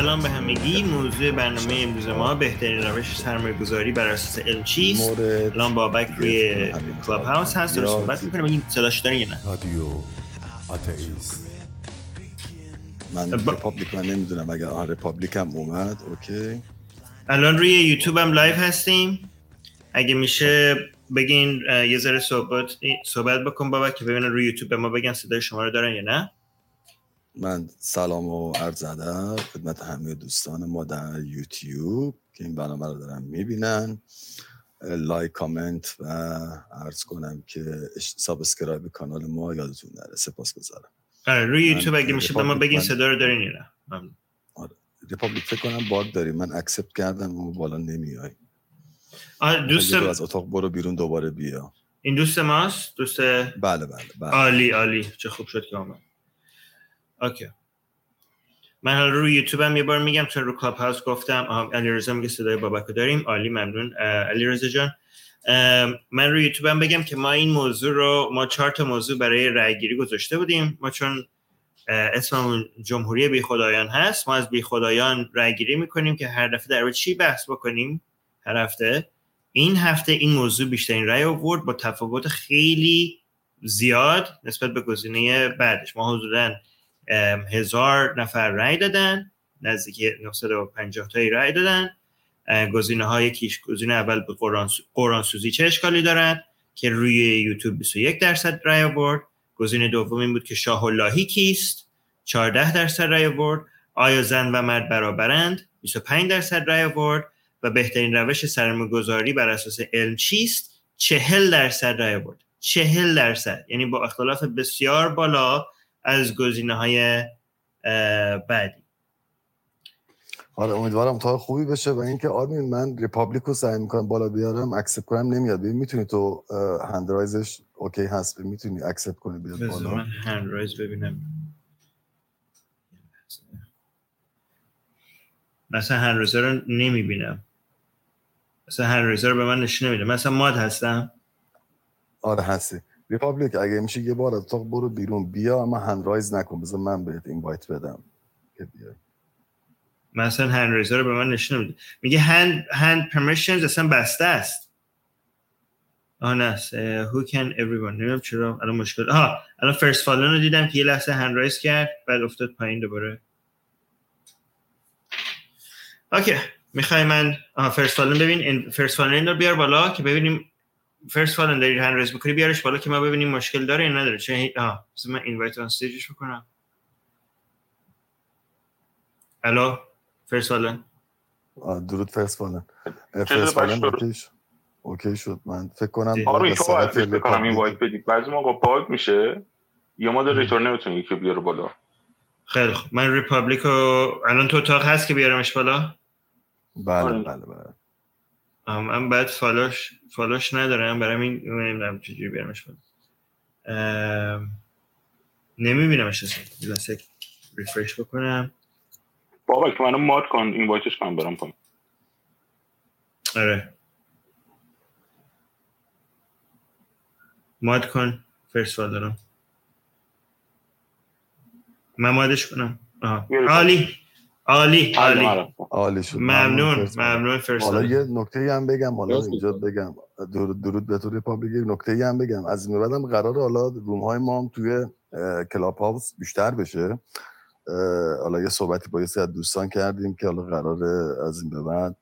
سلام به همگی. موضوع برنامه امروز ما بهترین روش سرمایه گذاری بر اساس علم چیست؟ الان بابک روی Clubhouse هست. رو صحبت می‌کنه بگیم صداش داره یا نه؟ رادیو آتئیست. من Republic من نمی‌دونم. اگر آن Republic هم اومد okay. الان روی یوتیوب هم live هستیم. اگه میشه بگین یه ذره صحبت صحبت بکن بابک که ببینن روی یوتیوب به ما بگن صدای شما رو دارن یا نه. من سلام و عرض ادب خدمت همه دوستان ما در یوتیوب که این برنامه رو دارن می‌بینن. like comment و عرض کنم که subscribe کانال ما یادتون نره. سپاس گذارم. آره روی یوتیوب اگه میشه به ما بگین صدا رو دارین یا نه. ممنون. Republic فکر کنم bug داریم. من accept کردم اما بالا نمیای. دوست دوست از اتاق برو بیرون دوباره بیا. این دوست ماست؟ دوست بله بله بله. عالی عالی. چه خوب شد که آمد. okay. من حالا روی یوتیوب هم یه بار میگم چون رو Clubhouse گفتم علیرضا میگه صدای بابک رو داریم. عالی ممنون. اه، علیرضا جان. من روی یوتیوب هم بگم که ما این موضوع رو ما چهار تا موضوع برای رای گیری گذاشته بودیم. ما چون اسممون جمهوری بی خدایان هست ما از بی خدایان رای گیری می‌کنیم که هر دفعه در چی بحث بکنیم هر هفته. این هفته این موضوع بیشترین رای آورد با تفاوت خیلی زیاد نسبت به گزینه بعدش. ما حدودا هزار نفر رای دادن. نزدیک 950 تایی رای دادن. گزینه های کیش گزینه اول به قرآن, قرآن سوزی چه اشکالی دارد؟ که روی یوتیوب 21 درصد رای آورد. گزینه دوم این بود که شاه اللهی کیست؟ 14 درصد رای آورد. آیا زن و مرد برابرند؟ 25 درصد رای آورد. و بهترین روش سرمایه‌گذاری بر اساس علم چیست؟ 40 درصد رای آورد. 40 درصد. یعنی با اختلاف بسیار بالا از گزینه های بعدی. آره امیدوارم تا خوبی بشه و اینکه آرمین من Republic رو سعی می‌کنم بالا بیارم accept کنم نمیاد. ببین می‌تونی تو hand raiseش okay هست می‌تونی accept کنی بیاد بالا. من hand raise ببینم. مثلا hand raise رو نمی‌بینم. مثلا hand raise رو به من نشون نمیده. مثلا mod هستم. آره هستی. Republic اگه میشه یه بار اتاق برو بیرون. بیا اما hand raise نکن. بذار من بهت invite بدم. که بیای. مثلا hand raise رو به من نشون نمیده. میگه hand hand permissions اصلا بسته است. آه نه. who can everyone? نمی‌دونم چرا. الان مشکل. آها الان First Fallen رو دیدم که یه لحظه hand raise کرد بعد افتاد پایین دوباره. اوکی. می‌خوای من فرست فالون ببین. فرست فالون رو بیار بالا که ببینیم فرست فالون داری هند رایز می‌کنی بیارش بالا که ما ببینیم مشکل داره یا نداره. آها بذار من اینوایت آن استیجش بکنم. الو فرست فالون آه، درود فرست فالن فرست فالن؟ اوکی شد. من فکر کنم آرمین تو باید بهش بکنم این وایت ریپابلیک- بدی. بعضی موقع باگ میشه یا ما در نمی‌تونی یکی بیاره بالا. خیلی خوب. من Republic رو الان تو اتاق هست که بیارمش بالا؟ بله آره. بله بله. آه، من بعد followش followش ندارم. برای این نمی‌دونم چجوری بیارمش بالا. نمیبینمش اصلا لحظه refresh بکنم. بابک منو mod کن. inviteش کنم برام پایین. آره. mod کن. First Fall دارم. من modش کنم. آها. refresh. عالی. عالی عالی. عالی. شد. ممنون. ممنون First حالا یه نکته هم بگم حالا اینجا. بگم. درود, درود به تو Republic یه نکته هم بگم. از این به بعدم قرار حالا room های ما هم توی Clubhouse بیشتر بشه. حالا یه صحبتی با یه از دوستان کردیم که حالا قرار از این به بعد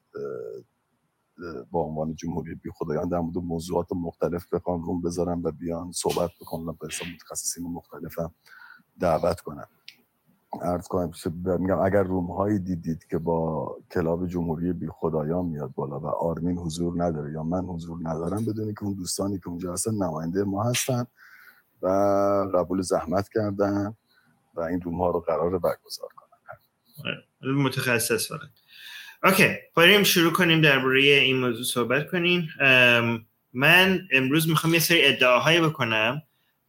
با عنوان جمهوری بی خدایان در مورد موضوعات مختلف بخوان روم بذارن و بیان صحبت بکنن به حساب متخصصین مختلف هم دعوت کنن عرض کنم میگم اگر روم هایی دیدید که با کلاب جمهوری بی خدایان میاد بالا و آرمین حضور نداره یا من حضور ندارم بدونی که اون دوستانی که اونجا هستن نماینده ما هستن و قبول زحمت کردن و این روم ها رو قرار برگزار کنن. متخصص فقط. اوکی. بریم شروع کنیم درباره این موضوع صحبت کنیم. من امروز می‌خوام یه سری ادعاهایی بکنم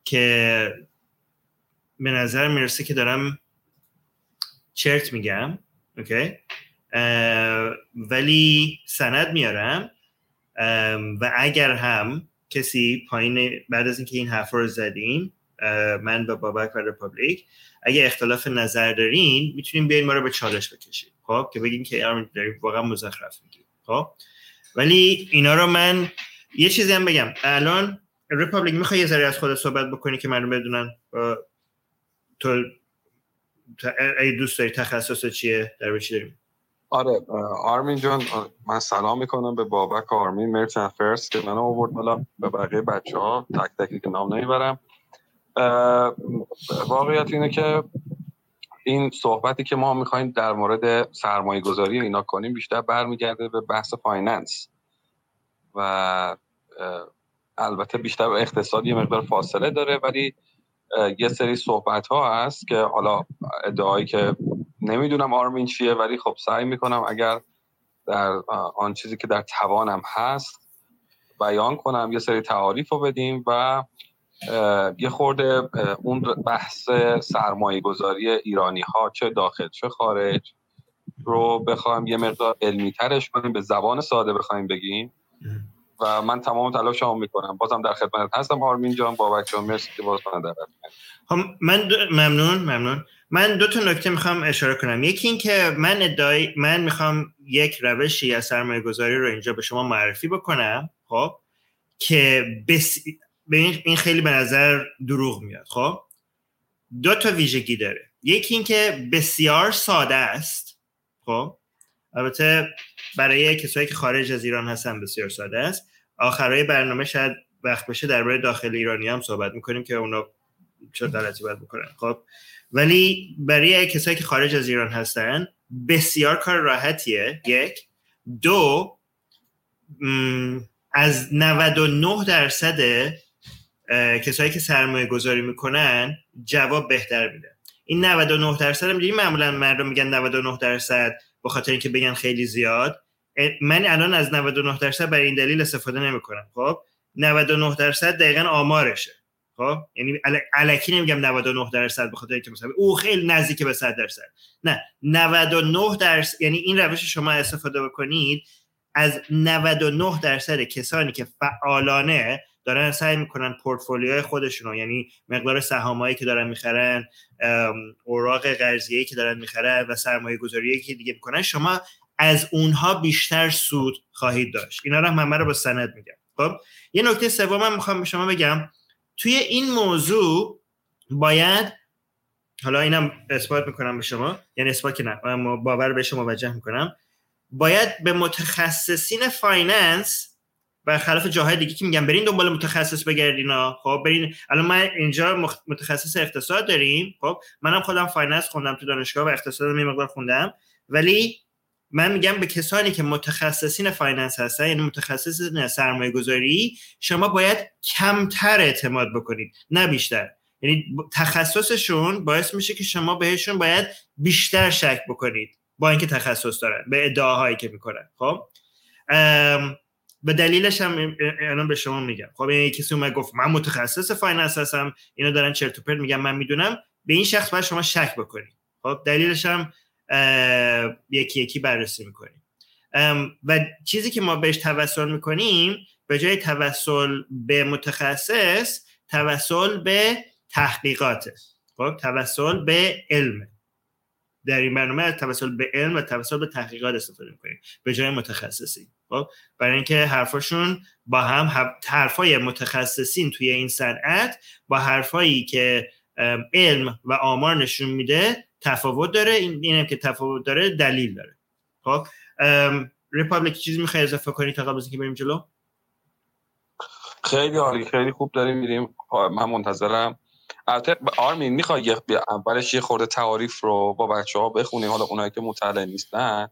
که به نظر می‌رسه که دارم چرت میگم اوکی؟ ولی سند میارم. و اگر هم کسی پایین بعد از اینکه این حرف رو زدیم من و بابک و Republic اگه اختلاف نظر دارین می‌تونیم بیاین ما رو به چالش بکشید. خب؟ که بگیم که داریم واقعا مزخرف میگیم. خب؟ ولی اینا رو من یه چیزی هم بگم. الان Republic می‌خوای یه ذره از خود صحبت بکنی که من بدونن؟ تو ای دوست داری تخصص چیه؟ در چی داریم؟ آره آرمین جان من سلام می‌کنم به بابک آرمین مرچن First که منو آورد بالا به بقیه بچه ها تک تکی که نام نمی‌برم. واقعیت اینه که این صحبتی که ما می‌خوایم در مورد سرمایه گذاری اینا کنیم بیشتر برمیگرده به بحث finance. و البته بیشتر اقتصاد یه مقدار فاصله داره ولی یه سری صحبت ها هست که حالا ادعایی که نمی‌دونم آرمین چیه ولی خب سعی می‌کنم اگر در آن چیزی که در توانم هست بیان کنم یه سری تعاریف رو بدیم و یه خورده اون بحث سرمایه گذاری ایرانی ها چه داخل چه خارج رو بخوایم یه مقدار علمی ترش کنیم به زبان ساده بخوایم بگیم. و من تمام تلاشمو می‌کنم. بازم در خدمت هستم آرمین جان بابک جان مرسی که باز من خب من ممنون ممنون. من دو تا نکته می‌خوام اشاره کنم. یکی این که من ادعای من می‌خوام یک روشی از سرمایه گذاری رو اینجا به شما معرفی بکنم خب که بس... این خیلی به نظر دروغ میاد خب. دو تا ویژگی داره. یکی این که بسیار ساده است خب. البته برای کسایی که خارج از ایران هستن بسیار ساده است. آخرای برنامه شاید وقت بشه درباره داخل ایرانی هم صحبت می‌کنیم که اونا چه غلطی باید بکنن. خب ولی برای کسایی که خارج از ایران هستن بسیار کار راحتیه. یک. دو از 99 درصد کسایی که سرمایه گذاری می‌کنن جواب بهتر میده. این 99 درصد هم معمولا مردم میگن 99 درصد به خاطر اینکه بگن خیلی زیاد. من الان از 99 درصد برای این دلیل استفاده نمی‌کنم. خب؟ 99 درصد دقیقا آمارشه. خب؟ یعنی الکی نمیگم 99 درصد به خاطر اینکه مثلا او خیلی نزدیک به 100 درصد. نه. 99 درصد یعنی این روش شما استفاده بکنید از 99 درصد کسانی که فعالانه دارن سعی می‌کنن پورتفولیوی خودشون یعنی مقدار سهامایی که دارن می‌خرن اوراق قرضه‌ای که دارن می‌خرن و سرمایه گذاری که دیگه می‌کنن شما از اونها بیشتر سود خواهید داشت. اینا رو من رو با سند میگم. خب یه نکته سوم من می‌خوام به شما بگم. توی این موضوع باید حالا اینم اثبات می‌کنم به شما یعنی اثبات که نه باور به شما موجه می‌کنم. باید به متخصصین finance و خلاف جاهای دیگه که میگم برین دنبال متخصص بگردین خب برین. الان ما اینجا متخصص اقتصاد داریم. خب منم خودم finance خوندم تو دانشگاه و اقتصاد یه مقدار خوندم. ولی من میگم به کسانی که متخصصین finance هستن یعنی متخصص سرمایه گذاری شما باید کمتر اعتماد بکنید نه بیشتر. یعنی تخصصشون باعث میشه که شما بهشون باید بیشتر شک بکنید با اینکه تخصص دارن به ادعاهایی که می‌کنن. خب به دلیلش هم الان به شما میگم. خب یعنی کسی اومد گفت من متخصص finance هستم اینا دارن چرت و پرت میگم من می‌دونم. به این شخص باید شما شک بکنید خب دلیلش هم یکی یکی بررسی می‌کنیم. و چیزی که ما بهش توسل می‌کنیم به جای توسل به متخصص توسل به تحقیقات. خب توسل به علم. در این برنامه توسل به علم و توسل به تحقیقات استفاده می‌کنیم. به جای متخصصی. برای اینکه حرفاشون با هم حرفای متخصصین توی این صنعت با حرفایی که علم و آمار نشون میده تفاوت داره. این اینم که تفاوت داره دلیل داره. خب؟ ریپابلیک چیزی می‌خوای اضافه کنی تا قبل از بریم جلو؟ خیلی عالی خیلی خوب داریم میریم. من منتظرم. البته آرمین می‌خوای اولش یه خورده تعاریف رو با بچه ها بخونیم؟ حالا اونایی که مطلع نیستن.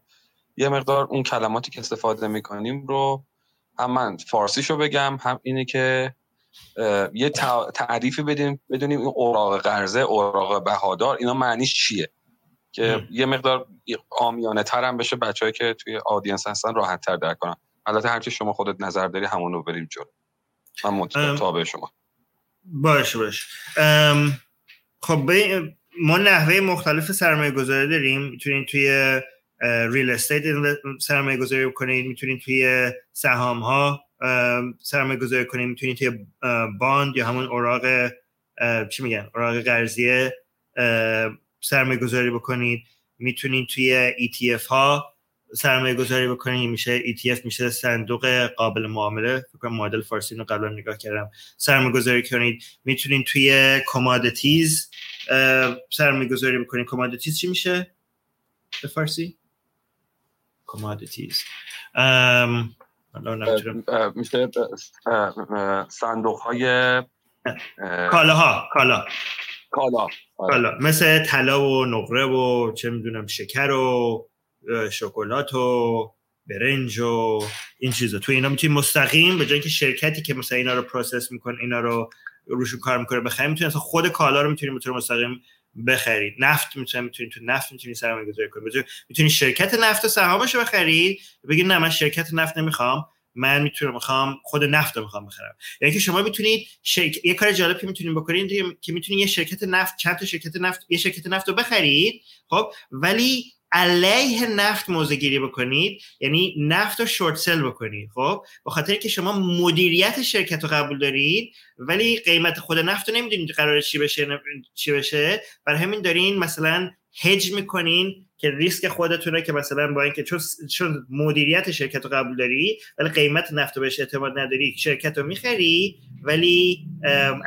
یه مقدار اون کلماتی که استفاده می‌کنیم رو هم من فارسیشو بگم هم اینه که یه تعریفی بدیم بدونیم این اوراق قرضه اوراق بهادار اینا معنیش چیه؟ که یه مقدار عامیانه تر هم بشه بچه‌ای که توی audience هستن راحت تر درک کنن. البته هرچی شما خودت نظر داری همون رو بریم جلو. من تابع شما. باشه باشه. خب ما نحوه مختلف سرمایه گذاری داریم توی real estate سرمایه گذاری بکنید می‌تونید توی سهام ها سرمایه گذاری کنید می‌تونید توی bond یا همون اوراق چی میگن اوراق قرضه سرمایه گذاری بکنید می‌تونید توی ETF ها سرمایه گذاری بکنید میشه ETF میشه صندوق قابل معامله. فکر معادل فارسی رو قبلا نگاه کردم. سرمایه گذاری کنید می‌تونید توی commodities سرمایه گذاری بکنید commodities چی میشه به فارسی؟ commodities میشه صندوق های کالاها کالا. کالا. کالا. مثل طلا و نقره و چه می‌دونم شکر و شکلات و برنج و این چیزا. تو اینا می‌تونی مستقیم به جای که شرکتی که مثلا اینا رو process می‌کنه اینا رو روشون کار می‌کنه بخرید می‌تونی اصلا خود کالا رو می‌تونی می‌تونی مستقیم بخرید. نفت می‌تونی می‌تونی تو نفت می‌تونی سرمایه گذاری کنی. می‌تونی شرکت نفت و سهامش رو بخرید. بگید نه من شرکت نفت نمی‌خوام. من می‌تونم می‌خوام خود نفت رو می‌خوام بخرم. یعنی که شما می‌تونید شرک... یه کار جالبی می‌تونید بکنید که می‌تونید یه شرکت نفت چند تا شرکت نفت یه شرکت نفت رو بخرید. خب؟ ولی علیه نفت موضع گیری بکنید یعنی نفت رو شورت سل بکنید خب؟ به خاطر که شما مدیریت شرکت رو قبول دارید ولی قیمت خود نفت رو نمی‌دونید قرار چی بشه چی بشه. برای همین دارین مثلا هج می‌کنین که ریسک خودتونه که مثلا با اینکه چون چون مدیریت شرکت رو قبول داری ولی قیمت نفت رو بهش اعتماد نداری شرکت رو می‌خری ولی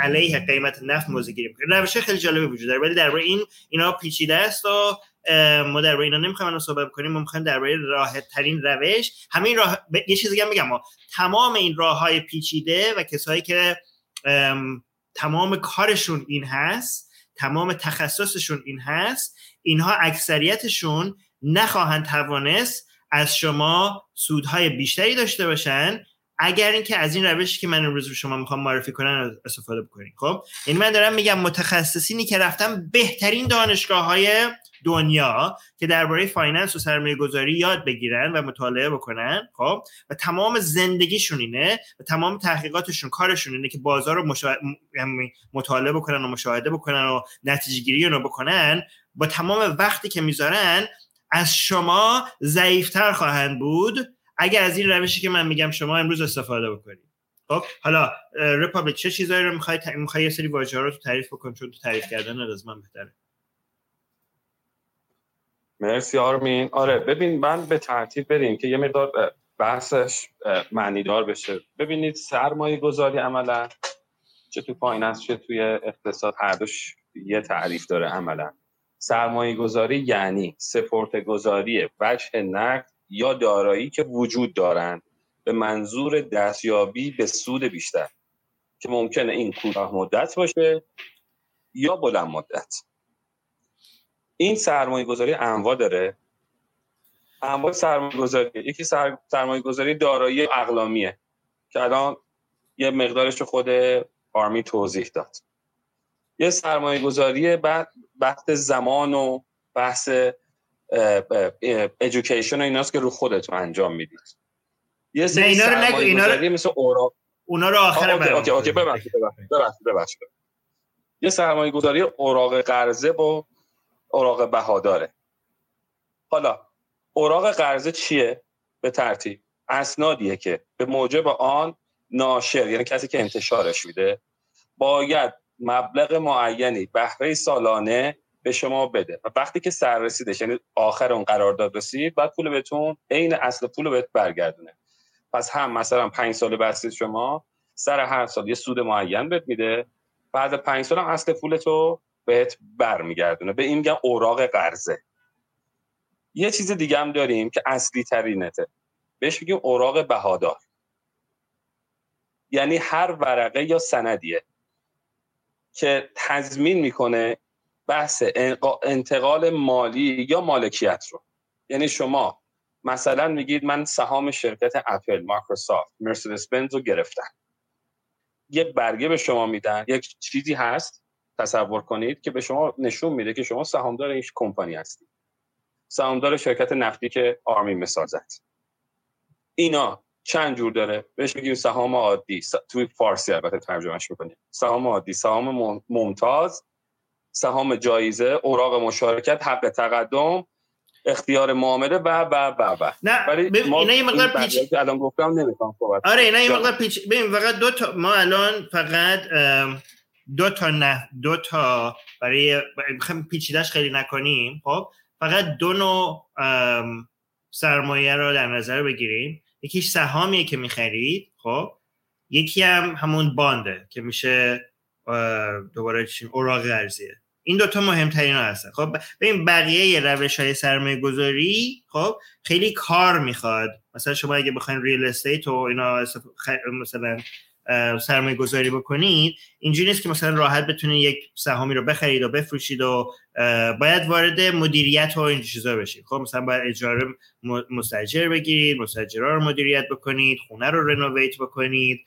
علیه قیمت نفت موضع گیری می‌کنی. روش خیلی جالبی وجود داره. ولی درباره این اینا پیچیده است و ما درباره اینا نمی‌خوایم صحبت کنیم. ما می‌خوایم درباره راحت ترین روش همین راه یه چیزی هم بگم ما تمام این راه های پیچیده و کسایی که تمام کارشون این هست تمام تخصصشون این هست اینها اکثریتشون نخواهند توانست از شما سودهای بیشتری داشته باشن اگر اینکه از این روشی که من امروز به شما می‌خوام معرفی کنم استفاده بکنید خب؟ یعنی من دارم میگم متخصصینی که رفتن بهترین دانشگاه های دنیا که درباره فایننس و سرمایه گذاری یاد بگیرن و مطالعه بکنن خب؟ و تمام زندگیشون اینه و تمام تحقیقاتشون کارشون اینه که بازار رو یعنی مطالعه بکنن و مشاهده بکنن و نتیجه گیری رو بکنن با تمام وقتی که می‌ذارن از شما ضعیفتر خواهند بود اگر از این روشی که من میگم شما امروز استفاده بکنید. خب حالا رپابلیک چه چیزایی رو می‌خوای می‌خوای یه سری واژه رو تو تعریف بکن چون تو تعریف کردن از من بهتره. مرسی آرمین. آره ببین من به ترتیب بریم که یه مقدار بحثش معنیدار بشه. ببینید سرمایه گذاری عملا چه تو finance چه توی اقتصاد هر دوش یه تعریف داره عملا. سرمایه گذاری یعنی سپرده گذاری وجه نقد یا دارایی که وجود دارند به منظور دستیابی به سود بیشتر که ممکنه این کوتاه مدت باشه یا بلند مدت. این سرمایه گذاری انواع داره. انواع سرمایه گذاری یکی سرمایه گذاری دارایی اقلامیه که الان یه مقدارش خود آرمین توضیح داد. یه سرمایه گذاری بحث زمان و بحث education و ایناست که رو خودتون انجام می‌دید. یه سری اینا رو نگو اینا رو مثل اورا اونا رو آخر okay okay, okay ببخشید ببخشید یه سرمایه گذاری اوراق قرضه با اوراق بهاداره. حالا اوراق قرضه چیه؟ به ترتیب اسنادیه که به موجب آن ناشر یعنی کسی که انتشارش میده باید مبلغ معینی بهره سالانه به شما بده. و وقتی که سر رسیدش یعنی آخر اون قرارداد رسید بعد پول بهتون عین اصل پول بهت برگردونه. پس هم مثلا پنج سال بستید شما سر هر سال یه سود معین بهت میده بعد پنج سال هم اصل پولتو بهت برمیگردونه. به این میگن اوراق قرضه. یه چیز دیگه هم داریم که اصلی ترینته. بهش میگیم اوراق بهادار. یعنی هر ورقه یا سندیه که تضمین می‌کنه بحث انتقال مالی یا مالکیت رو. یعنی شما مثلا میگید من سهام شرکت اپل مایکروسافت مرسدس بنز رو گرفتم. یه برگه به شما میدن. یک چیزی هست تصور کنید که به شما نشون میده که شما سهامدار این کمپانی هستید سهامدار شرکت نفتی که آرمی مسازد اینا چند جور داره؟ بهش میگیم سهام عادی. توی فارسی البته ترجمهش می‌کنیم. سهام عادی. سهام ممتاز سهام جایزه اوراق مشارکت حق تقدم اختیار معامله و و و و. نه ببین، اینا یه مقدار پیچ الان گفتم نمی‌خوام صحبت آره اینا یه. مقدار پیچ ببین فقط دو تا ما الان فقط دو تا نه دو تا برای می‌خوایم پیچیدش خیلی نکنیم خب؟ فقط دو نوع سرمایه رو در نظر بگیریم. یکیش سهامیه که می‌خرید خب؟ یکی هم همون بانده که میشه دوباره چی اوراق ارزیه. این دوتا مهمترین ها هستن. خب ببین بقیه روش های سرمایه گذاری خب خیلی کار می‌خواد. مثلا شما اگه بخواین ریل استیت و اینا مثلا سرمایه گذاری بکنید اینجوری نیست که مثلا راحت بتونید یک سهامی رو بخرید و بفروشید و باید وارد مدیریت و این چیزا بشید. خب مثلا باید اجاره م- مستاجر بگیرید مستاجرها رو مدیریت بکنید خونه رو رنوویت بکنید.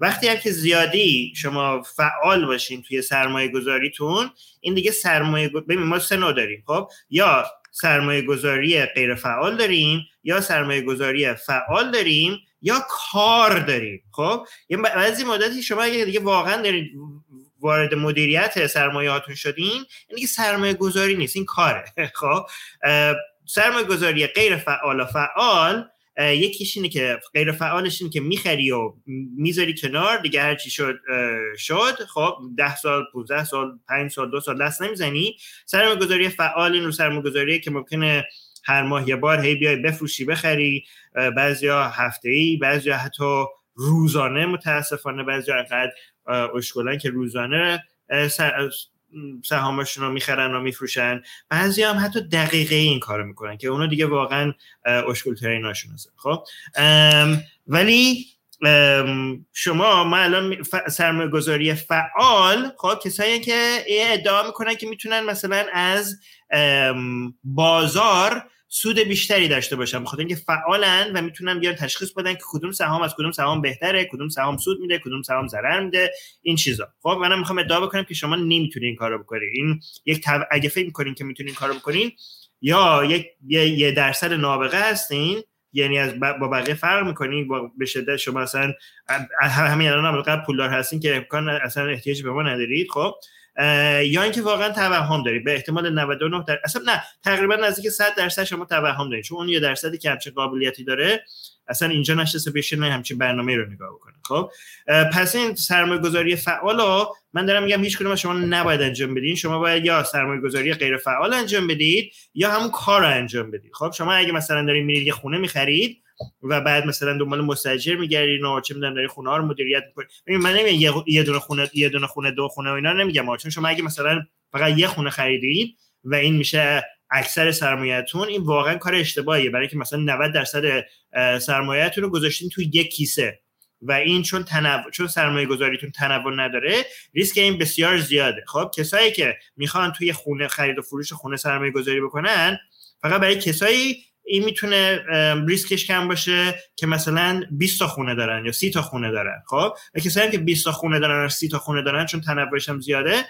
وقتی هم که زیادی شما فعال باشین توی سرمایه گذاریتون این دیگه سرمایه ببین ما سه نوع داریم خب؟ یا سرمایه گذاری غیر فعال داریم یا سرمایه گذاری فعال داریم یا کار داریم خب؟ یه بعضی مدتی شما اگه دیگه واقعا دارید وارد مدیریت سرمایه هاتون شدین این دیگه سرمایه گذاری نیست این کاره خب؟ سرمایه گذاری غیر فعال و فعال یکیش اینه که غیر فعالش اینه که می‌خری و می‌ذاری کنار دیگه هر چی شد شد. خب ده سال 15 سال 5 سال دو سال دست نمی‌زنی. سرمایه گذاری فعال این رو سرمایه گذاری که ممکنه هر ماه یه بار هی بیای بفروشی بخری. بعضیا هفته ای بعضیا حتی روزانه متاسفانه بعضیا انقدر اشکلن که روزانه سهامشون رو می‌خرن و میفروشن بعضی هم حتی دقیقه این کارو می‌کنن که اونا دیگه واقعا اشکل ترین هستن خب ولی شما ما الان. سرمایه فعال خب کسایی که ادعا می‌کنن که می‌تونن مثلا از بازار سود بیشتری داشته باشن بخاطر اینکه فعالن و می‌تونن بیان تشخیص بدن که کدوم سهام از کدوم سهام بهتره کدوم سهام سود میده کدوم سهام ضرر میده این چیزا خب منم می‌خوام ادعا بکنم که شما نمی‌تونین این کارو بکنین این یک تو... اگه فکر می‌کنین که می‌تونین کارو بکنین یا یک یه, یه درصد نابغه هستین یعنی از. با بقیه فرق می‌کنین با به شدت شما اصلا همین الان هم پولدار هستین که امکان اصلا احتیاج به ما ندارید خب یا اینکه واقعا توهم دارید به احتمال 99 در اصلا نه تقریبا نزدیک 100 درصد شما توهم دارید چون اون یه درصدی که همچین قابلیتی داره اصلا اینجا نشسته بشینه همچین برنامه رو نگاه بکنه. خب؟ پس این سرمایه گذاری فعال رو من دارم میگم هیچ کدوم شما نباید انجام بدین. شما باید یا سرمایه گذاری غیر فعال انجام بدید یا همون کار رو انجام بدید. خب؟ شما اگه مثلا دارید میرید یه خونه می‌خرید و بعد مثلا دنبال مستاجر میگردین و چه می‌دونم داری خونه ها رو مدیریت می‌کنید ببین من نمیگم یه دونه خونه یه دونه خونه دو خونه و اینا نمیگم چون شما اگه مثلا فقط یه خونه خریدید و این میشه اکثر سرمایه‌تون این واقعا کار اشتباهیه. برای که مثلا 90 درصد سرمایه‌تون رو گذاشتین توی یک کیسه. و این چون تنوع چون سرمایه گذاریتون تنوع نداره ریسک این بسیار زیاده. خب کسایی که می‌خوان توی خونه خرید و فروش خونه سرمایه گذاری بکنن فقط برای کسایی این می‌تونه ریسکش کم باشه که مثلا 20 تا خونه دارن یا 30 تا خونه دارن خب؟ و کسایی که 20 تا خونه دارن یا 30 تا خونه دارن چون تنوعش هم زیاده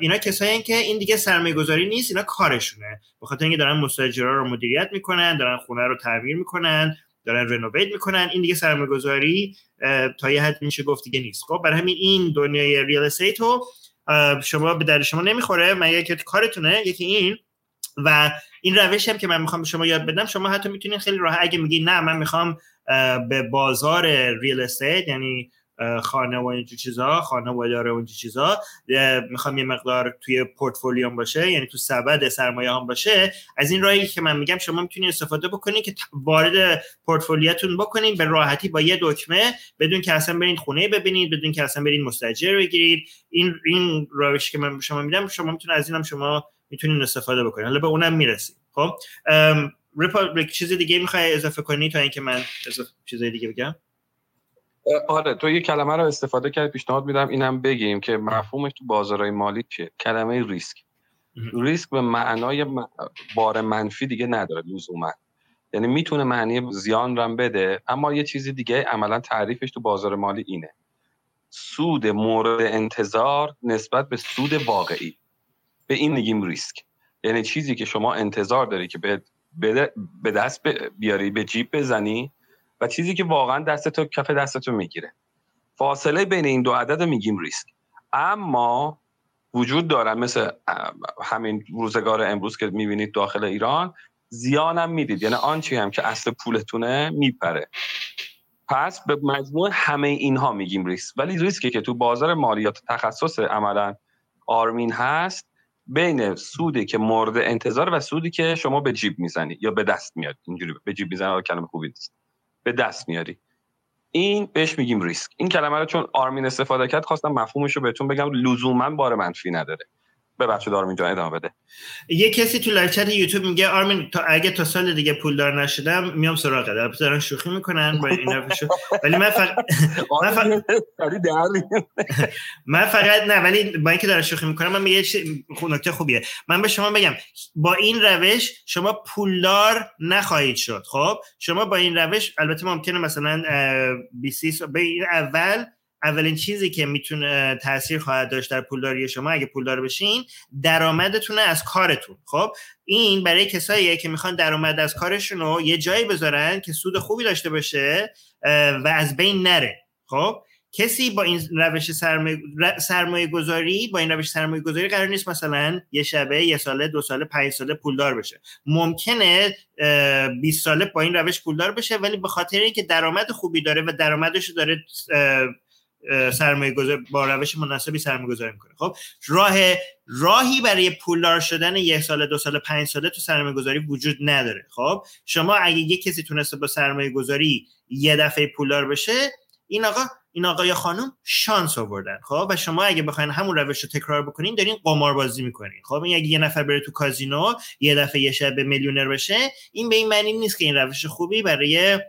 اینا کسایی که این دیگه سرمایه گذاری نیست اینا کارشونه. به خاطر اینکه دارن مستاجرا رو مدیریت می‌کنن دارن خونه رو تعمیر می‌کنن دارن renovate می‌کنن این دیگه سرمایه گذاری تا یه حد میشه گفت دیگه نیست خب؟ برای همین این دنیای real estate شما به در شما نمی‌خوره. مگه که کارتونه یکی این و این روشی هم که من می‌خوام به شما یاد بدم شما حتی می‌تونید خیلی راه اگه میگی نه من می‌خوام به بازار ریل استیت یعنی خانه و اینجور چیزا خانه و اداره و اینجور چیزا می‌خوام یه مقدار توی پورتفولیوم باشه یعنی تو سبد سرمایه هم باشه. از این راهی که من میگم شما می‌تونید استفاده بکنید که وارد پورتفولیوتون بکنید به راحتی با یه دکمه بدون که اصلا برین خونه ببینید بدون که اصلا برین مستاجر بگیرید. این این روشی که من شما میدم شما می‌تونید از اینم شما می‌تونین استفاده بکنید حالا به اونم می‌رسیم. خب ریپابلیک چیز دیگه می‌خوای اضافه کنی تا اینکه من اضافه چیزای دیگه بگم؟ آره تو یه کلمه رو استفاده کرد پیشنهاد میدم اینم بگیم که مفهومش تو بازارهای مالی چیه؟ کلمه ریسک. ریسک به معنای بار منفی دیگه نداره لزوما. یعنی می‌تونه معنی زیان رو بده اما یه چیزی دیگه عملا تعریفش تو بازار مالی اینه. سود مورد انتظار نسبت به سود واقعی. به این میگیم ریسک. یعنی چیزی که شما انتظار داری که به دست بیاری به جیب بزنی و چیزی که واقعا دستتو کف دستتو می‌گیره. فاصله بین این دو عدد میگیم ریسک. اما وجود دارن مثل همین روزگار امروز که می‌بینید داخل ایران زیانم می‌دید. یعنی آنچه هم که اصل پولتونه میپره. پس به مجموع همه اینها میگیم ریسک. ولی ریسکی که تو بازار مالی که تخصص عملا آرمین هست بین سودی که مورد انتظار و سودی که شما به جیب می‌زنی یا به دست میاد. اینجوری به جیب می‌زنی کلمه خوبی نیست. به دست میاری. این بهش میگیم ریسک. این کلمه رو چون آرمین استفاده کرد خواستم مفهومش رو بهتون بگم. لزوما بار منفی نداره. ببخشید آرمین جان ادامه بده. یه کسی تو live chat یوتیوب میگه آرمین تا اگه تا سال دیگه پولدار نشدم میام سراغت. البته دارن شوخی می‌کنن با این حرفشو ولی من فقط من فقط من فقط نه ولی با اینکه دارن شوخی می‌کنم من میگه نکته خوبیه. من به شما بگم با این روش شما پولدار نخواهید شد خب؟ شما با این روش البته ممکنه مثلا 20 به این اول اولین چیزی که می‌تونه تاثیر خواهد داشت در پولداری شما اگه پولدار بشین درآمدتونه از کارتون. خب این برای کساییه که می‌خوان درآمد از کارشون رو یه جایی بذارن که سود خوبی داشته باشه و از بین نره. خب کسی با این روش سرمایه, سرمایه گذاری با این روش سرمایه گذاری قرار نیست مثلا یه شبه یه ساله دو ساله پنج ساله پولدار بشه. ممکنه 20 ساله با این روش پولدار بشه ولی به خاطر اینکه درآمد خوبی داره و درآمدش داره سرمایه گذار با روش مناسبی سرمایه گذاری می‌کنه. خب راه راهی برای پولدار شدن یک سال دو سال پنج ساله تو سرمایه گذاری وجود نداره. خب شما اگه یک کسی تونسته با سرمایه گذاری یه دفعه پولدار بشه این آقا این آقا یا خانم شانس آوردن. خب و شما اگه بخواین همون روش رو تکرار بکنین دارین قمار بازی می‌کنین. خب این اگه یه نفر بره تو کازینو یه دفعه یه شب میلیونر بشه این به این معنی نیست که این روش خوبی برای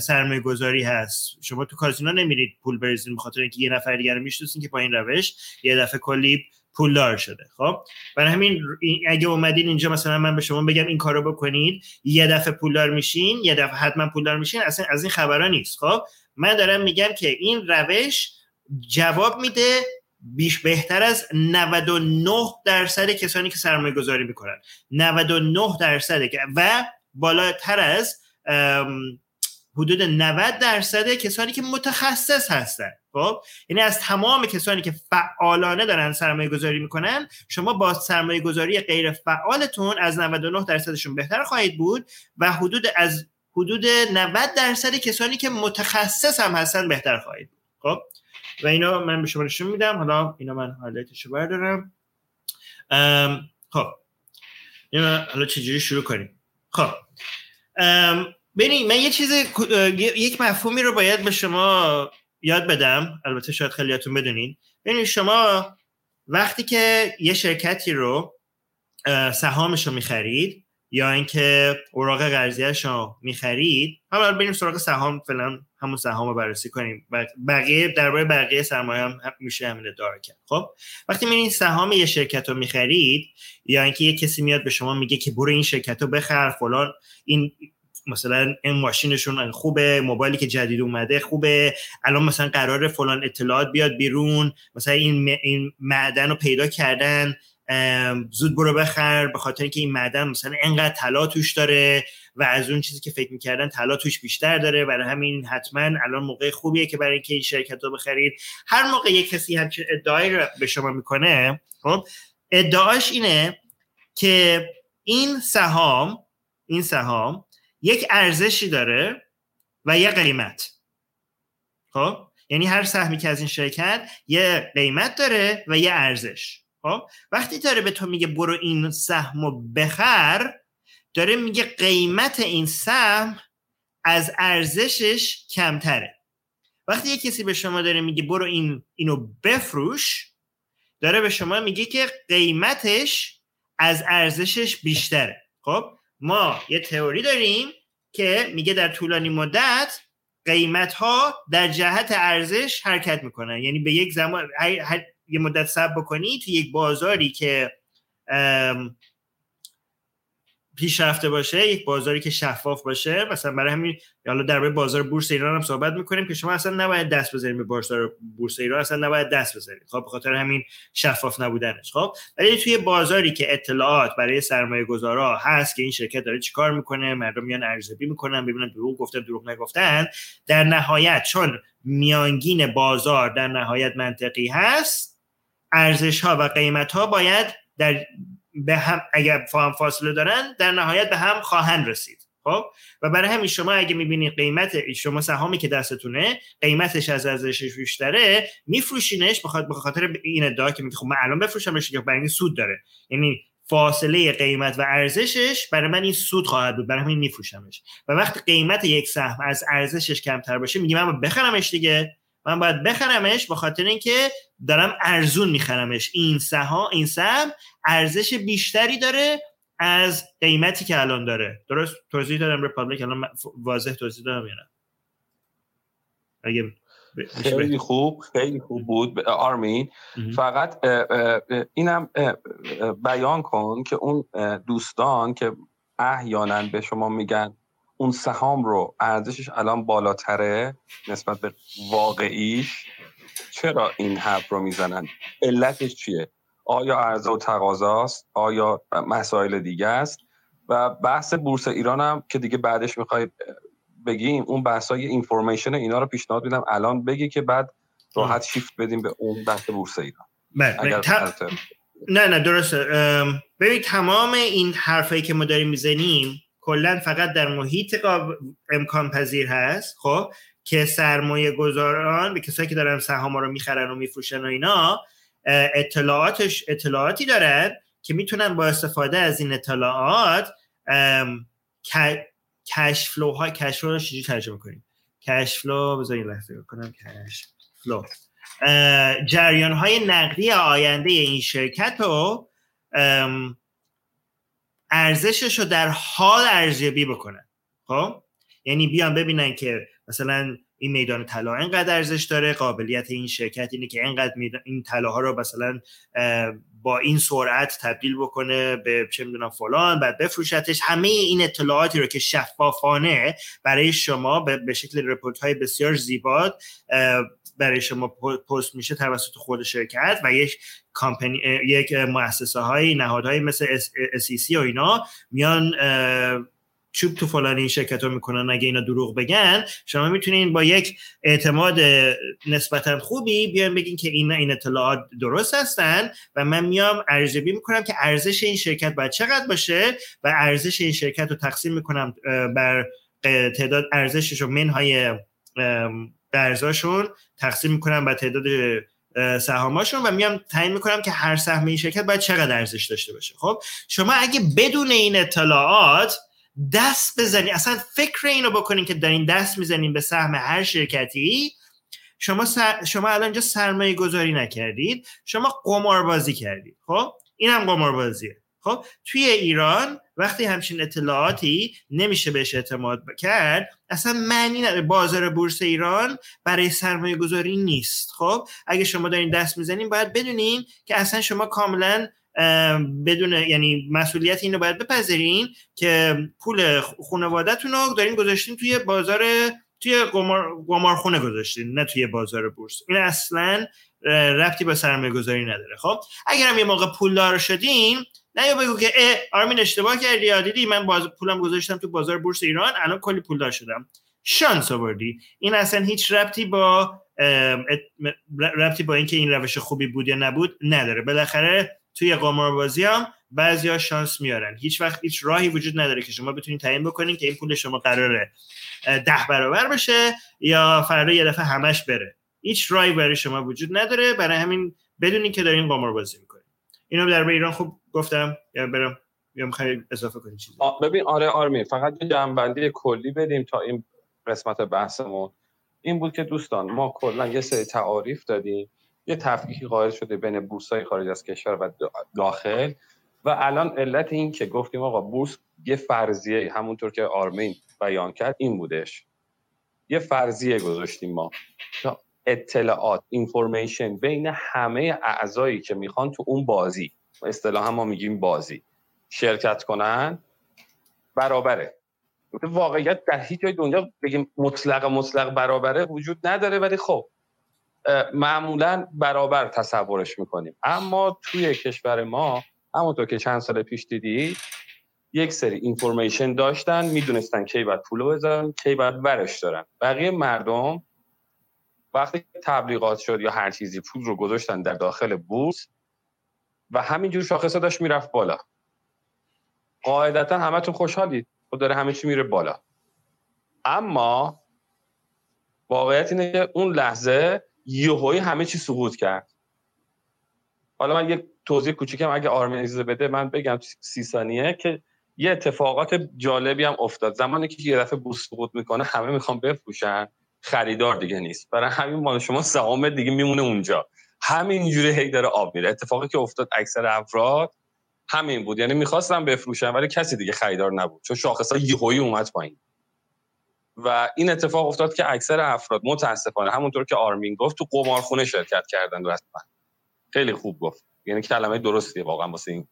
سرمایه گذاری هست. شما تو کازینو نمیرید پول بریزین بخاطر اینکه یه نفر دیگر رو می‌شناسین که با این روش یه دفعه کلی پولدار شده خب؟ برای همین اگه اومدین اینجا مثلا من به شما بگم این کارو بکنید یه دفعه پولدار میشین یه دفعه حتما پولدار میشین اصلا از این خبرها نیست خب؟ من دارم میگم که این روش جواب میده بیش بهتر از 99 درصد کسانی که سرمایه گذاری می‌کنن 99 درصد و بالاتر از حدود 90 درصد کسانی که متخصص هستن. خب؟ یعنی از تمام کسانی که فعالانه دارن سرمایه گذاری می‌کنن شما با سرمایه گذاری غیر فعالتون از 99 درصدشون بهتر خواهید بود و حدود از حدود 90 درصد کسانی که متخصص هم هستن بهتر خواهید بود. خب؟ و اینا من به شما نشون میدم. حالا اینا من حالتشو بردارم. خب. حالا چجوری شروع کنیم؟ خب. ببینید من یه چیز یک مفهومی رو باید به شما یاد بدم. البته شاید خیلیاتون بدونین. ببینید شما وقتی که یه شرکتی رو سهامش رو می‌خرید یا اینکه اوراق قرضیش رو می‌خرید حالا بریم سراغ سهام فعلا همون سهام رو بررسی کنیم. بقیه درباره بقیه سرمایه هم میشه همین ادعا کرد. خب؟ وقتی میرین سهام یه شرکت رو می‌خرید یا اینکه یه کسی میاد به شما میگه که برو این شرکت رو بخر فلان این مثلا این ماشینشون خوبه موبایلی که جدید اومده خوبه. الان مثلا قرار فلان اطلاعات بیاد بیرون. مثلا این این معدن رو پیدا کردن. زود برو بخر. به خاطر اینکه این معدن مثلا انقدر طلا توش داره و از اون چیزی که فکر می‌کردن طلا توش بیشتر داره. برای همین حتما الان موقع خوبیه که برای اینکه این شرکت رو بخرید. هر موقع یک کسی همچین ادعایی رو به شما می‌کنه خب ادعاش اینه که این سهام این سهام یک ارزشی داره و یه قیمت. خب؟ یعنی هر سهمی که از این شرکت یه قیمت داره و یه ارزش. خب؟ وقتی داره به تو میگه برو این سهم و بخر داره میگه قیمت این سهم از ارزشش کمتره. وقتی یه کسی به شما داره میگه برو این اینو بفروش داره به شما میگه که قیمتش از ارزشش بیشتره. خب؟ ما یه تئوری داریم که میگه در طولانی مدت قیمت ها در جهت ارزش حرکت می‌کنن. یعنی به یک زمان یه مدت صبر بکنی تو یک بازاری که پیشرفته باشه یک بازاری که شفاف باشه. مثلا برای همین حالا در بازار بورس ایران هم صحبت می‌کنیم که شما اصلا نباید دست بزنید به بازار بورس ایران اصلا نباید دست بزنید. خب به خاطر همین شفاف نبودنش. خب ولی توی بازاری که اطلاعات برای سرمایه گذارا هست که این شرکت داره چیکار می‌کنه مردم میان ارزیابی می‌کنن ببینن دروغ گفتن دروغ نگفتن در نهایت چون میانگین بازار در نهایت منطقی هست ارزش ها و قیمت ها باید در به هم اگر فاصله دارن در نهایت به هم خواهند رسید. خب؟ و برای همین شما اگه می‌بینید قیمت شما سهامی که دستتونه قیمتش از ارزشش بیشتره میفروشینش بخاطر به خاطر این ادعا که میگه خب من الان بفروشمش که برای سود داره. یعنی فاصله قیمت و ارزشش برای من این سود خواهد بود برای همین میفروشمش. و وقتی قیمت یک سهم از ارزشش کمتر باشه میگه من بخرمش دیگه. من باید بخرمش به خاطر اینکه دارم ارزون میخرمش. این سهم این سهم ارزش بیشتری داره از قیمتی که الان داره. درست؟ توضیح دادم رپابلیک الان واضح توضیح دادم یا نه؟ اگه خیلی خوب خیلی خوب بود. آرمین فقط اینم بیان کن که اون دوستان که احیانا به شما میگن اون سهام رو ارزشش الان بالاتره نسبت به واقعیش؟ چرا این حرف رو می‌زنن؟ علتش چیه؟ آیا عرضه و تقاضاست؟ آیا مسائل دیگه است؟ و بحث بورس ایران هم که دیگه بعدش می‌خوای بگیم اون بحث های اینفورمیشن اینا رو پیشنهاد میدم الان بگی که بعد راحت شیفت بدیم به اون بحث بورس ایران. بله نه نه درسته. ببین تمام این حرفایی که ما داریم می‌زنیم کلا فقط در محیط امکان پذیر هست خب که سرمایه گذاران به کسایی که دارن سهام رو می‌خرن و میفروشن و اینا اطلاعاتش اطلاعاتی دارن که می‌تونن با استفاده از این اطلاعات cash flow های cash flow رو چجوری ترجمه کنیم؟ cash flow بذارید لحظه کنم cash flow جریان های نقدی آینده این شرکت رو ارزشش رو در حال ارزیابی بکنن خب؟ یعنی بیان ببینن که مثلا این میدان طلا انقدر ارزش داره قابلیت این شرکت اینه که انقدر این طلاها رو مثلا با این سرعت تبدیل بکنه به چه می‌دونم فلان بعد بفروشتش. همه این اطلاعاتی رو که شفافانه برای شما به شکل رپورت های بسیار زیبا برای شما پست میشه توسط خود شرکت و یک کامپنی یک مؤسسه های نهادهایی مثل SEC و اینا میان چوب تو فلان این شرکت رو می‌کنن. اگه اینا دروغ بگن شما می‌تونین با یک اعتماد نسبتا خوبی بیان بگین که این این اطلاعات درست هستن و من میام ارزیابی می‌کنم که ارزش این شرکت باید چقدر باشه و ارزش این شرکت رو تقسیم می‌کنم بر تعداد ارزشش و منهای درزاشون تقسیم می‌کنم بر تعداد سهاماشون و میام تعیین می‌کنم که هر سهم این شرکت باید چقدر ارزش داشته باشه. خب شما اگه بدون این اطلاعات دست بزنید اصلا فکر اینو بکنین که دارین دست می‌زنین به سهم هر شرکتی شما شما الان اینجا سرمایه گذاری نکردید شما قمار بازی کردید. خب این هم قمار بازیه خب توی ایران وقتی همچین اطلاعاتی نمیشه بهش اعتماد کرد اصلا معنی نداره. بازار بورس ایران برای سرمایه گذاری نیست. خب اگه شما دارین دست می‌زنین باید بدونین که اصلا شما کاملا بدون یعنی مسئولیت اینو باید بپذیرین که پول خانوادهتون رو دارین گذاشتین توی بازار توی قمار خونه گذاشتین نه توی بازار بورس. این اصلا ربطی با سرمایه گذاری نداره. خب اگر هم یه موقع پولدار شدین نه یا بگو که اه آرمین اشتباه کردی. یا دیدی من باز پولم گذاشتم تو بازار بورس ایران. الان کلی پولدار شدم. شانس آوردی. این اصلا هیچ ربطی با ربطی با اینکه این روش خوبی بود یا نبود نداره. بالاخره توی قماربازی هم ها شانس میارن. هیچ وقت هیچ راهی وجود نداره که شما بتونید تعیین بکنین که این پول شما قراره ده برابر بشه یا فردا یه دفعه همش بره. هیچ راهی برای شما وجود نداره. برای همین بدونین که دارین قماربازی می‌کنین. اینو در ایران خوب گفتم یا برم یا می‌خوای اضافه کنی چیزی؟ ببین آره آرمی فقط یه جنبندی کلی بدیم تا این قسمت بحثمون. این بود که دوستان ما کلا یه سری تعاریف دادیم. یه تفکیکی قائل شده بین های خارج از کشور و داخل. و الان علت این که گفتیم آقا بورس یه فرضیه همونطور که آرمین بیان کرد این بودش. یه فرضیه گذاشتیم ما. اطلاعات اینفورمیشن بین همه اعضایی که می‌خوان تو اون بازی. اصطلاحا ما میگیم بازی. شرکت کنن برابره. واقعیت در هیچ جای دنیا بگیم مطلق مطلق برابره وجود نداره ولی خب معمولا برابر تصورش می‌کنیم. اما توی کشور ما همونطور که چند سال پیش دیدی یک سری اینفورمیشن داشتن می‌دونستن کی باید پولو بذارن کی باید ورش دارن. بقیه مردم وقتی تبلیغات شد یا هر چیزی پول رو گذاشتن در داخل بورس و همینجور شاخصه داشت می‌رفت بالا. قاعدتا همتون خوشحالید. و داره همه چی میره بالا. اما واقعیت اینه که اون لحظه یهویی همه چی سقوط کرد. حالا من یک توضیح کوچیکم اگه آرمین اجازه بده من بگم سی ثانیه که یه اتفاقات جالبی هم افتاد. زمانی که یه دفعه بورس سقوط می‌کنه همه می‌خوان بفروشن. خریدار دیگه نیست. برای همین مال شما سهام دیگه میمونه اونجا. همینجوری هی داره آب میره اتفاقی که افتاد اکثر افراد همین بود. یعنی می‌خواستم بفروشن ولی کسی دیگه خریدار نبود. چون شاخص ها یهویی اومد پایین. و این اتفاق افتاد که اکثر افراد متاسفانه همونطور که آرمین گفت تو قمارخونه شرکت کردن رسما. خیلی خوب گفت. یعنی کلمه درستیه واقعا واسه این.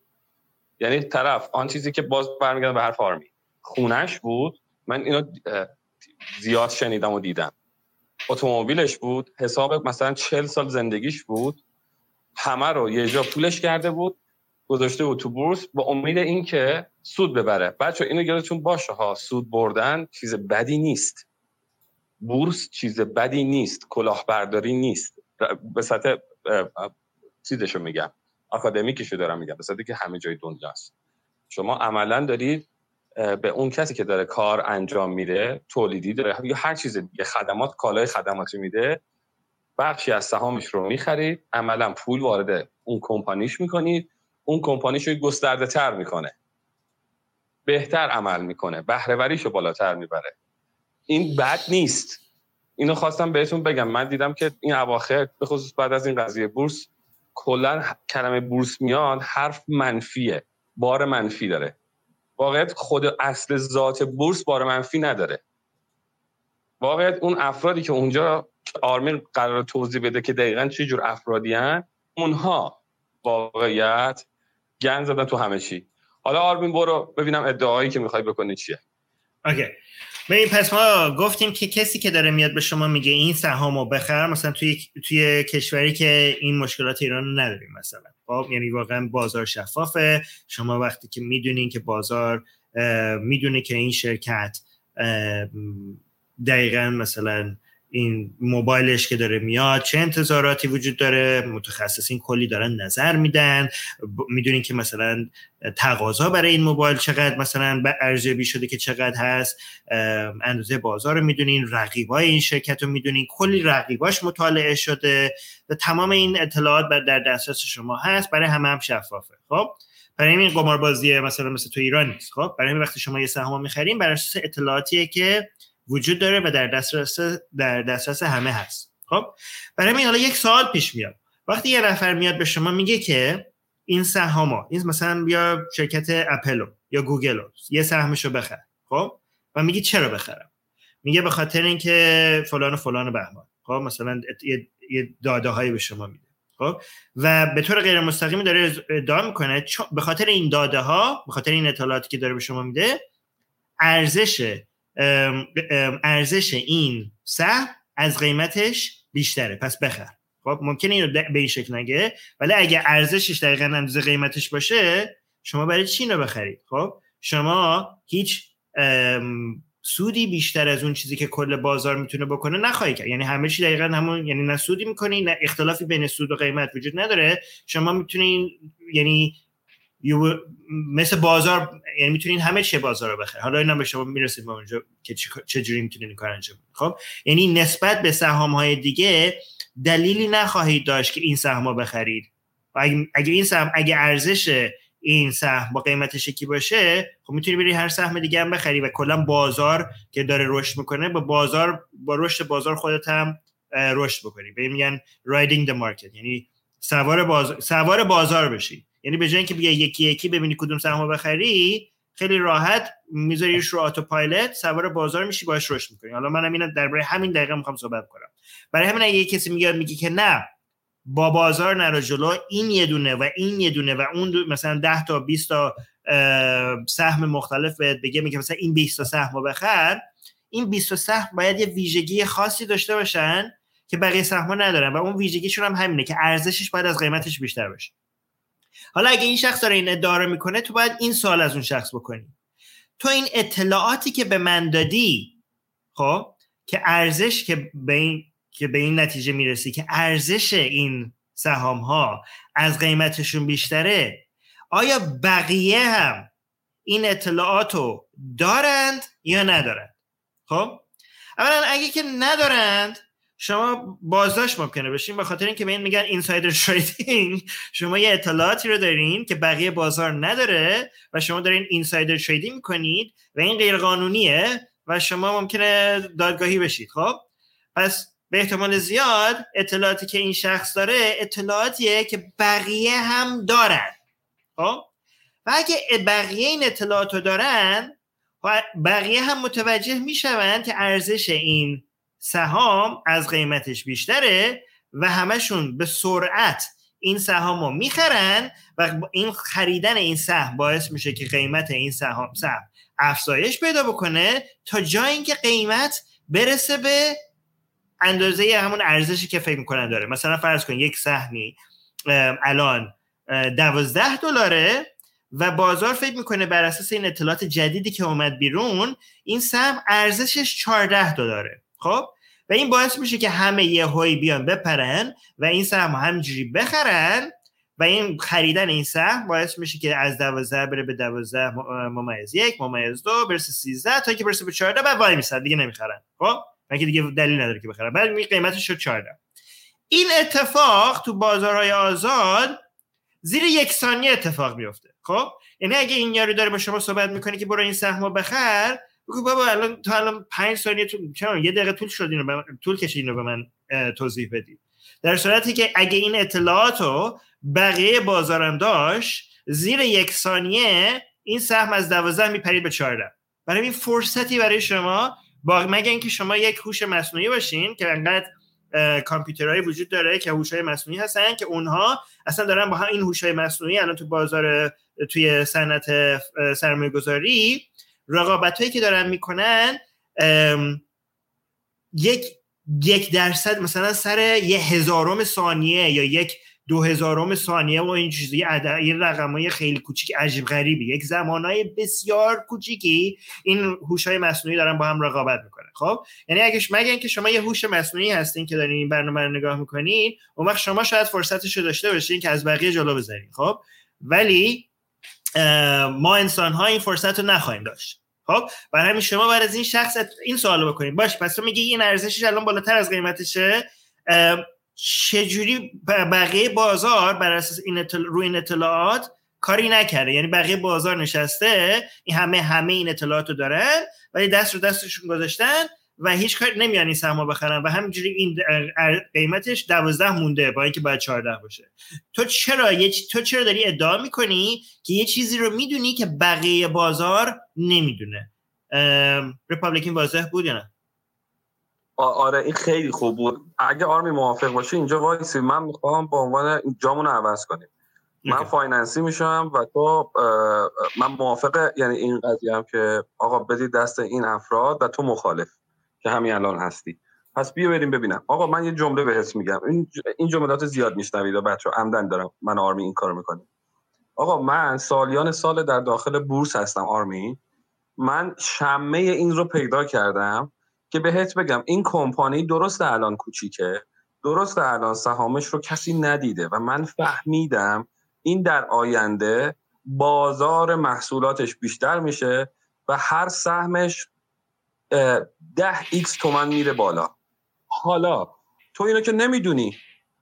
یعنی طرف آن چیزی که باز برمیگردم به حرف آرمین. خونش بود. من اینو زیاد شنیدم و دیدم. اتومبیلش بود حساب مثلا چل سال زندگیش بود. همه رو یه جا پولش کرده بود گذاشته بود تو بورس با امید اینکه سود ببره. بچه اینو یادتون باشه ها سود بردن چیز بدی نیست. بورس چیز بدی نیست کلاهبرداری نیست. به سطح چیزشو میگم اکادمیکشو دارم میگم به سطحی که همه جای دنیاست شما عملا دارید به اون کسی که داره کار انجام میده تولیدی داره. یا هر چیز دیگه خدمات کالای خدماتی میده. بخشی از سهامش رو می‌خرید. عملا پول وارد اون کمپانیش می‌کنید اون کمپانیش رو گسترده تر می‌کنه. بهتر عمل می‌کنه. بهرهوریش رو بالاتر می‌بره. این بد نیست. اینو خواستم بهتون بگم. من دیدم که این اواخر به خصوص بعد از این قضیه بورس کلا کلمه بورس میاد حرف منفیه. بار منفی داره. واقعیت خود اصل ذات بورس بار منفی نداره. واقعیت اون افرادی که اونجا آرمین قرار توضیح بده که دقیقا چه جور افرادی هن اونها واقعیت گن زدن تو همه چی. حالا آرمین برو ببینم ادعایی که می‌خوای بکنی چیه. اوکی. ببین پس ما گفتیم که کسی که داره میاد به شما میگه این سهامو بخر مثلا توی توی کشوری که این مشکلات ایران رو نداریم مثلا. خب یعنی واقعا بازار شفافه. شما وقتی که می‌دونین که بازار می‌دونه که این شرکت دقیقا مثلا این موبایلش که داره میاد چه انتظاراتی وجود داره؟ متخصصین کلی دارن نظر میدن. می‌دونین که مثلا تقاضا برای این موبایل چقدر مثلا ارزیابی شده که چقدر هست. اندازه بازار رو می‌دونین رقیبای این شرکت رو می‌دونین. کلی رقیباش مطالعه شده و تمام این اطلاعات در دسترس شما هست. برای همه هم شفافه. خب؟ برای این قماربازی مثلا مثل تو ایران نیست. خب؟ برای این وقتی شما یه سهام می‌خرین اساس اطلاعاتیه که وجود داره و در دسترس در دسترس همه هست. خب؟ برای این حالا یک سوال پیش میاد. وقتی یه نفر میاد به شما میگه که این سهاما این مثلا بیا شرکت اپل و یا گوگل یه سهمشو بخر. خب؟ و میگی چرا بخرم؟ میگه به خاطر اینکه فلان و فلان و بهمان. خب؟ مثلا یه داده هایی به شما میده. خب؟ و به طور غیر مستقیمی داره ادعا می‌کنه به خاطر این داده ها به خاطر این اطلاعاتی که داره به شما میده ارزش ارزش این سهم از قیمتش بیشتره. پس بخر. خب ممکنه اینو به این شکل نگه ولی اگه ارزشش دقیقا اندازه قیمتش باشه شما برای چی اینو بخرید؟ خب شما هیچ سودی بیشتر از اون چیزی که کل بازار می‌تونه بکنه نخواهی کرد. یعنی همه چی دقیقا همون یعنی نه سودی می‌کنی نه اختلافی بین سود و قیمت وجود نداره. شما می‌تونین یعنی مثل بازار یعنی می‌تونین همه چی بازار رو بخرید حالا اینا به شما می‌رسید به اونجا که چه جوری می‌تونین کار انجام خب؟ یعنی نسبت به سهام های دیگه دلیلی نخواهید داشت که این سهم رو بخرید. اگه این سهم اگه ارزش این سهم با قیمتش یکی باشه خب می‌تونی بری هر سهم دیگه هم بخری و کلا بازار که داره رشد می‌کنه با بازار با رشد بازار خودت هم رشد بکنی. به میگن riding the market. یعنی سوار بازار سوار بازار بشی. یعنی به جای اینکه بیا یکی یکی ببینی کدوم سهم بخری خیلی راحت میذاریش رو آتو پایلت سوار بازار میشی باش رشد می‌کنی. حالا منم اینو درباره همین دقیقه می‌خوام صحبت کنم. برای همین اگه کسی میگه میگه که نه با بازار نرو جلو این یه دونه و این یه دونه و اون دو مثلا 10 تا 20 تا سهم مختلف بگه میگه مثلا این 20 تا سهم بخر. این 20 تا سهم باید یه ویژگی خاصی داشته باشن که بقیه سهم ندارن و اون ویژگیشون هم همینه که ارزشش باید از قیمتش بیشتر باشه. حالا اگه این شخص داره این ادعا رو می‌کنه تو باید این سوال از اون شخص بکنی. تو این اطلاعاتی که به من دادی خب که ارزش که به این که به این نتیجه می‌رسی که ارزش این سهام ها از قیمتشون بیشتره آیا بقیه هم این اطلاعات رو دارند یا ندارند؟ خب؟ اولا اگه که ندارند شما بازداشت ممکنه بشین به خاطر اینکه به میگن اینسایدر تریدینگ شما یه اطلاعاتی رو دارین که بقیه بازار نداره و شما دارین اینسایدر تریدینگ می‌کنید و این غیر قانونیه و شما ممکنه دادگاهی بشید. خب؟ پس به احتمال زیاد اطلاعاتی که این شخص داره اطلاعاتیه که بقیه هم دارن. خب؟ و اگه بقیه این اطلاعات رو دارن بقیه هم متوجه می‌شوند که ارزش این سهام از قیمتش بیشتره و همشون به سرعت این سهام رو می‌خرن و این خریدن این سهم باعث میشه که قیمت این سهام سهم افزایش پیدا بکنه تا جای اینکه قیمت برسه به اندازه همون ارزشی که فکر می‌کنن داره. مثلا فرض کن یک سهمی الان دوازده دلاره و بازار فکر می‌کنه بر اساس این اطلاعات جدیدی که اومد بیرون این سهم ارزشش 14 دلاره. خب؟ و این باعث میشه که همه یه هایی بیان بپرن و این سهم همینجوری بخرن و این خریدن این سهم باعث میشه که از 12 بره به 12 ممیز یک ممیز دو برسه 13 تا که برسه به 14 بعد وای میسن دیگه نمی‌خرن. خب؟ که دیگه دلیل نداره که بخرن. بعد قیمتش شد 14 این اتفاق تو بازارهای آزاد زیر یک ثانیه اتفاق میفته خب؟ یعنی اگه این یارو داره با شما صحبت می‌کنه که برو این سهم بخر بگو بابا الان تو الان 5 ثانیه تو یه دقیقه طول شد اینو طول کشید اینو به من توضیح بدی. در صورتی که اگه این اطلاعات رو بقیه بازارم داشت زیر یک ثانیه این سهم از 12 میپرید به 14 برای این فرصتی برای شما با مگه اینکه شما یک هوش مصنوعی باشین که انقدر کامپیوترهایی وجود داره که هوش‌های مصنوعی هستن که اونها اصلا دارن با هم این هوش‌های مصنوعی الان تو بازار توی صنعت سرمایه گذاری رقابت هایی که دارن می‌کنن یک یک درصد مثلا سر یه هزارم ثانیه یا یک دو هزارم ثانیه و این چیزی این رقم های خیلی کوچیک عجیب غریبی. یک های بسیار کوچیکی این هوش های مصنوعی دارن با هم رقابت می‌کنن. خب؟ یعنی اگه مگه اینکه شما یه هوش مصنوعی هستین که دارین این برنامه رو نگاه می‌کنین اون وقت شما شاید فرصتش رو داشته باشین که از بقیه جلو بزنین خب؟ ولی ما انسان ها این فرصت رو نخواهیم داشت. خب؟ برای همین شما بعد از این شخص این سوالو بکنید. باش پس تو میگی این ارزشش الان بالاتر از قیمتشه. چجوری بقیه بازار بر اساس این روی این اطلاعات کاری نکرده؟ یعنی بقیه بازار نشسته این همه همه این اطلاعات رو دارن ولی دست رو دستشون گذاشتن. و هیچ کاری نمیان این سهمو بخرن و همینجوری این قیمتش دوازده مونده با اینکه باید 14 باشه. تو چرا یه تو چرا داری ادعا می‌کنی که یه چیزی رو می‌دونی که بقیه بازار نمی‌دونه؟ رپابلیکن واضح بود یا نه؟ آره این خیلی خوب بود. اگه آرمی موافق باشه اینجا وایسی. من می‌خوام با عنوان جامون رو عوض کنیم. من فایننسی میشم و تو من موافق یعنی این قضیه هم که آقا بدید دست این افراد و تو مخالف. که همین الان هستی. پس بیا بریم ببینم. آقا من یه جمله بهت میگم. این این جملات زیاد میشنوید و بچه عمدن دارم. من آرمی این کارو می‌کنیم آقا من سالیان سال در داخل بورس هستم آرمی من شمه این رو پیدا کردم که بهت بگم این کمپانی درست الان کوچیکه. درست الان سهامش رو کسی ندیده و من فهمیدم این در آینده بازار محصولاتش بیشتر میشه و هر سهمش ده x تومن میره بالا. حالا تو اینو که نمی‌دونی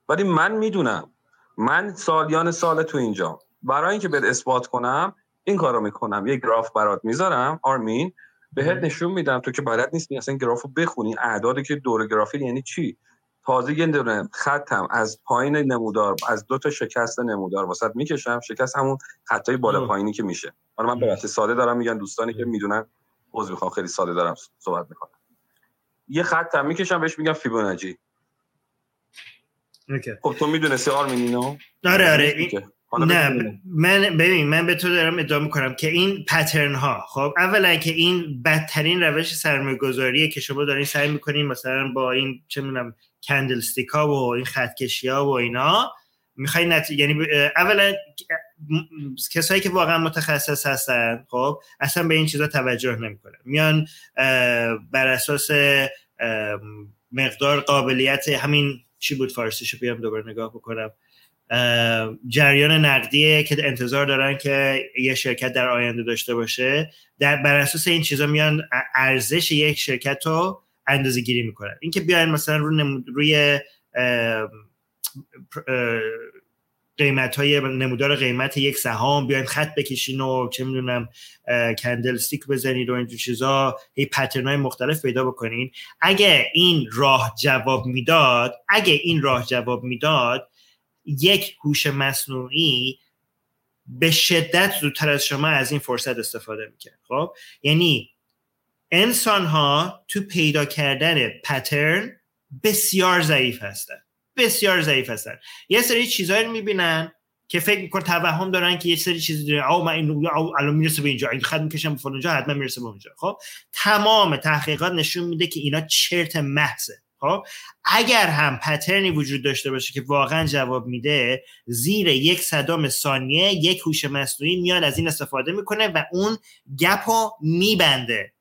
ولی من می‌دونم. من سالیان سال تو اینجا. برای اینکه بهت اثبات کنم این کارو می‌کنم. یک گراف برات می‌ذارم آرمین. بهت نشون میدم. تو که بلد نیستی اصلا گراف رو بخونی. اعدادی که دور گرافی یعنی چی؟ تازه یه دونه خطم از پایین نمودار از دو تا شکست نمودار واسط می‌کشم. شکست همون خطای بالا پایینی که میشه. حالا من به ساده دارم میگن دوستانی که می‌دونن عذر می‌خوام خیلی ساده دارم صحبت می‌کنم. یه خطم می‌کشم بهش میگم فیبوناچی. خب تو می‌دونستی آرمین اینو آره آره. نه من ببین من به تو دارم ادعا می‌کنم که این پترن ها خب اولا که این بدترین روش سرمایه گذاریه که شما دارین سعی می‌کنین مثلا با این چه می‌دونم کندلستیک ها و این خطکشی ها و اینا می‌خوای نت... یعنی اولا کسایی که واقعا متخصص هستن خب اصلا به این چیزا توجه نمی‌کنن. میان بر اساس مقدار قابلیت همین چی بود فارسیشو بیام دوباره نگاه بکنم. جریان نقدیه که انتظار دارن که یه شرکت در آینده داشته باشه. در بر اساس این چیزا میان ارزش یک شرکت رو اندازه گیری می‌کنن. اینکه بیاین مثلا روی, روی قیمت های نمودار قیمت یک سهام بیاین خط بکشین و چه می‌دونم کندل ستیک بزنید و اینجور چیزا هی پترن های مختلف پیدا بکنین. اگه این راه جواب می‌داد اگه این راه جواب می‌داد یک هوش مصنوعی به شدت زودتر از شما از این فرصت استفاده می‌کرد. خب؟ یعنی انسان ها تو پیدا کردن پترن بسیار ضعیف هستن. بسیار ضعیف هستن. یه سری چیزهایی رو می‌بینن که فکر میکن توهم دارن که یه سری چیزی داره او من این الان می‌رسه به اینجا. این خط می‌کشم به فلانجا حتما می‌رسه به اونجا خب؟ تمام تحقیقات نشون میده که اینا چرت محضه. خب؟ اگر هم پترنی وجود داشته باشه که واقعا جواب میده زیر یک صدام ثانیه یک هوش مصنوعی میاد از این استفاده می‌کنه و اون گپ رو میبنده.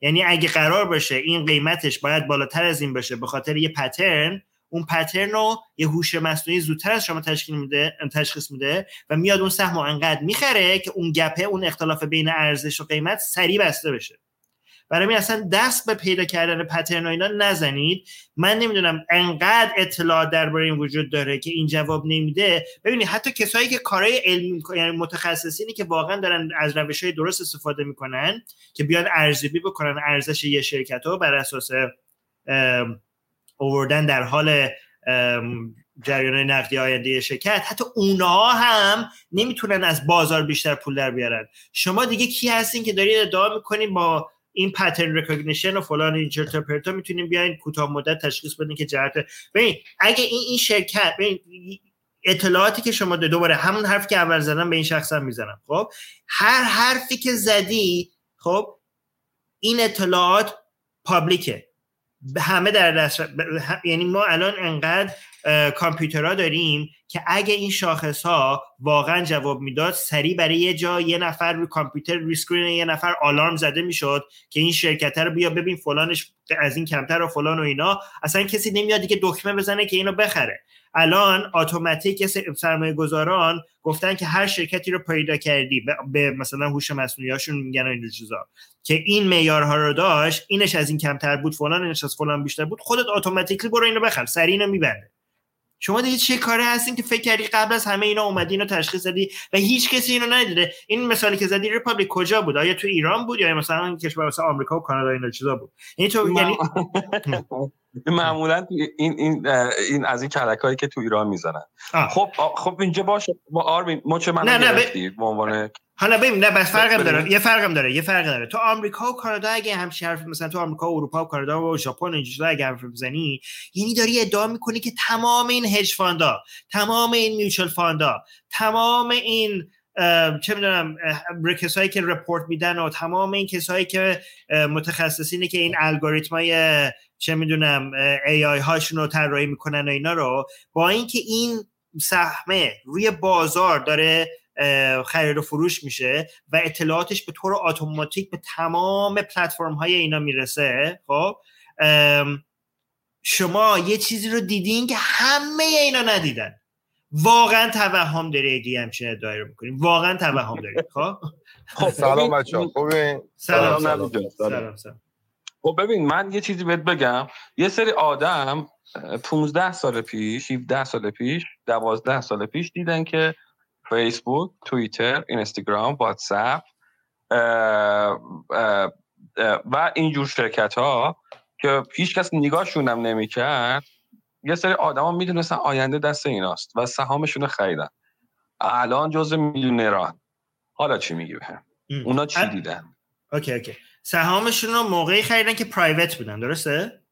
یعنی اگه قرار باشه این قیمتش باید بالاتر از این باشه به خاطر یه پترن اون پترن رو یه هوش مصنوعی زودتر از شما تشکیل میده تشخیص میده و میاد اون سهم انقدر می‌خره که اون گپه اون اختلاف بین ارزش و قیمت سریع بسته بشه. برای این اصلا دست به پیدا کردن پترن و اینا نزنید. من نمی‌دونم انقدر اطلاع درباره این وجود داره که این جواب نمیده. ببینید حتی کسایی که کارهای علمی یعنی متخصصینی که واقعا دارن از روش های درست استفاده می‌کنن که بیان ارزیابی بکنن ارزش یه شرکت ها بر اساس آوردن در حال جریان نقدی آینده شرکت. حتی اونها هم نمی‌تونن از بازار بیشتر پول در بیارن. شما دیگه کی هستین که دارید ادعا می‌کنین با این pattern recognition و فلان این چرتا پرتا می‌تونیم بیاین کوتاه مدت تشخیص بدین که جهت ببین اگه این این شرکت ببین اطلاعاتی که شما دوباره همون حرفی که اول زدم به این شخص هم می‌زنم. خب؟ هر حرفی که زدی خب این اطلاعات public ه همه در دست یعنی ما الان انقدر کامپیوترها داریم که اگه این شاخص ها واقعا جواب می‌داد سریع برای یه جا یه نفر روی کامپیوتر روی screen یه نفر آلارم زده می‌شد که این شرکت رو بیا ببین فلانش از این کمتر و فلان و اینا. اصلا کسی نمیاد دیگه دکمه بزنه که اینو بخره. الان اتوماتیک سرمایه گذاران گفتن که هر شرکتی رو پیدا کردی به مثلا هوش مصنوعی هاشون میگن این چیزا. که این معیارها رو داشت اینش از این کمتر بود فلان اینش از فلان بیشتر بود خودت automatically برو اینو بخر سریع اینو میبنده. شما دیگه چه کاره هستین که فکر کردی قبل از همه اینا اومدی اینو تشخیص دادی و هیچ کسی اینو ندیده؟ این مثالی که زدی ریپابلیک کجا بود؟ آیا تو ایران بود یا مثلا کشور مثل آمریکا و کانادا اینا چیزا بود؟ یعنی تو یعنی معمولا این این این از این کلکایی که تو ایران می‌زنن. خب خب اینجا باشه. با آرمین مچ من نه نه به عنوان حالا ببین نه بس فرقم داره. یه فرقم داره یه فرق داره. تو آمریکا و کانادا اگه هم حرف مثلا تو آمریکا و اروپا و کانادا و ژاپن اینجوری اگه حرف بزنی یعنی داری ادعا می‌کنی که تمام این هج فاندا تمام این میوچوال فاندا تمام این چه می‌دونم کسایی که رپورت میدن و تمام این کسایی که متخصصینه که این الگوریتمای چه می‌دونم ای آی هاشون رو طراحی می‌کنن و اینا رو با اینکه این سهمه روی بازار داره خرید و فروش میشه و اطلاعاتش به طور اتوماتیک به تمام پلتفرم های اینا می‌رسه خب شما یه چیزی رو دیدین که همه اینا ندیدن. واقعا توهم داری دی همچین ادعایی رو می‌کنیم. واقعا توهم داری خب؟ خب سلام بچه خوبه سلام سلام سلام. سلام. خب ببین من یه چیزی بهت بگم. یه سری آدم 15 سال پیش 17 سال پیش 12 سال پیش دیدن که فیسبوک توییتر اینستاگرام واتساپ و اینجور شرکت ها که هیچ کس نگاهشون هم نمی‌کرد یه سری آدما می‌دونستن آینده دست ایناست و سهامشون رو خریدن. الان جز میلیونران حالا چی میگی بهم؟ اونا چی دیدن؟ okay okay. سهامشون رو موقعی خریدن که private بودن درسته؟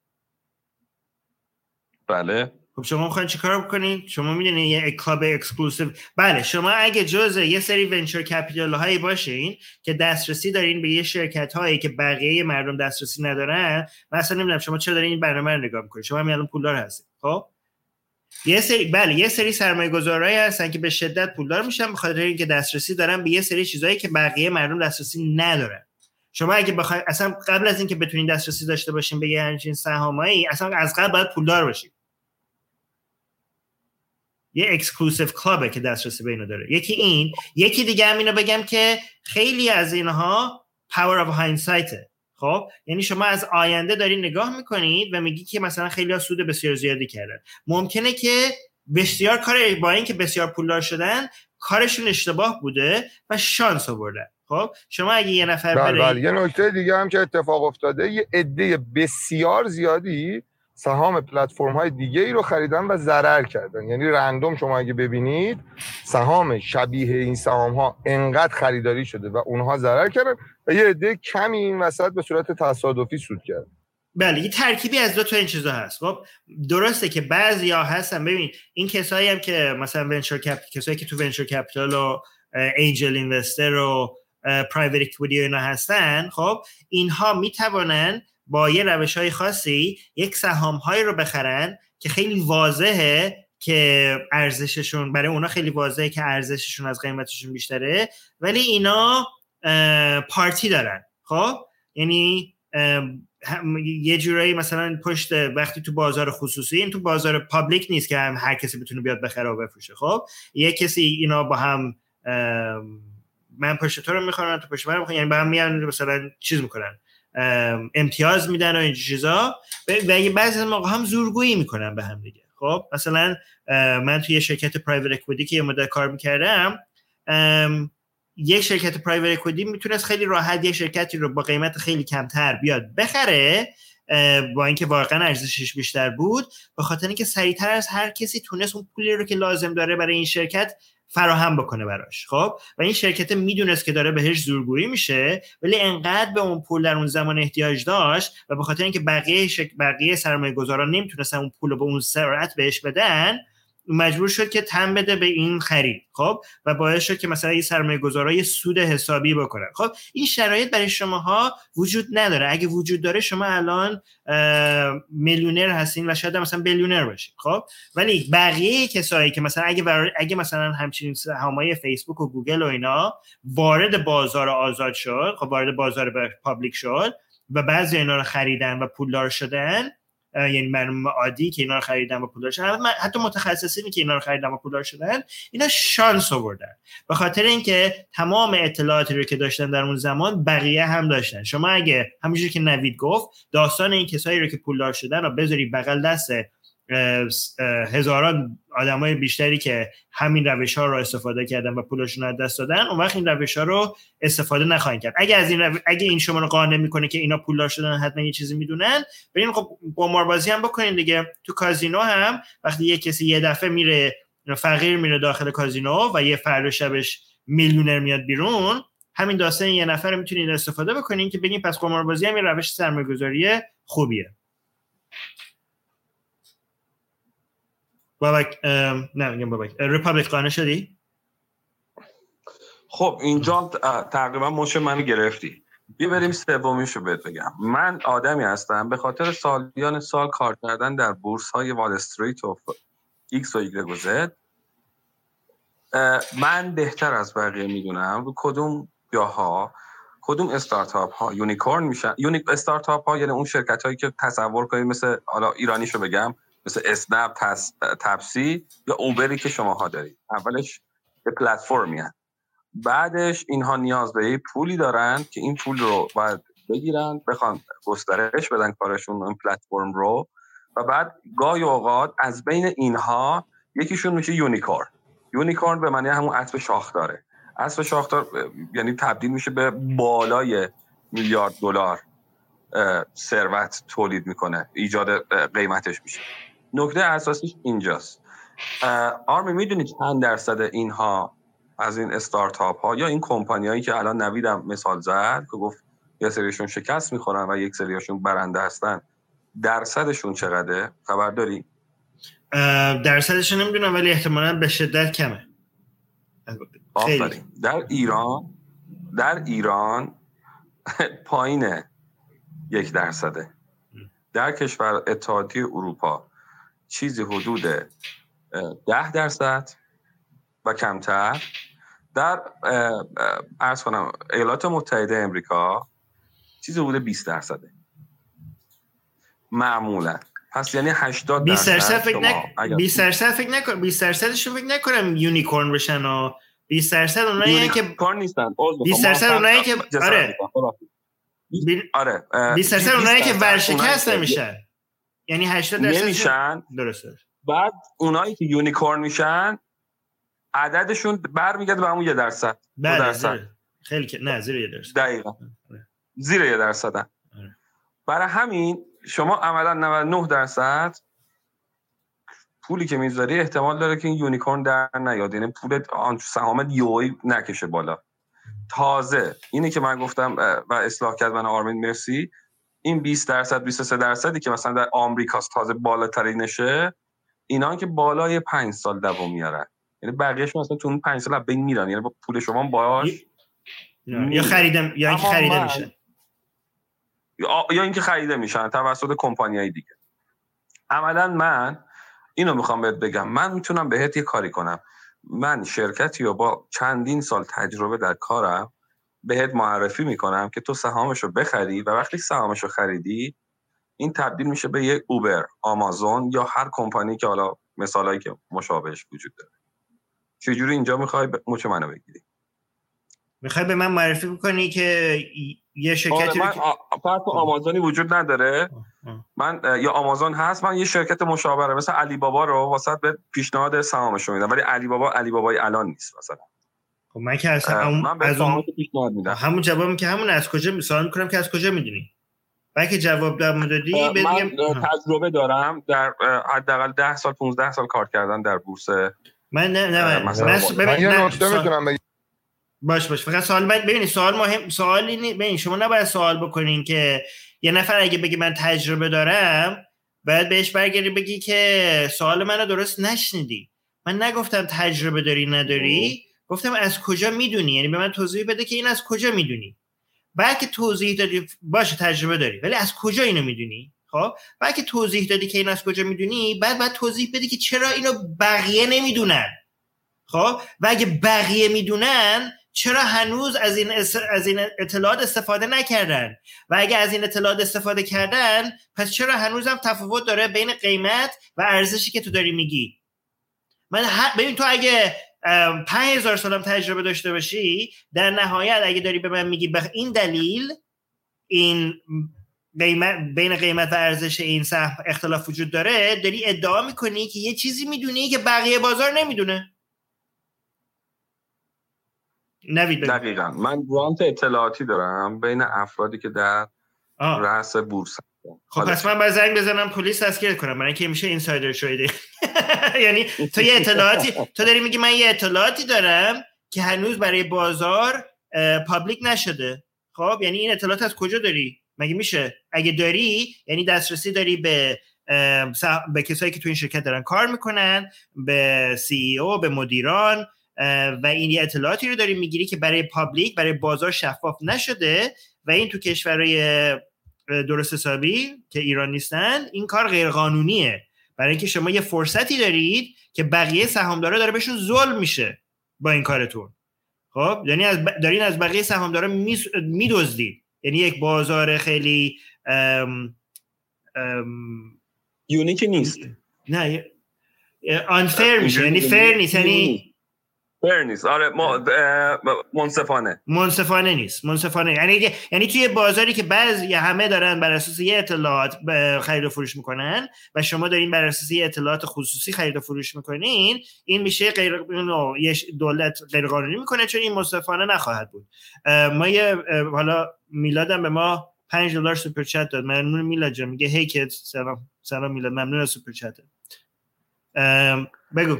بله. خب شما می‌خواین چیکار بکنید؟ شما می‌دونید یه club exclusive بله شما اگه جزء یه سری venture capital هایی باشین که دسترسی دارین به یه شرکت هایی که بقیه مردم دسترسی ندارن مثلا نمی‌دونم شما چرا دارین این برنامه رو نگاه می‌کنید. شما الان پولدار هستید خب؟ یه سری بله یه سری سرمایه گذارایی هستن که به شدت پولدار میشن به خاطر اینکه دسترسی دارن به یه سری چیزهایی که بقیه مردم دسترسی ندارن. شما اگه بخواید اصلا قبل از اینکه بتونین دسترسی داشته باشین به یه همچین سهامایی اصلا از قبل باید پولدار باشید یه exclusive club ه که دسترسی به اینو داره. یکی این یکی دیگه هم اینو بگم که خیلی از اینها power of hindsight ه خب؟ یعنی شما از آینده داری نگاه می‌کنید و میگی که مثلا خیلی ها سود بسیار زیادی کردن. ممکنه که بسیار کار با اینکه بسیار پولدار شدن کارشون اشتباه بوده و شانس آوردن خب؟ شما اگه یه نفر بله بله. یه نکته دیگه هم که اتفاق افتاده یه عده بسیار زیادی سهام پلتفرم های دیگه ای رو خریدن و ضرر کردن. یعنی رندوم شما اگه ببینید سهام شبیه این سهام ها انقدر خریداری شده و اونها ضرر کردن و یه عده کمی این وسط به صورت تصادفی سود کرد بله یه ترکیبی از دو تا این چیزا هست. خب درسته که بعضی ها هستن. ببین این کسایی هم که مثلا venture cap کسایی که تو venture capital و angel investor و private equity اینا هستن خب اینها می‌توانن با یه روش های خاصی یک سهام هایی رو بخرن که خیلی واضحه که ارزششون برای اونا خیلی واضحه که ارزششون از قیمتشون بیشتره ولی اینا پارتی دارن. خب؟ یعنی یه جورایی مثلا پشت وقتی تو بازار خصوصی این تو بازار پابلیک نیست که هم هر کسی بتونه بیاد بخره و بفروشه. خب؟ یه کسی اینا با هم من پشت تو رو می‌خوام تو پشت من می‌خوام یعنی با هم میان مثلا چیز می‌کنن. امتیاز میدن و این چیزا. و بعضی از موقع هم زورگویی می‌کنن به هم دیگه. خب مثلا من توی شرکت پرایوت اکویتی که یه مدت کار می‌کردم یک شرکت پرایوت اکویتی می‌تونست خیلی راحت یه شرکتی رو با قیمت خیلی کمتر بیاد بخره با اینکه واقعا ارزشش بیشتر بود به خاطر اینکه سریعتر از هر کسی تونست اون پولی رو که لازم داره برای این شرکت فراهم بکنه براش خب؟ و این شرکت می‌دونست که داره بهش زورگویی میشه ولی انقدر به اون پول در اون زمان احتیاج داشت و به خاطر اینکه بقیه شک... بقیه سرمایه گذاران نمی‌تونستن اون پول رو به اون سرعت بهش بدن مجبور شد که تن بده به این خرید خب؟ و باعث شد که مثلا این سرمایه گذارای سود حسابی بکنن. خب این شرایط برای شماها وجود نداره. اگه وجود داره شما الان میلیونر هستین و شاید مثلا بیلیونر باشین خب؟ ولی بقیه کسایی که مثلا اگه اگه مثلا همچین سهامای فیسبوک و گوگل و اینا وارد بازار آزاد شد خب وارد بازار public شد و بعضی اینا رو خریدن و پولدار شدن یعنی مردم عادی که اینا رو خریدن و پولدار شدن. حتی متخصصینی که اینا رو خریدن و پولدار شدن اینا شانس آوردن. به خاطر اینکه تمام اطلاعاتی رو که داشتن در اون زمان بقیه هم داشتن. شما اگه همونجوری که نوید گفت داستان این کسایی رو که پولدار شدن رو بذاری بغل دست هزاران های بیشتری که همین روش ها رو استفاده کردن و پولشون از دست دادن اون وقت این روش ها رو استفاده نخواهند کرد. اگه از این اگه این شما رو قانع می‌کنه که اینا پولدار شدن حتما یه چیزی می‌دونن برین خب قماربازی هم بکنین دیگه. تو کازینو هم وقتی یه کسی یه دفعه میره فقیر میره داخل کازینو و یه فردا شبش میلیونر میاد بیرون همین داستان یه نفر می‌تونید استفاده بکنین که بگین پس قماربازی هم یه روش سرمایه‌گذاری خوبیه. بابک نه میگم بابک ریپابلیک قانع شدی؟ خب اینجا تقریبا مش منو گرفتی. بیا بریم سومیشو بهت بگم. من آدمی هستم. به خاطر سالیان سال کار کردن در بورس های وال استریت و ایکس و ایگرگ زد من بهتر از بقیه می‌دونم. کدوم جاها؟ کدوم استارتاپ ها unicorn میشن. unique استارتاپ ها یعنی اون شرکت هایی که تصور کنید مثل حالا ایرانیشو بگم. مثل اسنپ تپسی یا اوبری که شماها دارید. اولش یه پلتفرمی هست بعدش اینها نیاز به یه پولی دارن که این پول رو باید بگیرن بخوان گسترش بدن کارشون این پلتفرم رو. و بعد گاهی اوقات از بین اینها یکیشون میشه unicorn. unicorn به معنی همون اسب شاخداره. اسب شاخدار یعنی تبدیل میشه به بالای میلیارد دلار ثروت تولید می‌کنه. ایجاد قیمتش میشه. نکته اساسیش اینجاست. آرمی می‌دونید چند درصد اینها از این استارتاپ ها یا این کمپانی هایی که الان نویدم مثال زد که گفت یه سریشون شکست می‌خورن و یک سریشون برنده هستن درصدشون چقدره؟ خبر داری؟ درصدشون نمی‌دونم ولی احتمالا به شدت کمه. آفرین. در ایران در ایران پایین یک درصده. در کشور اتحادیه اروپا چیزی حدود ده درصد و کمتر در ارز کنم ایالات متحده امریکا چیزی بوده 20 درصده معمولا پس یعنی 80 20 درصد درصد فکر شما نک اگر 20 درصد فکر نکن 20 درصدش فکر نکنم یونیکورن بشن و 20 درصد اونایی که کار نیستن عذر می‌خوام. 20 درصد ما اونایی که- آره. می‌کنم. خداحافظ. بی- آره اه، 20 درصد اونایی که 20 درصد ورشکست نمیشن یعنی 80 درصد نمیشن؟ درسته. بعد اونایی که unicorn میشن عددشون برمیگرده به همون یه درصد. بله درصد. زیر. خیلی که نه زیر یه درصد. دقیقا. آره. زیر یه درصدن آره. برای همین شما عملا 99 درصد پولی که می‌ذاری احتمال داره که این unicorn در نیاد. یعنی پول آن سهامت یوی نکشه بالا. تازه. اینی که من گفتم و اصلاح کرد من آرمین مرسی. این 20 درصد 23 درصدی که مثلا در آمریکاست تازه بالاترینشه اینا که بالای 5 سال دوام میارن. یعنی بقیه‌شون مثلا تو اون 5 سال بین میرن. یعنی با پول شما باش یا خریدم یا اینکه خریده من- میشن یا یا اینکه خریده میشن توسط کمپانیای دیگه. عملا من اینو می‌خوام بهت بگم. من می‌تونم بهت یه کاری کنم. من شرکتی رو با چندین سال تجربه در کارم بهت معرفی می‌کنم که تو سهامش رو بخری و وقتی سهامش رو خریدی این تبدیل میشه به یک اوبر آمازون یا هر کمپانی که حالا مثالایی که مشابهش وجود داره. چجوری اینجا می‌خوای مچ منو بگیری؟ می‌خوای به من معرفی بکنی که یه آره شرکتی رو من فرق آمازونی وجود نداره. من یا آمازون هست من یه شرکت مشاوره مثل علی بابا رو واسط به پیشنهاد سهامش رو میدم ولی علی بابا علی بابای الان نیست مثلا. خب من که از, اه، هم... من به از اون همون جوابی که همون از کجا سوال می‌کنم که از کجا می‌دونی؟ بلکه جواب دادم دادی من. تجربه دارم در حداقل 10 سال 15 سال کار کردن در بورس من نه نه من, من, ببین، من یه نه، نکته سوال- می‌تونم بگم. باش باش فقط سوال بعد ببینید سوال مهم سوالی نی... ببین شما نباید سوال بکنین که یه نفر اگه بگه من تجربه دارم باید بهش برگردی بگی که سوال منو درست نشنیدی. من نگفتم تجربه داری نداری. گفتم از کجا می‌دونی؟ یعنی به من توضیح بده که این از کجا می‌دونی؟ بعد که توضیح دادی باشه تجربه داری ولی از کجا اینو می‌دونی؟ خب؟ بعد که توضیح دادی که این از کجا می‌دونی بعد بعد توضیح بدی که چرا اینو بقیه نمی‌دونن. خب؟ و اگه بقیه می‌دونن چرا هنوز از این, از این اطلاعات استفاده نکردن؟ و اگه از این اطلاعات استفاده کردن پس چرا هنوز هم تفاوت داره بین قیمت و ارزشی که تو داری میگی؟ من ببین تو اگه پنج هزار سالم تجربه داشته باشی در نهایت اگه داری به من میگی به این دلیل این قیمت بین قیمت و ارزش این سهم اختلاف وجود داره داری ادعا می‌کنی که یه چیزی می‌دونی که بقیه بازار نمی‌دونه نوید. دقیقا من گرانت اطلاعاتی دارم بین افرادی که در. رأس بورس. خب پس من باید زنگ بزنم پلیس دستگیر کنم. برای اینکه میشه insider trade ه. یعنی تو یه اطلاعاتی تو داری میگی من یه اطلاعاتی دارم که هنوز برای بازار public نشده. خب یعنی این اطلاعات از کجا داری؟ مگه میشه؟ اگه داری یعنی دسترسی داری به به کسایی که تو این شرکت دارن کار می‌کنن به CEO به مدیران و این یه اطلاعاتی رو داری می‌گیری که برای public برای بازار شفاف نشده و این تو کشورهای درست حسابی که ایران نیستن این کار غیر قانونیه برای اینکه شما یه فرصتی دارید که بقیه سهامدارا داره بهشون ظلم میشه با این کارتون. خب یعنی از ب... دارین از بقیه سهامدارا. میدزدید. یعنی یک بازار خیلی ام... ام... یونیک نیست. نه آنفر میشه. یعنی فر نیست. یعنی فر نیست. آره ما اه، منصفانه. منصفانه نیست. منصفانه. یعنی یعنی توی بازاری که بعضی همه دارن بر اساس یه اطلاعات خرید و فروش می‌کنن و شما دارین بر اساس یه اطلاعات خصوصی خرید و فروش می‌کنین این میشه غیر دولت غیر قانونی می‌کنه چون این منصفانه نخواهد بود. ما یه حالا میلادم به ما 5 دلار سوپر چت داد. ممنون میلاد جان. میگه هی سلام سلام میلاد. ممنون از سوپر چت. بگو.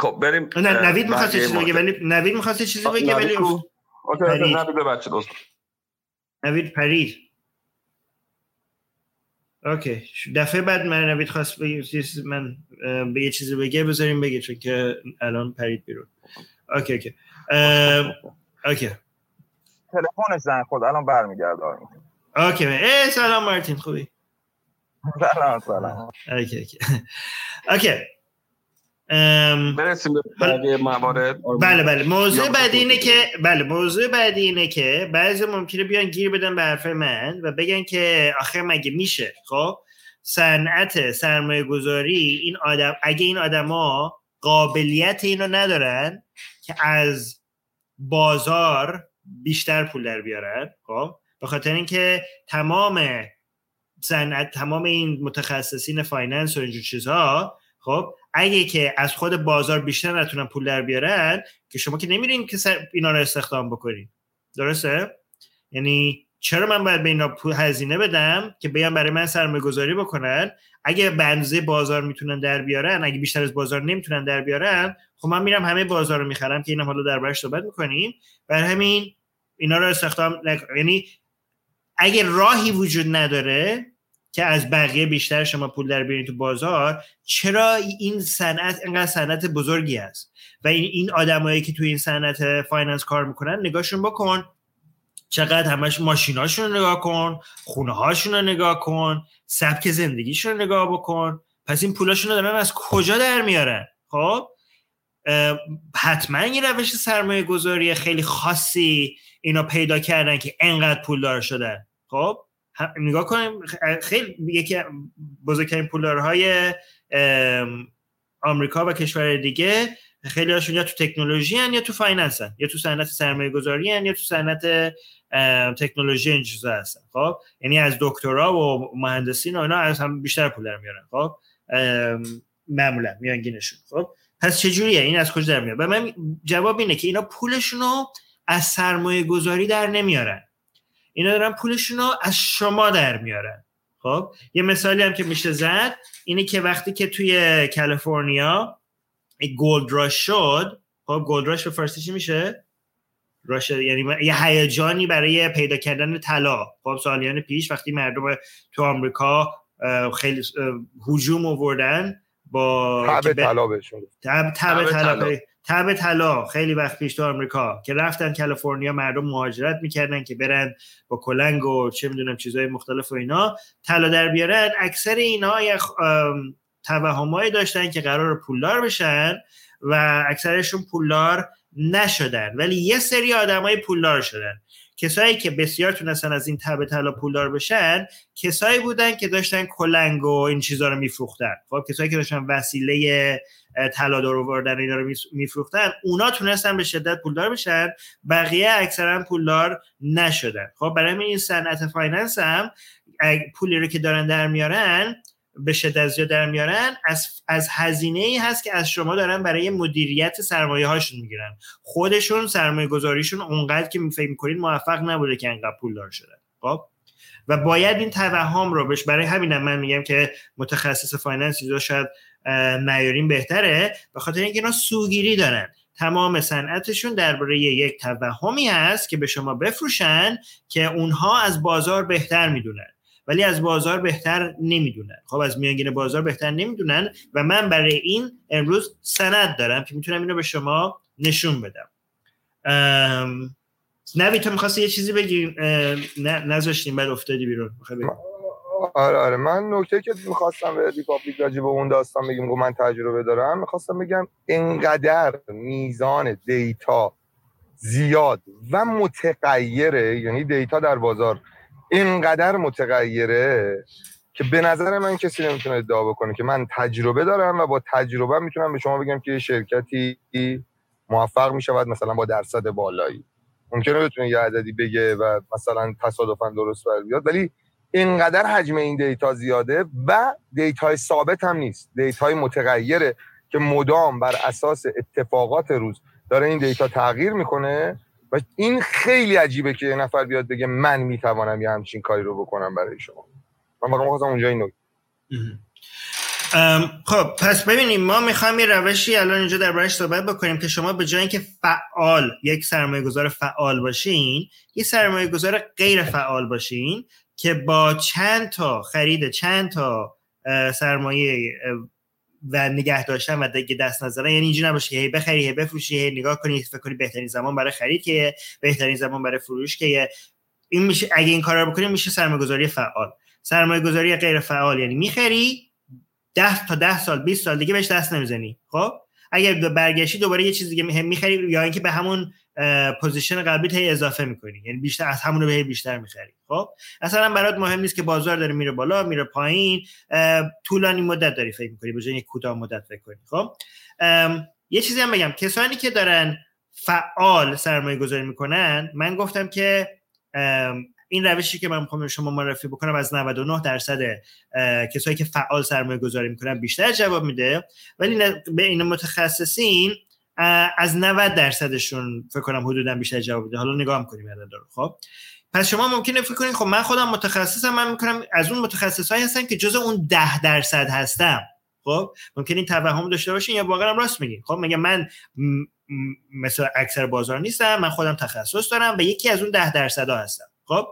خب بریم نوید می‌خواست چیزی بگه. ولی نوید می‌خواست چیزی بگه ولی. نوید ببخشید. نوید پرید okay. دفعه بعد من نوید خواست من به یه چیزی بگه بذاریم بگه چون که الان پرید بیرون. okay okay. okay. تلفنش زنگ خورد الان برمیگرده. okay. ای سلام مارتین خوبی؟ سلام سلام. اوکی اوکی. اوکی. برسیم به موارد. بله بله. موضوع بعدی اینه. که بله موضوع بعدی اینه که بعضی ممکنه بیان گیر بدن به حرف من و بگن که آخه مگه میشه؟ خب؟ صنعت سرمایه گذاری این آدم اگه این آدما قابلیت اینو ندارن که از بازار بیشتر پول در بیارن خب؟ به خاطر اینکه تمام صنعت تمام این متخصصین finance و اینجور چیزها خب؟ اگه که از خود بازار بیشتر نتونن پول در بیارن که شما که نمیرین که سر- اینا رو استخدام بکنین. درسته؟ یعنی چرا من باید به اینا پول هزینه بدم که بیان برای من سرمایه گذاری بکنن؟ اگه به اندازه بازار می‌تونن در بیارن اگه بیشتر از بازار نمی‌تونن در بیارن خب من میرم همه بازار رو می‌خرم که اینم حالا دربارش صحبت می‌کنیم. برای همین اینا رو استخدام. یعنی اگه راهی وجود نداره که از بقیه بیشتر شما پول در بیارین تو بازار چرا این صنعت اینقدر صنعت بزرگی است؟ و این این آدمایی که توی این صنعت finance کار می‌کنن نگاهشون بکن. چقدر همش ماشیناشون رو نگاه کن خونه هاشون رو نگاه کن سبک زندگیشون رو نگاه بکن. پس این پولاشون رو دارن از کجا در میارن؟ خب؟ حتما یه روش سرمایه گذاری خیلی خاصی اینا پیدا کردن که انقدر پولدار شدن. خب؟ نگاه کنیم خیلی یکی بزرگترین پولدارهای آمریکا و کشور دیگه خیلی هاشون یا تو تکنولوژی هن یا تو finance هن یا تو صنعت سرمایه گذاری هن یا تو صنعت تکنولوژی این چیزا هستن. خب؟ یعنی از دکترا و مهندسین و اینا از هم بیشتر پول در میارن. خب؟ معمولا میانگینشون. خب؟ پس چجوریه؟ این از کجا در میاد؟ من جواب اینه که اینا پولشون رو از سرمایه گذاری در نمیارن. اینا دارن پولشون رو از شما در میارن خب یه مثالی هم که میشه زد اینه که وقتی که توی کالیفرنیا گولد راش شد خب گولد راش به فارسی چی میشه راش یعنی یه هیجانی برای پیدا کردن طلا خب سالیان پیش وقتی مردم تو آمریکا خیلی هجوم آوردن با تب طلا بهشون. تب طلا. تب طلا خیلی وقت پیش تو آمریکا که رفتن کالیفرنیا مردم مهاجرت می‌کردن که برن با کلنگ و چه می‌دونم چیزهای مختلف و اینا طلا در بیارن. اکثر اینا یه توهمایی داشتن که قرار پولدار بشن و اکثرشون پولدار نشدن. ولی یه سری آدمای پولدار شدن. کسایی که بسیار تونستن از این تب طلا پولدار بشن کسایی بودن که داشتن کلنگ و این چیزا رو میفروختن. خب کسایی که داشتن وسیله طلا در آوردن اینا رو میفروختن. اونا تونستن به شدت پولدار بشن. بقیه اکثرا پولدار نشدن. خب برای این صنعت finance هم پولی رو که دارن در میارن به شدت زیاد در میارن از از هزینه ای هست که از شما دارن برای مدیریت سرمایه هاشون می‌گیرن. خودشون سرمایه گذاریشون اونقدر که فکر می‌کنید موفق نبوده که انقدر پولدار شدن. خب؟ و باید این توهم رو بش برای همینم من میگم که متخصص finance اینجا شاید نیاریم بهتره؟ به خاطر اینکه اینا سوگیری دارن. تمام صنعتشون درباره یک توهمی هست که به شما بفروشن که اونها از بازار بهتر می‌دونن. ولی از بازار بهتر نمی‌دونن. خب از میانگین بازار بهتر نمی‌دونن و من برای این امروز سند دارم که می‌تونم اینو به شما نشون بدم. نوید تو می‌خواستی یه چیزی بگی؟ نذاشتیم بعد افتادی بیرون؟ آره آره. من نکته که می‌خواستم به ریپابلیک راجع به اون داستان بگم گفت من تجربه دارم می‌خواستم بگم انقدر میزان data زیاد و متغیره یعنی data در بازار اینقدر متغیره که به نظر من کسی نمی‌تونه ادعا بکنه که من تجربه دارم و با تجربه می‌تونم به شما بگم که شرکتی موفق می‌شود مثلا با درصد بالایی. ممکنه بتونه یه عددی بگه و مثلا تصادفا درست بر بیاد ولی اینقدر حجم این data زیاده و data ی ثابت هم نیست. data ی متغیره که مدام بر اساس اتفاقات روز داره این data تغییر می‌کنه و این خیلی عجیبه که یه نفر بیاد بگه من می‌توانم یه همچین کاری رو بکنم برای شما. من واقعا خواستم اونجا این نکته. ام، خب پس ببینیم ما می‌خوایم یه روشی الان اینجا دربارش صحبت بکنیم که شما به جای اینکه فعال یک سرمایه گذار فعال باشین یه سرمایه گذار غیر فعال باشین که با چند تا خرید چند تا سرمایه و نگه داشتن و دیگه دست نظرن یعنی اینجوری نباشه که هی بخری هی بفروشی هی نگاه کنی فکر کنی بهترین زمان برای خرید که بهترین زمان برای فروش که این میشه اگه این کار رو بکنی میشه سرمایه گذاری فعال. سرمایه گذاری غیر فعال یعنی می‌خری ده تا ده سال 20 سال دیگه بهش دست نمی‌زنی. خب؟ اگر برگشتی دوباره یه چیز دیگه می‌خری یا اینکه به همون پوزیشن قبلی هی اضافه می‌کنی. یعنی بیشتر از همون به بیشتر می‌خری. خب؟ اصلا برات مهم نیست که بازار داره میره بالا میره پایین طولانی مدت داری فکر می‌کنی به جای کوتاه مدت فکر کنی. خب؟ یه چیزی هم بگم. کسانی که دارن فعال سرمایه گذاری می‌کنن من گفتم که این روشی که من می‌خوام شما معرفی بکنم از 99 درصد کسایی که فعال سرمایه گذاری می‌کنن بیشتر جواب میده. ولی به این متخصصین از 90 درصدشون فکر کنم حدودا بیشتر جواب میده. حالا نگاه می‌کنیم داره خب. پس شما ممکنه فکر کنید خب من خودم متخصصم من می‌کنم از اون متخصصایی هستن که جز اون 10 درصد هستم. خب. ممکن این توهم داشته باشین یا واقعا راست میگین. خب میگه من مثل اکثر بازار نیستم من خودم تخصص دارم و یکی از اون 10 درصد ها هستم. خب.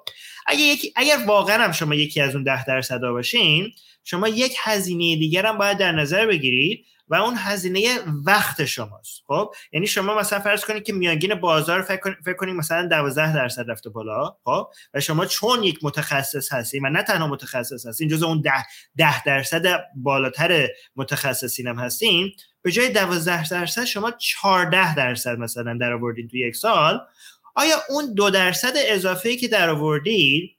اگر یکی اگر واقعا هم شما یکی از اون 10 درصد ها باشین شما یک هزینه دیگر هم باید در نظر بگیرید و اون هزینه وقت شماست. خب؟ یعنی شما مثلا فرض کنید که میانگین بازار فکر کنید مثلا 12 درصد رفته بالا خب؟ و شما چون یک متخصص هستید و نه تنها متخصص هستین جز اون 10 ده درصد بالاتر متخصصین هم هستین به جای 12 درصد شما 14 درصد مثلا در آوردین تو یک سال. آیا اون دو درصد اضافه که در آوردید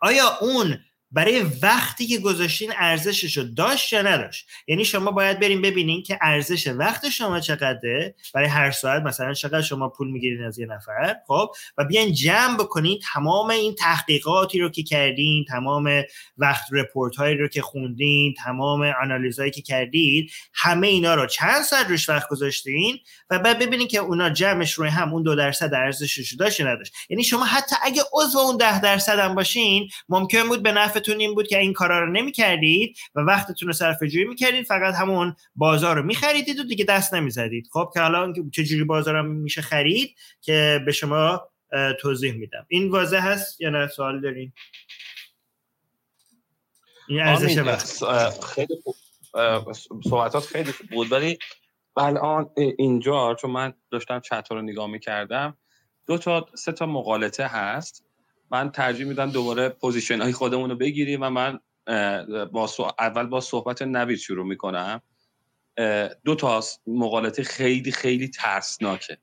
آیا اون برای وقتی که گذاشتین ارزشش رو داشت یا نداشت؟ یعنی شما باید بریم ببینین که ارزش وقت شما چقدره؟ برای هر ساعت مثلا چقدر شما پول می‌گیرین از یه نفر؟ خب؟ و بیاین جمع بکنین تمام این تحقیقاتی رو که کردین تمام وقت رپورت هایی رو که خوندین تمام آنالیزهایی که کردید همه اینا رو چند ساعت روش وقت گذاشتین و بعد ببینین که اونا جمعش روی هم اون دو درصد ارزشش داشت یا نداشت. یعنی شما حتی اگه عضو اون ده درصد هم باشین ممکن بود به نفع هدفتون این بود که این کارا رو نمی‌کردید و وقتتون رو صرف جویی می‌کردید فقط همون بازار رو میخریدید و دیگه دست نمی‌زدید. خب که حالا چجوری بازار رو میشه خرید که به شما توضیح میدم. این واضح هست یا نه؟ سوال دارین؟ این ارزش وقت. خیلی صحبتات خیلی بود. ولی الان اینجا چون من داشتم چت رو نگاه می‌کردم دو تا سه تا مقالطه هست. من ترجیح میدم دوباره پوزیشن های خودمون رو بگیریم و من با اول با صحبت نوید شروع می‌کنم. دو تا مقالطه خیلی خیلی ترسناکه.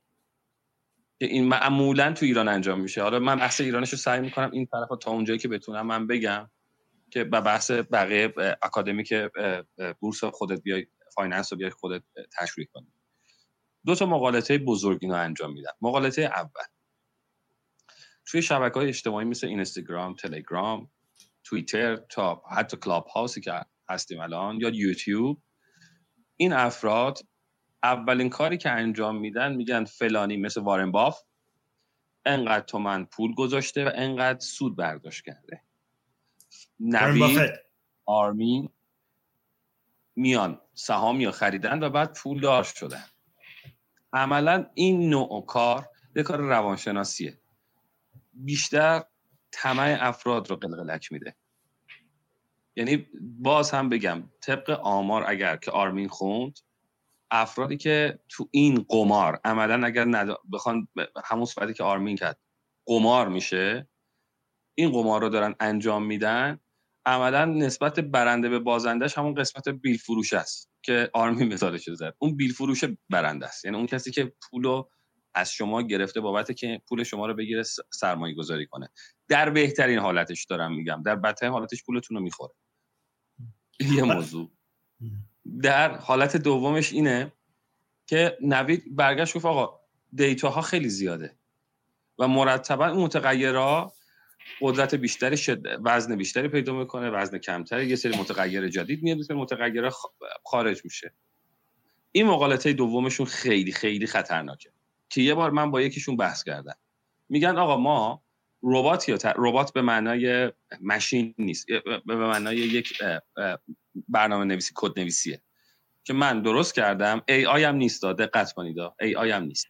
که این معمولا تو ایران انجام میشه. حالا من بحث ایرانش رو سعی می‌کنم این طرف تا اونجایی که بتونم من بگم که به بحث بقیه که بورس خودت بیای finance رو بیای خودت تشریح کنی. دو تا مغالطه بزرگ اینو انجام میدم مغالطه اول. توی شبکه های اجتماعی مثل اینستاگرام تلگرام توییتر تا حتی کلاب هاوسی که هستیم الان یا یوتیوب این افراد اولین کاری که انجام میدن میگن فلانی مثل وارن باف انقدر تومن پول گذاشته و انقدر سود برداشت کرده. نوید آرمین میان سهام یا خریدن و بعد پول دار شدن. عملا این نوع کار یه کار روانشناسیه. بیشتر طمع افراد رو قلقلک میده. یعنی باز هم بگم طبق آمار اگر که آرمین خوند افرادی که تو این قمار عملا اگر ند... بخوان همون صفتی که آرمین کرد قمار میشه این قمار رو دارن انجام میدن عملا نسبت برنده به بازندش همون قسمت بیل فروش است که آرمین مثالش زد. اون بیل فروش برنده است. یعنی اون کسی که پولو از شما گرفته بابت که پول شما رو بگیره سرمایه گذاری کنه. در بهترین حالتش دارم میگم. در بدترین حالتش پولتون رو می‌خوره. یه موضوع. در حالت دومش اینه که نوید برگشت گفت آقا دیتا خیلی زیاده و مرتبا اون متغیرها قدرت بیشتری شد وزن بیشتری پیدا می‌کنه وزن کمتری یه سری متغیر جدید میاد مثل متغیر خارج میشه. این مقالطه دومشون خیلی خیلی خطرناکه. که یه بار من با یکیشون بحث کردم. میگن آقا ما ربات یا ربات به معنای ماشین نیست به معنای یک برنامه نویسی کد نویسیه که من درست کردم ای آی هم نیست دقت کنید ای آی هم نیست.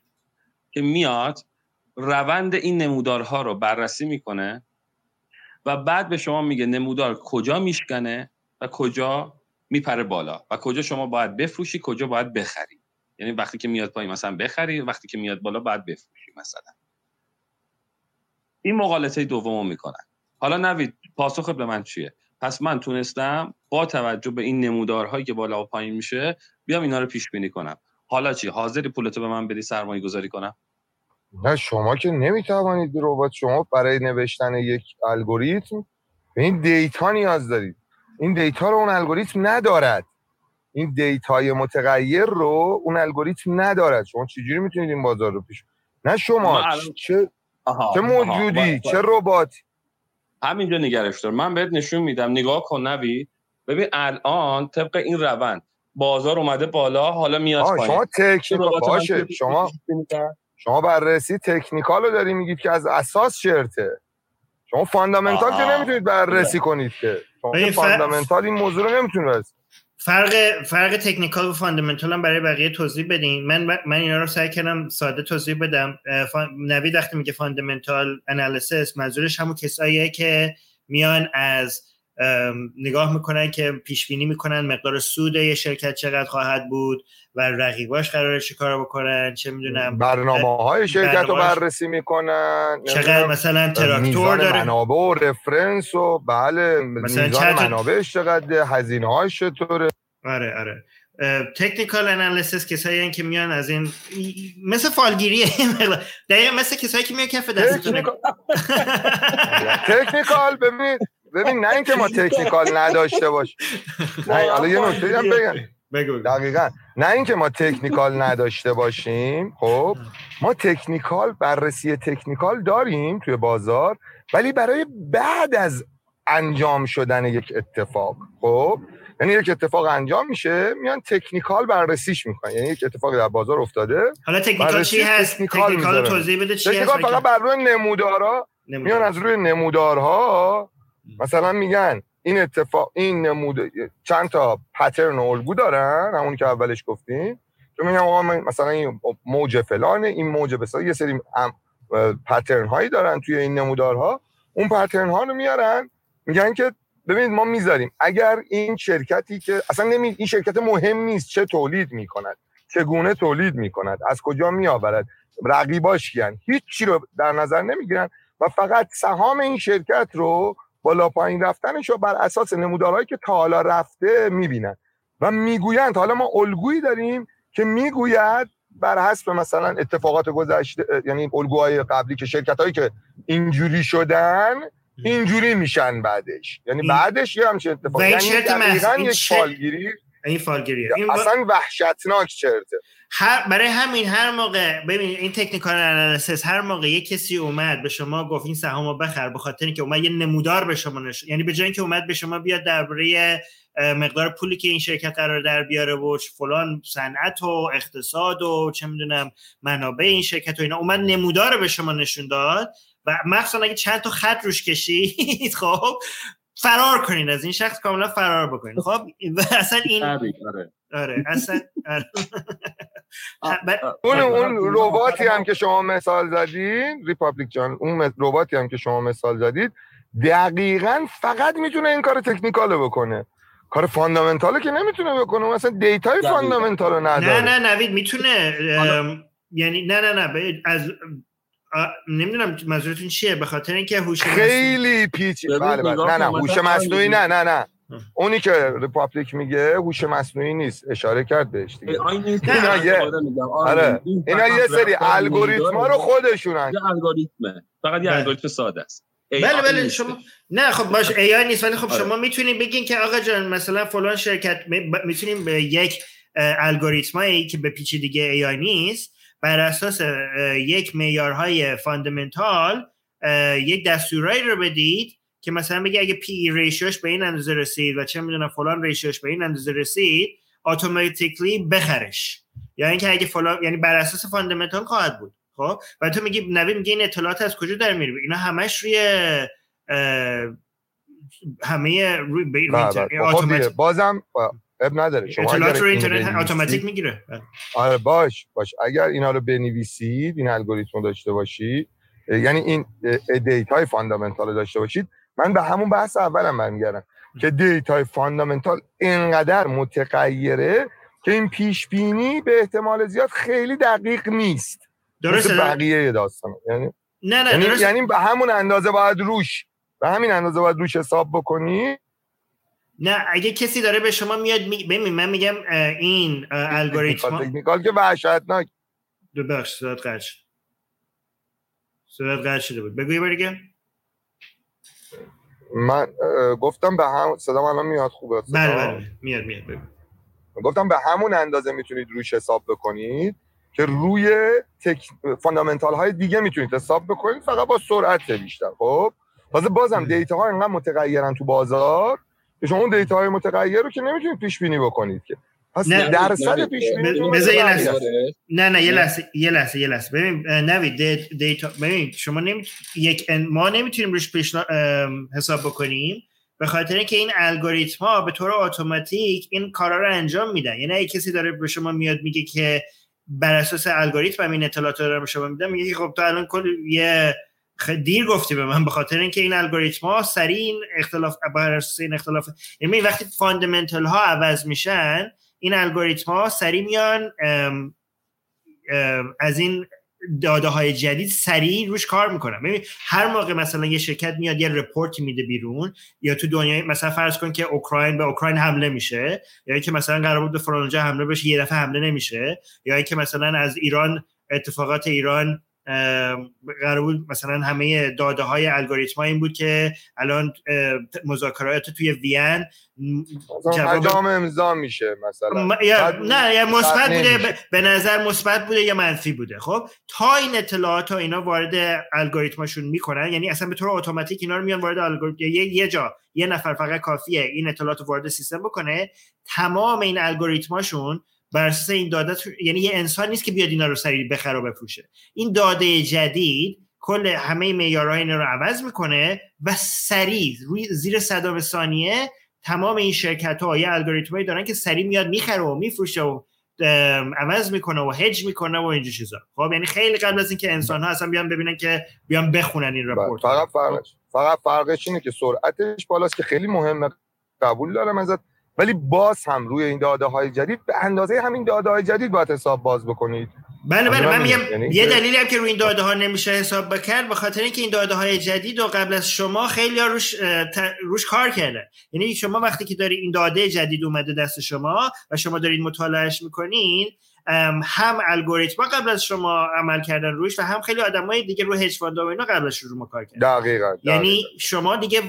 که میاد روند این نمودارها رو بررسی می‌کنه و بعد به شما میگه نمودار کجا میشکنه و کجا میپره بالا و کجا شما باید بفروشی کجا باید بخری. یعنی وقتی که میاد پایین مثلا بخری وقتی که میاد بالا باید بفروشی مثلا. این مقالطه دومو می‌کنن. حالا نوید پاسخ به من چیه؟ پس من تونستم با توجه به این نمودارهایی که بالا و پایین میشه بیام اینا رو پیش بینی کنم. حالا چی؟ حاضری پولتو به من بدی سرمایه گذاری کنم؟ نه شما که نمی‌توانید ربات شما برای نوشتن یک الگوریتم. به این دیتا نیاز دارید. این دیتا رو اون الگوریتم ندارد. این data ی متغیر رو اون الگوریتم ندارد شما چجوری می‌تونید این بازار رو پیش نه شما چه آها، چه آها. موجودی با- چه رباتی همینجا نگرش دار. من بهت نشون میدم. نگاه کن نوید ببین الان طبق این روند بازار اومده بالا حالا میاد پایین. شما technical ربات باشه شما. شما بررسی technical رو داری میگید که از اساس شرطه. شما fundamental که آها. نمی‌تونید بررسی کنید که. شما fundamental این موضوع رو نمی‌تونید بررسی فرق فرق technical و fundamental هم برای بقیه توضیح بدین. من من اینا رو سعی کردم ساده توضیح بدم. نوید وقتی میگه fundamental analysis منظورش همون کساییه که میان از نگاه می‌کنن که پیش بینی می‌کنن مقدار سود یه شرکت چقدر خواهد بود و رقیباش قراره چیکار بکنن چه می‌دونم. برنامه های شرکت رو برنامه‌هاش- بررسی می‌کنن. چقدر مثلا تراکتور داره. منابع و reference و بله مثلا میزان منابعش چقدره هزینه هاش چطوره. آره آره. تکنیکال انالیسیس کسایی هن که میان از این مثل فالگیریه دقیقا مثل کسایی که میان کف دستتون تکنیکال ببینید ببین نه اینکه ما تکنیکال نداشته باش نه حالا یه نکته هم بگم. دقیقا. نه اینکه ما تکنیکال نداشته باشیم خب ما تکنیکال بررسی تکنیکال داریم توی بازار ولی برای بعد از انجام شدن یک اتفاق خب یعنی یک اتفاق انجام میشه میان تکنیکال بررسیش می‌کنن. یعنی یک اتفاقی در بازار افتاده حالا تکنیکال چی هست؟ تکنیکال تکنیکال. توضیح بده چی هست تکنیکال فقط بر روی نمودارا میان از روی نمودارها مثلا میگن این اتفاق این نمود چند تا پترن و الگو دارن همونی که اولش گفتیم. تو میگم آقا من مثلا این موج فلانه این موج بسا یه سری پترن هایی دارن توی این نمودارها. اون پترن ها رو میارن میگن که ببینید ما می‌ذاریم. اگر این شرکتی که اصلا نمی این شرکت مهم نیست چه تولید می‌کند چگونه تولید می‌کند از کجا میآورد رقیباش کیان هیچی رو در نظر نمی‌گیرن و فقط سهام این شرکت رو بالا پایین رفتنش رو بر اساس نمودارهایی که تا حالا رفته می‌بینن و می‌گویند. حالا ما الگویی داریم که می‌گوید بر حسب مثلا اتفاقات گذشته یعنی الگوهای قبلی که شرکت هایی که اینجوری شدن اینجوری میشن بعدش. یعنی این- بعدش یه همچین اتفاق یعنی دقیقاً این یک فالگیری. این فالگیریه. این اصلا وحشتناک چرته هر برای همین هر موقع ببین این تکنیکال انالیسیس هر موقع یه کسی اومد به شما گفت این سهامو بخر به خاطر اینکه اومد یه نمودار به شما نشون یعنی به جای اینکه اومد به شما بیاد درباره مقدار پولی که این شرکت قرار در بیاره و فلان صنعت و اقتصاد و چه می‌دونم منابع این شرکت و اینا اومد نمودار به شما نشون داد. و مخصوصا اگه چند تا خط روش کشید خب فرار کنین از این شخص کاملا فرار بکنین خب و اصلا این آره. آره اصلا آره. اون. اون رباتی هم که شما مثال زدین ریپابلیک جان اون رباتی هم که شما مثال زدید دقیقا فقط می‌تونه این کار technical بکنه کار fundamental که نمی‌تونه بکنه مثلا data ی. fundamental رو نه نداره نه نوید می‌تونه یعنی نه نه نه از نمی‌دونم منظورتون چیه به خاطر اینکه هوش مصنوعی- خیلی پیچ بله بله نه نه هوش مصنوعی نه نه نه. اونی که ریپابلیک میگه هوش مصنوعی نیست اشاره کرد بهش دیگه اینا یه- آره. آره،. این اینا یه سری الگوریتما رو. خودشونن یه الگوریتمه فقط یه بله. الگوریتم ساده است بله بله. شما نه خب باش AI نیست ولی خب آره. شما می‌تونید بگین که آقا جان مثلا فلان شرکت می‌تونیم به یک الگوریتمایی که به پیچیدگی AI نیست بر اساس یک معیارهای fundamental یک دستورایی رو بدید که مثلا بگه اگه P/E ratio ش به این اندازه رسید و چه می‌دونم فلان ratio ش به این اندازه رسید automatically بخرش. یا اینکه اگه فلان یعنی بر اساس fundamental خواهد بود. خب؟ و تو میگی نوید میگه این اطلاعات از کجا در میره؟ اینا همش روی همه روی, بله، بله. خب اتوماتیک- بازم اب نداره. شما اطلاعات اینو اینترنت اتوماتیک می‌گیره. بله. آره باش باش. اگر اینا رو بنویسید این الگوریتم رو داشته باشید یعنی این data ی fundamental رو داشته باشید. من به همون بحث اولم برمیگردم که data ی fundamental اینقدر متغیره که این پیش بینی به احتمال زیاد خیلی دقیق نیست. درسته؟ بقیه داستان. یعنی نه نه یعنی, یعنی به همون اندازه باید روش به همین اندازه باید روش حساب بکنی. نه اگه کسی داره به شما میاد می... ببین من میگم این الگوریتم تکنیکال که وحشتناک. ببخش صدات قطع شد صدات قطع شده بود. بگو یه بار دیگه. من گفتم به هم صدا الان میاد خوبه؟ بله بله میاد میاد بگو. گفتم به همون اندازه می‌تونید روش حساب بکنید که روی تک... fundamental های دیگه می‌تونید حساب بکنید فقط با سرعت بیشتر خب؟ تازه بازم م. data ها انقدر متغیرن تو بازار شما اون data های متغیر رو که نمی‌تونید پیش بینی بکنید که پس نه، درصد پیش بینی یه لحظه. نه نه یه. لحظه یه لحظه یه لحظه ببین نوید دی- data ببین شما نمی... یک ما نمی‌تونیم روش. ام، حساب بکنیم به خاطر اینکه این الگوریتم ها به طور اتوماتیک این کارا رو انجام میدن یعنی اگه کسی داره به شما میاد میگه که بر اساس الگوریتم این اطلاعات رو به شما میدم میگه خب تو الان کل یه خ- دیر گفتی به من به خاطر اینکه این الگوریتم ها سریع این اختلاف این اختلاف یعنی وقتی fundamental ها عوض میشن این الگوریتم ها سریع میان ام، ام، از این داده های جدید سریع روش کار می‌کنن. ببین هر موقع مثلا یه شرکت میاد یه report ی میده بیرون یا تو دنیای مثلا فرض کن که اوکراین به اوکراین حمله میشه یا اینکه مثلا قرار بود به فلانجا حمله بشه یه دفعه حمله نمیشه یا اینکه مثلا از ایران اتفاقات ایران قرار بود مثلا همه داده های الگوریتم این بود که الان مذاکرات توی وین جواب- امضا میشه مثلا م- یا نه یا مثبت بوده. ب- به نظر مثبت بوده یا منفی بوده خب تا این اطلاعات ها اینا وارد الگوریتمشون می‌کنن یعنی اصلا به طور اتوماتیک اینا رو میان وارد الگوریتم یه یه جا یه نفر فقط کافیه این اطلاعات وارد سیستم بکنه تمام این الگوریتماشون بر اساس این داده یعنی یه انسان نیست که بیاد اینا رو سریع بخره و بفروشه. این داده جدید کل همه معیارهای اینا رو عوض می‌کنه و سریع روی زیر صدام ثانیه تمام این شرکت ها یه الگوریتمایی دارن که سریع میاد می‌خره و میفروشه و عوض می‌کنه و هج می‌کنه و اینجور چیزا. خب یعنی خیلی قبل از اینکه انسان ها اصلا بیان ببینن که بیان بخونن این بله. رپورت فقط فرقش فقط فرقش اینه که سرعتش بالاست که خیلی مهمه قبول دارم ازت. ولی باز هم روی این داده های جدید به اندازه همین داده های جدید باید حساب باز بکنید. بله بله من همین میگم یعنی یه دلیلی هم که روی این داده ها نمیشه حساب بکرد به خاطر اینکه این داده های جدید و قبل از شما خیلی ها روش روش کار کردن یعنی شما وقتی که داری این داده جدید اومده دست شما و شما دارید مطالعهش می‌کنین هم الگوریتم قبل از شما عمل کردن روش و هم خیلی آدمای دیگه رو هج فاند و اینا قبلش رو ما کار کردن. دقیقاً یعنی. شما دیگه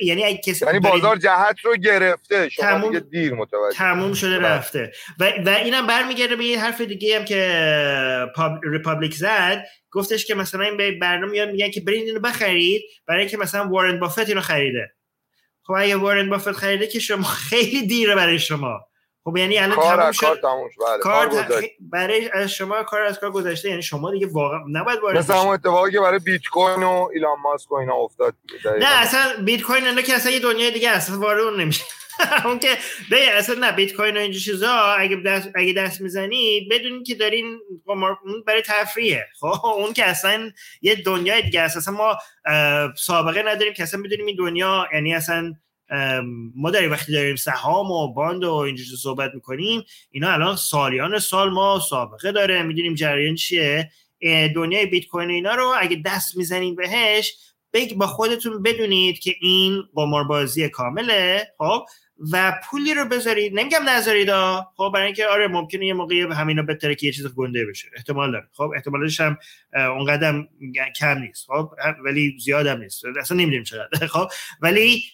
یعنی اگه کسی یعنی بازار جهت رو گرفته شما تموم- دیگه دیر متوجه تموم شده بله. رفته. و, و اینم برمیگرده به یه حرف دیگه هم که پاب... ریپابلیک زد. گفتش که مثلا این به برنامه میاد میگن که برید اینو بخرید برای اینکه مثلا وارن بافت اینو خریده. خب اگه وارن بافت خریده که شما خیلی دیره برای شما. خب یعنی الان کار تموم از کار شد تموم شد. بله کار. برای از شما کار از کار گذشته. یعنی شما دیگه واقعا نباید وارد مثل بشید. همون اتفاقی که برای بیت کوین و ایلان ماسک و اینا افتاد. نه اصلا بیت کوین اینا که اصلا یه دنیای دیگه اصلا وارد اون نمیشه. اون که به اصلا نه بیت کوین و اینجور چیزا اگه دست اگه دست می‌زنید بدونید که دارین اون برای تفریحه. خب اون که اصلا یه دنیای دیگه است. اصلا ما سابقه نداریم که اصلا بدونیم این دنیا یعنی اصلا ما داریم وقتی داریم سهام و باند و اینجور صحبت می‌کنیم اینا الان سالیان سال ما سابقه داره. می‌دونیم جریان چیه؟ دنیای بیت کوین اینا رو اگه دست می‌زنین بهش بگ با خودتون بدونید که این قماربازی کامله خب؟ و پولی رو بذارید. نمیگم نذارید. خب برای اینکه آره ممکنه یه موقعی همینا بهتره که یه چیز گنده بشه. احتمال داره. خب احتمالش هم اونقدر کم نیست. خب ولی زیاد هم نیست. اصلا نمی‌دونیم چقدر. خب ولی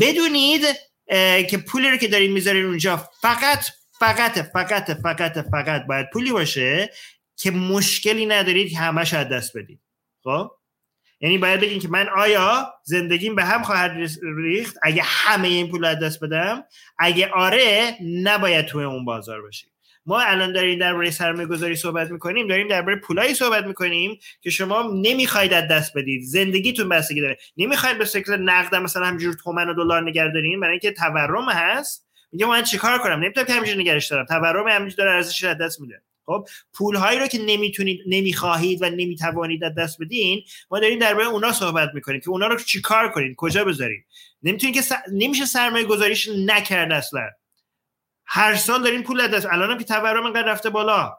بدونید که پولی رو که دارید می‌ذارید اونجا فقط فقط فقط فقط فقط باید پولی باشه که مشکلی ندارید که همش از دست بدید. خب؟ یعنی باید بگین که من آیا زندگیم به هم خواهد ریخت؟ اگه همه این پول از دست بدم اگه آره نباید توی اون بازار باشیم ما الان داریم درباره سرمایه گذاری صحبت می‌کنیم داریم درباره پولایی صحبت می‌کنیم که شما نمی‌خواید از دست بدید. زندگیتون بستگی داره. نمی‌خواید به شکل نقد مثلا همجور تومن و دلار نگه دارین برای اینکه تورم هست. میگه من چیکار کنم؟ نمی‌تونم که همینجوری نگرش دارم. تورم همینجوری داره ارزشش از دست میده. خب پول هایی رو که نمی‌تونید نمی‌خواهید و نمی‌توانید از دست بدین ما داریم درباره اونا صحبت می‌کنیم که اونا رو چیکار کنید کجا بذارید نمی‌تونید که س... نمیشه سرمایه گذاریش نکرد اصلا. هر سال دارین پول دست. الان هم که تورم انقدر رفته بالا.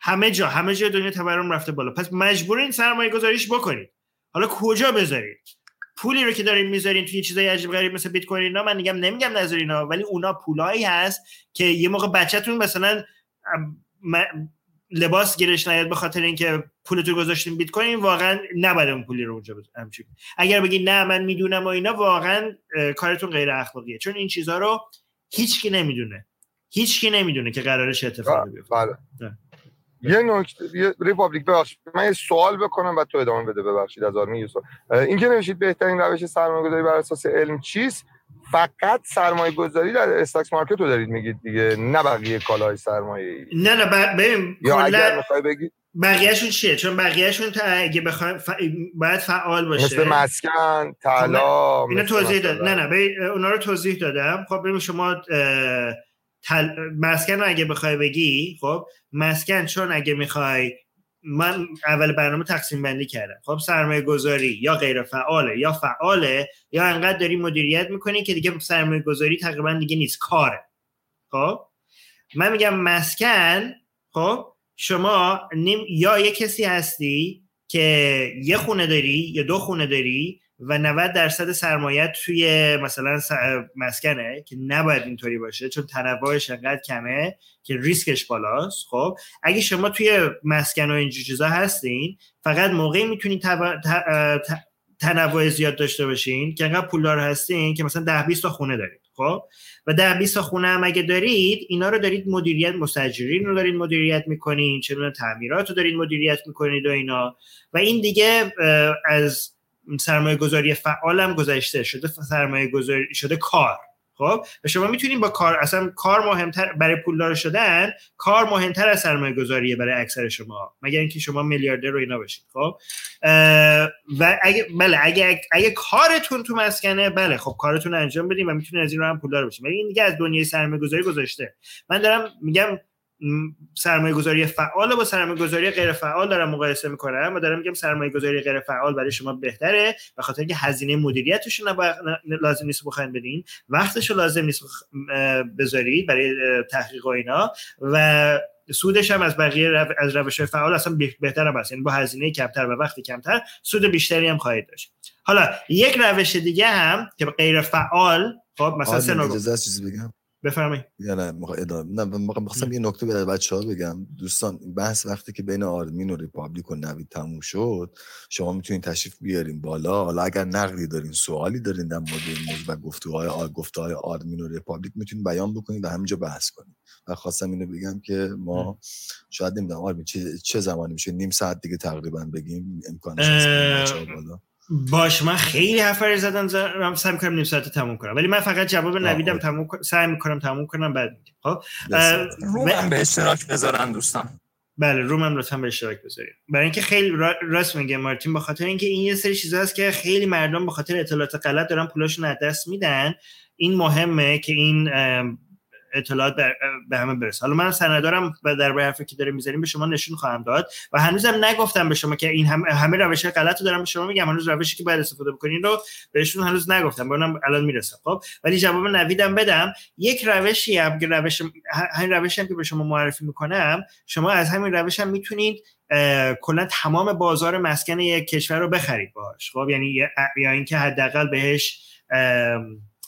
همه جا همه جا دنیا تورم رفته بالا. پس مجبورین سرمایه گذاریش بکنید. حالا کجا بذارید؟ پولی رو که دارین می‌ذارین توی چیزای عجیب غریب مثل بیت کوین اینا من میگم نمیگم نذارین اینا ولی اونا پولایی هست که یه موقع بچهتون مثلا لباس گیرش نیاد به خاطر اینکه پولتو گذاشتین بیت کوین واقعا نباید اون پولی رو اونجا همچین اگر بگید نه من می‌دونم و اینا واقعا کارتون غیر اخلاقیه چون این چیزها رو هیچکی نمی‌دونه. هیچکی نمی‌دونه که قرارش اتفاقی بیفته. بله. یه نکته یه ریپابلیک ببخشید من یه سوال بکنم و تو ادامه بده ببخشید از آرمین سوال این که نمیشید بهترین روش سرمایه گذاری بر اساس علم چیست؟ فقط سرمایه گذاری در استاکس مارکت رو دارید میگید دیگه نه بقیه کالای سرمایه نه نه ببین یا اگر بگید بقیهشون چیه؟ چون بقیهشون تا اگه بخوایم ف... باید فعال باشه. مثل مسکن طلا خب، اینو توضیح داد نه نه ببین اونا رو توضیح دادم. خب ببین شما تل... مسکن رو اگه بخوای بگی خب مسکن چون اگه می‌خوای من اول برنامه تقسیم بندی کردم. خب سرمایه گذاری یا غیر فعاله یا فعاله یا انقدر داری مدیریت می‌کنی که دیگه سرمایه گذاری تقریبا دیگه نیست کاره. خب؟ من میگم مسکن خب شما نیم یا یه کسی هستی که یه خونه داری یا دو خونه داری و 90 درصد سرمایت توی مثلا مسکنه که نباید اینطوری باشه چون تنوعش انقدر کمه که ریسکش بالاست خب؟ اگه شما توی مسکن و اینجور چیزا هستین فقط موقعی می‌تونین تنوع زیاد داشته باشین که انقدر پولدار هستین که مثلا 10 20 تا خونه دارید خب؟ و 10 20 تا خونه هم اگه دارید اینا رو دارید مدیریت مستاجرین رو دارید مدیریت می‌کنین چه تعمیرات رو دارید مدیریت می‌کنید و اینا. و این دیگه از سرمایه گذاری فعالم گذشته شده سرمایه گذاری شده کار. خب و شما می‌تونید با کار اصلا کار مهمتر برای پولدار شدن کار مهمتر از سرمایه گذاریه برای اکثر شما مگر اینکه شما میلیاردر رو اینا بشید خب و اگه بله اگه اگه کارتون تو مسکنه بله خب کارتون انجام بدین و می‌تونید از این رو هم پولدار بشین. ولی این دیگه از دنیای سرمایه گذاری گذاشته من دارم میگم سرمایه گذاری فعال با سرمایه گذاری غیر فعال دارم مقایسه می‌کنم و دارم میگم سرمایه گذاری غیر فعال برای شما بهتره به خاطر اینکه هزینه مدیریتش لازم نیست بخواین بدین. وقتش لازم نیست بذارید برای تحقیق و اینا. و سودش هم از بقیه از روش فعال اصلا بهتر هم هست. یعنی با هزینه کمتر و وقتی کمتر سود بیشتری هم خواهید داشت. حالا یک روش دیگه هم که غیر فعال خب مثلا بگم؟ بفرمایید. نه نه می‌خواستم یه نکته به بچه ها بگم. دوستان بحث وقتی که بین آرمین و ریپابلیک و نوید تموم شد شما می‌تونید تشریف بیارین بالا. حالا اگر نقدی دارین سوالی دارین در مورد این موضوع و گفتگوهای آر گفتهای آرمین و ریپابلیک می‌تونید بیان بکنید و همینجا بحث کنید. و خواستم اینو بگم که ما شاید نمی‌دونم آرمین چه, چه زمانی میشه؟ نیم ساعت دیگه تقریبا بگیم. امکانش هست بالا. باش من خیلی حرف زدم زدم سعی می‌کنم نیم ساعت تموم کنم. ولی من فقط جواب نویدم تموم سعی می‌کنم تموم کنم بعد میگم. خب؟ رومم به اشتراک بذارن دوستان. بله رومم لطفا به اشتراک بذارید. برای اینکه خیلی راست میگه مارتین به خاطر اینکه این یه سری چیزا هست که خیلی مردم به خاطر اطلاعات غلط دارن پولاشون از دست میدن. این مهمه که این اطلاعات به همه برسه. حالا من سندارم و در حرفی که داره می‌ذاریم به شما نشون خواهم داد و هنوزم نگفتم به شما که این همه, همه روش غلط رو دارم به شما میگم. هنوز روشی که باید استفاده بکنین رو بهشون هنوز نگفتم. اونم الان می‌رسم. خب؟ ولی جواب نویدم بدم. یک روشی هم که روش همین روشی هم که به شما معرفی می‌کنم شما از همین روش هم می‌تونید کلا تمام بازار مسکن یک کشور رو بخرید باش. خب؟ یعنی یا اینکه حداقل بهش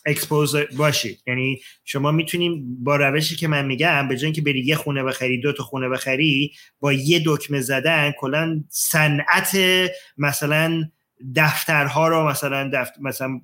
اکسپوز باشید. یعنی شما می‌تونیم با روشی که من میگم به جای اینکه بری یه خونه بخری دو تا خونه بخری با یه دکمه زدن کلا صنعت مثلا دفترها رو مثلا دفتر مثلا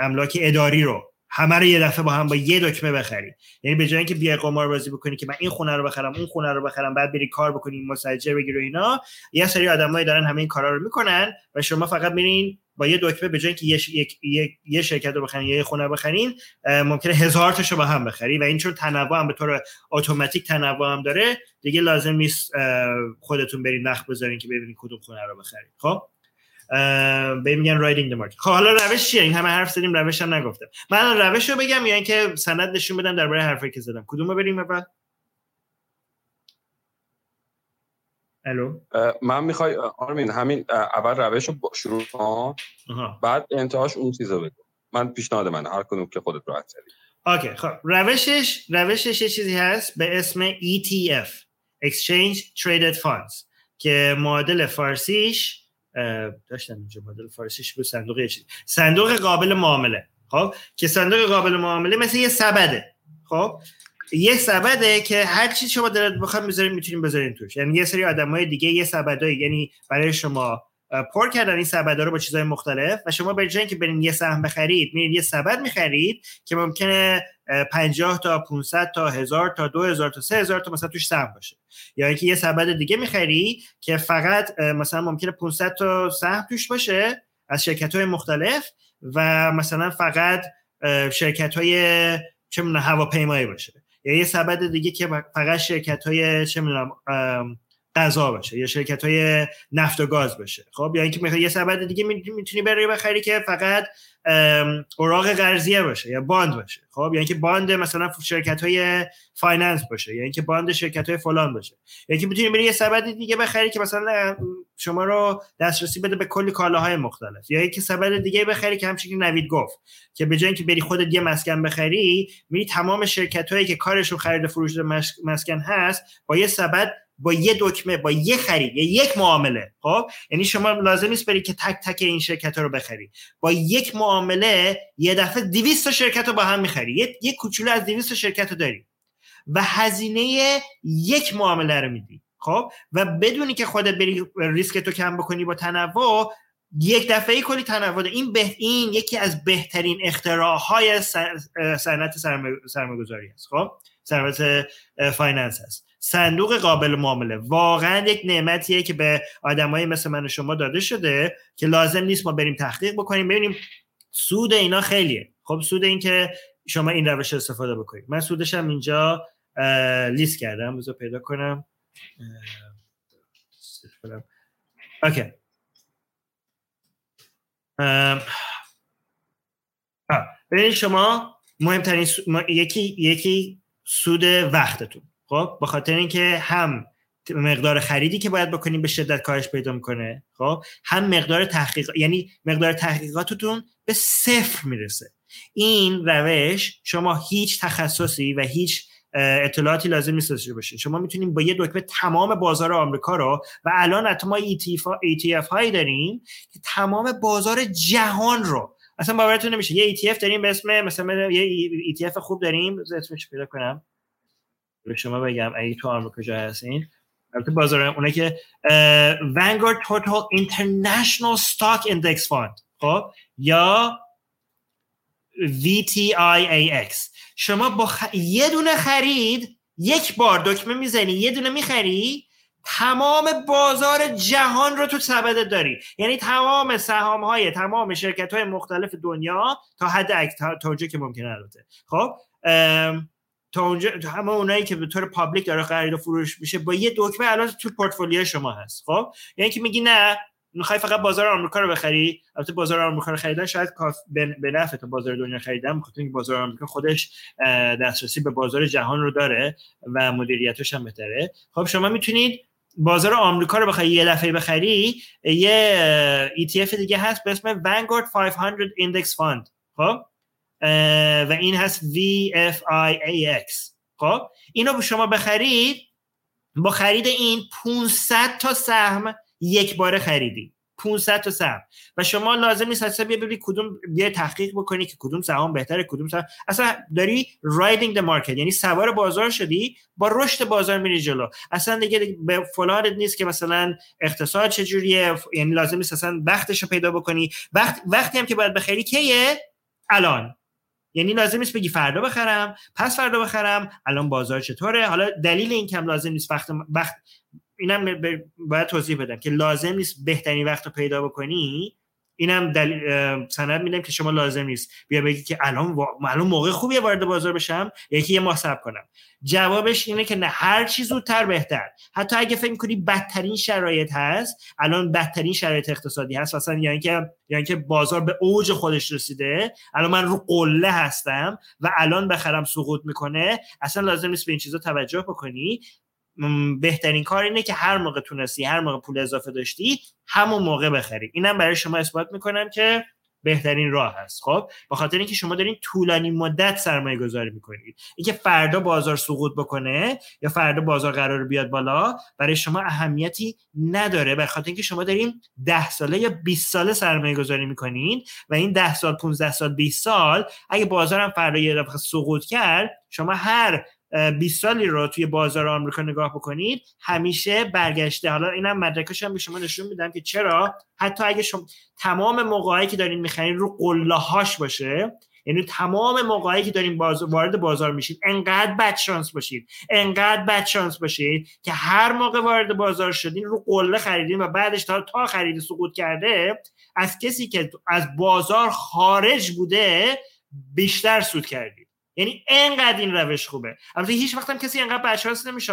املاک اداری رو همه رو یه دفعه با هم با یه دکمه بخری یعنی به جای اینکه بیای قمار بازی بکنی که من این خونه رو بخرم اون خونه رو بخرم بعد بری کار بکنی مستاجر بگیری و اینا یه سری آدمایی دارن همه این کارا رو می‌کنن و شما فقط میرین با یه دکمه به جای اینکه یه, یه،, یه شرکت رو بخرین یه خونه بخرین ممکنه هزار تاشو با هم بخری و این چون تنوع هم به طور اتوماتیک تنوع هم داره دیگه لازم نیست خودتون برین وقت بذارین که ببینید کدوم خونه رو بخرید خب؟ به میگن riding the market خب حالا روش چیه؟ این همه حرف زدیم روش هم نگفتم. من روش رو بگم یا اینکه سند نشون بدم درباره حرفی که زدم. کدوم رو بریم اول؟ الو؟ من می‌خوای آرمین همین اول روش رو شروع کن. بعد انتهاش اون چیزا بگو. من پیشنهاد من هر کدوم که خودت راحت تری. okay خب. روشش روشش یه چیزی هست به اسم ETF Exchange Traded Funds که معادل فارسیش داشتم اینجا مدل فارسیش بود صندوق. صندوق قابل معامله. خب؟ که صندوق قابل معامله مثل یه سبده. خب؟ یه سبده که هر چی شما دلت بخواد بذارین می‌تونین بذارین توش. یعنی یه سری آدمای دیگه یه سبدایی یعنی برای شما پر کردن این سبدا رو با چیزهای مختلف و شما به جای اینکه برین یه سهم بخرید میرین یه سبد می‌خرید که ممکنه اه، 50 تا 500 تا 1000 تا 2000 تا 3000 تا مثلا توش سهم باشه. یا اینکه یه سبد دیگه می‌خری که فقط مثلا ممکنه 500 تا سهم توش باشه از شرکت های مختلف و مثلا فقط شرکت های چه هواپیمایی باشه. یا یه سبد دیگه که فقط شرکت های چه غذا باشه یا شرکت های نفت و گاز باشه. خب یا اینکه می‌خوای یه سبد دیگه می- می‌تونی بری بخری که فقط اوراق قرضیه باشه یا باند باشه. خب یا اینکه باند مثلا شرکت های finance باشه یا اینکه bond شرکت های فلان باشه. یا اینکه می‌تونی بری یه سبد دیگه بخری که مثلا شما رو دسترسی بده به کلی کالاهای مختلف. یا اینکه سبد دیگه بخری که همچنین نوید گفت که به جای اینکه بری خودت یه مسکن بخری میری تمام شرکت هایی که کارشون خرید فروش مسکن هست با یه سبد با یه دکمه با یه خرید یا یک معامله. خب؟ یعنی شما لازم نیست بری که تک تک این شرکت ها رو بخری. با یک معامله یه دفعه 200 تا شرکت رو با هم می‌خری. یه, یه کوچولو از 200 تا شرکت رو داری. و هزینه یک معامله رو میدی. خب؟ و بدونی که خودت بری ریسک تو کم بکنی با تنوع یک دفعه کلی تنوع. این به این یکی از بهترین اختراعهای صنعت سرمایه‌گذاری است. خب؟ صنعت finance هست صندوق قابل معامله. واقعا یک نعمتیه که به آدمایی مثل من و شما داده شده که لازم نیست ما بریم تحقیق بکنیم. ببینیم سود اینا خیلیه. خب سود این که شما این روش استفاده بکنید. من سودش هم اینجا لیست کردم. بذار پیدا کنم. اوکی ببینید شما مهمترین سو- ما- یکی یکی سود وقتتون. خب به خاطر اینکه هم مقدار خریدی که باید بکنیم به شدت کاهش پیدا می‌کنه خب هم مقدار تحقیق یعنی مقدار تحقیقاتتون به صفر می‌رسه. این روش شما هیچ تخصصی و هیچ اطلاعاتی لازم نیست داشته باشین. شما می‌تونیم با یه دکمه تمام بازار آمریکا رو و الان حتی ما ETF, ETF هایی داریم که تمام بازار جهان رو اصلا باورتون نمیشه. یه ETF داریم به اسم مثلا یه ETF خوب داریم اسمش پیدا کنم؟ به شما بگم اگه تو آمریکا جا هستین. البته بازار اونه که Vanguard Total International Stock Index Fund خب؟ یا VTIAX شما با خ... یه دونه خرید یک بار دکمه می‌زنی یه دونه می‌خری تمام بازار جهان رو تو سبدت داری. یعنی تمام سهام های تمام شرکت های مختلف دنیا تا حد اک- تا تا که ممکنه البته. خب؟ تا اونجا همه اونایی که به طور پابلیک داره خرید و فروش میشه با یه دکمه الان تو پورتفولیو شما هست. خب؟ یعنی که میگی نه می‌خوای فقط بازار آمریکا رو بخری؟ البته بازار آمریکا رو خریدن شاید به نفع تا بازار دنیا خریدن بخاطر اینکه بازار آمریکا خودش دسترسی به بازار جهان رو داره و مدیریتش هم بهتره. خب شما می‌تونید بازار آمریکا رو بخوای یه دفعه بخری یه ETF دیگه هست به اسم Vanguard 500 Index Fund. خب؟ و این هست VFIAX خب اینو شما بخرید. با خرید این 500 تا سهم یک باره خریدی. 500 تا سهم. و شما لازم نیست اصلا بیا ببینی کدوم بیا تحقیق بکنی که کدوم سهام بهتره کدوم سهام. اصلا داری رایدینگ the market یعنی سوار بازار شدی با رشد بازار میری جلو. اصلا دیگه به فلانت نیست که مثلا اقتصاد چجوریه یعنی لازم نیست اصلا وقتش رو پیدا بکنی. وقت وقتی هم که باید بخری کیه؟ الان. یعنی لازم نیست بگی فردا بخرم پس فردا بخرم الان بازار چطوره؟ حالا دلیل این کم لازم نیست وقت وقت اینم باید توضیح بدم که لازم نیست بهترین وقت رو پیدا بکنی. اینم اه، سند میدم که شما لازم نیست. بیا بگی که الان وا- الان موقع خوبیه وارد بازار بشم یا که یه ماه صبر کنم. جوابش اینه که نه هر چی زودتر بهتر. حتی اگه فکر کنی بدترین شرایط هست الان بدترین شرایط اقتصادی هست. مثلا یا اینکه یا اینکه بازار به اوج خودش رسیده. الان من رو قله هستم و الان بخرم سقوط می‌کنه. اصلا لازم نیست به این چیزا توجه بکنی. بهترین کار اینه که هر موقع تونستی هر موقع پول اضافه داشتی همون موقع بخری. اینم برای شما اثبات می‌کنم که بهترین راه هست. خب؟ به خاطر اینکه شما دارین طولانی مدت سرمایه گذاری می‌کنید. اینکه فردا بازار سقوط بکنه یا فردا بازار قرار بیاد بالا برای شما اهمیتی نداره. به خاطر اینکه شما دارین 10 ساله یا 20 ساله سرمایه گذاری می‌کنین و این 10 سال 15 سال 20 سال اگه بازارم فردا یه دفعه سقوط کرد شما هر 20 سالی رو توی بازار آمریکا نگاه بکنید همیشه برگشته. حالا اینم مدرکش هم به شما نشون میدم که چرا؟ حتی اگه شما تمام موقعی که دارین می‌خرین رو قله باشه. یعنی تمام موقعی که دارین باز... وارد بازار میشید انقدر بد شانس باشید انقدر بد شانس باشید که هر موقع وارد بازار شدین رو قله خریدین و بعدش تا تا خرید سقوط کرده از کسی که از بازار خارج بوده بیشتر سود کردید یعنی انقدر این روش خوبه. البته هیچ وقت هم کسی انقدر بدشانس نمیشه.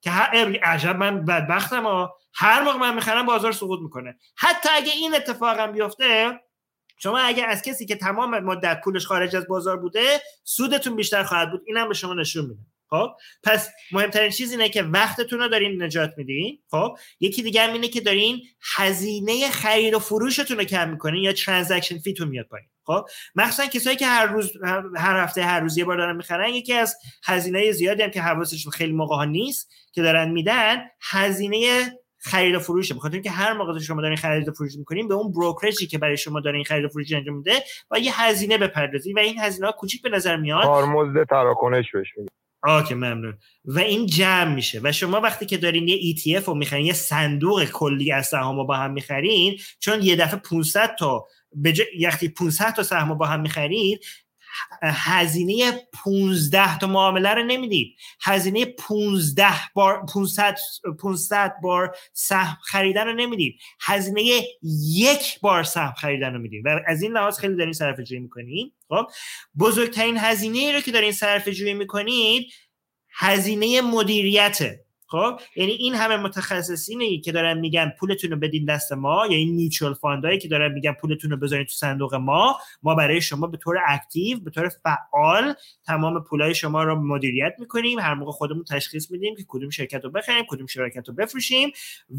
که هر عجب من بدبختم ها. هر موقع من می‌خرم بازار سقوط می‌کنه. حتی اگه این اتفاق هم بیفته شما اگه از کسی که تمام مدت پولش خارج از بازار بوده سودتون بیشتر خواهد بود. اینم به شما نشون میده. خب؟ پس مهمترین چیز اینه که وقتتون رو دارین نجات میدین. خب؟ یکی دیگه هم اینه که دارین هزینه خرید و فروشتون رو کم می‌کنین یا transaction fee تون میاد پایین. خب مخصوصا کسایی که هر روز هر هفته هر روز یه بار دارن می‌خرن یکی از هزینه زیادی هم که حواسشون خیلی موقع ها نیست که دارن میدن هزینه خرید و فروشه. بخاطر اینکه هر موقع شما دارین خرید و فروش می‌کنین به اون بروکرجی که برای شما دارین خرید و فروش انجام میده و یه هزینه بپردازین و این هزینه ها کوچیک به نظر میاد. کارمزد تراکنش بهش آکه ممنون. و این جمع میشه. و شما وقتی که دارین یه ETF رو می‌خرین یه صندوق کلی از سهام با هم می‌خرین چون یه دفعه 500 تا به وقتی 500 تا سهم با هم می‌خرید هزینه 15 تا معامله رو نمی‌دید. هزینه 15 بار 500 500 بار سهم خریدن رو نمی‌دید. هزینه یک بار سهم خریدن رو می‌دید. و از این لحاظ خیلی دارین صرفه جویی می‌کنید خب بزرگترین هزینه رو که دارین صرفه جویی می‌کنید هزینه مدیریته خب؟ یعنی این همه متخصصینی که دارن میگن پولتون رو بدین دست ما یا این میوچوال فاندایی که دارن میگن پولتون رو بذارین تو صندوق ما ما برای شما به طور اکتیو به طور فعال تمام پولای شما رو مدیریت می‌کنیم. هر موقع خودمون تشخیص میدیم که کدوم شرکت رو بخریم کدوم شرکت رو بفروشیم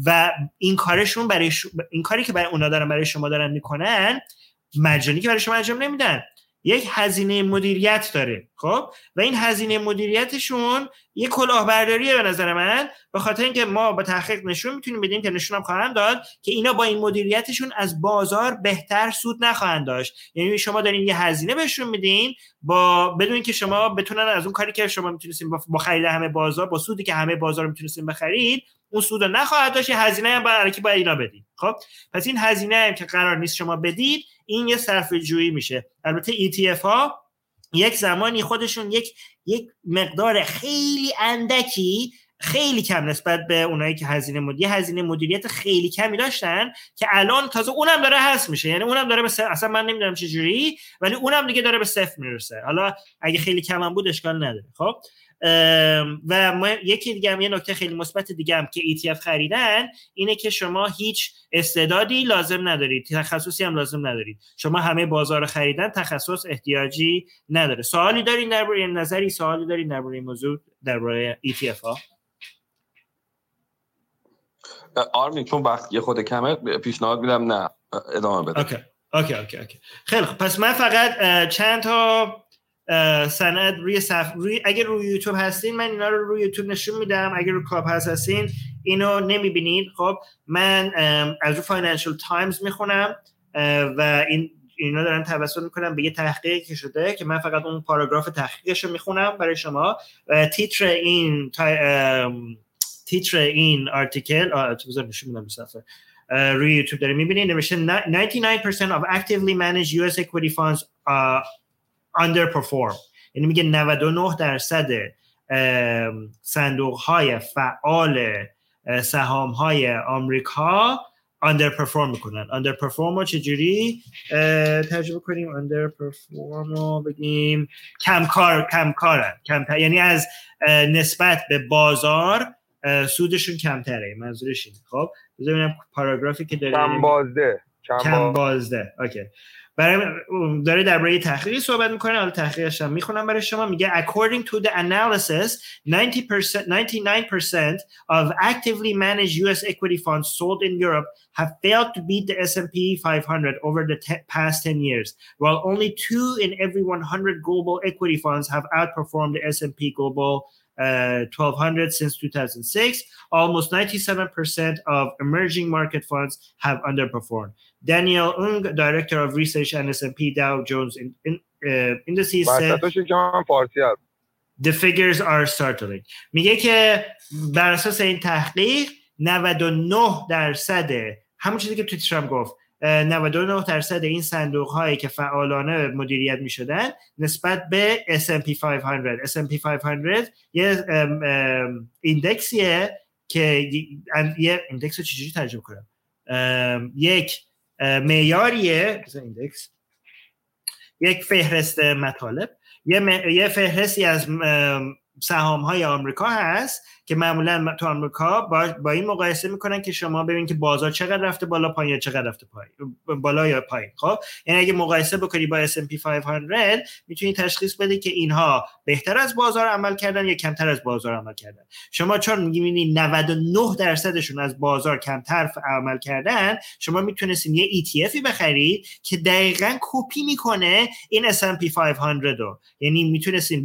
و این کارشون برای این کاری که برای اونا دارن برای شما دارن می‌کنن مجانی که برای شما انجام نمیدن. یک هزینه مدیریت داره خب؟ و این هزینه مدیریتشون یه کلاهبرداریه به نظر من به خاطر اینکه ما با تحقیق نشون می‌تونیم بدیم که نشون هم خواهند داد که اینا با این مدیریتشون از بازار بهتر سود نخواهند داشت. یعنی شما دارین یه هزینه بهشون میدین با بدون اینکه شما بتونن از اون کاری که شما می‌تونستین با خرید همه بازار با سودی که همه بازار می‌تونستین بخرید اون سود نخواهد داشت هزینه هم برای باید اینا بدید خب؟ پس این هزینه هم که قرار نیست شما بدید این یه صرف جویی میشه. البته ETF ها یک زمانی خودشون یک یک مقدار خیلی اندکی خیلی کم نسبت به اونایی که هزینه مدیریت هزینه مدیریت خیلی کمی داشتن که الان تازه اونم داره هست میشه. یعنی اونم داره به اصلا من نمی‌دونم چه جوری ولی اونم دیگه داره به صفر می‌رسه. حالا اگه خیلی کم هم بود اشکال نداره. خب؟ و یکی دیگه هم یه نکته خیلی مثبت دیگه هم که ETF خریدن اینه که شما هیچ استعدادی لازم ندارید تخصصی هم لازم ندارید. شما همه بازار خریدن تخصص احتیاجی نداره. سوالی دارین درباره نظری؟ سوالی دارین درباره این موضوع درباره ETF ها؟ آرمین چون وقت یه خود کمه پیشنهاد میدم نه ادامه بده. اوکی okay okay okay. خیلی خب پس من فقط چند تا سند روی صف روی اگر روی یوتیوب هستین من اینا رو روی یوتیوب نشون میدم. اگر روی Clubhouse هستین اینو نمی‌بینید. خب من از رو Financial Times می‌خونم و این اینا دارن توسط می‌کنم به یه تحقیقی که شده که من فقط اون پاراگراف تحقیقش رو می‌خونم برای شما. و تیتر این تیتر این article بذار نشون میدم صفحه. روی یوتیوب داره می‌بینید نوشته 99% of actively managed US equity funds underperform. یعنی میگه 99 درصد صندوق های فعال سهام های آمریکا underperform می‌کنن. Underperform رو چجوری ترجمه کنیم؟ Underperform رو بگیم کمکار کمکارن. کم یعنی از نسبت به بازار سودشون کمتره. منظورش اینه. خب بذار ببینم پاراگرافی که داره. کم بازده کم بازده اوکی. برای داره درباره تحقیقی صحبت میکنه حالا تحقیقش هم میخونم برای شما میگه according to the analysis 90% 99% of actively managed US equity funds sold in Europe have failed to beat the S&P 500 over the te- past 10 years while only 2 in every 100 global equity funds have outperformed the S&P global uh, 1200 since 2006 almost 97% of emerging market funds have underperformed Daniel Ung, director of research at S&P Dow Jones in, in, uh, Indices, said وسطاش که من فارسی هست the figures are startling. میگه که بر اساس این تحقیق 99 درصد همون چیزی که توییتش هم گفت اه، 99 درصد این صندوق هایی که فعالانه مدیریت می شدن نسبت به S&P 500 S&P 500 یه index یه که یه index رو چجوری ترجمه کنم؟ یک معیاریه index. یک فهرست مطالب. یه, یه فهرستی از سهام های آمریکا هست که معمولا تو آمریکا با, با این مقایسه می‌کنن که شما ببینید که بازار چقدر رفته بالا پایین یا چقدر رفته پایین بالا یا پایین. خب؟ یعنی اگه مقایسه بکنی با S&P 500 می‌تونی تشخیص بدی که اینها بهتر از بازار عمل کردن یا کمتر از بازار عمل کردن. شما چون می‌بینی 99 درصدشون از بازار کمتر عمل کردن شما می‌تونستین یه ETFی بخرید که دقیقا کپی می‌کنه این S&P 500 رو. یعنی می‌تونستین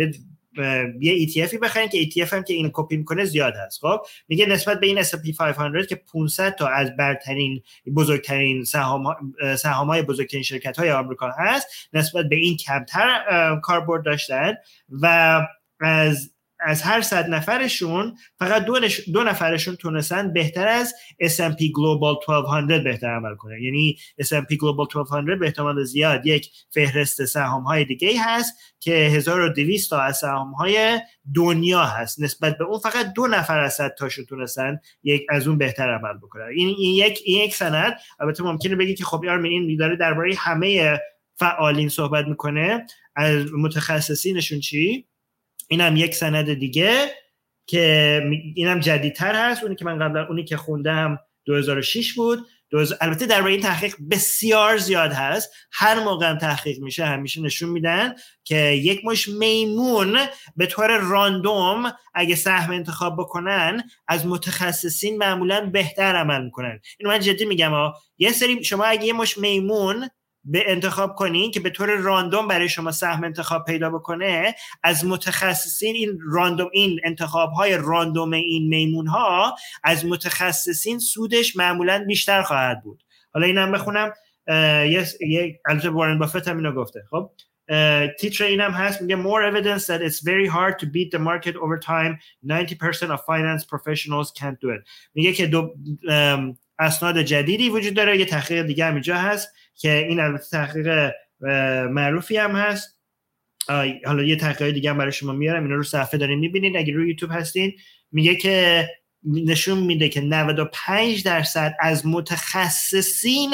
یه ETFی بخرین که ETF هم که این کپی می‌کنه زیاد هست. خب میگه نسبت به این S&P 500 که 500 تا از برترین بزرگترین سهام های بزرگترین شرکت های آمریکا هست نسبت به این کمتر کاربرد داشتن و از از هر صد نفرشون فقط دو, نش- دو نفرشون تونستن بهتر از S&P Global 1200 بهتر عمل کنن. یعنی S&P Global 1200 به احتمال زیاد یک فهرست سهام های دیگه هست که 1200 تا از سهام های دنیا هست. نسبت به اون فقط دو نفر از صد تاشون تونستن یک از اون بهتر عمل بکنن. این, این یک این یک سند البته ممکنه بگی که خب یارمین این داره درباره همه فعالین صحبت می‌کنه. از متخصصینشون چی؟ اینم یک سند دیگه که اینم جدیدتر هست. اونی که من قبلا اونی که خوندم 2006 بود. البته در این تحقیق بسیار زیاد هست. هر موقع تحقیق میشه همیشه نشون میدن که یک مش میمون به طور راندوم اگه سهم انتخاب بکنن از متخصصین معمولا بهتر عمل می‌کنن. اینو من جدی میگم ها یه سری شما اگه یه مش میمون به انتخاب کنین که به طور راندوم برای شما سهم انتخاب پیدا بکنه از متخصصین این راندوم این انتخاب های راندوم این میمون ها از متخصصین سودش معمولا بیشتر خواهد بود. حالا اینم بخونم. یه البته وارن بافت هم اینو گفته. خب؟ تیتر اینم هست میگه more evidence that it's very hard to beat the market over time. 90% of finance professionals can't do it. میگه که دو اسناد جدیدی وجود داره. یه تحقیق دیگه هم اینجا هست که این البته تحقیق معروفی هم هست. حالا یه تحقیق دیگه هم برای شما میارم. اینا رو صفحه دارین می‌بینید اگه روی یوتیوب هستین میگه که نشون میده که 95 درصد از متخصصین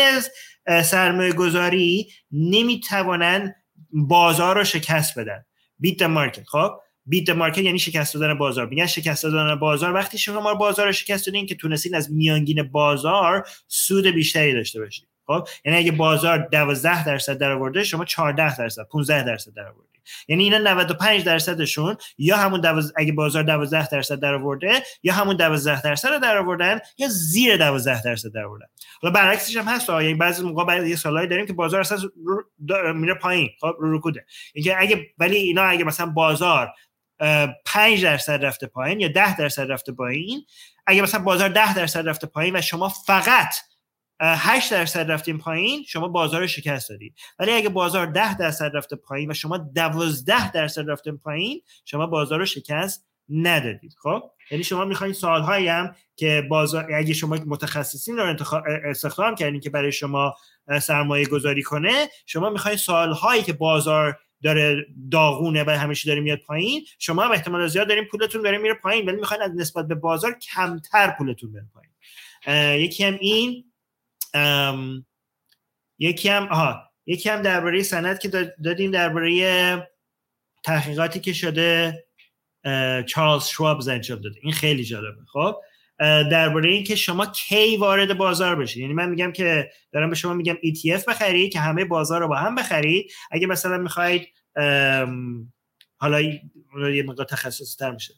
سرمایه گذاری نمی‌توانن بازار رو شکست بدن. بیت مارکت خب؟ بیت مارکت یعنی شکست دادن بازار. میگن شکست دادن بازار. وقتی شما بازار رو شکست دادین که تونستین از میانگین بازار سود بیشتری داشته باشید خب؟ یعنی اگه بازار 12 درصد در آورده شما 14 درصد 15 درصد در آوردید یعنی اینا 95 درصدشون یا همون دوز... اگه بازار 12 درصد در آورده یا همون 12 درصد رو در آوردن یا زیر 12 درصد در آوردن حالا برعکسش هم هست. یعنی بعضی موقع بعضی یه سالایی داریم که بازار اصلا رو... میره پایین. خب؟ رو رکوده. اینکه اگه ولی اینا اگه مثلا بازار 5 درصد رفته پایین یا 10 درصد رفته پایین. اگه مثلا بازار 10 درصد رفته پایین و شما فقط 8 درصد رفتیم پایین شما بازار رو شکست دادید. ولی اگه بازار 10 درصد رفته پایین و شما 12 درصد رفتیم پایین شما بازار رو شکست ندادید. خب؟ یعنی شما می‌خواین سالهایی هم که بازار اگه شما متخصصین رو انتخاب استخدام کردین که برای شما سرمایه گذاری کنه شما می‌خواین سالهایی که بازار داره داغونه و همیشه داره میاد پایین شما هم احتمال زیاد دارین پولتون داره میره پایین ولی می‌خواین از نسبت به بازار کمتر پولتون بره پایین. یکی هم این یکی هم آها یکی هم درباره سند که دادیم درباره تحقیقاتی که شده چارلز شوابز انجام داده. این خیلی جالبه. خب؟ درباره اینکه شما کی وارد بازار بشید. یعنی من میگم که دارم به شما میگم ETF بخرید که همه بازار رو با هم بخرید. اگه مثلا می‌خواید حالا یه مقدار تخصصی تر میشه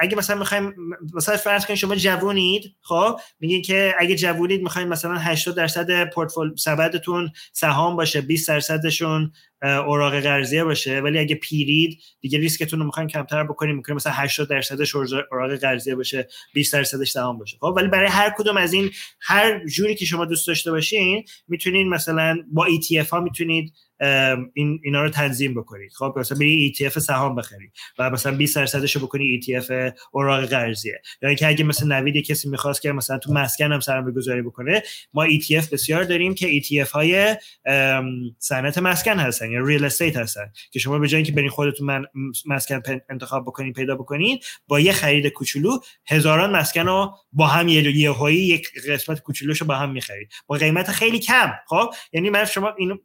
اگه مثلا می‌خوایم مثلا فرض کنید شما جوونید خب میگین که اگه جوونید می‌خواین مثلا 80 درصد پورتفول سبدتون سهام باشه 20 درصدشون اوراق قرضیه باشه ولی اگه پیرید دیگه ریسکتون رو می‌خواین کمتر بکنید می‌کنید مثلا 80 درصدش اوراق قرضیه باشه 20 درصدش سهام باشه خب؟ ولی برای هر کدوم از این هر جوری که شما دوست داشته باشین می‌تونید مثلا با ETF ها می‌تونید این اینا رو تنظیم بکنید خب مثلا بری ETF سهام بخرید و مثلا 20 درصدش رو بکنی ETF اوراق قرضیه. یا اینکه اگه مثلا نوید کسی می‌خواست که مثلا تو مسکن هم سرمایه گذاری بکنه ما ETF بسیار داریم که ETF های صنعت مسکن هستن یا ریل استیت هستن. که شما به جای اینکه برین خودتون من مسکن انتخاب بکنین پیدا بکنین با یه خرید کوچولو هزاران مسکن رو با هم یه یه یک قسمت کوچولوشو با هم می‌خرید. با قیمت خیلی کم خب؟ یعنی من شما اینو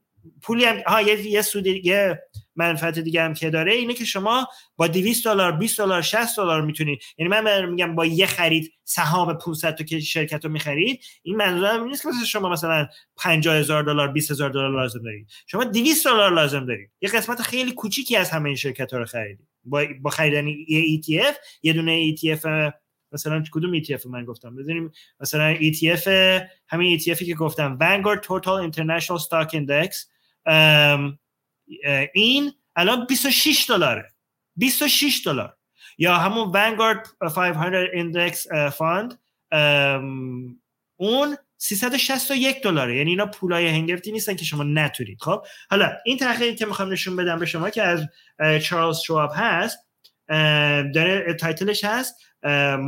پولی هم ها یه یه سود یه منفعت دیگه هم که داره اینه که شما با 200 دلار 20 دلار 60 دلار می‌تونید. یعنی من میگم با یه خرید سهام 500 تا که شرکت رو می‌خرید این منظورم نیست که شما مثلا 50 هزار دلار 20 هزار دلار لازم دارید. شما 200 دلار لازم دارید. یه قسمت خیلی کوچیکی از همه این شرکت ها رو خریدید. با با خریدن یه ETF یه دونه ETF مثلا کدوم ETF من گفتم؟ بزنیم. مثلا ETF همین ETF که گفتم. Vanguard Total International Stock Index. این الان 26 دلاره. 26 دلار. یا همون Vanguard 500 Index Fund اون 361 دلاره. یعنی اینا پولای هنگرتی نیستن که شما نتونید. خب حالا این تحقیقی که می‌خوام نشون بدم به شما که از چارلز شواب هست داره تایتلش هست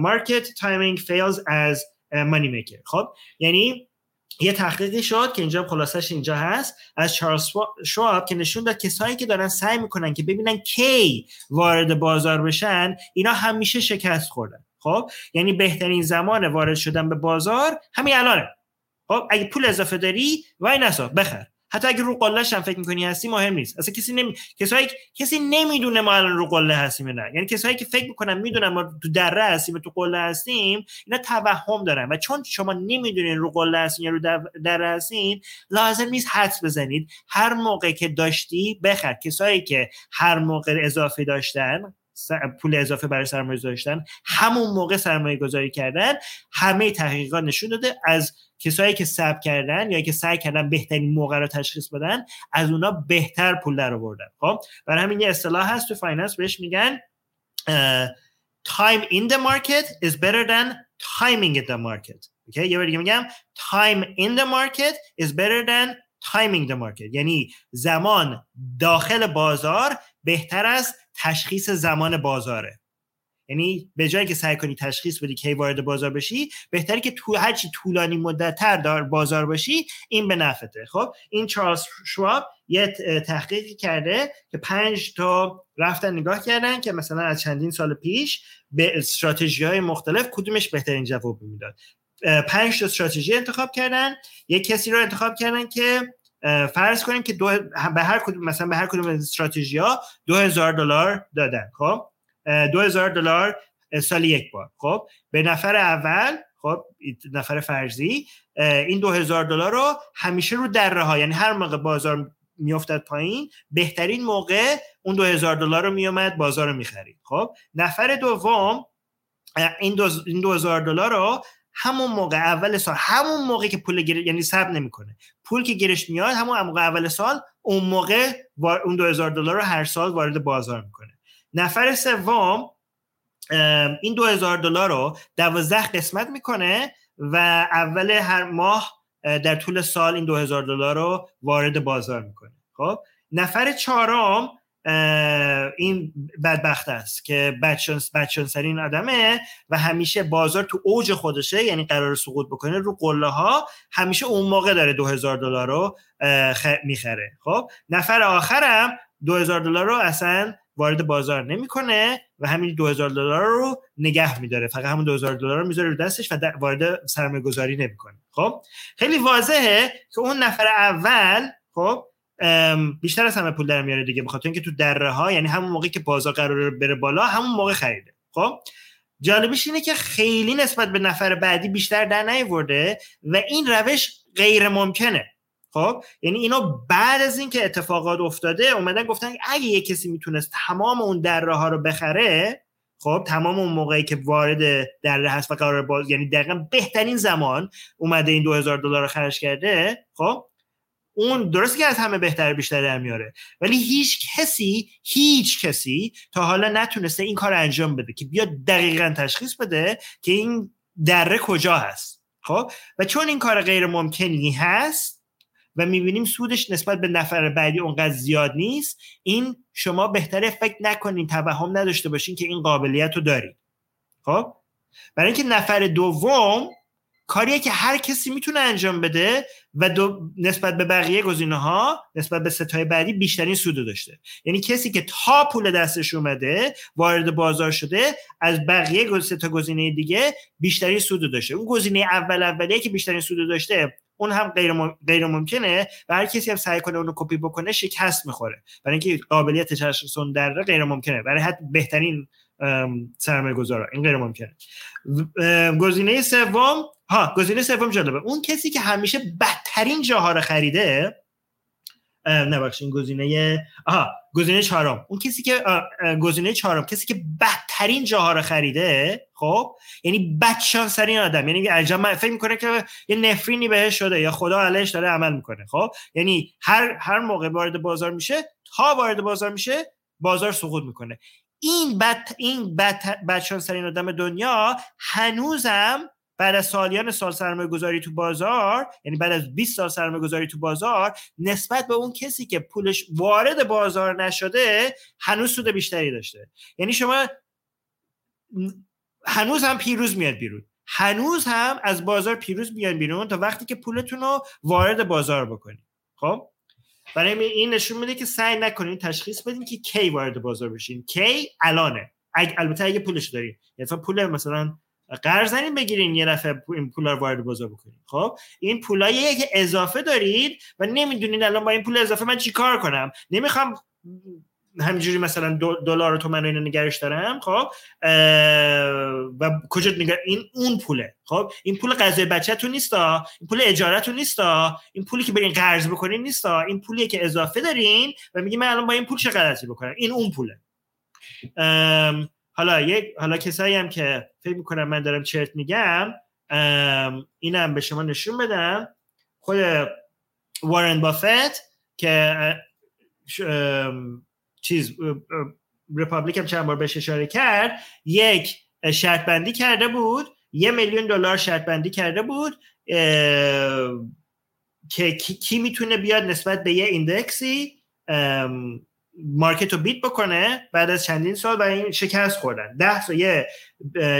Market Timing Fails as Money Maker خب یعنی یه تحقیقی شد که اینجا خلاصش اینجا هست. از چارلز شواب که نشون داد کسایی که دارن سعی می‌کنن که ببینن کی وارد بازار بشن اینا همیشه شکست خوردن. خب؟ یعنی بهترین زمان وارد شدن به بازار همین الانه. خب؟ اگه پول اضافه داری وای نسا بخر. حتی اگه رو قلهش هم فکر می‌کنی هستی مهم نیست. اصلا کسی نمی... کسایی کسی نمی‌دونه ما الان رو قله هستیم نه. یعنی کسایی که فکر می‌کنن می‌دونن ما تو دره هستیم تو قله هستیم اینا توهم دارن. و چون شما نمی‌دونین رو قله هستین یا رو دره هستین لازم نیست حدس بزنید. هر موقع که داشتی بخر. کسایی که هر موقع اضافه داشتن پول اضافه برای سرمایه داشتن همون موقع سرمایه گذاری کردن همه تحقیقات نشون داده از کسایی که سب کردن یا که سعی کردن بهترین موقع رو تشخیص بدن از اونا بهتر پول در آوردن. خب؟ برای همین یه اصطلاح هست تو فایننس بهش میگن time in the market is better than timing in the market. Okay? یه بار دیگه میگم time in the market is better than timing the market. یعنی زمان داخل بازار بهتر از تشخیص زمان بازاره. یعنی به جایی که سعی کنی تشخیص بدی کی وارد بازار بشی بهتره که تو هرچی طولانی مدتتر در بازار باشی این به نفته خب این چارلز شواب یه تحقیقی کرده که پنج تا رفتن نگاه کردن که مثلا از چندین سال پیش به استراتژی های مختلف کدومش بهترین جواب می‌داد. پنج تا استراتژی انتخاب کردن. یک کسی رو انتخاب کردن که فرض کنیم که دو به هر کدوم مثلا به هر کدوم استراتژی ها 2000 دلار دادن خب؟ 2000 دلار سال یک بار خب؟ به نفر اول خب؟ نفر فرضی این 2000 دلار رو همیشه رو دره ها یعنی هر موقع بازار میافتد پایین بهترین موقع اون 2000 دلار رو میومد بازار رو می‌خرید خب؟ نفر دوم دو این 2000 دلار رو همون موقع اول سال همون موقع که پول گیر... یعنی صبر نمی‌کنه. پول که گیرش میاد همون موقع اول سال اون موقع اون 2000 دلار رو هر سال وارد بازار می‌کنه. نفر سوم این 2000 دلار رو 12 قسمت می‌کنه و اول هر ماه در طول سال این 2000 دلار رو وارد بازار می‌کنه. خب؟ نفر چهارم این بدبخت است که بدشانسرین آدمه و همیشه بازار تو اوج خودشه یعنی قرار سقوط بکنه رو قله ها همیشه اون موقع داره 2000 دلار رو می‌خره. خب نفر آخرم 2000 دلار رو اصلا وارد بازار نمی‌کنه و همین 2000 دلار رو نگه میداره. فقط همون 2000 دلار رو می‌ذاره رو دستش و وارد سرمایه گذاری نمی‌کنه. خب خیلی واضحه که اون نفر اول خب بیشتر از همه پول در میاره دیگه بخاطر اینکه تو دره ها یعنی همون موقعی که بازار قرار بره بالا همون موقع خریده. خب؟ جالبش اینه که خیلی نسبت به نفر بعدی بیشتر در نیورده و این روش غیر ممکنه. خب؟ یعنی اینا بعد از اینکه اتفاقات افتاده اومدن گفتن اگه یه کسی می‌تونست تمام اون دره ها رو بخره خب تمام اون موقعی که وارد دره هست و قرار باز یعنی دقیقا بهترین زمان اومده این 2000 دلار رو خرج کرده خب اون درست که از همه بهتر بیشتر در میاره. ولی هیچ کسی هیچ کسی تا حالا نتونسته این کار انجام بده که بیاد دقیقا تشخیص بده که این دره کجا هست. خب؟ و چون این کار غیر ممکنی هست و می‌بینیم سودش نسبت به نفر بعدی اونقدر زیاد نیست این شما بهتره فکر نکنین توهم نداشته باشین که این قابلیت رو دارید خب؟ برای اینکه نفر دوم کاریه که هر کسی می‌تونه انجام بده و دو نسبت به بقیه گزینه ها نسبت به ستای بعدی بیشترین سود داشته. یعنی کسی که تا پول دستش اومده وارد بازار شده از بقیه ستا گزینه دیگه بیشترین سود داشته. اون گزینه اول اولیه که بیشترین سود داشته اون هم غیر, غیر ممکنه و هر کسی هم سعی کنه اونو کپی بکنه شکست می‌خوره. برای اینکه قابلیت تشخیص در غیر ممکنه. برای حد بهترین سرمایه گذارا این غیر ممکنه. گزینه سوم ها گزینه سوم جالبه. اون کسی که همیشه بدترین جاها رو خریده نه این گزینه آها گزینه چهارم. اون کسی که گزینه چهارم کسی که بدترین جاها رو خریده خب یعنی بدشانسرین آدم. یعنی عجب فکر می‌کنه که یه نفرینی بهش شده یا خدا علیش داره عمل می‌کنه خب. یعنی هر هر موقع وارد بازار میشه تا وارد بازار میشه بازار سقوط می‌کنه. این بد این بد بدشانسرین آدم دنیا هنوزم بعد از سالیان سال سرمایه گذاری تو بازار یعنی بعد از 20 سال سرمایه گذاری تو بازار نسبت به اون کسی که پولش وارد بازار نشده هنوز سود بیشتری داشته. یعنی شما هنوز هم پیروز میاد بیرون. هنوز هم از بازار پیروز میاد بیرون تا وقتی که پولتون رو وارد بازار بکنید. خب؟ برای این نشون میده که سعی نکنین تشخیص بدین که کی وارد بازار بشین. کی؟ الانه. البته اگه پولش دارین. یعنی پول مثلا قرض زنین بگیرین یه دفعه این پولا رو وارد بازار بکنین خب؟ این پولاییه که اضافه دارید و نمی‌دونین الان با این پول اضافه من چیکار کنم؟ نمی‌خوام همینجوری مثلا دلار و تومن اینو نگرش دارم خب؟ و کجا نگر این اون پوله. خب؟ این پول غذای بچه‌تون نیستا. این پول اجارهتون نیستا. این پولی که برین قرض بکنین نیستا. این پولی که اضافه دارین و میگی من الان با این پول چه غلطی بکنم؟ این اون پوله. حالا یک حالا کسایی هم که فکر می‌کنم من دارم چرت میگم اینم به شما نشون بدم. خود وارن بافت که چیز رپابلیک هم چند بار بهش اشاره کرد یک شرط بندی کرده بود یه میلیون دلار شرط بندی کرده بود که کی می‌تونه بیاد نسبت به یه index ی؟ market رو beat بکنه بعد از چندین سال برای این شکست خوردن. ده سال یه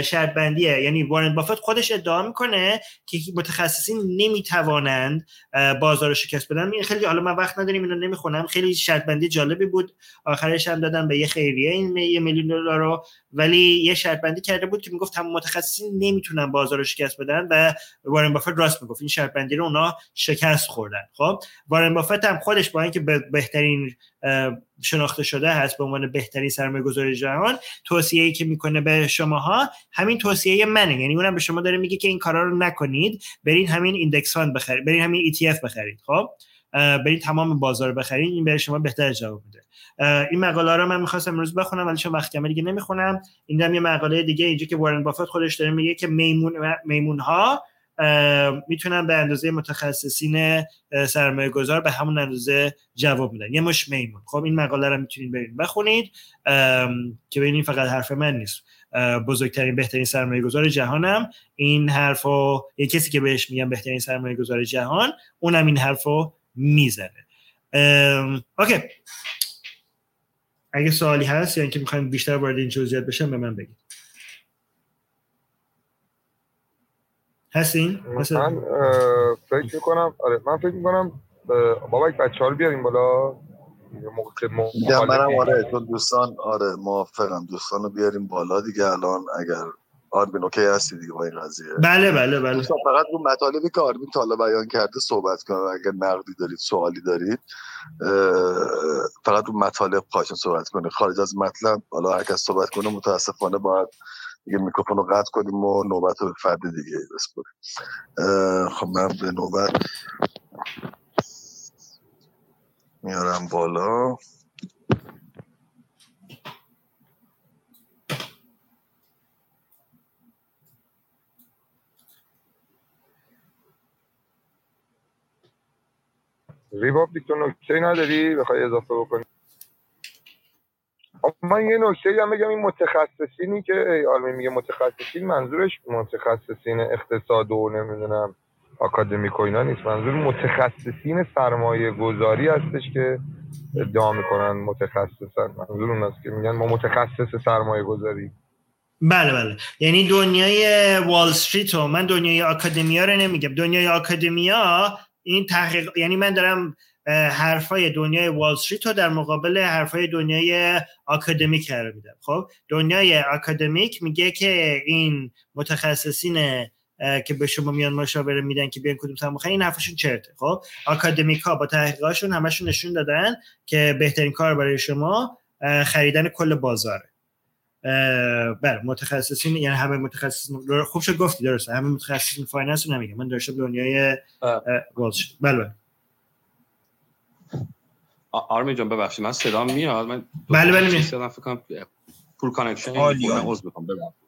شرط بندیه یعنی وارن بافت خودش ادعا می‌کنه که متخصصین نمی‌توانند بازار رو شکست بدن. این خیلی حالا من وقت نداریم اینو نمی‌خونم. خیلی شرط بندی جالبی بود. آخرش هم دادن به یه خیریه این یه میلیون دلار رو. ولی یه شرط بندی کرده بود که می‌گفت تمام متخصصین نمی‌تونن بازار رو شکست بدن و وارن بافت راست می‌گفت. این شرط بندی رو اونا شکست خوردن. خب وارن بافت هم خودش با اینکه بهترین شناخته شده هست به عنوان بهترین سرمایه گذاری جهان توصیه ای که می‌کنه به شماها همین توصیه منه. یعنی اونم به شما داره میگه که این کارا رو نکنید. برین همین index fund بخرید. برین همین ETF بخرید. خب؟ برید تمام بازار بخرید. این برای شما بهتر جواب میده. این مقاله رو من می‌خواستم امروز بخونم ولی چون وقت دیگه نمی‌خونم. این یه مقاله دیگه اینجا که وارن بافت خودش داره میگه که میمون میمون ها می‌تونن به اندازه متخصصین سرمایه گذار به همون اندازه جواب میدن یه مشت میمون. خب این مقاله رو می‌تونید برید بخونید. که ببینید فقط حرف من نیست. بزرگترین بهترین سرمایه گذار جهانم. این حرف یه کسی که بهش میگم بهترین سرمایه گذار جهان اونم این حرف رو می‌زنه اوکی. اگه سوالی هست یا اینکه می‌خوایم بیشتر وارد این جزئیات بشم به من بگید. هستین؟ من فکر می‌کنم آره من فکر می‌کنم بابک بچه ها رو بیاریم بالا. میگم منم آره چون دوستان آره موافقم. دوستان رو بیاریم بالا دیگه الان اگر آرمین okay هستی دیگه با این قضیه. بله بله بله. دوستان فقط رو مطالبی که آرمین تا بیان کرده صحبت کنم. اگر نقدی دارید سوالی دارید فقط رو مطالب خواهشا صحبت کنه خارج از مطلب حالا هر کس صحبت کنه متاسفانه باید دیگه میکروفون رو قطع کنیم و نوبت رو به فرد دیگه بسپریم. خب من به نوبت میارم بالا. ریپابلیک تو نکته نداری؟ بخوای اضافه بکنی. من یه نکته هم بگم این متخصصینی که ای آلمی میگه متخصصین منظورش متخصصین اقتصاد و نمی‌دونم. آکادمیک و اینا نیست. منظور متخصصین سرمایه گذاری هستش که ادعا می‌کنن متخصصن. منظور اون است که میگن ما متخصص سرمایه گذاری. بله بله. یعنی دنیای وال استریت و من دنیای آکادمیا رو نمیگم. دنیای آکادمیا این تحقیق یعنی من دارم حرفای دنیای وال استریت رو در مقابل حرفای دنیای آکادمیک قرار میدم. خب دنیای آکادمیک میگه که این متخصصین که به شما میان مشاوره میدن که بیان کدوم سرمایه این حرفشون چرته. خب؟ آکادمیک ها با تحقیقاتشون همشون نشون دادن که بهترین کار برای شما خریدن کل بازاره. بله متخصصین یعنی همه متخصصین. خوب شد گفتی درسته. همه متخصصین finance رو نمیگم. من داشتم دنیای وال. بله بله. آ- آرمین جان ببخشید. من صدام میاد. من بله، بله، میاد. صدام فکر کنم poor connection. عذر می‌خوام. ببخشید.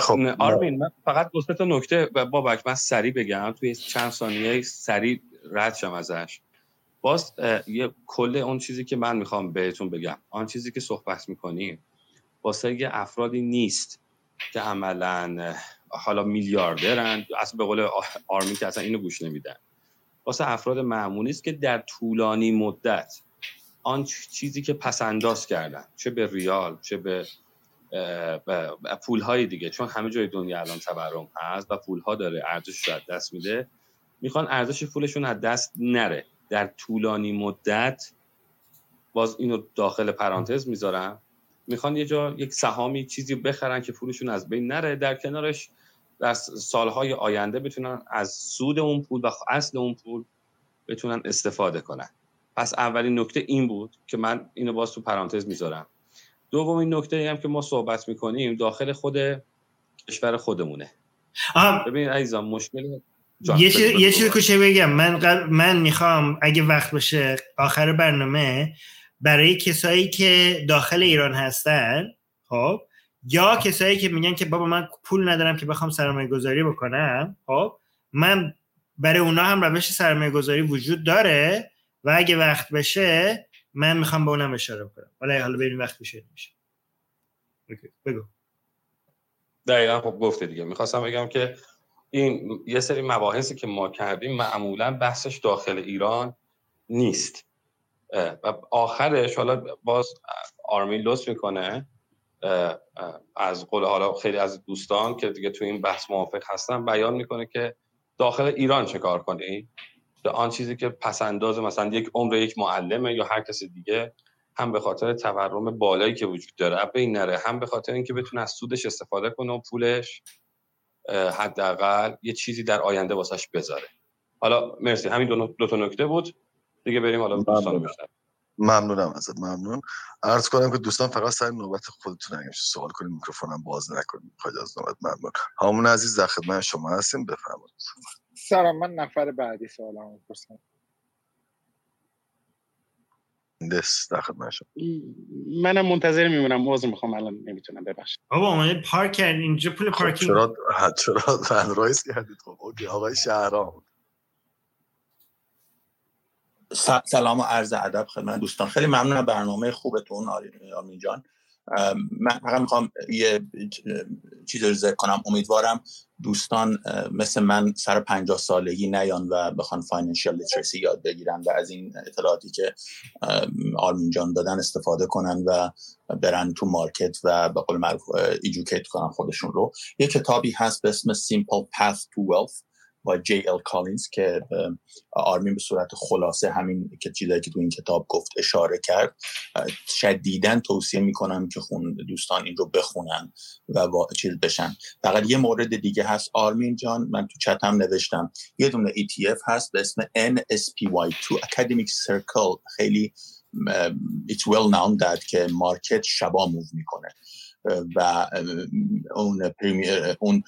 خب، آرمین من فقط دو سه تا نکته و بابک من سریع بگم توی چند ثانیه سریع رد شم ازش. باز یه کل اون چیزی که من می‌خوام بهتون بگم آن چیزی که صحبت می‌کنیم واسه یه افرادی نیست که عملا حالا میلیاردرن اصلا به قول آرمین که اصلا اینو گوش نمیدن. واسه افراد معمولی است که در طولانی مدت آن چیزی که پسنداز کردن چه به ریال چه به پول های دیگه چون همه جای دنیا الان تورم هست و پول ها داره ارزشش رو از دست میده می‌خوان ارزش پولشون از دست نره. در طولانی مدت باز اینو داخل پرانتز می‌ذارم. می‌خوان یه جا یک سهامی چیزی بخرن که پولشون از بین نره. در کنارش در سالهای آینده بتونن از سود اون پول و اصل اون پول بتونن استفاده کنن. پس اولین نکته این بود که من اینو باز تو پرانتز می‌ذارم. دومین نکته هم که ما صحبت می‌کنیم داخل خود کشور خودمونه ببین عزیزان مشکل یه چیز یه. کوچه بگم من قبل من می‌خوام اگه وقت باشه آخر برنامه برای کسایی که داخل ایران هستن خب یا کسایی که میگن که بابا من پول ندارم که بخوام سرمایه گذاری بکنم خب من برای اونا هم روش سرمایه گذاری وجود داره و اگه وقت بشه من می‌خوام به اونم اشاره کنم ولی حالا ببینیم وقت میشه اوکی، بگو. دقیقا خب گفته دیگه. می‌خواستم بگم که این یه سری مباحثی که ما کردیم معمولا بحثش داخل ایران نیست. و آخرش حالا باز آرمین لطف می‌کنه از قول حالا خیلی از دوستان که دیگه تو این بحث موافق هستن بیان می‌کنه که داخل ایران چه کار کنیم به آن چیزی که پسنداز مثلا یک عمر یک معلمه یا هر کس دیگه هم به خاطر تورم بالایی که وجود داره از بین نره. هم به خاطر اینکه بتونه از سودش استفاده کنه و پولش حداقل یه چیزی در آینده واسش بذاره. حالا مرسی. همین دو, دو تا نکته بود. دیگه بریم حالا دوستان ممنونم. ازت ممنون عرض کنم که دوستان فقط سر نوبت خودتون اگه میشه سوال کنیم میکروفونم باز نکنیم خواهید از نوبت ممنون همون عزیز در خدمت شما هستیم بفرمایید سلام من نفر بعدی سوالمو می‌پرسم دست در خدمت شما منم منتظر میمونم عذر می‌خوام الان نمی‌تونم ببخشید بابا اومده پارک کرد اینجا پول خب پارکینگ چرا چرا raise کردید خب اوکی آقای شهرام سلام و عرض ادب خدمت دوستان. خیلی ممنون برنامه خوبتون آرمین جان. من فقط می‌خوام یه چیز رو ذکر کنم. امیدوارم دوستان مثل من سر پنجاه سالگی نیان و بخوان financial literacy یاد بگیرن و از این اطلاعاتی که آرمین جان دادن استفاده کنن و برن تو market و به قول معروف educate کنن خودشون رو. یه کتابی هست به اسم Simple Path to Wealth. by JL Collins که آرمین به صورت خلاصه همین که چیزایی که تو این کتاب گفت اشاره کرد شدیدا توصیه می‌کنم که خون دوستان این رو بخونن و وا... چیز بشن. فقط یه مورد دیگه هست. آرمین جان من تو چتم نوشتم. یه دونه ETF هست به اسم NSPY تو academic circle. خیلی it's well known that که market شبا move می‌کنه. و اون اون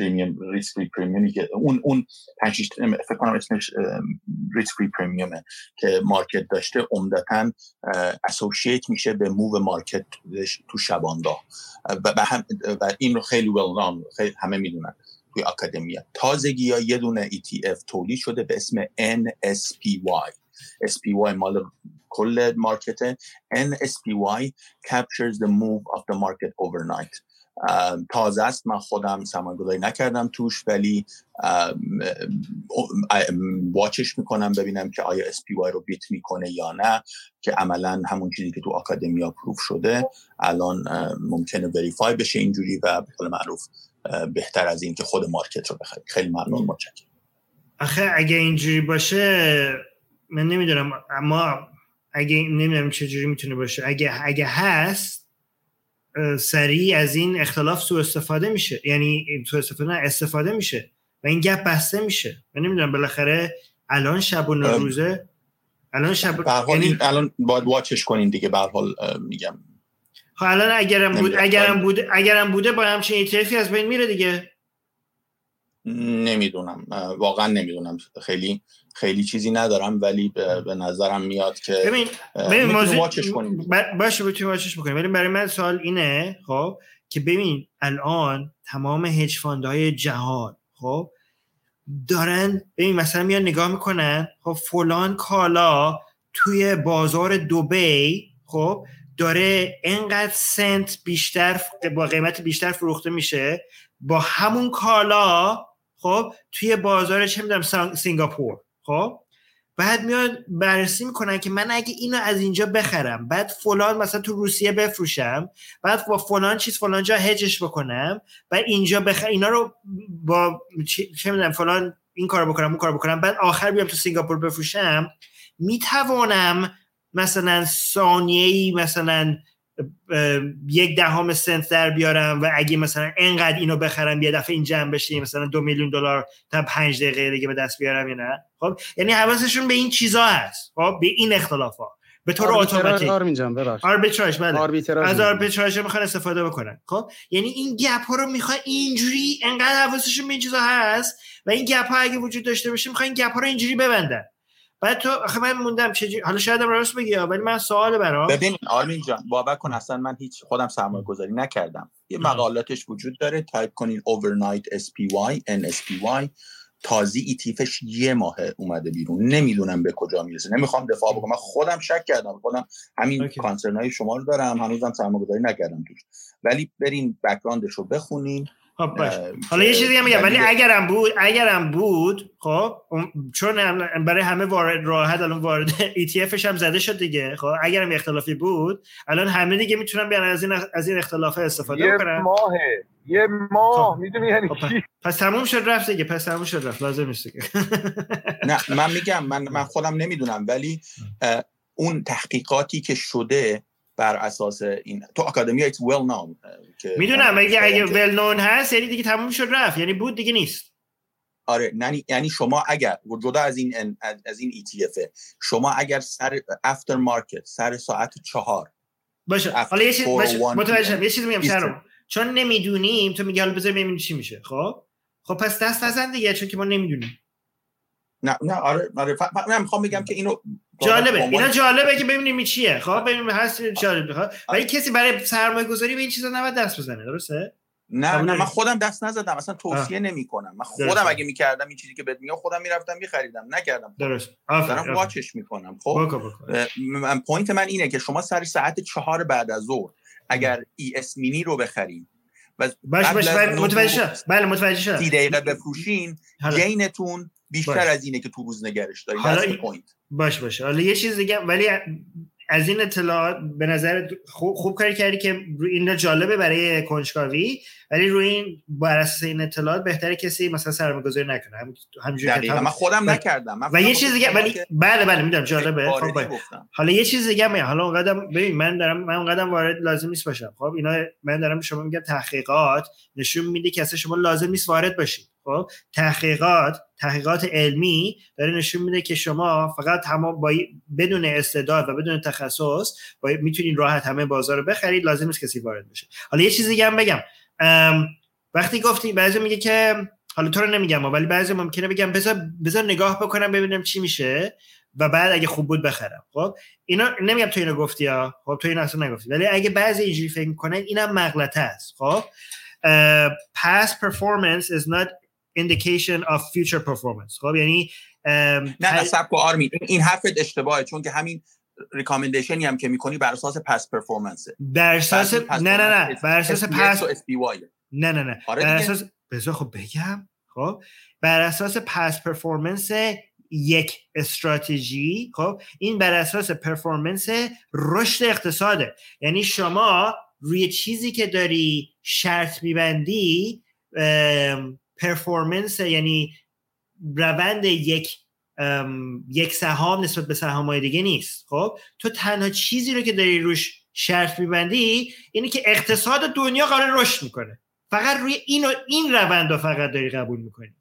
premium risk free premium ی که اون اون پنج فکر کنم اسمش risk free premium ه که market داشته عمدتا associate میشه به move market تو شباندا. و, هم و این رو خیلی well خیلی همه می‌دونن توی academia تازگی یا یه دونه ETF تولید شده به اسم NSPY SPY مال کل market NSPY captures the move of the market overnight. تازه است. من خودم سرمایه‌گذاری نکردم توش ولی واچش می‌کنم ببینم که آیا SPY رو بیت می‌کنه یا نه که عملا همون چیزی که تو آکادمیا پروف شده الان ممکنه وریفای بشه اینجوری و به معروف بهتر از این که خود مارکت رو بخرید خیلی ممنون متشکرم. آخه اگه اینجوری باشه من نمی‌دونم اما اگه نمی‌دونم چجوری می‌تونه باشه اگه اگه هست سریع از این اختلاف سو استفاده میشه. یعنی تو استفاده استفاده میشه و این گپ بسته میشه. من نمی‌دونم بالاخره الان شب و روزه الان شب یعنی... الان باید واچش کنین دیگه به حال میگم. خب الان اگرم بود اگرم بوده اگرم بوده با همچین ETF از بین میره دیگه. نمی‌دونم. واقعا نمی‌دونم. خیلی خیلی چیزی ندارم ولی به, نظرم میاد که ببین ببین واچش کنیم. باشه بتونیم واچش بکنیم. ولی برای من سوال اینه خب که ببین الان تمام هج های جهان خب دارن ببین مثلا میان نگاه می‌کنن خب فلان کالا توی بازار دوبی خب داره انقدر سنت بیشتر با قیمت بیشتر فروخته میشه با همون کالا خب توی بازار چه می‌دونم سنگاپور خب بعد میاد بررسی می‌کنن که من اگه اینو از اینجا بخرم بعد فلان مثلا تو روسیه بفروشم بعد با فلان چیز فلان جا هجش بکنم بعد اینجا بخر اینا رو با چه می‌دونم فلان این کار بکنم اون کار بکنم بعد آخر بیام تو سنگاپور بفروشم می‌توانم مثلا ثانیه مثلا یک دهم سنت در بیارم و اگه مثلا انقدر اینو بخرم یه دفعه این جمع بشه مثلا دو میلیون دلار تا پنج دقیقه دیگه به دست بیارم یا نه؟ خب یعنی حواسشون به این چیزا هست. خب به این اختلاف ها به طور اتوماتیک. آربیتراژ بله. از آربیتراژ می‌خوان استفاده بکنن. خب یعنی این گپ ها رو می‌خوان اینجوری انقدر حواسشون به این چیزا هست و این گپ ها اگه وجود داشته باشه می‌خوان گپ ها رو اینجوری ببندن. بعد تو آخه من موندم چه حالا شاید راست بگی ولی من سوال برام ببین آرمین جان باور کن اصلا من هیچ خودم سرمایه گذاری نکردم. یه مقالاتش وجود داره تایپ کنین overnight SPY NSPY تازه ETF ش یه ماه اومده بیرون. نمی‌دونم به کجا می‌رسه. نمی‌خوام دفاع بکنم. من خودم شک کردم. خودم همین concern های شما رو دارم. هنوزم سرمایه گذاری نکردم توش. ولی برین background ش رو بخونین. خب حالا یه چیزی میگم. ولی اگرم بود اگرم بود خب چون برای همه وارد راحت الان وارد ETF هم زده شد دیگه. خب اگرم اختلافی بود الان همه دیگه می‌تونن بیان از این از این اختلاف استفاده یه کنن ماهه. یه ماه. خب. می‌دونی یعنی خب پس تموم شد رفت دیگه. پس تموم شد رفت. لازم نیست دیگه. نه من میگم من من خودم نمی‌دونم. ولی اون تحقیقاتی که شده بر اساس این تو اکادمی ایتس ویل نون می‌دونم اگه اگه ویل نون هست یعنی دیگه تموم شد رفت. یعنی بود دیگه نیست. آره یعنی شما اگر جدا از این از این ETF شما اگر سر افتر مارکت سر ساعت چهار باشه. حالا یه چیز متوجه یه چیز میگم شرم چون نمی‌دونیم تو میگی حالا بذار ببینیم چی میشه. خب؟ خب پس دست نزن دیگه چون که ما نمی‌دونیم. نه نه آره آره. من می‌خوام بگم که اینو جالبه. اینا جالبه که ببینیم چیه. خب ببینیم هست جالبه خب ولی کسی برای سرمایه گذاری به این چیزا نباید دست بزنه درسته؟ نه نه من خودم دست نزدم. اصلا توصیه نمی کنم من خودم اگه می‌کردم این چیزی که بهت میگم خودم می‌رفتم میخریدم. نکردم. درست دارم watch ش می‌کنم. خب؟ من point من اینه که شما سر ساعت چهار بعد از ظهر اگر ES mini رو بخریم و باش باش متوجه بله متوجه 30 دقیقه بفروشین gain تون بیشتر باش. از اینه که تو روز نگرش داری حالا point. باش باشه حالا یه چیز دیگه ولی از این اطلاعات به نظر خوب, خوب کاری کردی که این جالبه برای کنجکاوی ولی روی این بر اساس این اطلاعات بهتره کسی مثلا سرمایه‌گذاری نکنه. همینجوری که من خودم نکردم. من و یه چیز دیگه ولی بله بله می‌دونم جالبه. خب حالا یه چیز دیگه میگم. حالا اونقدر ببین من دارم من اونقدر وارد لازم نیست باشم. خب اینا من دارم شما میگم تحقیقات نشون میده که اصلا شما لازم نیست وارد باشید. خب تحقیقات تحقیقات علمی داره نشون میده که شما فقط تمام با بدون استعداد و بدون تخصص با می‌تونید راحت همه بازار رو بخرید. لازم نیست کسی وارد بشه. حالا یه چیزی هم بگم. وقتی گفتی بعضی میگه که حالا تو رو نمیگم ولی بعضی ممکنه بگم بذار بذار نگاه بکنم ببینم چی میشه و بعد اگه خوب بود بخرم. خب؟ اینا نمیگم تو اینو گفتی ها. خب تو اینو اصلا نگفتی. ولی اگه بعضی اینجوری فکر کنن اینم مغلطه است. خب؟ uh, past performance is not indication of future performance. خب یعنی نه نه سب آرمین این حرفت اشتباهه چون که همین recommendation ی هم که می‌کنی بر اساس past performance بر اساس نه نه نه بر اساس past نه نه نه. آره بر اساس بذار خب بگم. خب بر اساس past performance یک استراتژی. خب این بر اساس performance رشد اقتصاده. یعنی شما روی چیزی که داری شرط میبندی پرفورمنس یعنی روند یک یک سهام نسبت به سهام های دیگه نیست. خب؟ تو تنها چیزی رو که داری روش شرط میبندی اینه که اقتصاد دنیا قرار رشد می‌کنه. فقط روی این و این روند رو فقط داری قبول می‌کنی.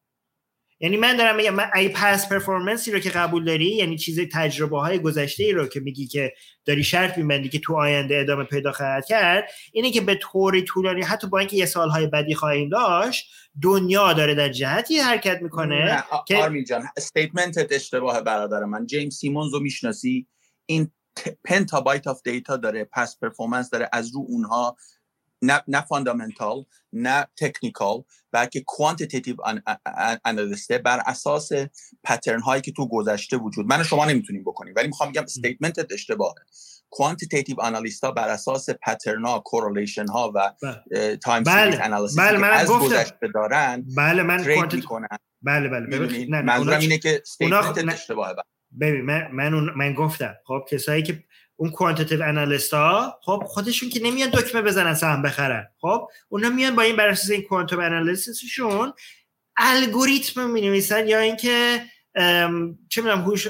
یعنی من دارم میگم من ای پس پرفورمنسی رو که قبول داری یعنی چیز تجربه های گذشته ای رو که میگی که داری شرط میبندی که تو آینده ادامه پیدا خواهد کرد اینه که به طوری طولانی حتی با اینکه یه سالهای بدی خواهیم داشت دنیا داره در جهتی حرکت می‌کنه که آرمین جان statement ت اشتباه برادر من. جیمز سیمونز رو می‌شناسی؟ این petabyte of data داره past performance داره از رو اونها نه نه fundamental نه technical بلکه quantitative analyst ه بر اساس pattern هایی که تو گذشته وجود. من شما نمی‌تونیم بکنیم ولی می‌خوام بگم statement اشتباهه. quantitative analyst ها بر اساس pattern ها correlation ها و time بله. series analysis بله من از گفتم. گذشته دارن بله من quantit- می‌کنن. بله بله؟ نه، منظورم اونا- اینه که statement. اشتباهه ببین من من, اون من گفتم. خب کسایی که اون quantitative analyst ها خب خودشون که نمیان دکمه بزنن سهم بخرن. خب اونا میان با این بر اساس این quantum analysis شون الگوریتم می نویسن یا اینکه ام، چه می‌دونم هوش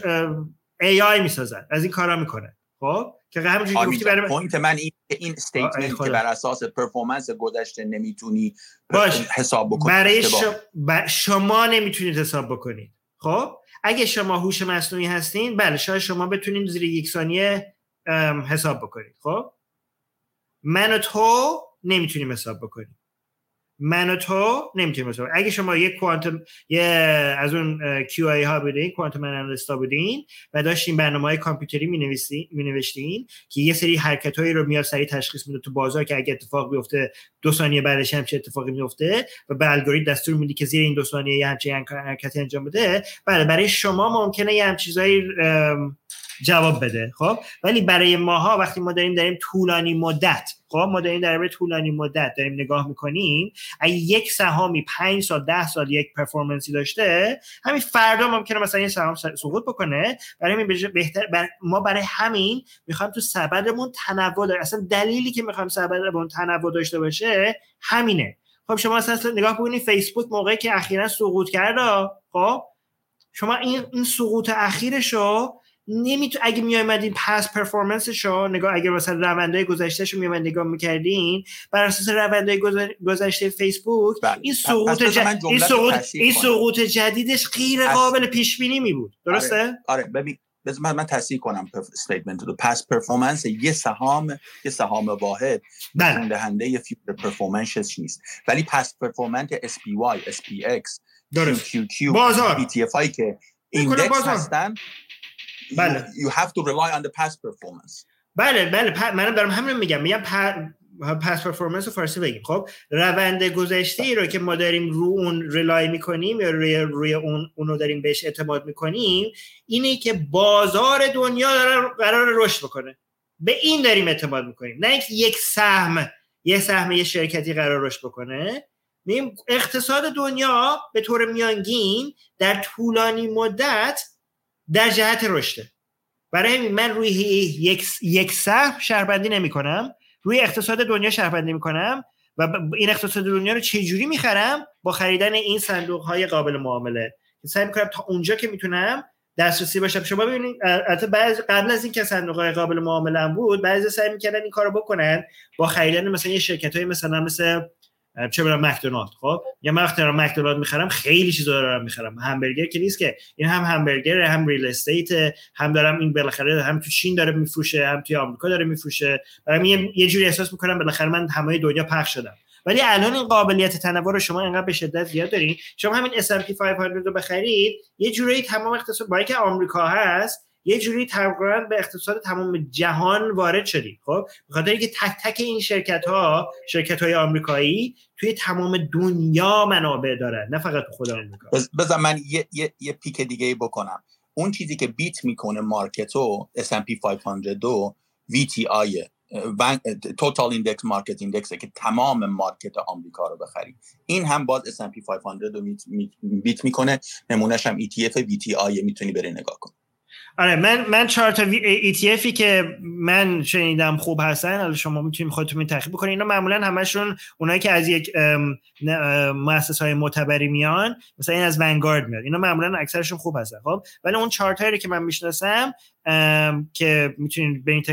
AI می‌سازن. از این کارا می‌کنن. خب که همونجوری گفتی برای point من این که این statement. که بر اساس پرفورمنس گذشته نمی‌تونی باش. حساب بکنی برای. شما, ب- شما نمی‌تونید حساب بکنید خب اگه شما هوش مصنوعی هستین بله شاید شما بتونید زیر یک ثانیه حساب بکنید خب من و تو نمی‌تونیم حساب بکنیم من و تو نمی‌تونیم حساب اگه شما یک کوانتوم یه از اون کیو ای ها بودین کوانتوم انالیست بودین و داشتین برنامه های کامپیوتری می نوشتین که یه سری حرکت هایی رو میاد سریع تشخیص میده تو بازار که اگه اتفاق بیفته دو ثانیه بعدش هم چه اتفاقی میفته و به الگوریتم دستور میدی که زیر این دو ثانیه یه همچین حرکتی انجام بده بله برای شما ممکنه یه هم چیزایی جواب بده خب؟ ولی برای ماها وقتی ما داریم داریم طولانی مدت خب ما داریم در طولانی مدت داریم نگاه می‌کنیم اگه یک سهامی پنج سال ده سال یک پرفورمنسی داشته همین فردا ممکنه مثلا یه سهام سقوط بکنه. برای همین بهتر- بر ما برای همین می‌خوایم تو سبدمون تنوع داره اصلا دلیلی که می‌خوایم سبدمون تنوع داشته باشه همینه. خب شما اصلا نگاه بکنید فیسبوک موقعی که اخیرا سقوط کرد خب شما این این سقوط اخیرش رو نمیتون اگه میامدین پس پرفورمنسش رو نگاه اگه مثلا روندهای گذشتهش رو میامد نگاه می‌کردین بر اساس روندهای گذ- گذشته فیسبوک بله. این پس سقوط ج- این سقوط این. سقوط جدیدش غیر قابل پیش بینی می بود درسته؟ آره. ببین بذار من, من تصحیح کنم statement رو. past performance یه سهام یه سهام واحد بله. نشون دهنده future performance ش نیست. ولی past performance SPY SPX QQQ بازار. ETF که index. هستن بله. you, have to rely on the past performance. بله بله. منم دارم همین میگم. میگم past performance رو فارسی بگیم. خب؟ روند گذشته ای رو که ما داریم رو اون rely می‌کنیم یا روی روی اون اونو داریم بهش اعتماد می‌کنیم اینه که بازار دنیا داره قرار رشد بکنه. به این داریم اعتماد می‌کنیم. نه اینکه یک سهم یه سهم یه شرکتی قرار رشد بکنه. اقتصاد دنیا به طور میانگین در طولانی مدت در جهت رشده برای من روی یک یک سهم شهربندی نمی کنم روی اقتصاد دنیا شهربندی می کنم و این اقتصاد دنیا رو چجوری می‌خرم؟ با خریدن این صندوق های قابل معامله. سعی می‌کنم تا اونجا که می‌تونم دسترسی باشم. شما ببینید البته بعض قبل از اینکه صندوق های قابل معامله بود بعضی سعی می‌کردن این کارو بکنن با خریدن مثلا یه شرکت های مثلا مثل چه برم مکدونالد؟ خب یا من وقتی دارم مکدونالد می‌خرم خیلی چیزا دارم می‌خرم. همبرگر که نیست که. این هم همبرگر هم ریل استیت هم دارم این بالاخره هم تو چین داره میفروشه هم توی آمریکا داره میفروشه. برام یه, یه جوری احساس می‌کنم بالاخره من همه دنیا پخش شدم. ولی الان این قابلیت تنوع رو شما انقدر به شدت زیاد دارین. شما همین S&P 500 رو بخرید یه جوری تمام اقتصاد با اینکه آمریکا هست یه جوری تقریبا به اقتصاد تمام جهان وارد شدیم خب؟ به خاطر اینکه تک تک این شرکت ها شرکت های آمریکایی توی تمام دنیا منابع دارن نه فقط خود آمریکا. بذار من یه, یه،, یه پیک دیگه بکنم. اون چیزی که بیت می‌کنه مارکتو S&P 500 و VTI total index market index ه که تمام market آمریکا رو بخری این هم باز S&P 500 رو beat می‌کنه نمونهش هم ETF VTI می‌تونی بری نگاه کن. آره من من چهار تا ETF که من شنیدم خوب هستن حالا شما می‌تونید خودتون تحقیق بکنید. اینا معمولا همشون اونایی که از یک مؤسسه های معتبری میان مثلا این از Vanguard میاد. اینا معمولا اکثرشون خوب هستن خب؟ ولی اون چهار که من می‌شناسم که می‌تونید به این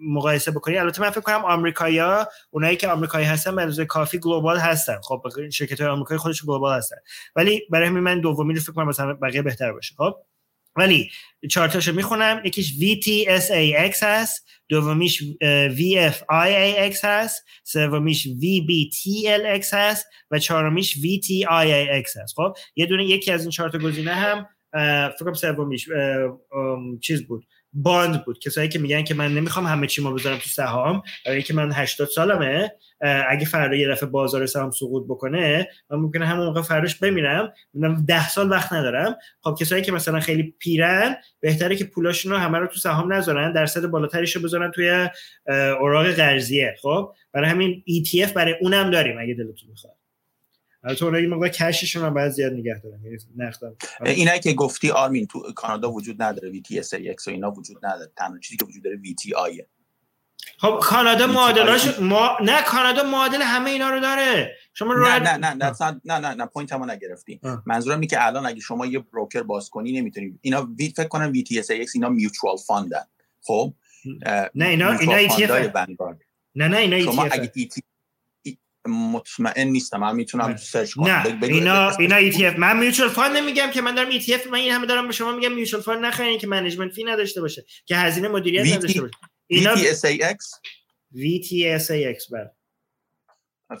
مقایسه بکنید البته من فکر کنم آمریکایا اونایی که آمریکایی هستن به کافی گلوبال هستن. خب شرکت های آمریکایی خودشون گلوبال هستن. ولی برای من دومی رو فکر کنم مثلا بقیه بهتر باشه خب؟ ولی چارتاشو می‌خونم. یکیش VTSAX هست دومیش VFIAX هست سومیش VBTLX هست و چهارمیش VTIAX هست. خب یه دونه یکی از این چهار تا گزینه هم فکر سومیش چیز بود. باند بود. کسایی که میگن که من نمی‌خوام همه چی ما بذارم تو سهام برای که من 80 سالمه اگه فردا یه دفعه بازار سهام سقوط بکنه من ممکنه همون موقع فرداش بمیرم. من 10 سال وقت ندارم. خب کسایی که مثلا خیلی پیرن بهتره که پولاشون رو همه رو تو سهام نذارن درصد بالاتریش رو بذارن توی اوراق قرضیه. خب برای همین ETF برای اونم داریم اگه دلتون بخواد البته اونایی موقع cash شون هم باید زیاد نگه دارن یعنی نقدم اینا که گفتی آرمین تو کانادا وجود نداره VTSX و اینا وجود نداره. تنها چیزی که وجود داره VTI خب کانادا معادلاش ما... نه کانادا معادل همه اینا رو داره. شما رو نه, نه نه نه نه نه نه نه point هم نگرفتین منظورم اینه که الان اگه شما یه broker باز کنی نمی‌تونی. اینا وی فکر کنم VTSX اینا mutual fund ن. خب؟ نه اینا اینا ETF نه نه اینا ETF شما اگه مطمئن نیستم. من می‌تونم search کنم. نه اینا اینا ETF من mutual fund نمیگم که من دارم ETF من این همه دارم به شما میگم mutual fund نخرین که management fee نداشته باشه که هزینه مدیریت نداشته باشه. اینا VTSAX VTSAX بله.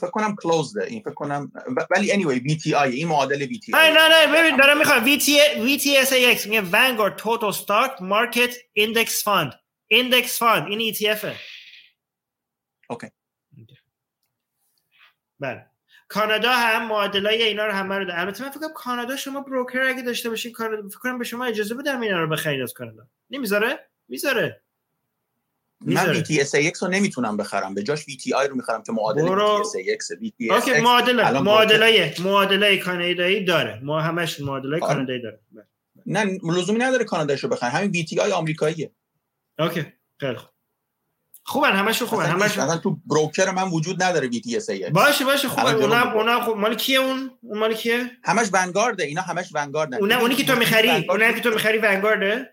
فکر کنم closed این فکر کنم ولی anyway VTI این معادل VTI نه نه نه ببین دارم می‌خوام. VT VTSAX میگه Vanguard Total Stock Market Index Fund. Index Fund این ETF اوکی بله. کانادا هم معادلای اینا رو همه رو داره. البته من فکر کنم کانادا شما بروکر اگه داشته باشین کانادا فکر کنم به شما اجازه بدم اینا رو بخرید از کانادا. نمی‌ذاره؟ می‌ذاره. من VTSAX رو نمی‌تونم بخرم. به جاش VTI رو می‌خرم که معادل برو... VTSAX VTSX معادله. معادلای معادلای کانادایی داره. ما همش معادلای آره. کانادایی داره نه لزومی نداره کاناداشو بخرم همین VTI آمریکاییه. okay خیلی خوب. خوبن همشون خوبن همش اصلا تو broker من وجود نداره VTSA باشه باشه خوبه. اونم اونم خوب. مال کیه اون؟ اون مال کیه؟ همش Vanguard ه اینا همش Vanguard اون اونی که تو می‌خری اونی که تو می‌خری Vanguard ه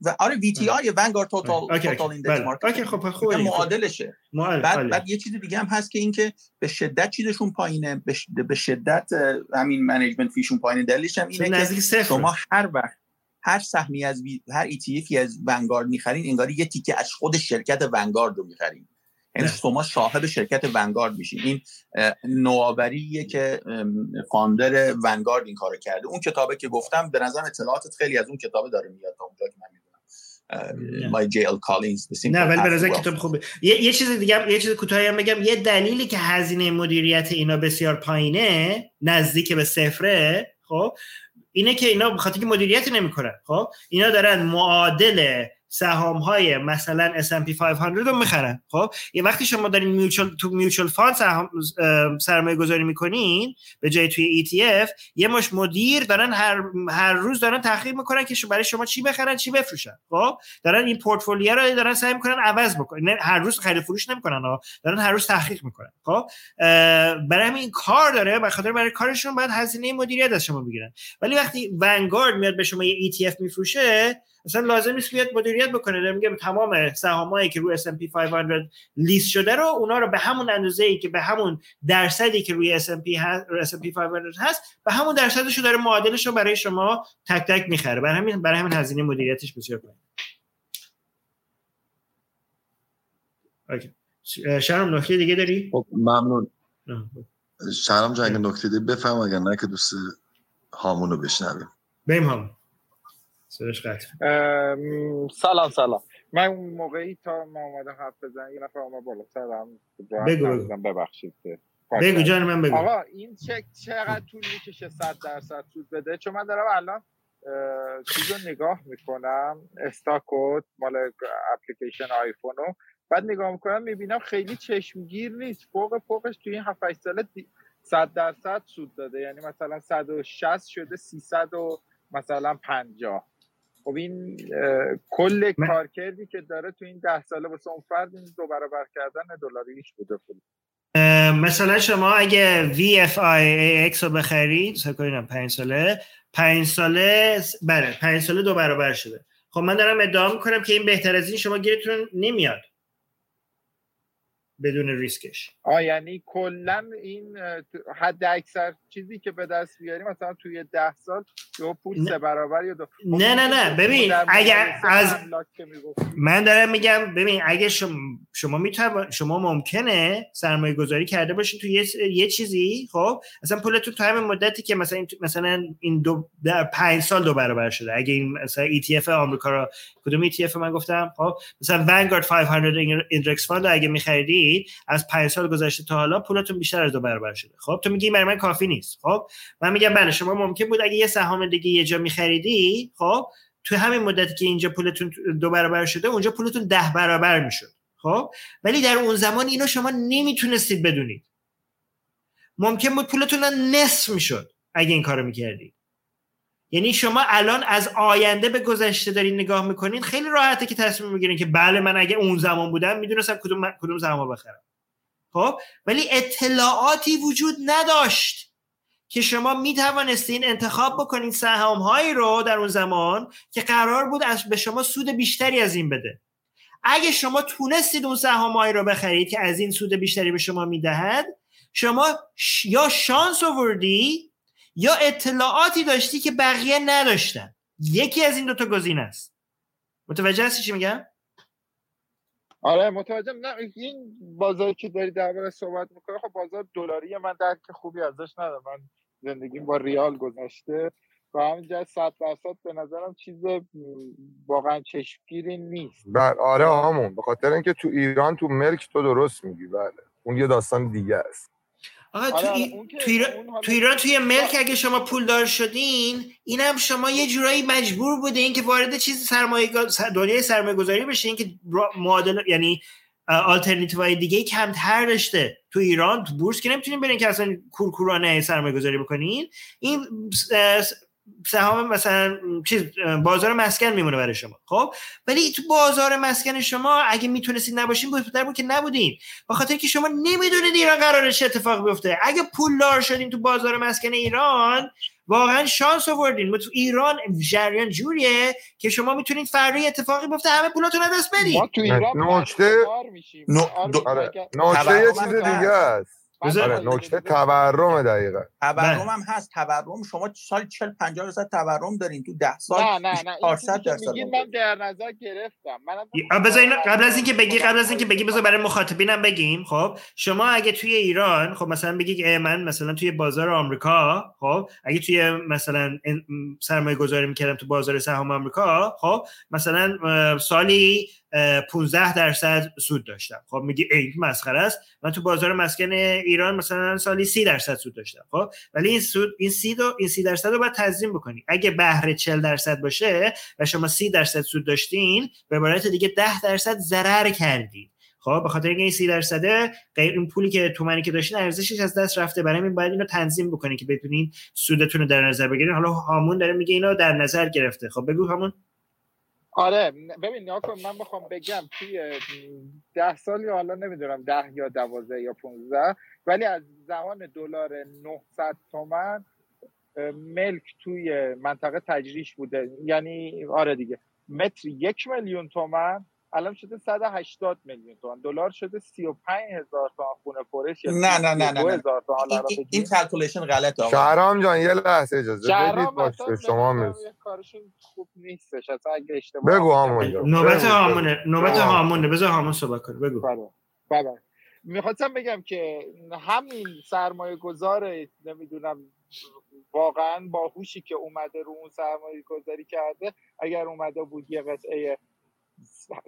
و آره VTI Vanguard total total index market okay خب خوبه معادلشه. بعد بعد یه چیز دیگه هم هست که اینکه به شدت چیزشون پایینه. به شدت همین management fee شون پایینه. دلیلش هم اینه که شما هر وقت هر سهمی از وی... هر ETF از Vanguard می‌خرین انگاری یه تیکه از خود شرکت Vanguard رو می‌خرین. یعنی شما صاحب شرکت Vanguard میشین. این نوآوریه که founder Vanguard این کارو کرده. اون کتابه که گفتم به نظر اطلاعاتت خیلی از اون کتابه داره میاد تا اونجا که من می‌دونم. by JL Collins نه ولی به نظر کتاب خوبه. یه, یه چیز دیگه یه چیز کوتاهی هم بگم. یه دلیلی که هزینه مدیریت اینا بسیار پایینه نزدیک به صفره خب اینه که اینا بخاطر که مدیریت نمی‌کنن خب؟ اینا دارن معادل سهام های مثلا S&P 500 رو می‌خرن. خب یه وقتی شما دارین mutual تو mutual fund سرمایه گذاری می‌کنین به جای توی ETF یه مش مدیر دارن هر, هر روز دارن تحقیق می‌کنن که برای شما چی بخرن چی بفروشن. خب دارن این پورتفولیو رو دارن سعی می‌کنن عوض بکنن. هر روز خرید فروش نمی‌کنن دارن هر روز تحقیق می‌کنن. خب برای همین کار داره به خاطر برای کارشون باید هزینه مدیریت از شما بگیرن. ولی وقتی ونگارد میاد به شما یه ETF میفروشه مثلا لازم نیست بیاد مدیریت بکنه داره میگه تمام سهامایی که روی S&P 500 لیست شده رو اونا رو به همون اندازه ای که به همون درصدی که روی S&P هست S&P 500 هست به همون درصدش رو داره معادلش رو برای شما تک تک می‌خره. برای همین برای همین هزینه مدیریتش بسیار پایین شرم نکته دیگه داری؟ خب ممنون. شرم جان اگه نکته دی بفهم اگر نه که دوست هامون رو بشنویم. بریم ام، سلام سلام. من اون موقعی تا ما اومدم حرف بزنم یه نفر اومد بالا. سرم بگو،. ببخشید. بگو جان من بگو. آقا این چک چقدر طول می‌کشه 100 درصد سود بده؟ چون من دارم الان چیز رو نگاه می‌کنم استاکوت مال اپلیکیشن آیفون رو. بعد نگاه می‌کنم می‌بینم خیلی چشمگیر نیست. فوق فوقش توی این 7 ساله دی- 100 درصد سود داده. یعنی مثلا 160 شده 300 و مثلا 50 خب این کل من- کارکردی که داره تو این ده ساله واسه اون فرد این دو برابر کردن دلاریش بوده اه، مثلا شما اگه VFIAX رو بخرید کنیم پنج ساله پنج ساله بله پنج ساله دو برابر شده. خب من دارم ادعا می‌کنم که این بهتر از این شما گیرتون نمیاد. بدون ریسکش. آه یعنی کلا این حد اکثر چیزی که به دست بیاری مثلا توی ده سال دو پول. سه برابر یا دو. خب نه، نه، که نه، ببین، اگر از-. من دارم میگم ببین اگه شما شما می‌توان شما ممکنه سرمایه گذاری کرده باشین تو یه, یه چیزی خب؟ مثلا پولتون تو همین مدتی که مثلا این مثلا این دو در پنج سال دو برابر شده. اگه این مثلا ETF آمریکا رو کدوم ETF من گفتم خب؟ مثلا Vanguard 500 Index Fund اگه از پنج سال گذشته تا حالا پولتون بیشتر از دو برابر شده. خب تو میگی برای من کافی نیست. خب من میگم بله شما ممکن بود اگه یه سهام دیگه یه جا میخریدی خب تو همین مدتی که اینجا پولتون دو برابر شده اونجا پولتون ده برابر می‌شد. خب ولی در اون زمان اینو شما نمی‌تونستید بدونید. ممکن بود پولتون نصف می‌شد اگه این کارو می‌کردید. یعنی شما الان از آینده به گذشته دارین نگاه می‌کنین خیلی راحته که تصمیم می‌گیرین که بله من اگه اون زمان بودم می‌دونستم کدوم کدوم سهام بخرم. خب؟ ولی اطلاعاتی وجود نداشت که شما می توانستین انتخاب بکنین سهام هایی رو در اون زمان که قرار بود از به شما سود بیشتری از این بده. اگه شما تونستید اون سهام هایی رو بخرید که از این سود بیشتری به شما می‌دهد شما ش... یا شانس آوردی یا اطلاعاتی داشتی که بقیه نداشتن؟ یکی از این دوتا گزینه است. متوجه هستی چی میگم؟ آره متوجه نه این بازاری که داری درباره صحبت می‌کنه خب بازار دلاری من درک خوبی ازش ندارم من زندگیم با ریال گذشته و همینجا صد درصد به نظرم چیز واقعا چشمگیری نیست. بله آره همون به خاطر اینکه تو ایران تو ملک تو درست میگی بله. اون یه داستان دیگه است. آقا تو, آره، آره، ای- تو ایران, حالا- تو ایران توی ملک اگه شما پولدار شدین اینم شما یه جورایی مجبور بودین که وارد چیز سرمایه دنیای سرمایه گذاری بشین که را- معادل یعنی آلترناتیو های دیگه کمتر داشته. تو ایران تو بورس که نمی‌تونین برین که اصلا کورکورانه سرمایه گذاری بکنین. این سهام مثلا چیز بازار مسکن میمونه برای شما. خب؟ ولی تو بازار مسکن شما اگه می‌تونستید نباشین بهتر بود که نبودین. به خاطر که شما نمی‌دونید ایران قراره چه اتفاق بیفته. اگه پولدار شدین تو بازار مسکن ایران واقعا شانس آوردین. ما تو ایران جریان جوریه که شما می‌تونید فردا اتفاقی بیفته همه پولاتون رو دست بدین. ما تو ایران نکته- پرمار میشیم. نو- آره، نکته یه چیز دیگه است. آره نکته تورم دقیقا. تورم هم هست. تورم شما سال 40 50 درصد تورم دارین. تو 10 سال نه نه نه. این 400 چیزی که درصد من در نظر گرفتم. منم آ، بذار اینو قبل از اینکه بگی قبل از اینکه بگی بذار برای مخاطبینم بگیم. خب شما اگه توی ایران خب مثلا بگی که من مثلا توی بازار آمریکا خب اگه توی مثلا سرمایه گذاری می‌کردم تو بازار سهام آمریکا خب مثلا سالی 15 درصد سود داشتم. خب میگی ای مسخره است. من تو بازار مسکن ایران مثلا سالی 30 درصد سود داشتم. خب ولی این سود این 30 دو این 30 درصد رو باید تنظیم بکنی. اگه بهره 40 درصد باشه و شما 30 درصد سود داشتین به عبارت دیگه 10 درصد ضرر کردید خب به خاطر اینکه این 30 درصد غیر این پولی که تومانی که داشتین ارزشش از دست رفته. برای همین باید اینو تنظیم بکنین که بتونین سودتون رو در نظر بگیرین. حالا هامون داره میگه اینو در نظر گرفته. خب بگو همون آره ببین نیا من بخوام بگم توی ده سال یا حالا نمی‌دونم ده یا دوازده یا پونزده ولی از زمان دلار 900 تومن ملک توی منطقه تجریش بوده. یعنی آره دیگه متر یک میلیون تومن الان شده 180 میلیون تومن دلار شده 35 هزار تومن خونه یا نه نه نه نه, 32 نه. این, این, بگیر. این calculation غلط آقا شهرام جان یه لحظه اجازه بدید باش اصلا به به شما یه کارشون خوب نیستش اصلا اگه اشتباه بگو هم همون. نوبت. هامونه نوبت. هامونه بذار هامون صحبت کنه بگو بله بله می‌خواستم بگم که همین سرمایه گذار نمی‌دونم واقعا با هوشی که اومده رو اون سرمایه گذاری کرده اگر اومده بود یه قطعه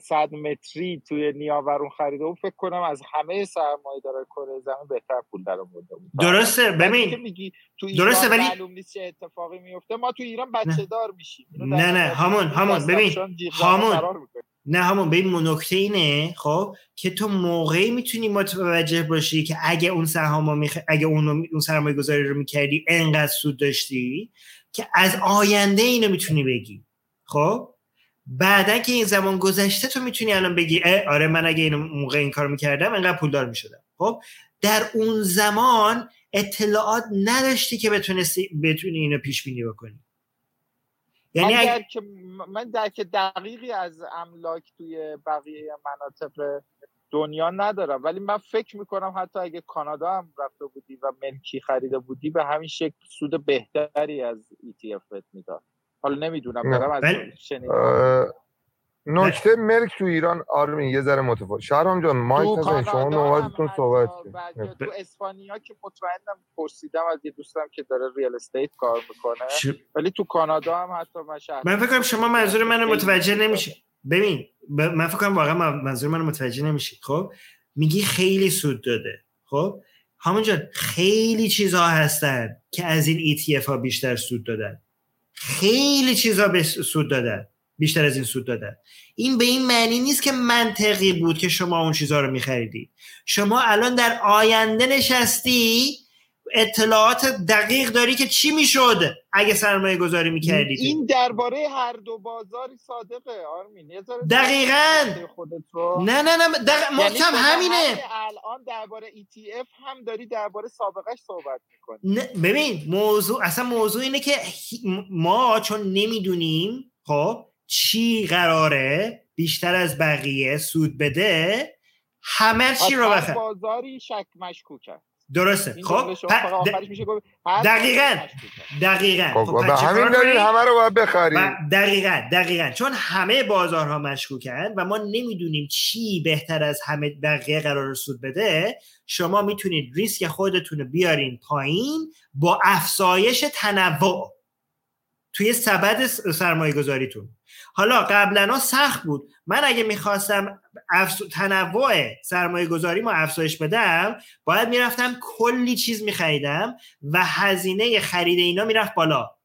صد متری توی نیاورون خریده بود. فکر کنم از همه سرمایه داره کره زمین بهتر پول در آورده بود. درسته ببین میگی تو ایران درسته، ولی- معلوم نیست چه اتفاقی میفته ما تو ایران بچه دار میشیم. نه، نه، همون، همون، ببین، همون. نه همون به این نکته اینه خب که تو موقعی می‌تونی متوجه باشی که اگه اون سهام میخ... اگه اون, اون سرمایه گذاری رو می‌کردی انقدر سود داشتی که از آینده اینو می‌تونی بگی. خب؟ بعدا که این زمان گذشته تو می‌تونی الان بگی اه آره من اگه این موقع این کار می‌کردم انقدر پولدار می‌شدم. خب؟ در اون زمان اطلاعات نداشتی که بتونستی بتونی اینو پیش بینی بکنی. یعنی من درک من درک دقیقی از املاک توی بقیه مناطق دنیا ندارم. ولی من فکر می‌کنم حتی اگه کانادا هم رفته بودی و ملکی خریده بودی به همین شکل سود بهتری از ETF می‌داد. حالا نمی‌دونم. دارم از نکته ملک تو ایران آرمین یه ذره متفاوت. شهرام جان مایک تو نزنید شما نوبتتون صحبت کنید. تو اسپانیا که مطمئنم پرسیدم از یه دوستم که داره ریال استیت کار می‌کنه. ش... ولی تو کانادا هم حتی من شهر من فکر کنم شما منظور منو خیلی متوجه نمیشه ببین ب- من فکر کنم واقعا من- منظور منو متوجه نمیشه خب؟ میگی خیلی سود داده. خب؟ همون جان خیلی چیزها هستن که از این ETF ها بیشتر سود دادن. خیلی چیزها به سود دادن بیشتر از این سود دادن این به این معنی نیست که منطقی بود که شما اون چیزها رو میخریدی. شما الان در آینده نشستی اطلاعات دقیق داری که چی می‌شد اگه سرمایه گذاری می‌کردی؟ این درباره هر دو بازاری صادقه آرمین. دقیقاً. درباره خودت رو. نه نه نه دق... یعنی همینه. همین الان درباره ETF هم داری درباره سابقش صحبت می‌کنی. نه، ببین موضوع اصلا موضوع اینه که ما چون نمی‌دونیم خب چی قراره بیشتر از بقیه سود بده همه چی رو بخر. بازاری شک مشکوک هست درسته. خب دقیقاً. دقیقا. خب خب به همین دلیل؟ همه رو باید بخرید و دقیقا دقیقا. چون همه بازارها مشکوکن و ما نمی‌دونیم چی بهتر از همه بقیه قرار سود بده شما می‌تونید ریسک خودتون رو بیارین پایین با افزایش تنوع توی سبد سرمایه گذاریتون حالا قبلا سخت بود. من اگه می‌خواستم افز... تنوع سرمایه گذاری ما افزایش بدم باید می‌رفتم کلی چیز میخریدم و هزینه خرید اینا می‌رفت بالا.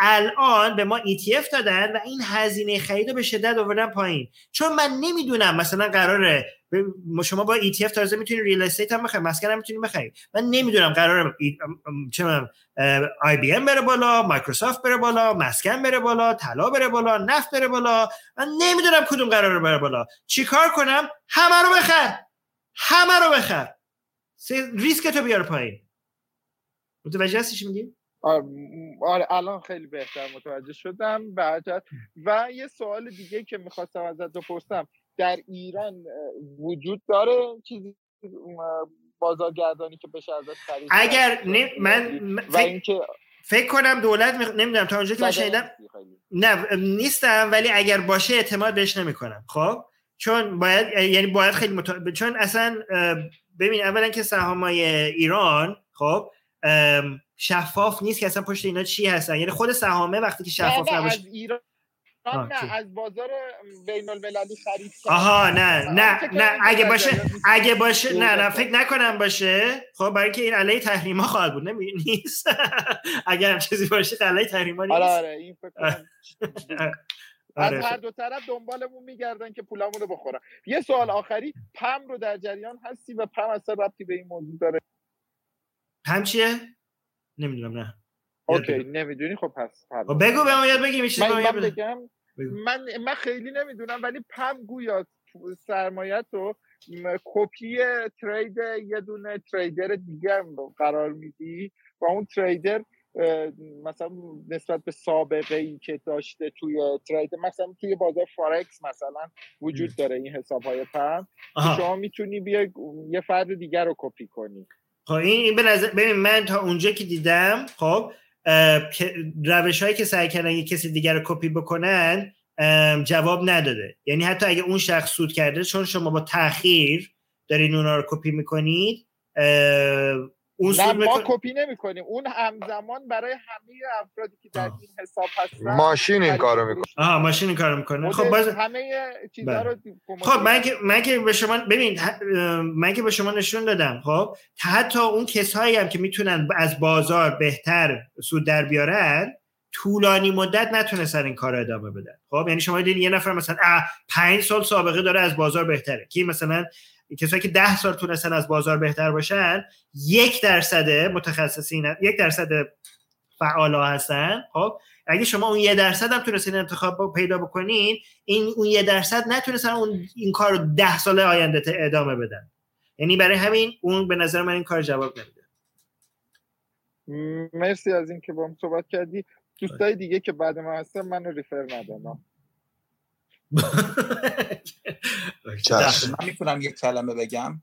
الان به ما ETF دادن و این هزینه خرید رو به شدت آوردن پایین. چون من نمی‌دونم مثلا قراره شما با ETF تازه می‌تونید real estate هم بخرید مسکن هم می‌تونید بخرید من نمی‌دونم ام- چه IBM بره بالا مایکروسافت بره بالا مسکن بره بالا طلا بره بالا نفت بره بالا. من نمی‌دونم کدوم قراره بره بالا. چیکار کنم؟ همه رو بخر. همه رو بخر. س- ریسک تو بیار پایین. متوجه هستی چی میگی؟ آره الان خیلی بهتر متوجه شدم. بعد و یه سوال دیگه که می‌خواستم ازت بپرسم. در ایران وجود داره چیزی بازارگردانی که بشه ازش خرید اگر نه من و فکر, اینکه فکر کنم دولت میخ... نمی‌دونم تا اونجا که من شنیدم. نه نیستم ولی اگر باشه اعتماد بهش نمی‌کنم. خب؟ چون باید یعنی باید خیلی مت... چون اصلا ببین اولا که سهامای ایران خب ام، شفاف نیست که اصلا پشت اینا چی هستن. یعنی خود سهامه وقتی که شفاف نباشه از ایران نه؟ از بازار بین المللی خرید. آها نه آره، نه نه. اگه باشه. اگه باشه نه نه فکر نکنم باشه. خب برای اینکه این علیه تحریما خواهد بود نمی نیست. اگر هم چیزی باشه علیه تحریما نیست. آره آره این فکر کنم از آره. هر دو طرف دنبالمون میگردن که پولمون رو بخورن. یه سوال آخری پم رو در جریان هستی و پم اصلا ربطی به این موضوع داره؟ هم چیه؟ نمی‌دونم نه. okay نمی‌دونی؟ خب پس خب بگو به ما یاد بگیم این چیز به من, من. بگم. من من خیلی نمی‌دونم ولی PAMM گویا سرمایت رو م- copy trade یه دونه trader دیگه قرار میدی. و اون trader مثلا نسبت به سابقه ای که داشته توی trade مثلا توی بازار فارکس مثلا وجود داره این حساب های PAMM شما می‌تونی بیای یه فرد دیگر رو کپی کنی. خب این به نظر ببین من تا اونجا که دیدم خب روش هایی که سعی کردن یه کسی دیگر رو کپی بکنن جواب نداده. یعنی حتی اگه اون شخص سود کرده چون شما با تاخیر دارین اونا رو کپی می‌کنید اون نه ما میکن... کپی نمی کنیم اون همزمان برای همه افرادی که در آه. این حساب هستن ماشین این کارو می‌کنه. آها ماشین این کارو می‌کنه. خب باز همه چیزا بله. رو خب من که من که به شما ببین من که به شما نشون دادم خب؟ حتی اون کسایی هم که می‌تونن از بازار بهتر سود در بیارن طولانی مدت نتونستن این کار رو ادامه بدن. خب؟ یعنی شما دیدین یه نفر مثلا پنج سال سابقه داره از بازار بهتره. کی مثلا کسایی که ده سال تونستن از بازار بهتر باشن یک درصد متخصصین یک درصد فعال ها هستن. خب اگه شما اون یه درصد هم تونستین انتخاب پیدا بکنین این اون یه درصد نتونستن اون این کار رو ده سال آینده ادامه بدن. یعنی برای همین اون به نظر من این کار جواب نمیده. مرسی از اینکه با هم صحبت کردی. دوستای دیگه که بعد ما هستن منو ریفر چشم من. می‌تونم یک کلمه بگم؟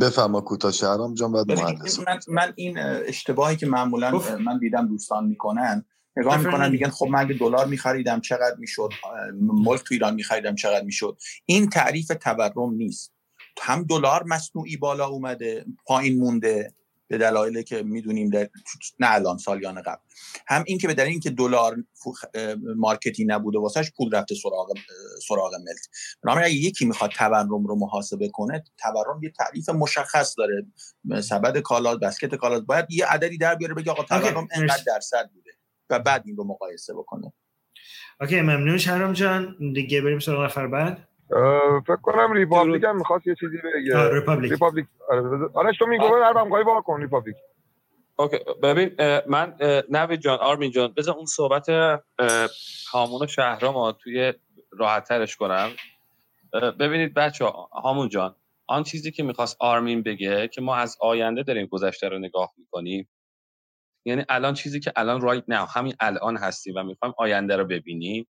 بفرما کوتاه شهرام جان بعد مهندس. من, من این اه، اشتباهی که معمولا من دیدم دوستان می‌کنن نگاه می‌کنن. میگن خب من اگه دلار میخریدم چقدر می‌شد؟ ملک تو ایران میخریدم چقدر می‌شد؟ این تعریف تورم نیست. هم دلار مصنوعی بالا اومده پایین مونده. به دلایلی که می‌دونیم در نه الان سالیان قبل. هم این که به دلیل اینکه دلار مارکتی نبوده واسش پول رفته سراغ سراغ ملک. بنابراین اگه یکی می‌خواد تورم رو محاسبه کنه تورم یه تعریف مشخص داره. سبد کالا basket کالا باید یه عددی در بیاره بگه آقا تورم. انقدر درصد بوده و بعد این رو مقایسه بکنه. okay ممنون شهرام جان. دیگه بریم سراغ نفر بعد. فکر کنم Republic هم می‌خواست یه چیزی بگه. Republic. Republic آره آرش تو میگو هر هم وا کن ریپابلیک اوکی ببین من نوید جان آرمین جان بذار اون صحبت هامون و شهرام توی راحتترش کنم. ببینید بچه هامون جان آن چیزی که می‌خواست آرمین بگه که ما از آینده داریم گذشته رو نگاه می‌کنیم یعنی الان چیزی که الان رایت now همین الان هستیم و می‌خوایم آینده رو ببینیم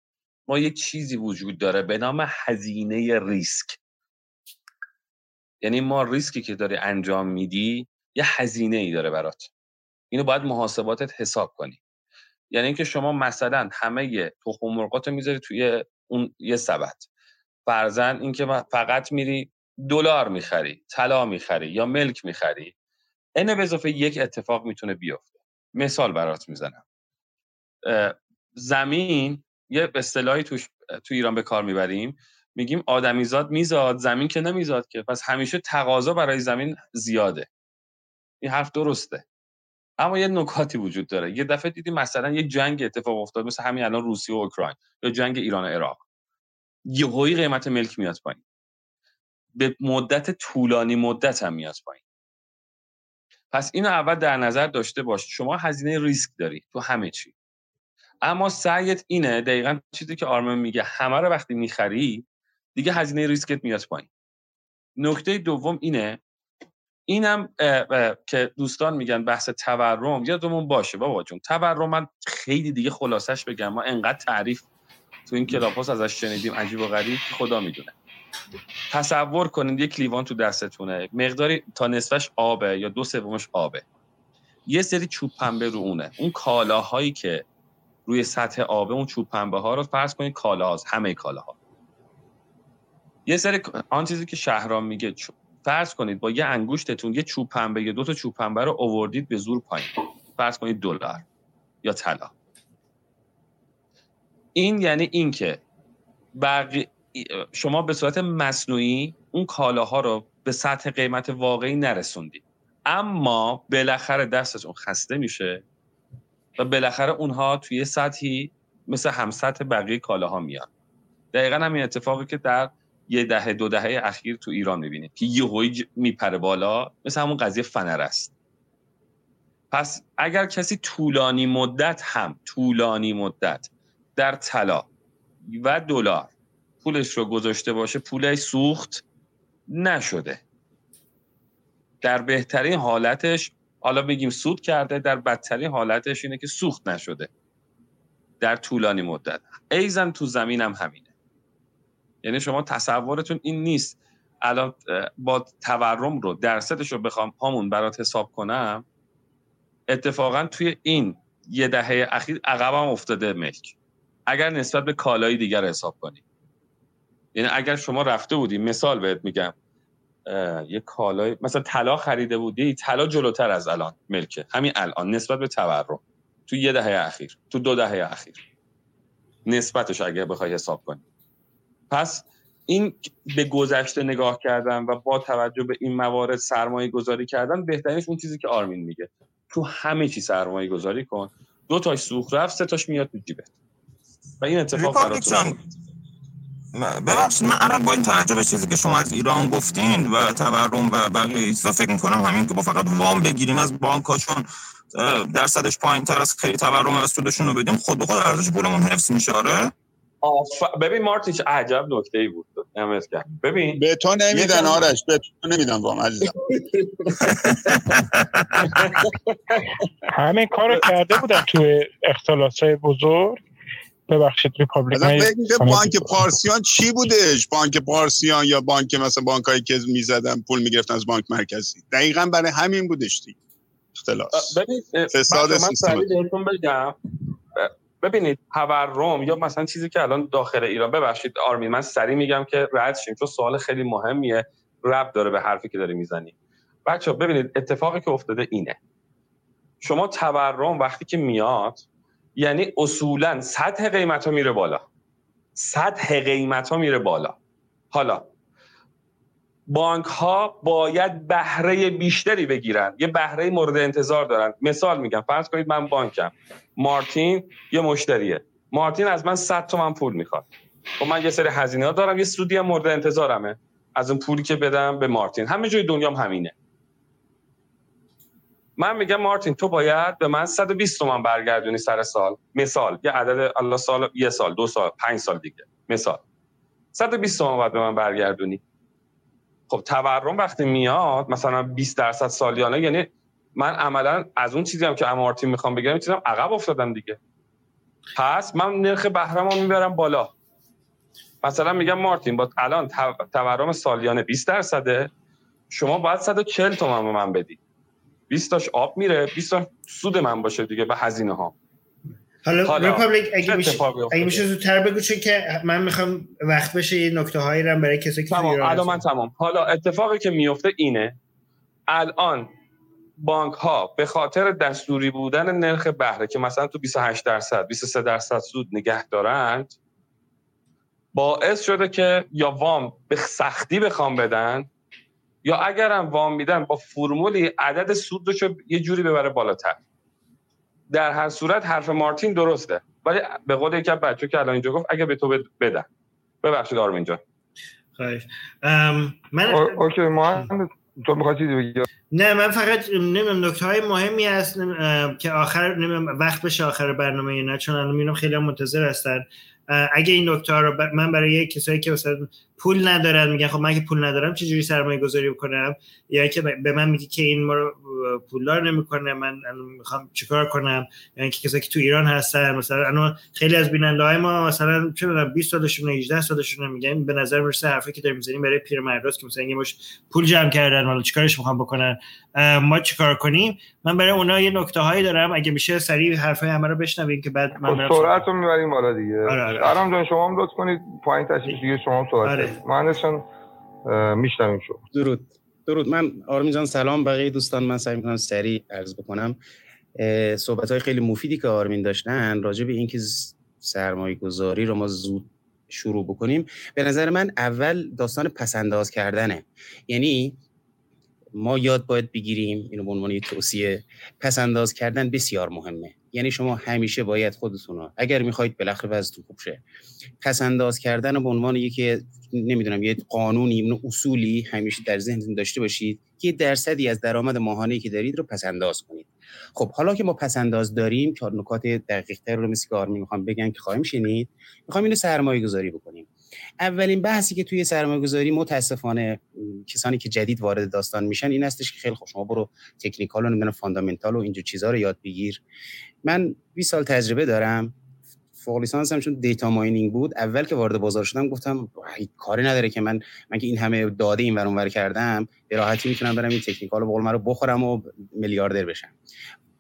ما یک چیزی وجود داره به نام هزینه ریسک. یعنی ما ریسکی که داری انجام میدی یه هزینه ای داره برات. اینو باید محاسباتت حساب کنی. یعنی اینکه شما مثلا همه تخم مرغات می‌ذاری توی اون یه سبد. فرزن اینکه فقط میری دلار می‌خری طلا می‌خری یا ملک می‌خری این به اضافه یک اتفاق می‌تونه بیفته. مثال برات می‌زنم. زمین یه اصطلاحی توش تو ایران به کار می‌بریم. میگیم آدمیزاد میزاد زمین که نمیزاد که. پس همیشه تقاضا برای زمین زیاده. این حرف درسته. اما یه نکاتی وجود داره. یه دفعه دیدی مثلا یه جنگ اتفاق افتاد مثل همین الان روسیه و اوکراین یا جنگ ایران و عراق. یهویی قیمت ملک میاد پایین. به مدت طولانی مدت هم میاد پایین. پس اینو اول در نظر داشته باش. شما هزینه ریسک داری تو همه چی. اما سعیت اینه دقیقا چیزی که آرمن میگه همه رو وقتی می‌خری دیگه هزینه ریسکت میاد پایین. نکته دوم اینه اینم اه اه که دوستان میگن بحث تورم یادمون باشه بابا جون. تورم من خیلی دیگه خلاصش بگم ما انقدر تعریف تو این کلاپاس ازش شنیدیم عجیب و غریب خدا می‌دونه. تصور کنید یک لیوان تو دستتونه مقداری تا نصفش آبه یا دو سومش آبه. یه سری چوب پنبه رو اونه. اون کالاهایی که روی سطح آبه اون چوب پنبه ها رو فرض کنید کالاهاست همه کالاها. یه سری آن چیزی که شهرام میگه فرض کنید با یه انگشتتون یه چوب پنبه یا دو تا چوب پنبه رو اووردید به زور پایین. فرض کنید دلار یا طلا. این یعنی اینکه بقی... شما به صورت مصنوعی اون کالاها رو به سطح قیمت واقعی نرسوندید. اما بالاخره دستتون خسته میشه. و بالاخره اونها توی سطحی مثل هم سطح بقیه کالاها میان. دقیقا همین اتفاقی که در یه دهه دو دهه اخیر تو ایران می‌بینید که یهویی میپره بالا مثل همون قضیه فنر است. پس اگر کسی طولانی مدت هم طولانی مدت در طلا و دلار پولش رو گذاشته باشه پولش سوخت نشده. در بهترین حالتش حالا بگیم سود کرده در بدترین حالتش اینه که سوخت نشده. در طولانی مدت. ایزن تو زمین هم همینه. یعنی شما تصورتون این نیست. الان با تورم رو درصدش رو بخوام همون برات حساب کنم اتفاقا توی این یه دهه اخیر عقبم افتاده ملک. اگر نسبت به کالای دیگر حساب کنیم یعنی اگر شما رفته بودی مثال بهت میگم. یه کالای مثلا طلا خریده بودی طلا جلوتر از الان ملکه. همین الان نسبت به تورم. تو یه دهه اخیر تو دو دهه اخیر. نسبتش اگه بخوای حساب کنی. پس این به گذشته نگاه کردن و با توجه به این موارد سرمایه گذاری کردن بهترینش اون چیزی که آرمین میگه. تو همه چی سرمایه گذاری کن. دو تاش سوخت رفت سه تاش میاد تو جیبت. و این اتفاق براتون ببخشید من الان با این توجه به چیزی که شما از ایران گفتین و تورم و بقیه چیزا فکر می‌کنم همین که با فقط وام بگیریم از بانکاشون درصدش پایین تر از خیلی تورم و سودشون رو بدیم خود به خود ارزش پولمون حفظ میشه آره؟ ببین مارتیش عجب نکته ای بود ببین به تو نمیدن آرش به تو نمیدن وام عزیزم. همین کارو کرده بودن تو اختلاس های بزرگ؟ ببخشید ریپابلیک بانک پارسیان چی بودش؟ بانک پارسیان یا بانک مثلا بانک هایی که می‌زدن پول می‌گرفتن از بانک مرکزی؟ دقیقا برای همین بودش دی اختلاس. ببین فساد سیستم. بگم. ببینید تورم یا مثلا چیزی که الان داخل ایران ببخشید آرمین من سریع میگم که رد شیم چون سوال خیلی مهمیه. رب داره به حرفی که داری می‌زنی. بچه ببینید اتفاقی که افتاده اینه. شما تورم وقتی که میاد یعنی اصولا سطح قیمت ها میره بالا. سطح قیمت ها میره بالا. حالا بانک ها باید بهره بیشتری بگیرن. یه بهره مورد انتظار دارن. مثال میگم فرض کنید من بانکم. مارتین یه مشتریه. مارتین از من 100 تومن پول می‌خواد. خب من یه سری هزینه ها دارم یه سودی هم مورد انتظارمه. از اون پولی که بدم به مارتین. همه جای دنیا هم همینه. من میگم مارتین تو باید به من 120 تومن برگردونی سر سال. مثال یه عدد الله سال یه سال دو سال پنج سال دیگه. مثال. 120 تومن باید به من برگردونی. خب تورم وقتی میاد مثلا 20 درصد سالیانه یعنی من عملا از اون چیزی هم که مارتین می‌خوام بگم چیزم عقب افتادم دیگه. پس من نرخ بهره‌مو می‌برم بالا. مثلا میگم مارتین با الان تورم سالیانه 20 درصده شما باید 140 تومن به من بدی. 20 تاش آب میره 20 تا سود من باشه دیگه به هزینه ها حالا, رپابلیک اگه میشه اگه میشه زودتر بگو چون که من می‌خوام وقت بشه یه نکته هایی رو برای کسی که تمام الان من تمام. حالا اتفاقی که میفته اینه الان بانک ها به خاطر دستوری بودن نرخ بهره که مثلا تو 28 درصد 23 درصد سود نگه دارند باعث شده که یا وام به سختی بخوام بدن یا اگرم وام میدن با فرمولی عدد سود رو یه جوری ببره بالاتر. در هر صورت حرف مارتین درسته. ولی به قول یکی بچه که الان اینجا گفت اگه به تو بدن. ببخشید آرمین جان. من اوکی ما تو می‌خواستی نه من فقط نمی‌دونم نکته های مهمی هست که آخر نمی‌دونم وقت بشه آخر برنامه نه چون الان می‌بینم خیلی منتظر هستن. اگه این نکته رو من برای کسایی که مثلا پول ندارن میگن خب من که پول ندارم چجوری سرمایه گذاری بکنم؟ یا که به من میگه که این ما رو پولدار نمی‌کنه من می‌خوام چیکار کنم؟ یعنی که کسایی که تو ایران هستن مثلا انا خیلی از بیننده های ما مثلا چه می‌دونم 20 سالشون 18 سالشون میگن به نظر می‌رسه حرفی که داریم می‌زنیم برای پیرمرداست که مثلا یه مش پول جمع کردن حالا چیکارش می‌خوام بکنن؟ ما چیکار کنیم؟ من برای اونا یه نکته هایی دارم. اگه میشه سریع حرفای همه رو بشنویم که بعد من خب، سرعت رو می‌بریم بالا دیگه. آره آره. جان شما هم لطف کنید. پایین تشریف دیگه شما صحبت آره. مهندسان میشنویم شما. درود. درود. من آرمین جان سلام. بقیه دوستان من سعی می‌کنم سریع عرض بکنم. صحبت های خیلی مفیدی که آرمین داشتن راجع به اینکه سرمایه گذاری رو ما زود شروع بکنیم. به نظر من اول داستان پسنداز کردنه. یعنی ما یاد باید بگیریم اینو به عنوان توصیه پس انداز کردن بسیار مهمه. یعنی شما همیشه باید خودتون اگر می‌خواید بالاخره وضعتون خوب شه. پس انداز کردن به عنوان یکی نمی‌دونم یه قانونی اصولی همیشه در ذهنتون داشته باشید که درصدی از درآمد ماهانه که دارید رو پس انداز کنید. خب حالا که ما پس انداز داریم که نکات دقیق تر رو مثل که آرمی می‌خوام بگن که خواهیم شنید می‌خوام اینو سرمایه گذاری بکنیم. اولین بحثی که توی سرمایه گذاری متاسفانه کسانی که جدید وارد داستان میشن این هستش که خیلی خوب شما برو technical و نمی‌دونم fundamental و اینجور چیزها رو یاد بگیر. من 20 سال تجربه دارم. فوق لیسانس هم چون data mining بود. اول که وارد بازار شدم گفتم کاری نداره که من من که این همه داده این ور اونور کردم به راحتی می‌تونم برم این technical بقول رو بخورم و میلیاردر بشم.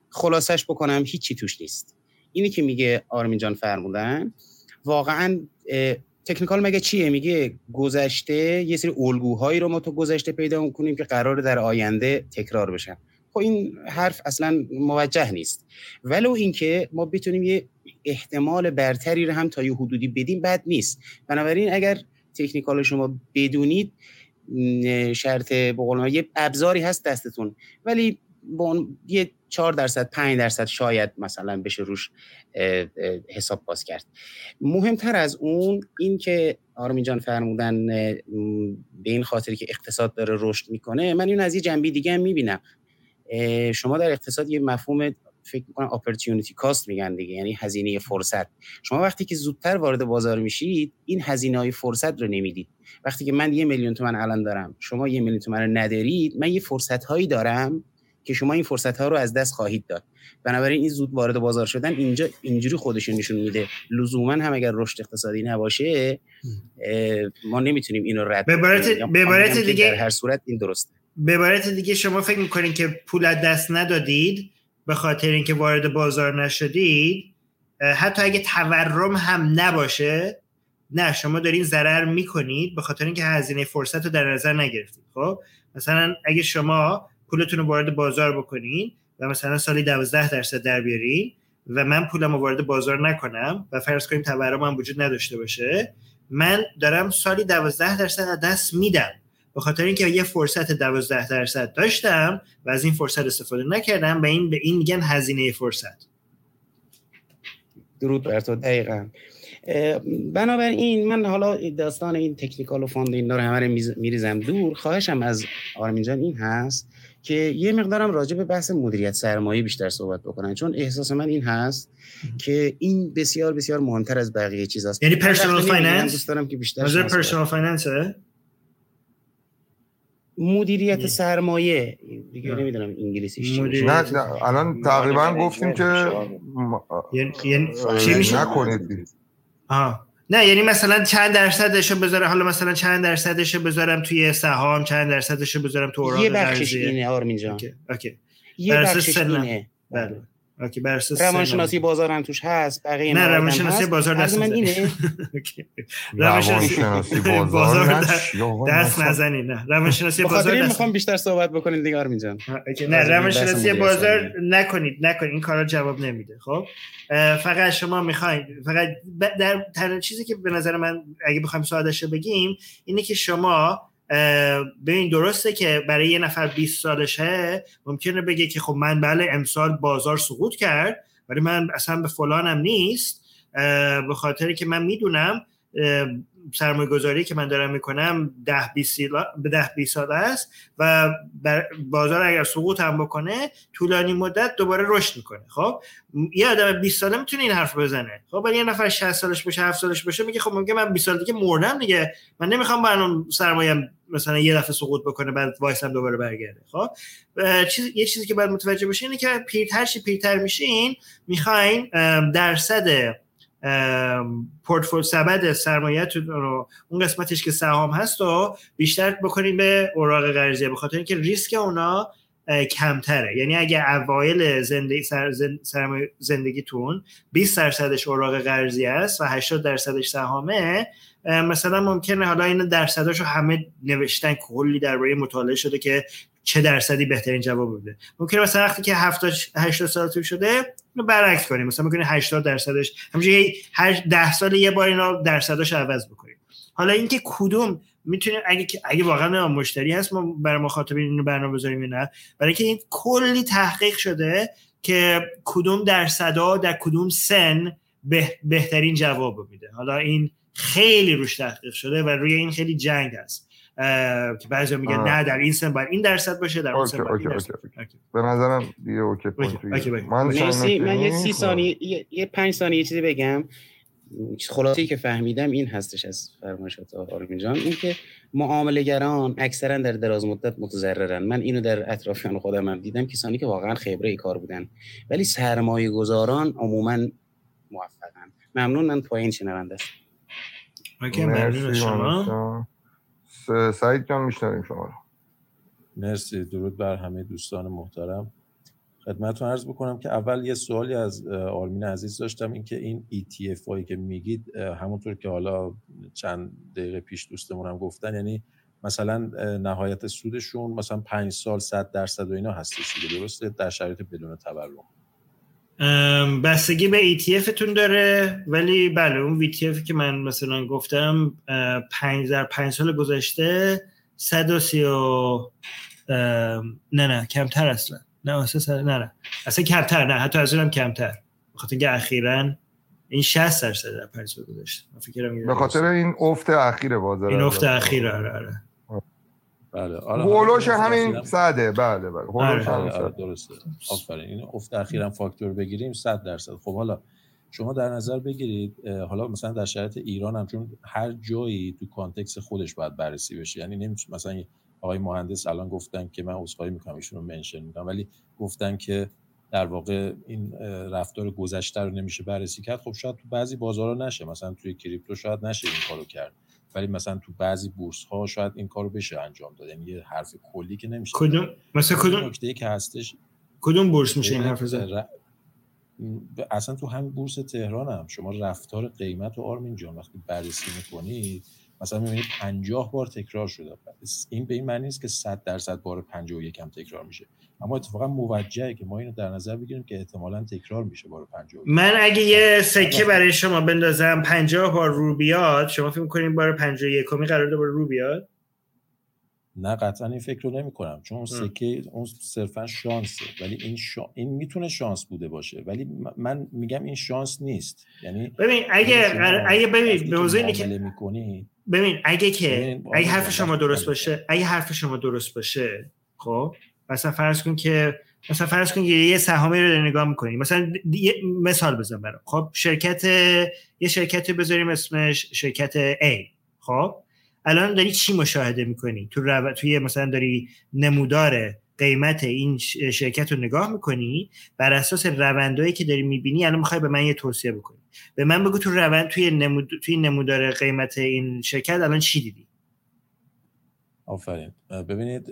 خلاصش بکنم هیچی توش نیست. اینی که میگه آرمین جان فرمودن واقعا تکنیکال مگه چیه؟ میگه گذشته یه سری الگوهایی رو ما تو گذشته پیدا می‌کنیم که قرار در آینده تکرار بشن. خب این حرف اصلا موجه نیست. ولو اینکه ما بتونیم یه احتمال برتری رو هم تا یه حدودی بدیم بد نیست. بنابراین اگر تکنیکال شما بدونید شرط بقول یه ابزاری هست دستتون. ولی با یه 4 درصد 5 درصد شاید مثلا بشه روش حساب باز کرد. مهمتر از اون این که آرمین جان فرمودن به این خاطری که اقتصاد داره رشد می‌کنه من این از یه جنبی دیگه هم می‌بینم. شما در اقتصاد یه مفهوم فکر می‌کنم اپورتونتی کاست میگن دیگه یعنی هزینه فرصت. شما وقتی که زودتر وارد بازار میشید این هزینه های فرصت رو نمی‌دید. وقتی که من یه میلیون تومن الان دارم شما یه میلیون تومن رو ندارید من یه فرصت هایی دارم که شما این فرصت ها رو از دست خواهید داد. بنابراین این زود وارد بازار شدن اینجا اینجوری خودشون نشون میده. لزوما هم اگر رشد اقتصادی نباشه ما نمی‌تونیم اینو رد به عبارت دیگه در هر صورت این درسته. به عبارت دیگه شما فکر می‌کنین که پول از دست ندادید به خاطر اینکه وارد بازار نشدید حتی اگه تورم هم نباشه نه شما دارین ضرر می‌کنید به خاطر اینکه هزینه فرصت رو در نظر نگرفتید. خب مثلا اگه شما پولتون رو وارد بازار بکنین و مثلا سالی 12 درصد در بیارین و من پولم رو وارد بازار نکنم و فرض کنیم تورم هم وجود نداشته باشه من دارم سالی 12 درصد از دست میدم. به خاطر اینکه یه فرصت 12 درصد داشتم و از این فرصت استفاده نکردم به این به این میگن هزینه فرصت. درود بر تو. دقیقا. بنابراین من حالا داستان این technical و فاند این رو همه میریزم. دور خواهشم از آرمین جان این هست که یه مقدارم راجع به بحث مدیریت سرمایه بیشتر صحبت بکنن. چون احساس من این هست که این بسیار بسیار مهمتر از بقیه چیز هست. یعنی personal finance دوست دارم که بیشتر personal finance مدیریت سرمایه. دیگه نمی‌دونم انگلیسیش نه نه الان تقریبا گفتیم که یعنی چی میشه؟ نکنید. آه. نه یعنی مثلا چند درصدش رو بذارم حالا مثلا چند درصدش رو بذارم توی سهام چند درصدش رو بذارم تو اوراق یه بخشش اینه آرمین جان okay. okay. یه بخشش اینه بله okay بر اساس روانشناسی بازار هم توش هست بقیه نه روانشناسی بازار دست من اینه. روانشناسی بازار دست نزنی. نه روانشناسی بازار دست می‌خوام بیشتر صحبت بکنید دیگه آرمین جان نه روانشناسی بازار نکنید نکنید. این کارا جواب نمیده. خب؟ فقط شما می‌خواید فقط در تنها چیزی که به نظر من اگه بخوایم سادهش بگیم اینه که شما ببین درسته که برای یه نفر 20 سالشه ممکنه بگه که خب من بله امسال بازار سقوط کرد ولی من اصلا به فلانم نیست به خاطری که من می‌دونم سرمایه گذاری که من دارم می‌کنم ده 20 به ده 20 سال است و بازار اگر سقوط هم بکنه طولانی مدت دوباره رشد می‌کنه. خب؟ یه آدم 20 ساله می‌تونه این حرف بزنه. خب؟ ولی یه نفر 60 سالش باشه 7 سالش باشه میگه خب میگه من 20 سال دیگه مردم دیگه. من نمی‌خوام برنامه سرمایه مثلا یه دفعه سقوط بکنه بعد وایسم دوباره برگرده. خب؟ چیز یه چیزی که باید متوجه بشین اینه که پیرتر شی پیرتر میشین می‌خواین درصد پورتفول سبد سرمایه رو اون قسمتش که سهام هست و بیشتر بکنید به اوراق قرضه به خاطر اینکه ریسک اونا کمتره. یعنی اگه اوایل زندگی سر زندگیتون 20 درصدش اوراق قرضی است و 80 درصدش سهامه مثلا ممکنه حالا این درصداشو همه نوشتن کلی درباره مطالعه شده که چه درصدی بهترین جواب بده. ممکنه مثلا وقتی که 70 80 سالتون شده برعکس کنیم. مثلا می‌کنه 80 درصدش همینجوری هر 10 سال یه بار اینا درصداش عوض بکنیم. حالا اینکه کدوم می‌تونه اگه اگه واقعا مشتری هست ما برای مخاطبین اینو برنامه بذاریم نه برای اینکه این کلی تحقیق شده که کدوم درصدا در کدوم سن بهترین جواب میده. حالا این خیلی روش تحقیق شده و روی این خیلی جنگ هست. که بعضی میگن نه در این سن باید این درصد باشه در اون سن باید این درصد به نظرم دیگه اوکی من من یه سی ثانیه یه پنج ثانیه یه چیزی بگم. خلاصه که فهمیدم این هستش از فرمایشات آرمین جان. این که معاملهگران اکثرا در دراز مدت متضررن. من اینو در اطرافیان خودم هم دیدم کسانی که واقعا خبره ای کار بودن. ولی سرمایه گذاران عموما موفقن. ممنون من پایین شنونده است اوکی ممنون از شما. سعید جان میشنویم شما رو. مرسی. درود بر همه دوستان محترم. خدمتتون عرض بکنم که اول یه سوالی از آرمین عزیز داشتم اینکه این ETF هایی که میگید همونطور که حالا چند دقیقه پیش دوستمون هم گفتن یعنی مثلا نهایت سودشون مثلا 5 سال 100 درصد و اینا هستش دیگه درسته؟ در شرایط بدون تورم. بستگی به ETF تون داره ولی بله اون ETF که من مثلا گفتم پنج در پنج سال گذشته 130 و ام، نه نه کمتر اصلا. نه اصلا نه نه. اصلا کمتر نه حتی از اونم کمتر. بخاطر اینکه اخیرا این 60 درصد در پنج سال گذشته. به خاطر این افت اخیر بازار این افت اخیر آره آره. بله آره هولوش همین صده بله بله هولوش آره همین آره صده. درسته. آفرین این افت اخیرا فاکتور بگیریم 100 درصد. خب حالا شما در نظر بگیرید حالا مثلا در شرایط ایران هم چون هر جایی تو context خودش باید بررسی بشه یعنی نمیشه مثلا یه آقای مهندس الان گفتن که من عذرخواهی می‌کنم ایشون رو mention می‌کنم ولی گفتن که در واقع این رفتار گذشته رو نمیشه بررسی کرد. خب شاید تو بعضی بازارها نشه مثلا توی crypto شاید نشه این کارو کرد. ولی مثلا تو بعضی بورس ها شاید این کارو بشه انجام داد. یعنی یه حرف کلی که نمیشه کدوم؟ مثلا کدوم؟ نکته که هستش کدوم بورس میشه این حرف زد اصلا تو همین بورس تهران هم شما رفتار قیمت و آرمین جان وقتی بررسی می‌کنید مثلا می‌بینید 50 بار تکرار شده. این به این معنی نیست که 100 درصد بار 51 هم تکرار میشه. اما اتفاقا موجهه که ما اینو در نظر بگیریم که احتمالا تکرار میشه بار 51 من اگه یه سکه برای شما بندازم 50 بار رو بیاد شما فکر می‌کنین بار 51 می قرار دوباره رو بیاد نه قطعا این فکر رو نمی کنم چون اون. سکه اون صرفا شانسه ولی این شا... این می‌تونه شانس بوده باشه ولی من میگم این شانس نیست یعنی ببین اگه قرار- اگه وقتی ببین به موضوع اینه که ببین اگه که اگه حرف شما درست بله. باشه اگه حرف شما درست باشه خب مثلا فرض کن که مثلا فرض کن یه سهامی رو نگاه می‌کنی. مثلا یه مثال بزن برام. خب شرکت یه شرکتی بذاریم اسمش شرکت A. خب الان داری چی مشاهده می‌کنی؟ تو رو... توی مثلا داری نمودار قیمت این شرکت رو نگاه می‌کنی بر اساس روندهایی که داری می‌بینی الان می‌خوای به من یه توصیه بکنی. به من بگو تو روند توی نمود... توی نمودار قیمت این شرکت الان چی دیدی؟ آفرین. ببینید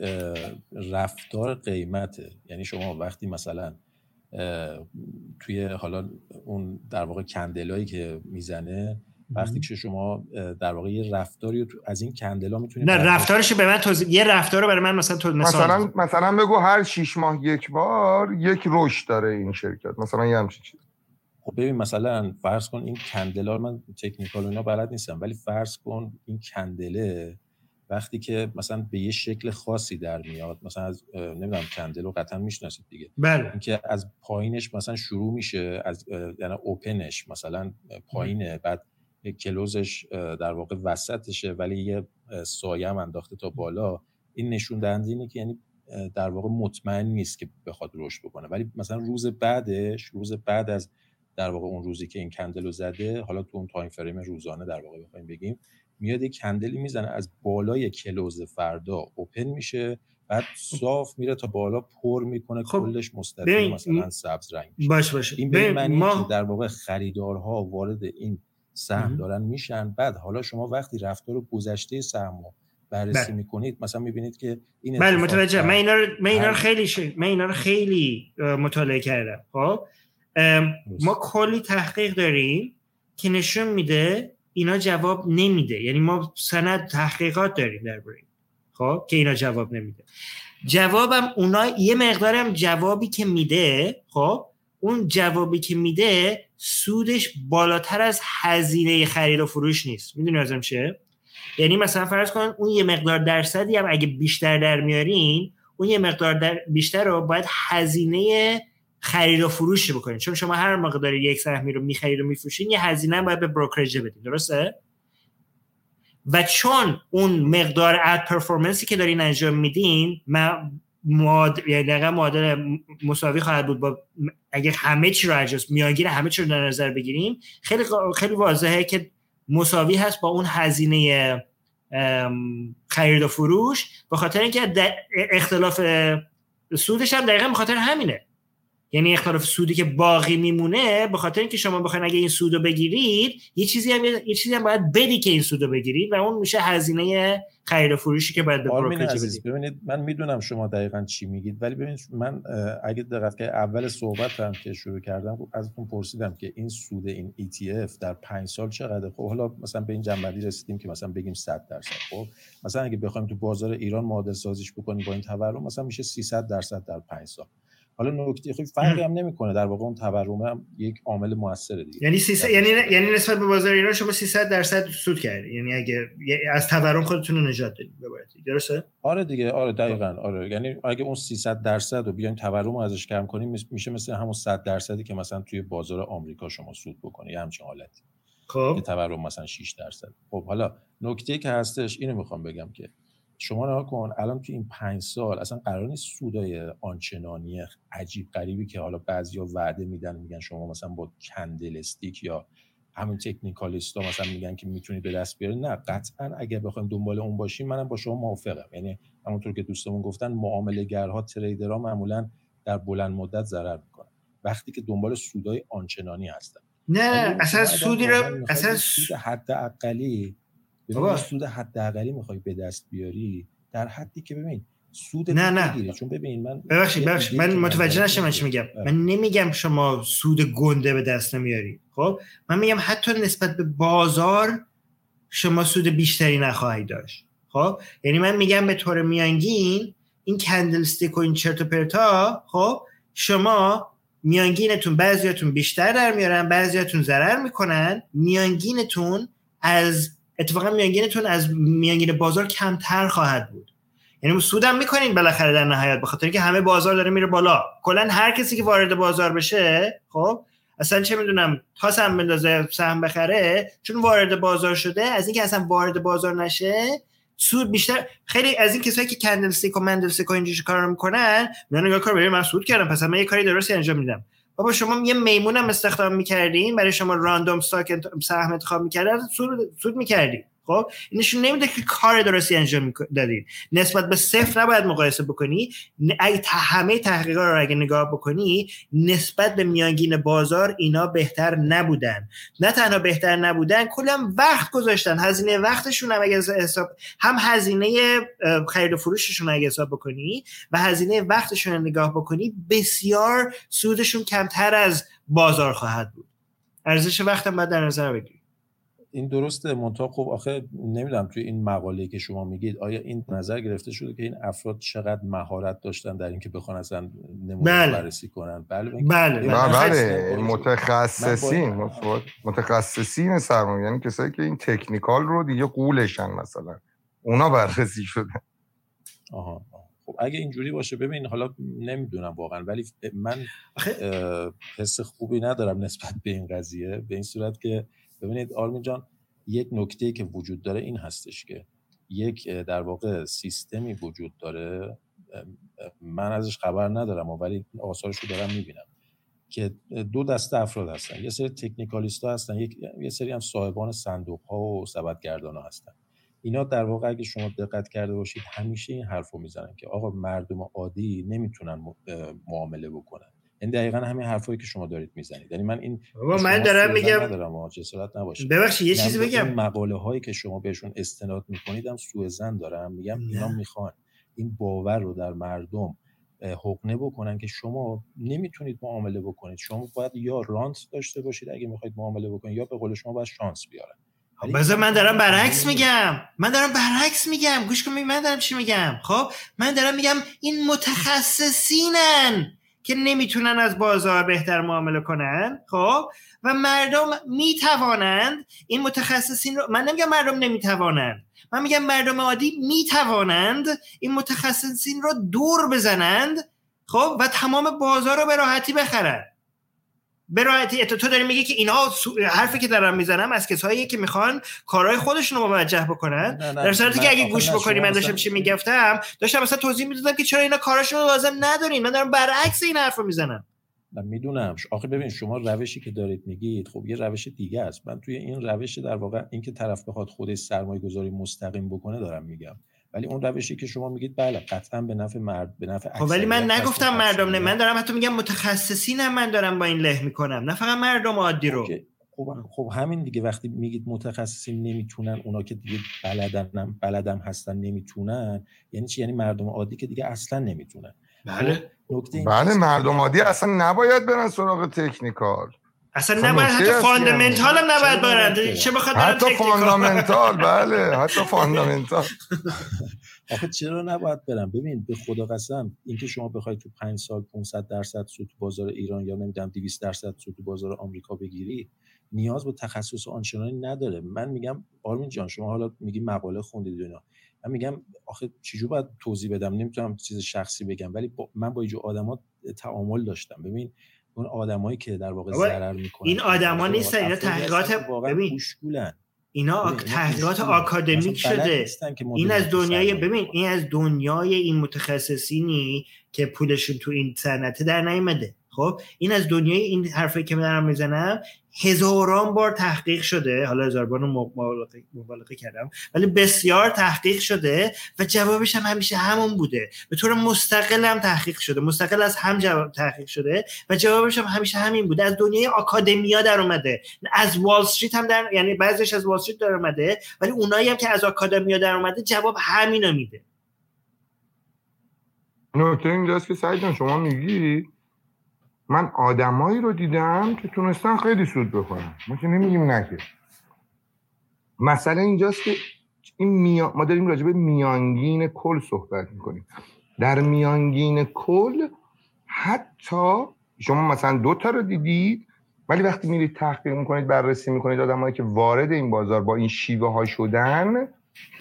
رفتار قیمته. یعنی شما وقتی مثلا توی حالا اون در واقع کندلایی که می‌زنه وقتی که شما در واقع یه رفتاری از این کندلا می‌تونید نه رفتارش به من توضیح یه رفتار رو برای من مثلا تو مثلا. مثلا بگو هر شیش ماه یک بار یک رشد داره این شرکت. مثلا یه همچین چیز خب ببین مثلا فرض کن این کندلا رو من تکنیکال و اینا بلد نیستم ولی فرض کن این کندله وقتی که مثلا به یه شکل خاصی در میاد مثلا از نمی‌دونم کندل رو قطعا می‌شناسید دیگه. بله. اینکه از پایینش مثلا شروع میشه از یعنی open ش مثلا پایینه بعد close ش در واقع وسطشه ولی یه سایه هم انداخته تا بالا. این نشون دهنده اینه که یعنی در واقع مطمئن نیست که بخواد رشد بکنه. ولی مثلا روز بعدش روز بعد از در واقع اون روزی که این candle رو زده حالا تو اون time frame روزانه در واقع بخوایم بگیم میاد یک candle ی می‌زنه از بالای close فردا open میشه بعد صاف میره تا بالا پر می‌کنه کلش مستطیل مثلا سبز رنگ میشه. باش باشه این به معنی ما- که در واقع خریدارها وارد این سهم. دارن میشن بعد حالا شما وقتی رفتار گذشته سهم رو بررسی بله. می‌کنید مثلا می‌بینید که این بله متوجه من اینا رو من اینا رو خیلی ش... من اینا رو خیلی مطالعه کردم خب ما کلی تحقیق داریم که نشون میده اینا جواب نمیده. یعنی ما سند تحقیقات داریم درباره این. خب؟ که اینا جواب نمیده. جوابم اونا یه مقدارم جوابی که میده خب؟ اون جوابی که میده سودش بالاتر از هزینه خرید و فروش نیست. می‌دونی ازم چیه؟ یعنی مثلا فرض کن اون یه مقدار درصدی هم اگه بیشتر در میارین اون یه مقدار در بیشتر رو باید هزینه خرید و فروش بکنین چون شما هر موقع داری یک سهمی رو می‌خرید و میفروشین یه هزینه باید به بروکرج بدین. درسته؟ و چون اون مقدار اد پرفورمنسی که دارین انجام میدین معادل یعنی معادل مساوی خواهد بود با اگه همه چی رو اجاز میانگین همه چی رو در نظر بگیریم خیلی خیلی واضحه که مساوی هست با اون هزینه خرید و فروش. به خاطر اینکه اختلاف سودش هم دقیقا به خاطر همینه. یعنی اختلاف سودی که باقی میمونه به خاطر اینکه شما بخواید اگه این سودو بگیرید یه چیزی هم یه چیزی هم باید بدی که این سودو بگیرید و اون میشه هزینه خرید و فروشی که باید به ببینید من می‌دونم شما دقیقا چی میگید ولی ببینید من اگه دقت که اول صحبت هم که شروع کردم ازتون پرسیدم که این سود این ETF در پنج سال چقدر خب حالا مثلا به این جنبندی رسیدیم که مثلا بگیم 100 درصد. خب مثلا اگه بخوایم تو بازار ایران معادل سازیش بکنیم با این تورم مثلا میشه 300 درصد در 5 سال. حالا نکته خیلی فرقی هم نمی‌کنه. در واقع اون تورم هم یک عامل موثره دیگه. یعنی 300 یعنی یعنی نسبت به بازار ایران شما 300 درصد سود کردی. یعنی اگه از تورم خودتون رو نجات ببرید درسته؟ آره دیگه. آره دقیقاً. آره. یعنی اگه اون 300 درصد رو بیایم تورم رو ازش کم کنیم میشه مثل همون 100 درصدی که مثلا توی بازار آمریکا شما سود بکنی. همچین حالتی. خب. تورم مثلا 6 درصد. خب حالا نکته که هستش اینو می‌خوام بگم که شما نگاه کن الان تو این پنج سال اصلا قرار نیست سودای آنچنانی عجیب غریبی که حالا بعضیا وعده میدن میگن شما مثلا با کندل استیک یا همین تکنیکالیستا مثلا میگن که می‌تونید به دست بیارید نه قطعا اگر بخوایم دنبال اون باشیم منم با شما موافقم. یعنی همونطور که دوستمون گفتن معامله گرها تریدرها معمولا در بلند مدت ضرر می‌کنن. وقتی که دنبال سودای آنچنانی هستن. نه اصلا سودی رو اصلا سود حداقلی ببین سود حداقلی می‌خوای به دست بیاری در حدی که ببین سود نه نه. چون ببین من ببخشید ببخشید. من متوجه نشم من چی میگم. من نمیگم شما سود گنده به دست نمیاری. خب؟ من میگم حتی نسبت به بازار شما سود بیشتری نخواهی داشت. خب؟ یعنی من میگم به طور میانگین این کندل استیک و این چرت و پرتا خب؟ شما میانگینتون بعضیاتون بیشتر در میارن بعضیاتون ضرر می‌کنن. میانگینتون از اتفاقا میانگینتون از میانگین بازار کمتر خواهد بود. یعنی سودم می‌کنین بالاخره در نهایت به خاطر اینکه همه بازار داره میره بالا. کلا هر کسی که وارد بازار بشه خب اصلا چه می‌دونم تا سهم بندازه سهم بخره چون وارد بازار شده از اینکه اصلا وارد بازار نشه سود بیشتر خیلی از این کسایی که کندل استیک و مندل استیک و اینجوری کار می‌کنن میان نگاه کار من سود کردم پس من یه کاری درستی انجام میدم. بابا شما یه میمون هم استخدام می‌کردین؟ برای شما راندوم استاک سهم انتخاب می‌کردین سود, سود می‌کردین خب؟ نشون نمیده که کار درستی انجام دادید نسبت به صفر نباید مقایسه بکنی. اگه همه تحقیقات رو اگه نگاه بکنی نسبت به میانگین بازار اینا بهتر نبودن. نه تنها بهتر نبودن کلا وقت گذاشتن. هزینه وقتشون هم اگه حساب هم هزینه خرید و فروششون اگه حساب بکنی و هزینه وقتشون رو نگاه بکنی بسیار سودشون کمتر از بازار خواهد بود. ارزش وقتم باید در نظر بگیری. این درسته. منتها خب آخه نمی‌دونم توی این مقاله که شما میگید آیا این نظر گرفته شده که این افراد چقدر مهارت داشتن در اینکه بخوان اصلا نمونه بله. بررسی کنن؟ بله بله بله. متخصصین متخصصین سرمایه یعنی کسایی که این تکنیکال رو دیگه قولشن مثلا. اونا بررسی شده. آها خب اگه اینجوری باشه ببین حالا نمی‌دونم واقعا ولی من حس خوبی ندارم نسبت به این قضیه. به این صورت که ببینید آرمین جان یک نکته که وجود داره این هستش که یک در واقع سیستمی وجود داره. من ازش خبر ندارم ولی آثارش رو دارم می‌بینم که دو دسته افراد هستن. یه سری تکنیکالیست ها هستن یک یه سری هم صاحبان صندوق ها و سبدگردان ها هستن. اینا در واقع اگه شما دقت کرده باشید همیشه این حرف رو می‌زنن که آقا مردم عادی نمی‌تونن معامله بکنن. این دقیقا همین حرفایی که شما دارید می‌زنید. یعنی من این من دارم میگم ندارم جسارت نباشه ببخشید یه چیزی بگم. مقاله هایی که شما بهشون استناد می‌کنید هم سوء زن دارم. میگم اینا می‌خوان این باور رو در مردم حقنه بکنن که شما نمی‌تونید معامله بکنید. شما باید یا رانت داشته باشید اگه می‌خواید معامله بکنید یا به قول شما باید شانس بیارن. بذار من دارم برعکس میگم. من دارم برعکس میگم. گوش کن من دارم چی میگم. خب من دارم میگم این متخصصینن. که نمی‌تونن از بازار بهتر معامله کنن خب؟ و مردم می‌توانند این متخصصین رو من نمیگم مردم نمی‌توانند. من میگم مردم عادی می‌توانند این متخصصین رو دور بزنند خب؟ و تمام بازار رو به راحتی بخرن. به راحتی تو داری میگی که اینها سو- حرفی که دارم می‌زنم از کسایی که می‌خوان کارهای خودشون رو موجه بکنن. نه، نه، در صورتی که اگه گوش بکنی من داشتم چی می‌گفتم داشتم مثلا توضیح می‌دادم که چرا اینا کاراشون رو لازم ندارین. من دارم برعکس این حرف رو می‌زنم. من می‌دونم. آخه ببین شما روشی که دارید میگید خب یه روش دیگه است. من توی این روش در واقع اینکه طرف بخواد خودش سرمایه گذاری مستقیم بکنه دارم میگم. ولی اون روشی که شما میگید بله قطعا به نفع مرد به نفع خب ولی من نگفتم مردم نه. من دارم حتی میگم متخصصینم من دارم با این له می‌کنم. نه فقط مردم عادی رو. اوکی. خب خب همین دیگه. وقتی میگید متخصصین نمی‌تونن اونا که دیگه بلدن بلدم هستن نمی‌تونن یعنی چی؟ یعنی مردم عادی که دیگه اصلا نمی‌تونن. بله. نکته این بله مردم عادی اصلا نباید برن سراغ technical. اصلا اصلا نباید حتی fundamental هم نباید چرا نباید برن برن؟ چه بخواد حتی؟ fundamental بله. حتی fundamental آخه چرا نباید برم؟ ببین به خدا قسم اینکه شما بخواید تو 5 سال 500 درصد سود تو بازار ایران یا نمی‌دونم 200 درصد سود تو بازار آمریکا بگیری نیاز به تخصص آنچنانی نداره. من میگم آرمین جان شما حالا میگی مقاله خوندید اینا. من میگم آخه چجور باید توضیح بدم؟ نمی‌تونم چیز شخصی بگم ولی با من با اینجور آدما تعامل داشتم. ببین اون آدمایی که در واقع ضرر می‌کنن این آدما نیستن اینا تحقیقات ببین اینا تحقیقات. آکادمیک شده این از دنیای ببین. این از دنیای این متخصصینی که پولشون تو این صنعت در نیومده خب این از دنیای این حرفی که من دارم می‌زنم هزاران بار تحقیق شده حالا هزار بار مبالغه کردم ولی بسیار تحقیق شده و جوابش هم همیشه همون بوده. به طور مستقل هم تحقیق شده مستقل از هم جواب تحقیق شده و جوابش هم همیشه همین بوده. از دنیای آکادمیا در اومده. از وال استریت هم در یعنی بعضیش از وال استریت در اومده ولی اونایی هم که از آکادمیا در اومده جواب همینو میده. نکته اینجاست که سعید شما میگی من آدمایی رو دیدم که تونستن خیلی سود بکنن. ما که نمیگیم نه که. مسئله اینجاست که این میا... ما داریم راجع به میانگین کل صحبت می‌کنیم. در میانگین کل حتی شما مثلا دو تا رو دیدید ولی وقتی میرید تحقیق می‌کنید بررسی می‌کنید آدمایی که وارد این بازار با این شیوه ها شدن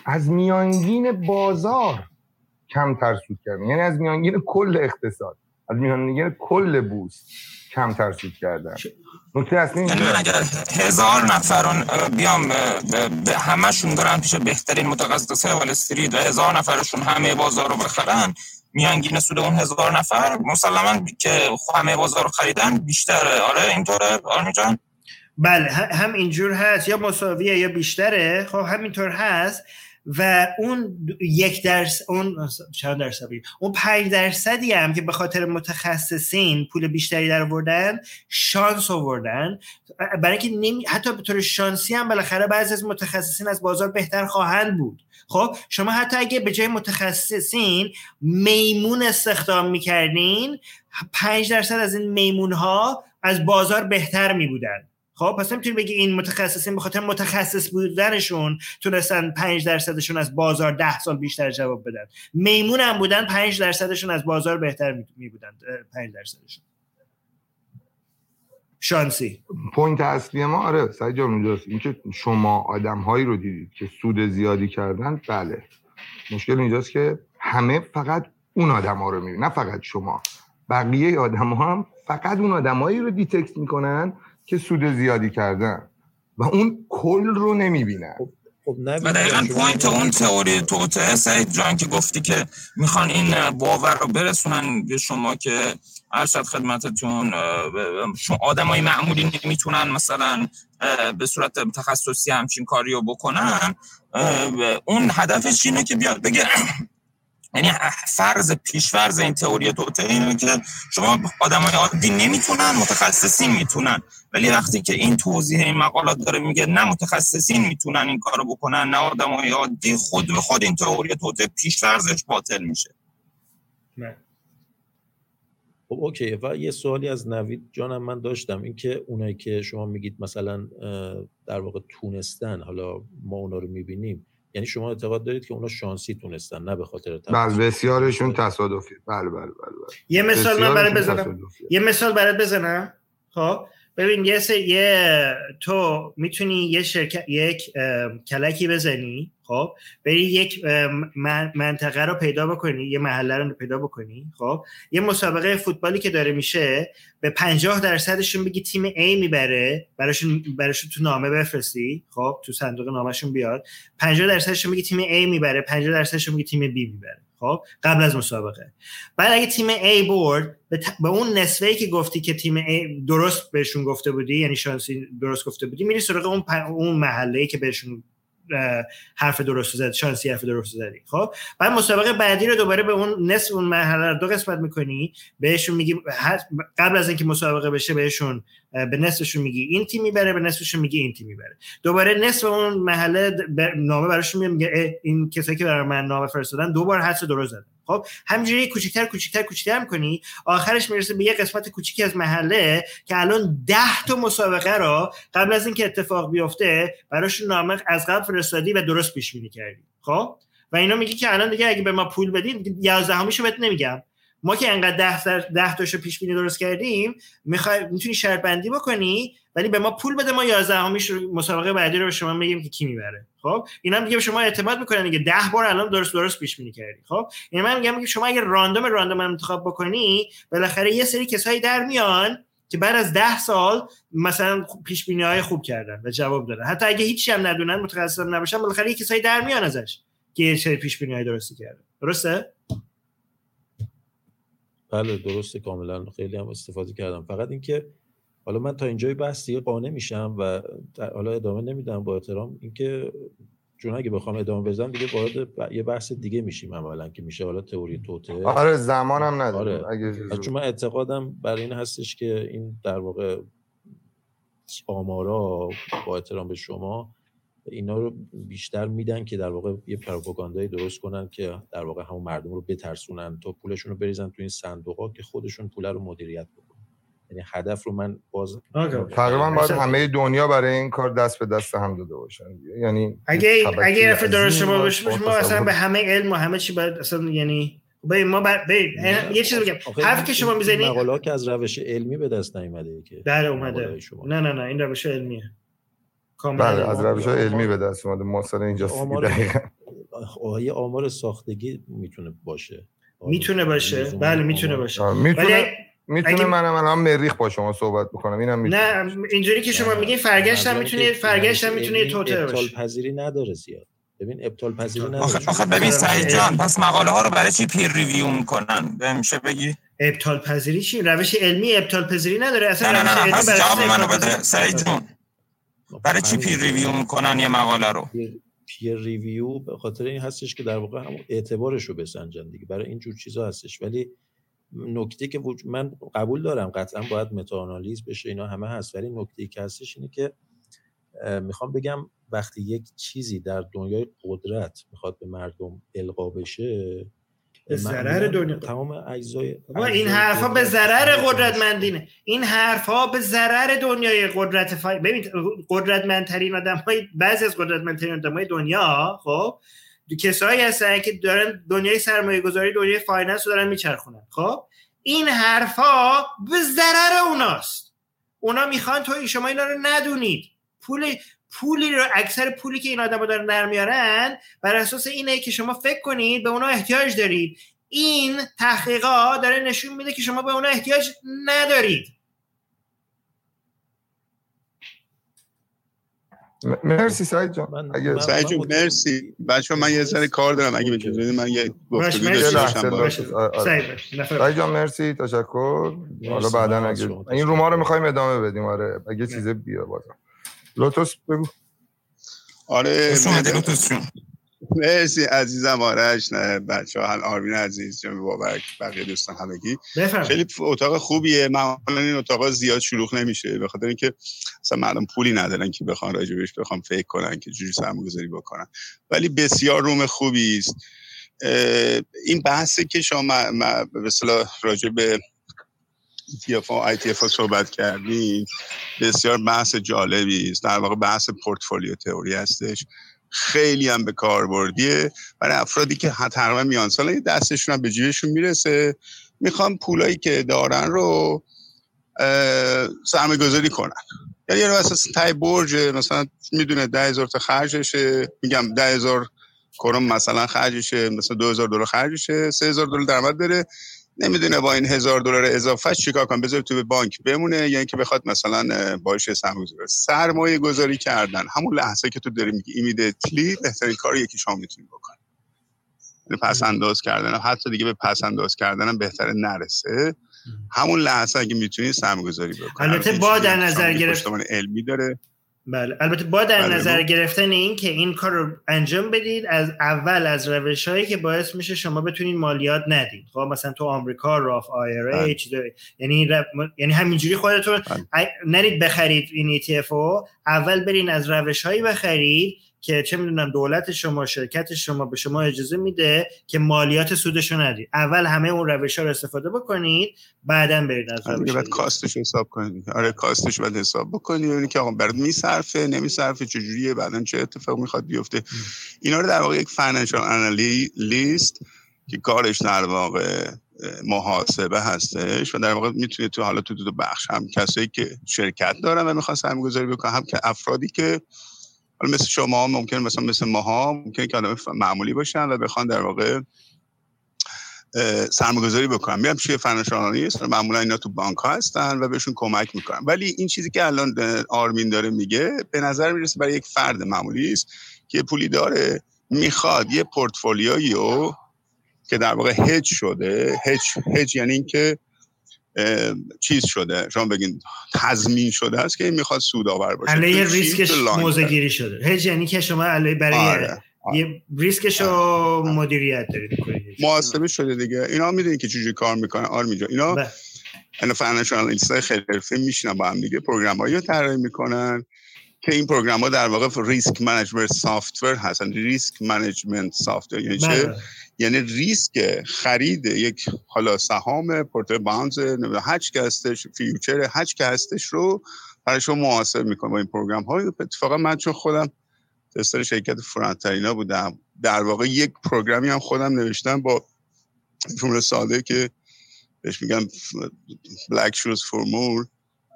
از میانگین بازار کمتر سود کردن. یعنی از میانگین کل اقتصاد. از میانگین کل بورس کمتر سود کردن. نکته اصلی یعنی. اگر هزار نفر رو بیام به- همشون برن پیش بهترین متخصص وال استریت و هزار نفرشون همه بازار رو بخرن میانگین سود اون هزار نفر مسلما که همه بازار رو خریدن بیشتره. آره اینطوره آرمی جان؟ بله هم اینجور هست یا مساویه یا بیشتره. خب همینطور هست. و اون یک درصد اون چند بگیم؟ اون پنج درصدی هم که به خاطر متخصصین پول بیشتری در آوردن شانس آوردن. برای اینکه نمی... حتی به طور شانسی هم بالاخره بعضی از متخصصین از بازار بهتر خواهند بود. خب شما حتی اگه به جای متخصصین میمون استخدام می‌کردین پنج درصد از این میمون ها از بازار بهتر می بودن خب پس نمی‌تونی بگی این متخصصین به خاطر متخصص بودنشون تونستن 5 درصدشون از بازار ده سال بیشتر جواب بدن. میمون هم بودن 5 درصدشون از بازار بهتر می بودن. 5 درصدشون. شانسی. point اصلی ما آره سعید جان اونجاست اینکه شما آدم هایی رو دیدید که سود زیادی کردن بله. مشکل اینجاست که همه فقط اون آدم ها رو می‌بینن نه فقط شما. بقیه آدم ها هم فقط اون آدمایی رو detect می‌کنن که سود زیادی کردن و اون کل رو نمی‌بینن. خب و دقیقا point اون تئوری توته سعید جان که گفتی که می‌خوان این باور رو برسونن به شما که ارشد خدمتتون آدم های معمولی نمی‌تونن مثلا به صورت تخصصی همچین کاری رو بکنن اون هدفش اینه که بیاد بگه یعنی فرض پیشفرض این تئوری توته اینه که شما آدم های عادی نمی‌تونن متخصصین می‌تونن. ولی وقتی که این توضیح این مقالات داره میگه نه متخصصین می‌تونن این کارو بکنن نه آدم های عادی خود به خود این تئوری توته پیشفرضش باطل میشه. خب اوکی. و یه سوالی از نوید جانم من داشتم. اینکه اونایی که شما میگید مثلا در واقع تونستن حالا ما اونا رو می‌بینیم. یعنی شما اعتقاد دارید که اونا شانسی تونستن نه به خاطر بله بسیارشون تصادفی. بله بله بله, بله. یه مثال من برای بزنم. تصادفی. یه مثال برات بزنم. خب؟ ببین یه سری یه تو می‌تونی یه شرکت یک کلکی بزنی خب؟ بری یک منطقه رو پیدا بکنی یه محله رو پیدا بکنی خب؟ یه مسابقه فوتبالی که داره میشه به 50 درصدشون بگی تیم A می‌بره براشون براشون تو نامه بفرستی خب؟ تو صندوق نامشون بیاد. 50 درصدشون بگی تیم A می‌بره 50 درصدشون بگی تیم B می‌بره. خب قبل از مسابقه. بعد اگه تیم A برد به, ت- به اون نصفه که گفتی که تیم A درست بهشون گفته بودی یعنی شانسی درست گفته بودی میری سراغ اون پ- اون محله که بهشون حرف درست زد شانسی حرف درست زدی. خب؟ بعد مسابقه بعدی رو دوباره به اون نصف اون مرحله دو قسمت می‌کنی بهشون میگی قبل از اینکه مسابقه بشه بهشون به نصفشون میگی این تیم می‌بره به نصفشون میگی این تیم می‌بره. دوباره نصف اون محله نامه براشون میگه این کسایی که برای من نامه فرستادن دو بار حدس درست زدن. خب همینجوری کوچیکتر کوچیکتر کوچیکتر می‌کنی. آخرش می‌رسه به یه قسمت کوچیکی از محله که الان ده تا مسابقه رو قبل از اینکه اتفاق بیفته براشون نامه از قبل فرستادی و درست پیش بینی کردی. خب؟ و اینا میگی که الان دیگه اگه به ما پول بدین دیگه یازدهمیشو بهت نمیگم. ما که انقدر ده, ده تاشو پیش بینی درست کردیم می‌خوای می‌تونی شرط بندی بکنی ولی به ما پول بده ما 11 رو مسابقه بعدی رو به شما میگیم که کی می‌بره. خب؟ اینا هم دیگه به شما اعتماد می‌کنن دیگه 10 بار الان درست درست پیش بینی کردی. خب؟ یعنی من میگم که شما اگه راندوم راندوم انتخاب بکنی بالاخره یه سری کسایی در میان که بعد از ده سال مثلا پیش بینی های خوب کردن و جواب دادن. حتی اگه هیچی هم ندونن متخصص نباشن بالاخره یه کسایی در میان ازش که یه سری پیش بینی های درستی کردن. درسته؟ بله درسته کاملا. خیلی هم استفاده کردم. فقط اینکه حالا من تا اینجای بحث دیگه قانع میشم و حالا ادامه نمیدم با احترام. اینکه چون اگه بخوام ادامه بدم دیگه وارد ب- یه بحث دیگه میشیم عملا که میشه. حالا تئوری توته. آره زمانم نداریم آره. چون من اعتقادم بر این هستش که این در واقع آمارا با احترام به شما اینا رو بیشتر میدن که در واقع یه پروپاگاندایی درست کنن که در واقع همون مردم رو بترسونن تا پولشون رو بریزن تو این صندوق ها که خودشون پول رو مدیریت بکنن. یعنی هدف رو من باز تقریبا باید همه دنیا برای این کار دست به دست هم داده باشن. یعنی اگه اگه حرف درست باشه با ما اصلا به همه علم و همه چی باید اصلا یعنی ببین ما بر... یه چیز بگم این- که شما می‌زنی مقاله ها که از روش علمی به دست نیومده که در اومده. نه نه نه این روش علمیه. کاملا بله از. روش علمی به دست اومده. اینجا آمار دقیقا. آه، یه آمار ساختگی می‌تونه باشه. می‌تونه باشه. لزوماً بله می‌تونه باشه. ولی می‌تونه اگه- منم الان مریخ با شما صحبت بکنم. اینم می‌تونه نه اینجوری که شما نه، میگین فرگشت هم منظورم می‌تونه که فرگشت هم روش می‌تونه ابطال باشه. پذیری نداره زیاد. ببین ابطال پذیری نداره. آخه, آخه ببین سعید جان. پس مقاله ها رو برای چی پیر ریویو می‌کنن؟ به میشه بگی؟ ابطال پذیری چی؟ روش علمی ابطال پذیری نداره. اصلا نه نه نه پس برای جواب منو بده سعید جون. برای چی peer review می‌کنن یه مقاله رو؟ peer, review به خاطر این هستش که در واقع همون اعتبارش رو بسنجن دیگه. برای این جور چیزا هستش. ولی نکته که من قبول دارم قطعا باید متاآنالیز بشه اینا همه هست ولی نکته که هستش اینه که می‌خوام بگم وقتی یک چیزی در دنیای قدرت می‌خواد به مردم القا بشه ضرر دنیا تمام اجزای این حرفا به ضرر قدرتمندینه. این حرفا به ضرر دنیای قدرت فا... ببین قدرتمندترین آدم های بعضی از قدرتمندترین آدم های دنیا خب کسایی هستن که دارن دنیای سرمایه گذاری دنیای finance رو دارن میچرخونن. خب؟ این حرفا به ضرر اوناست. اونا می‌خوان تو شما اینا رو ندونید. پول پولی رو اکثر پولی که این آدم دارن در میارن بر اساس اینه که شما فکر کنید به اونا احتیاج دارید. این تحقیقات داره نشون میده که شما به اونا احتیاج ندارید. مرسی سعید جان. اگه سعید جون مرسی. بچه من یه ذره کار دارم. اگه بدید من یه مرسی. داشته یه باشم. سعید جان مرسی. تشکر. حالا بعدا اگه این روما رو. می‌خوایم ادامه بدیم. آره. اگه چیزی بیا بازم. لوتوس بگو. آره لوتوس جون مرسی عزیزم. آرش نه بچه ها آرمین عزیز جنبی بابک بقیه دوستان همگی. خیلی اتاق خوبیه. معمولا این اتاق زیاد شلوغ نمیشه. به خاطر اینکه اصلا مردم پولی ندارن که بخوان راجبش بخوام فکر کنن که جوری سرمایه‌گذاری بکنن. ولی بسیار روم خوبی است این بحثی که شما به اصطلاح راجع به ETF و ITF صحبت کردیم بسیار بحث جالبی است در واقع بحث پورتفولیو تئوری هستش. خیلی هم به کاربردیه برای افرادی که تقریبا میان. سال دستشون هم به جیبشون می‌رسه. می‌خوان پولایی که دارن رو سرمایه گذاری کنن. یعنی یه اساس تای برج مثلا می‌دونه ده هزار تا خرجشه. میگم ده هزار کرم مثلا خرجشه مثلا دو هزار دلار خرجشه. سه هزار دلار درآمد داره. نمی‌دونه با این هزار دلار اضافه چیکار کنه بذاره تو بانک بمونه یا اینکه بخواد مثلا باش سرمایه سرمایه گذاری کردن. همون لحظه که تو داری میگی immediately بهترین کار یکی شما می‌تونی بکنی. یعنی پس انداز کردن. حتی دیگه به پس انداز کردنم بهتره نرسه. همون لحظه اگه می‌تونی سرمایه گذاری بکنی. البته با در نظر گرفت علمی داره. بله. البته با در بله، نظر با- گرفتن این که این کار رو انجام بدید از اول از روش هایی که باعث میشه شما بتونید مالیات ندید. خب مثلا تو آمریکا Roth I بله. یعنی این ر- یعنی همینجوری خودتون ا- نرید بخرید این ETF رو اول برین از روش هایی بخرید که چه می‌دونم دولت شما شرکت شما به شما اجازه میده که مالیات سودش رو ندید اول همه اون روش ها رو استفاده بکنید بعدا برید از آره بعد کاستش حساب کنید. آره کاستش باید حساب بکنی ببینی که آقا برات میصرفه نمیصرفه چجوریه بعدا چه اتفاق می‌خواد بیفته. اینا رو در واقع یک فاینانشال انالیست که کارش در واقع محاسبه هستش و در واقع می‌تونه تو حالا تو دو بخش هم کسایی که شرکت دارن و می‌خوان سرمایه گذاری بکنن هم که افرادی که حالا مثل شما ممکن مثلا مثل ماها ممکن که آدم معمولی باشن و بخوان در واقع سرمایه گذاری بکنن. میرم فنانشال آنالیست معمولا اینا تو بانک ها هستن و بهشون کمک می‌کنن. ولی این چیزی که الان آرمین داره میگه به نظر می‌رسه برای یک فرد معمولی است که پولی داره می‌خواد یه پورتفولیویی که در واقع هج شده هج هج یعنی اینکه چیز شده شما بگین تضمین شده است که این می‌خواد سودآور باشه علیه؟ ریسکش ترم. گیری شده هج یعنی که شما علیه برای آره، یه ریسکش رو مدیریت دارید محاسبه شده دیگه اینا می‌دونی که چجوری کار می‌کنن آرمی جان اینا بله. اینا فاینانشال آنالیست خیلی حرفه میشنن با هم دیگه پروگرام هایی رو طراحی می‌کنن که این program ها در واقع risk management software هستن risk management software یعنی چه بله. یعنی ریسک خرید یک حالا سهام نمی‌دونم هر چی که هستش future هر چی که هستش رو برای شما محاسبه می‌کنه با این program های اتفاقا من چون خودم tester شرکت فرانترینا بودم در واقع یک program ی هم خودم نوشتم با فرمول ساده که بهش میگم بلک شوز فرمول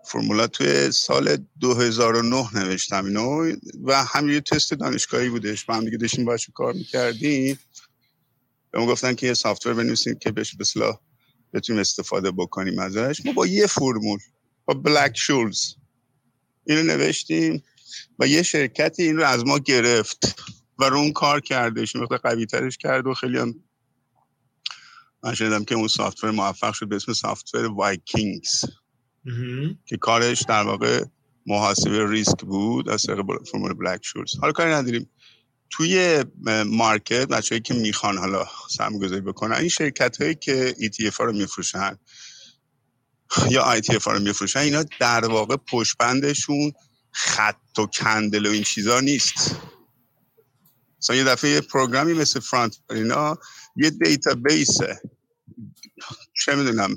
فرمولا توی سال 2009 نوشتم اینو و همین یه تست دانشگاهی بودش. با هم دیگه داشتیم باش کار می‌کردیم. به ما گفتن که یه سافتور بنویسیم که بهش به اصطلاح بتونیم استفاده بکنیم ازش. ما با یه فرمول با بلک شولز اینو نوشتیم و یه شرکتی این رو از ما گرفت و رو اون کار کردش مقدار قوی ترش کرد و خیلی هم من شنیدم که اون software موفق شد به اسم software Vikings که کارش در واقع محاسبه ریسک بود از طریق فرمول Black-Scholes حالا کاری نداریم. توی market بچه‌هایی که می‌خوان حالا سرمایه گذاری بکنن این شرکت هایی که ETF ها رو میفروشن یا ITF ها رو میفروشن اینا در واقع پشتبندشون خط و candle و این چیزا نیست. مثلا یه دفعه یه program ی مثل فرانت اینا یه database چه می‌دونم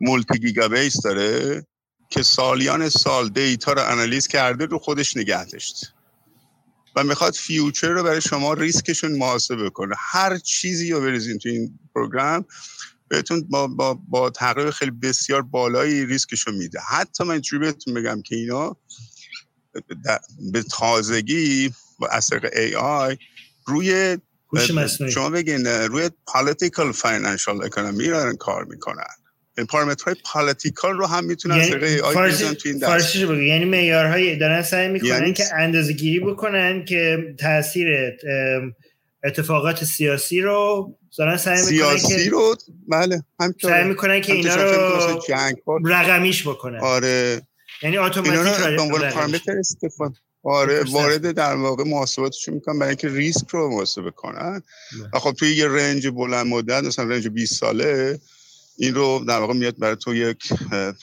multi gigabyte داره که سالیان سال data رو analyze کرده رو خودش نگه داشته و می‌خواد future رو برای شما ریسکشون محاسبه کنه. هر چیزی رو بریزین تو این program بهتون با, با, با تقریب خیلی بسیار بالایی ریسکشو میده. حتی من اینجوری بهتون بگم که اینا به تازگی با از طریق AI روی هوش مصنوعی. شما بگین روی political financial economy رو کار می‌کنن. پارامترهای پالیتیکال رو هم می‌تونن یعنی AI فارسی بزنن تو این دست فارسیشو بگو. یعنی معیارهای دارن سعی می‌کنن یعنی- که اندازه گیری بکنن که تاثیر اتفاقات سیاسی رو دارن سعی می‌کنن سیاسی که رو؟ بله همینطوره. سعی می‌کنن که اینا رو جنگ رقمیش بکنن. آره. یعنی اتوماتیک رو به عنوان رقمیش. پارامتر استفاده آره. وارد در واقع محاسباتشون می‌کنن برای اینکه ریسک رو محاسبه کنن. و خب توی یه رنج بلند مدت مثلا رنج 20 ساله این رو در واقع میاد برای تو یک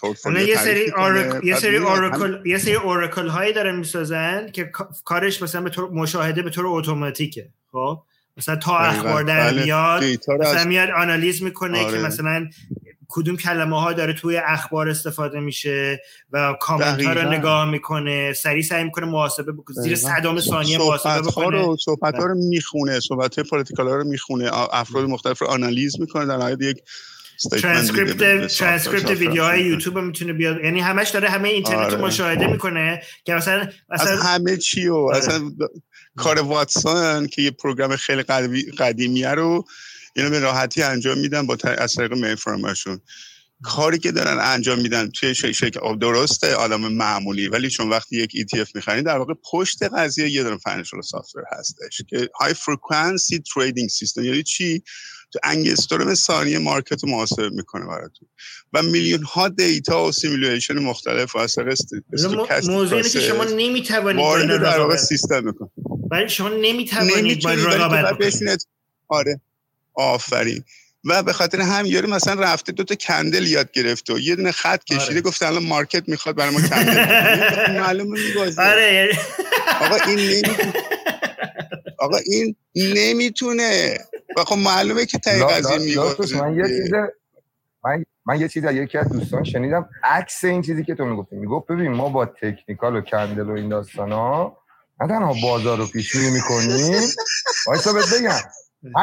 پورتفولیو یه سری. آرک... یه سری هم- اوراکل یه سری اوراکل هایی دارن می‌سازن که کا- کارش مثلا به طور مشاهده به طور اتوماتیکه خب مثلا تا. اخبار در بله. میاد مثلا میاد analyze می‌کنه آره. که مثلا کدوم کلمه ها داره توی اخبار استفاده میشه و کامنت ها رو. نگاه می‌کنه سریع سعی می‌کنه محاسبه بکنه زیر. صدم ثانیه محاسبه بکنه رو صحبت ها رو می‌خونه صحبت های political ها رو می‌خونه افراد مختلف رو analyze می‌کنه در نهایت یک ترانسکریپت ترانسکریپت ویدیوهای یوتیوب می‌تونه بیاد. یعنی همش داره همه اینترنت رو مشاهده می‌کنه که مثلا از مثلا همه چی و آره. اصلا کار واتسون که یه پروگرام خیلی قدیمی- قدیمیه رو اینو به راحتی انجام میدن با از طریق میفرماشون کاری که دارن انجام میدن توی شکل شک... درسته آدم معمولی ولی چون وقتی یک ETF می‌خرین در واقع پشت قضیه یه دونه فاینانشال سافتور هستش که های فرکانسی تریدینگ سیستم یعنی چی؟ تو انگستور ثانیه مارکت رو محاسبه می‌کنه براتون. و میلیون ها دیتا و سیمولیشن مختلف و از موضوع اینه که شما نمی‌توانید وارد در واقع سیستم می‌کنه ولی شما نمی‌توانید با رقابت بکنید آره. آفرین. و به خاطر هم یارو مثلا رفته دو تا کندل یاد گرفته و یه دونه خط کشیده آره. گفته الان مارکت می‌خواد برای ما کندل. معلومه میبازه آره یعنی- آقا این نمی‌تونه آقا این نمی‌تونه. و خب معلومه که تایی قضیه من یه چیز من من یه چیز از یکی از دوستان شنیدم. عکس این چیزی که تو می‌گفتی. می‌گفت ببین ما با تکنیکال و کندل و این داستانا نه تنها بازار رو پیش بینی می‌کنیم. وایسا بهت بگم.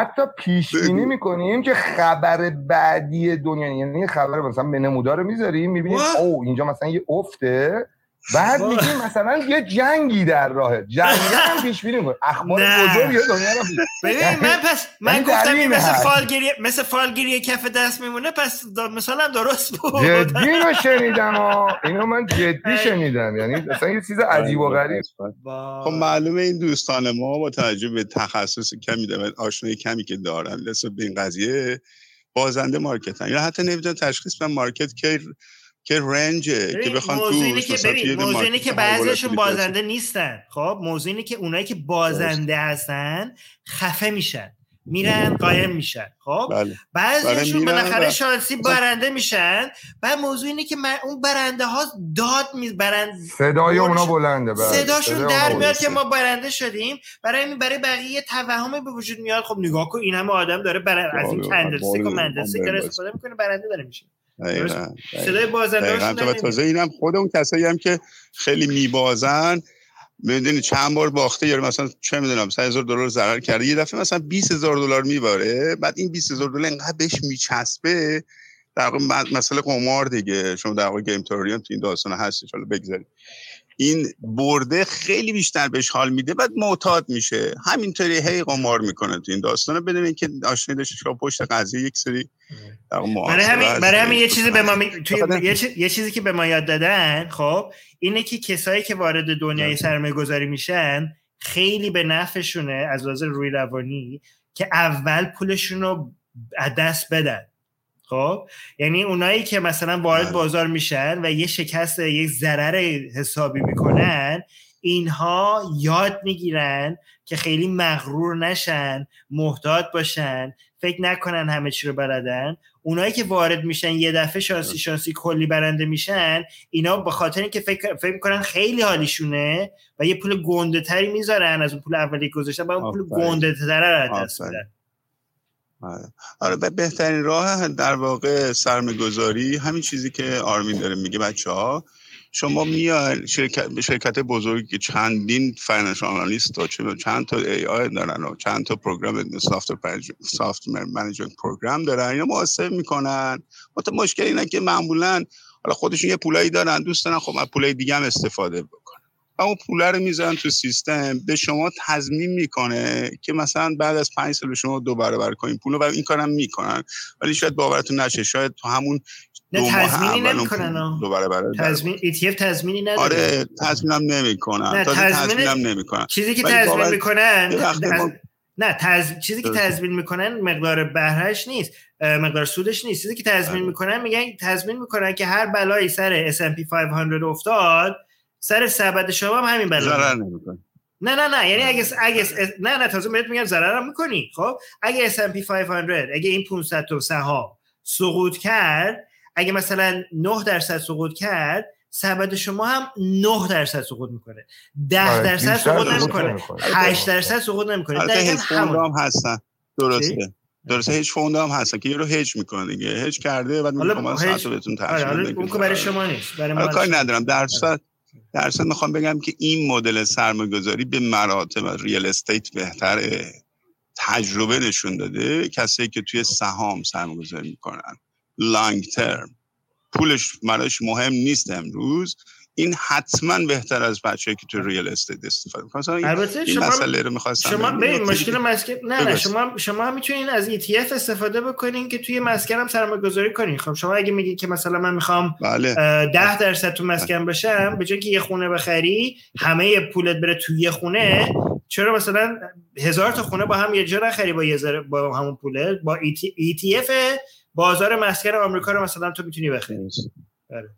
حتی پیش بینی می‌کنیم که خبر بعدی دنیا یعنی خبر مثلا به نمودار می‌ذاریم می‌بینیم. او اینجا مثلا یه افته. بعد. میگیم مثلا یه جنگی در راهه جنگ هم پیش بینی می‌کنیم اخبار. بزرگ دنیا رو ببین یعنی- من پس من یعنی گفتم این مثل. فالگیری مثل فالگیری کف دست میمونه پس مثالم درست بود جدی رو شنیدم ها اینو من جدی. شنیدم یعنی اصلا یه چیز عجیب و غریب خب معلومه این دوستان ما با توجه به تخصص کمی دارن آشنایی کمی که دارن نسبت به این قضیه بازنده مارکتن یا حتی نمی‌دونن تشخیص بدن مارکت که که رنجه که بخوان موضوع اینه توش که ببین موضوع اینه که بعضیشون بازنده نیستن. خب موضوع اینه که اونایی که بازنده هستن خفه میشن میرن قایم میشن. خب بله. بعضیشون میرن بالاخره و- شانسی برنده میشن. بعد موضوع اینه که من اون برنده ها داد می برند صدای اونا بلنده بله. صداشون صدای در میاد. که ما برنده شدیم. برای این برای بقیه توهمی به وجود میاد. خب نگاه کن این همه آدم داره برن... از این کندلستیک و آره، داره. استفاده می‌کنه برنده داره میشه. دقیقاً، صدای. بازنده دقیقاً. تازه اینم خود اون کسایی هم که خیلی میبازن می‌دونی چند بار باخته یا مثلا چه می‌دونم 100 هزار دلار ضرر کرده. یه دفعه مثلا 20 هزار دلار میباره بعد این 20 هزار دلار انقدر بهش میچسبه در واقع مسئله قمار دیگه. شما در واقع گیم تئوری تو این داستان هستش حالا بگذاریم این برده خیلی بیشتر بهش حال میده بعد معتاد میشه. همینطوری هی قمار می‌کنه تو این داستان. بدون اینکه آشنایی داشته شما پشت قضیه یک سری برای همین. برای همین یه چیزی به ما می- توی یه, چی- یه چیزی که به ما یاد دادن خب اینه که کسایی که وارد دنیای سرمایه گذاری میشن خیلی به نفعشونه از لحاظ روی روانی که اول پولشون رو از دست بدن. خب یعنی اونایی که مثلا وارد بازار میشن و یه شکست یک ضرر حسابی می‌کنن اینها یاد می‌گیرن که خیلی مغرور نشن محتاط باشن فکر نکنن همه چی رو بلدن اونایی که وارد میشن یه دفعه شانسی شانسی کلی برنده میشن اینا به خاطر اینکه فکر فکر می‌کنن خیلی حالیشونه و یه پول گنده تری می‌ذارن از اون پول اولی که گذاشتن و اون پول. گنده تر از دست. میدن آره. آره به- بهترین راه در واقع سرمایه‌گذاری همین چیزی که آرمین داره میگه بچه ها شما میان شرکت شرکت بزرگی که چندین financial analyst و چند تا AI دارن و چند تا program soft soft management program دارن اینا محاسبه می‌کنن. مشکل اینه که معمولا حالا خودشون یه پولایی دارن دوست دارن خب از پولای دیگه هم استفاده بکنن. و اون پوله رو می‌ذارن تو سیستم. به شما تضمین می‌کنه که مثلا بعد از پنج سال به شما دو برابر کنین پول و این کارم می‌کنن. ولی شاید باورتون نشه شاید تو همون نه تضمینی نمی‌کنن. دو برابر تضمین ETF تضمینی نداره. آره تضمینم نمی‌کنن. نه، تضمینم نمی‌کنن. چیزی که تضمین می‌کنن نه تز... چیزی که. تضمین می‌کنن مقدار بهرهش نیست. مقدار سودش نیست. چیزی که تضمین بله. می‌کنن میگن تضمین می‌کنن که هر بلایی سر S&P 500 افتاد سر سبد شما هم همین بلا نه نه نه. یعنی اگه اگه نه نه تازه بهت میگم ضررم می‌کنی. خب؟ اگه S&P 500 اگه این 500 تا سهام سقوط کرد اگه مثلا 9 درصد سقوط کرد سبد شما هم 9 درصد سقوط می‌کنه. 10 آره، درصد سقوط نمی‌کنه. نمی‌کنه. 8 درصد سقوط نمی‌کنه. دقیقاً فوند همون. هم هستن. درسته. درسته هیچ فوند هم هستن که یه رو هج می‌کنه دیگه. هج کرده بعد میگه حالا من ساعت بهتون آره ترجمه حالا اون که برای شما نیست. برای ما حالا کاری. ندارم. درصد درصد می‌خوام بگم که این مدل سرمایه گذاری به مراتب از ریال استیت بهتره. تجربه نشون داده کسایی که توی سهام سرمایه گذاری می‌کنن. لانگ ترم پولش براش مهم نیست امروز. این حتما بهتر از بچه‌ای که تو ریال استیت استفاده می‌کنن مثلا این, البته این شما مسئله رو می‌خواستم شما. ببین مشکل مسکن نه نه. شما شما هم می‌تونین از ETF استفاده بکنین که توی مسکن هم سرمایه گذاری کنین خب شما اگه میگید که مثلا من می‌خوام بله ده درصد تو مسکن باشم به جای که یه خونه بخری همه پولت بره توی یه خونه چرا مثلا هزار تا خونه با هم یه جا نخری با یه با همون پوله با ETF بازار مسکن آمریکا رو مثلا تو می‌تونی بخری بله.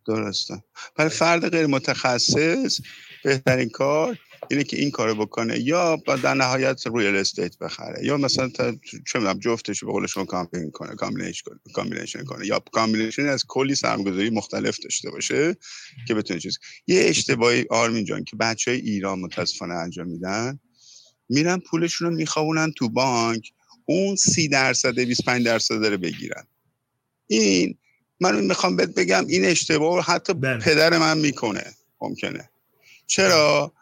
درسته. برای فرد غیر متخصص بهترین کار اینه که این کارو بکنه. یا با در نهایت real estate بخره. یا مثلا تا چه می‌دونم جفتش به قول شما combine کنه combination کنه combination کنه. یا combination از کلی سرمایه‌گذاری مختلف داشته باشه که بتونه چیز. یه اشتباهی آرمین جان که بچه های ایران متاسفانه انجام میدن میرن پولشون رو میخوابونن تو بانک اون سی درصد 25 درصد داره بگیرن. این من می‌خوام بهت بگم این اشتباه رو حتی پدر من می‌کنه. ممکنه. چرا؟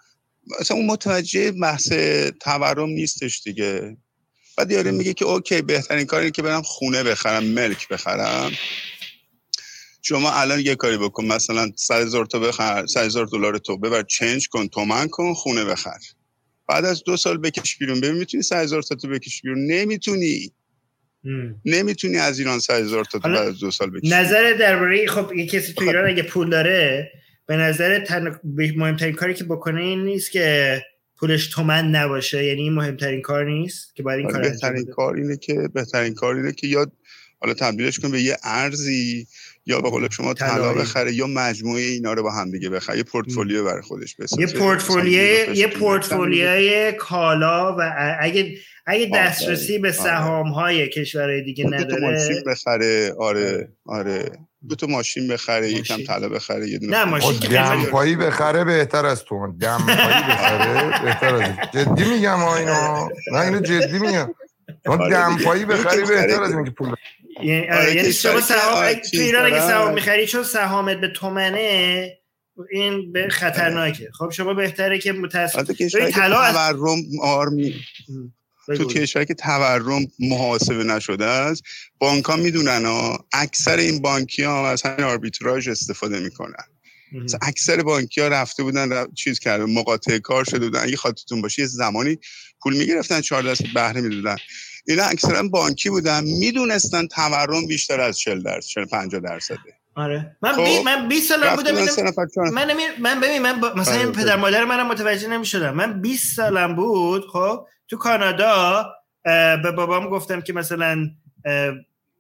مثلا اون متوجه بحث تورم نیستش دیگه. بعد یاره میگه که اوکی بهترین کاری اینه که برم خونه بخرم ملک بخرم. شما الان یه کاری بکن مثلا 100 هزار تا بخر 100 هزار دلار تو ببر چنج کن تومن کن خونه بخر. بعد از دو سال بکش بیرون. ببین می‌تونی 100 هزار تا تو بکش بیرون؟ نمی‌تونی. نمی‌تونی از ایران 100 هزار تا بعد از دو سال بکشی. نظر درباره خب یه کسی تو ایران اگه پول داره به نظر تن... مهمترین کاری که بکنه این نیست که پولش تومن نباشه. یعنی این مهمترین کار نیست که باید این آره، کار بهترین کار اینه که بهترین کار اینه که یا حالا تبدیلش کن به یه ارزی یا به قول شما طلا. بخره یا مجموعه اینا رو با هم دیگه بخره. یه پورتفولیو برای خودش بسازه. یه پورتفولیوی مثلا یه پورتفولیوی کالا و اگه اگه دسترسی به آره. سهام های کشورهای دیگه دو تا ماشین نداره بخره. آره. آره. دو تا ماشین بخره یکم طلا بخره یه دونه نه، ماشین. که دمپایی بخره بهتر از تو. دمپایی بخره بهتر از جدی میگم اینو؟ نه اینو جدی میگم. آره. دمپایی بخری بهتر. از اینکه پول یعنی آره، یعنی شما که سهام آره، تو ایران اگه. سهام می‌خری چون سهامت به تومنه این به خطرناکه. خب شما بهتره که متاسف البته کشوری ببین که طلا تورم آرمی تو. کشوری که تورم محاسبه نشده است بانک ها می‌دونن ها. اکثر این بانکی ها از همین آربیتراژ استفاده می‌کنن. مثلا اکثر بانکی ها رفته بودن رفت- چیز کرده مقاطع کار شده بودن. اگه خاطرتون باشه یه زمانی پول می‌گرفتن 4 درصد بهره می‌دادن. اینا اکثرا بانکی بودن می‌دونستن تورم بیشتر از 40 درصد 40 50 درصده آره من خب، بی... من 20 سالم رفت بودم نفر. من نمی... من ببین من با... مثلا آره، این پدر. مادر منم متوجه نمی‌شدم من 20 سالم بود خب تو کانادا به بابام گفتم که مثلا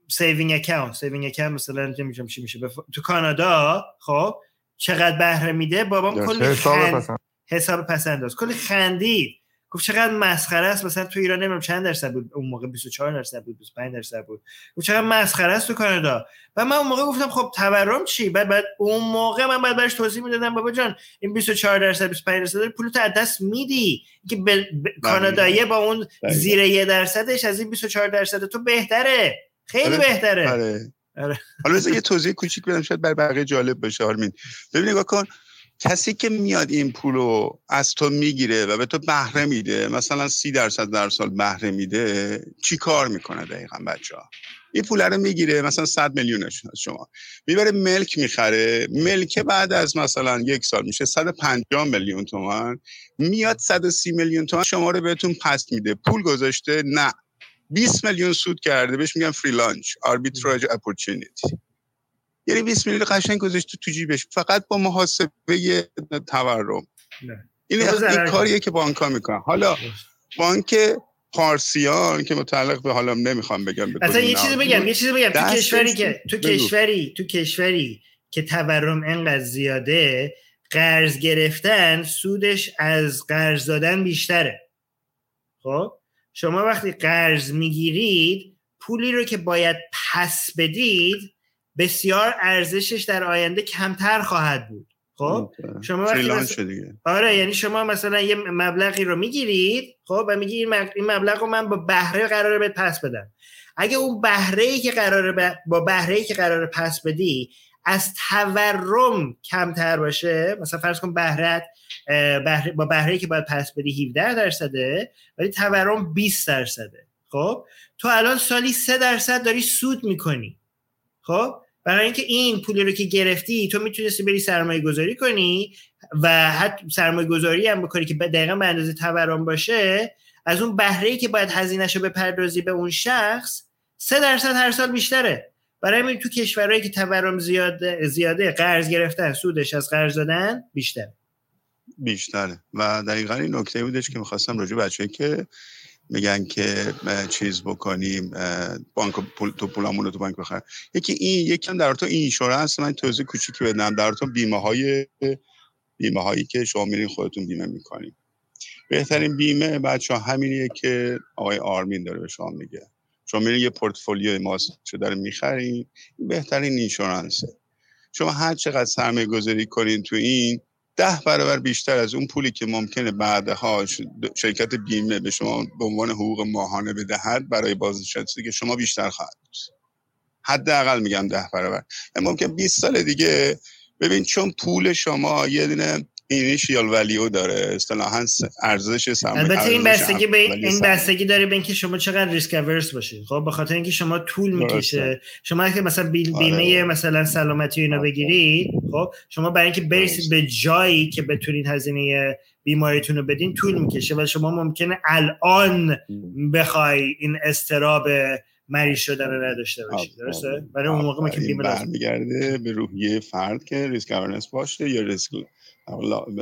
سیوینگ اکاونت سیوینگ اکاونت مثلا نمی‌دونم چی میشه بف... تو کانادا خب چقدر بهره میده بابام. کلی حساب خند... پسند. حساب پسنداز کلی خندید گفت چقدر مسخره است. مثلا تو ایران نمی‌دونم چند درصد بود. اون موقع 24 درصد بود 25 درصد بود. گفت چقدر مسخره است تو کانادا. و من اون موقع گفتم خب تورم چی؟ بعد بعد اون موقع من بعد برش توضیح می‌دادم بابا جان این 24 درصد 25 درصد پول تو از دست میدی. که به کانادایی با اون دقیقاً. زیر یه درصدش از این 24 درصد تو بهتره. خیلی آره. بهتره. آره. آره. حالا یه توضیح کوچیک بدم شاید بر بقیه جالب باشه آرمین. ببین نگاه کن کسی که میاد این پول رو از تو می‌گیره و به تو بهره میده مثلا سی درصد در سال بهره میده چی کار می‌کنه دقیقا بچه ها؟ این پول رو می‌گیره مثلا 100 میلیونش از شما. می‌بره ملک می‌خره ملک بعد از مثلا یک سال میشه 150 میلیون تومن میاد 130 میلیون تومن شما رو بهتون پس میده. پول گذاشته نه. 20 میلیون سود کرده بهش میگن free lunch arbitrage opportunity. یعنی 20 میلیون قشنگ گذاشته تو جیبش. فقط با محاسبه تورم. این این. کاریه که بانک ها می‌کنن. حالا بانک پارسیان که متعلق به حالا نمی‌خوام بگم اصلا یه چیزی بگم. یه چیزی بگم. تو کشوری که تو بگو. کشوری تو کشوری که تورم انقدر زیاده قرض گرفتن سودش از قرض دادن بیشتره. خب؟ شما وقتی قرض می‌گیرید پولی رو که باید پس بدید بسیار ارزشش در آینده کمتر خواهد بود. خب؟ شما مثلا- دیگه. آره یعنی شما مثلا یه مبلغی رو می‌گیرید خب؟ و میگی این مب- این مبلغ رو من با بهره قراره بهت پس بدم. اگه اون بهره ای که قراره ب- با بهره ای که قراره پس بدی از تورم کمتر باشه مثلا فرض کن بهرت با بهره ای که باید پس بدی 17 درصده ولی تورم 20 درصده خب؟ تو الان سالی 3 درصد داری سود می‌کنی خب؟ برای اینکه این پولی رو که گرفتی تو می‌تونستی بری سرمایه گذاری کنی و حتی سرمایه گذاری هم بکنی که دقیقا به اندازه تورم باشه از اون بهره که باید هزینهش رو بپردازی به اون شخص سه درصد هر سال بیشتره. برای همین تو کشورهایی که تورم زیاده زیاده قرض گرفتن سودش از قرض دادن بیشتر بیشتره. و دقیقا این نکته بودش که می‌خواستم راجع بچه که میگن که چیز بکنیم بانک پول تو پولامون رو تو بانک بخریم. یکی این یکم در تو اینشورنس من توضیح کوچیکی بدم. در تو بیمه های بیمه هایی که شما میرین خودتون بیمه می‌کنیم بهترین بیمه بچه ها همینیه که آقای آرمین داره به شما میگه. شما میرین یه پورتفولیو ماست داره می‌خرین بهترین اینشورنسه. شما هر چقدر سرمایه گذاری کنین تو این ده برابر بیشتر از اون پولی که ممکنه بعدها شرکت بیمه به شما به عنوان حقوق ماهانه بدهد برای بازنشسته که شما بیشتر خواهد حداقل میگم ده برابر. ممکن 20 سال دیگه ببین چون پول شما یه دونه اینیشیال ولیو داره. اصطلاحا ارزش سرمایه البته این بستگی به این بستگی داره به اینکه شما چقدر ریسک اورس باشید خب به خاطر اینکه شما طول می‌کشه. شما که مثلا بیمه آره. مثلا سلامتی اینا بگیرید خب شما برای اینکه برسید به جایی که بتونید هزینه بیماریتون رو بدین طول می‌کشه و شما ممکنه الان بخوای این استراب مریض شدن رو نداشته باشید درسته؟ برای اون موقع که بیمه برمیگرده به روحیه فرد که ریسک اورنس باشه یا ریسک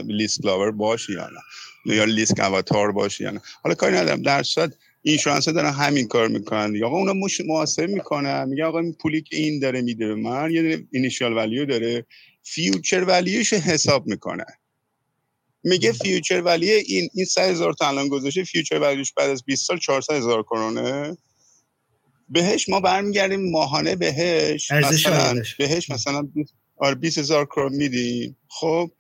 لیست لاور باشی یا نه؟ یا لیست اواتار باشی یا نه؟ حالا کاری ندارم در صورت اینشورنس دارن همین کار می‌کنن. یا آقا اونا محاسبه می‌کنن میگه آقا این پولی که این داره میده به من یه اینیشیال ولیو داره. future value ش حساب می‌کنه میگه future value این این 100 هزار تا الان گذاشته future value ش بعد از 20 سال 400 هزار کرونه. بهش ما برمیگردیم ماهانه بهش مثلا بهش مثلا آره 20 هزار کرون میدیم. خب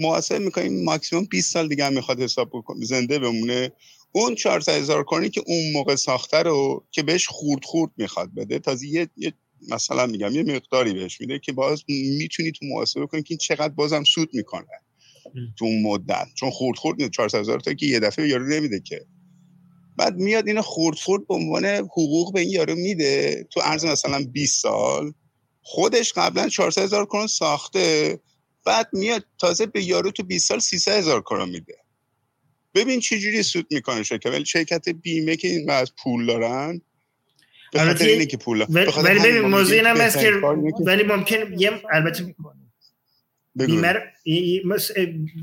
محاسبه می‌کنیم ماکسیموم 20 سال دیگه هم می‌خواد حساب بکنه زنده بمونه. اون 400 هزار کرونی که اون موقع ساخته رو که بهش خورد خورد می‌خواد بده. تازه یه, یه مثلا میگم یه مقداری بهش میده که باز می‌تونی تو محاسبه کنی که این چقدر بازم سود می‌کنه. تو اون مدت. چون خورد خورد 400 هزار تا که یه دفعه یارو نمیده که. بعد میاد اینو خورد خورد به عنوان حقوق به این یارو میده. تو عرض مثلا 20 سال. خودش قبلا 400 هزار کرون ساخته. بعد میاد تازه به یارو تو 20 سال 300 هزار کرون میده. ببین چه جوری سود می‌کنه شرکت. ولی شرکت بیمه که این از پول دارن به خاطر اینه که پول ولی ببین موضوع این هم هست که ولی ممکن یه البته بیمه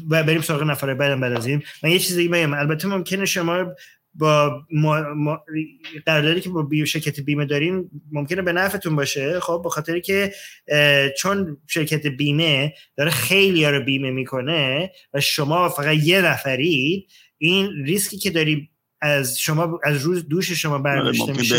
و بریم سراغ نفره بعدم بعد از این. من یه چیزی بگم. البته ممکنه شما با ما... قراردادی که با. شرکت بیمه دارین ممکنه به نفعتون باشه خب به خاطر که چون شرکت بیمه داره خیلی رو بیمه می‌کنه و شما فقط یه نفرید این ریسکی که داری از شما از روز دوش شما برداشته میشه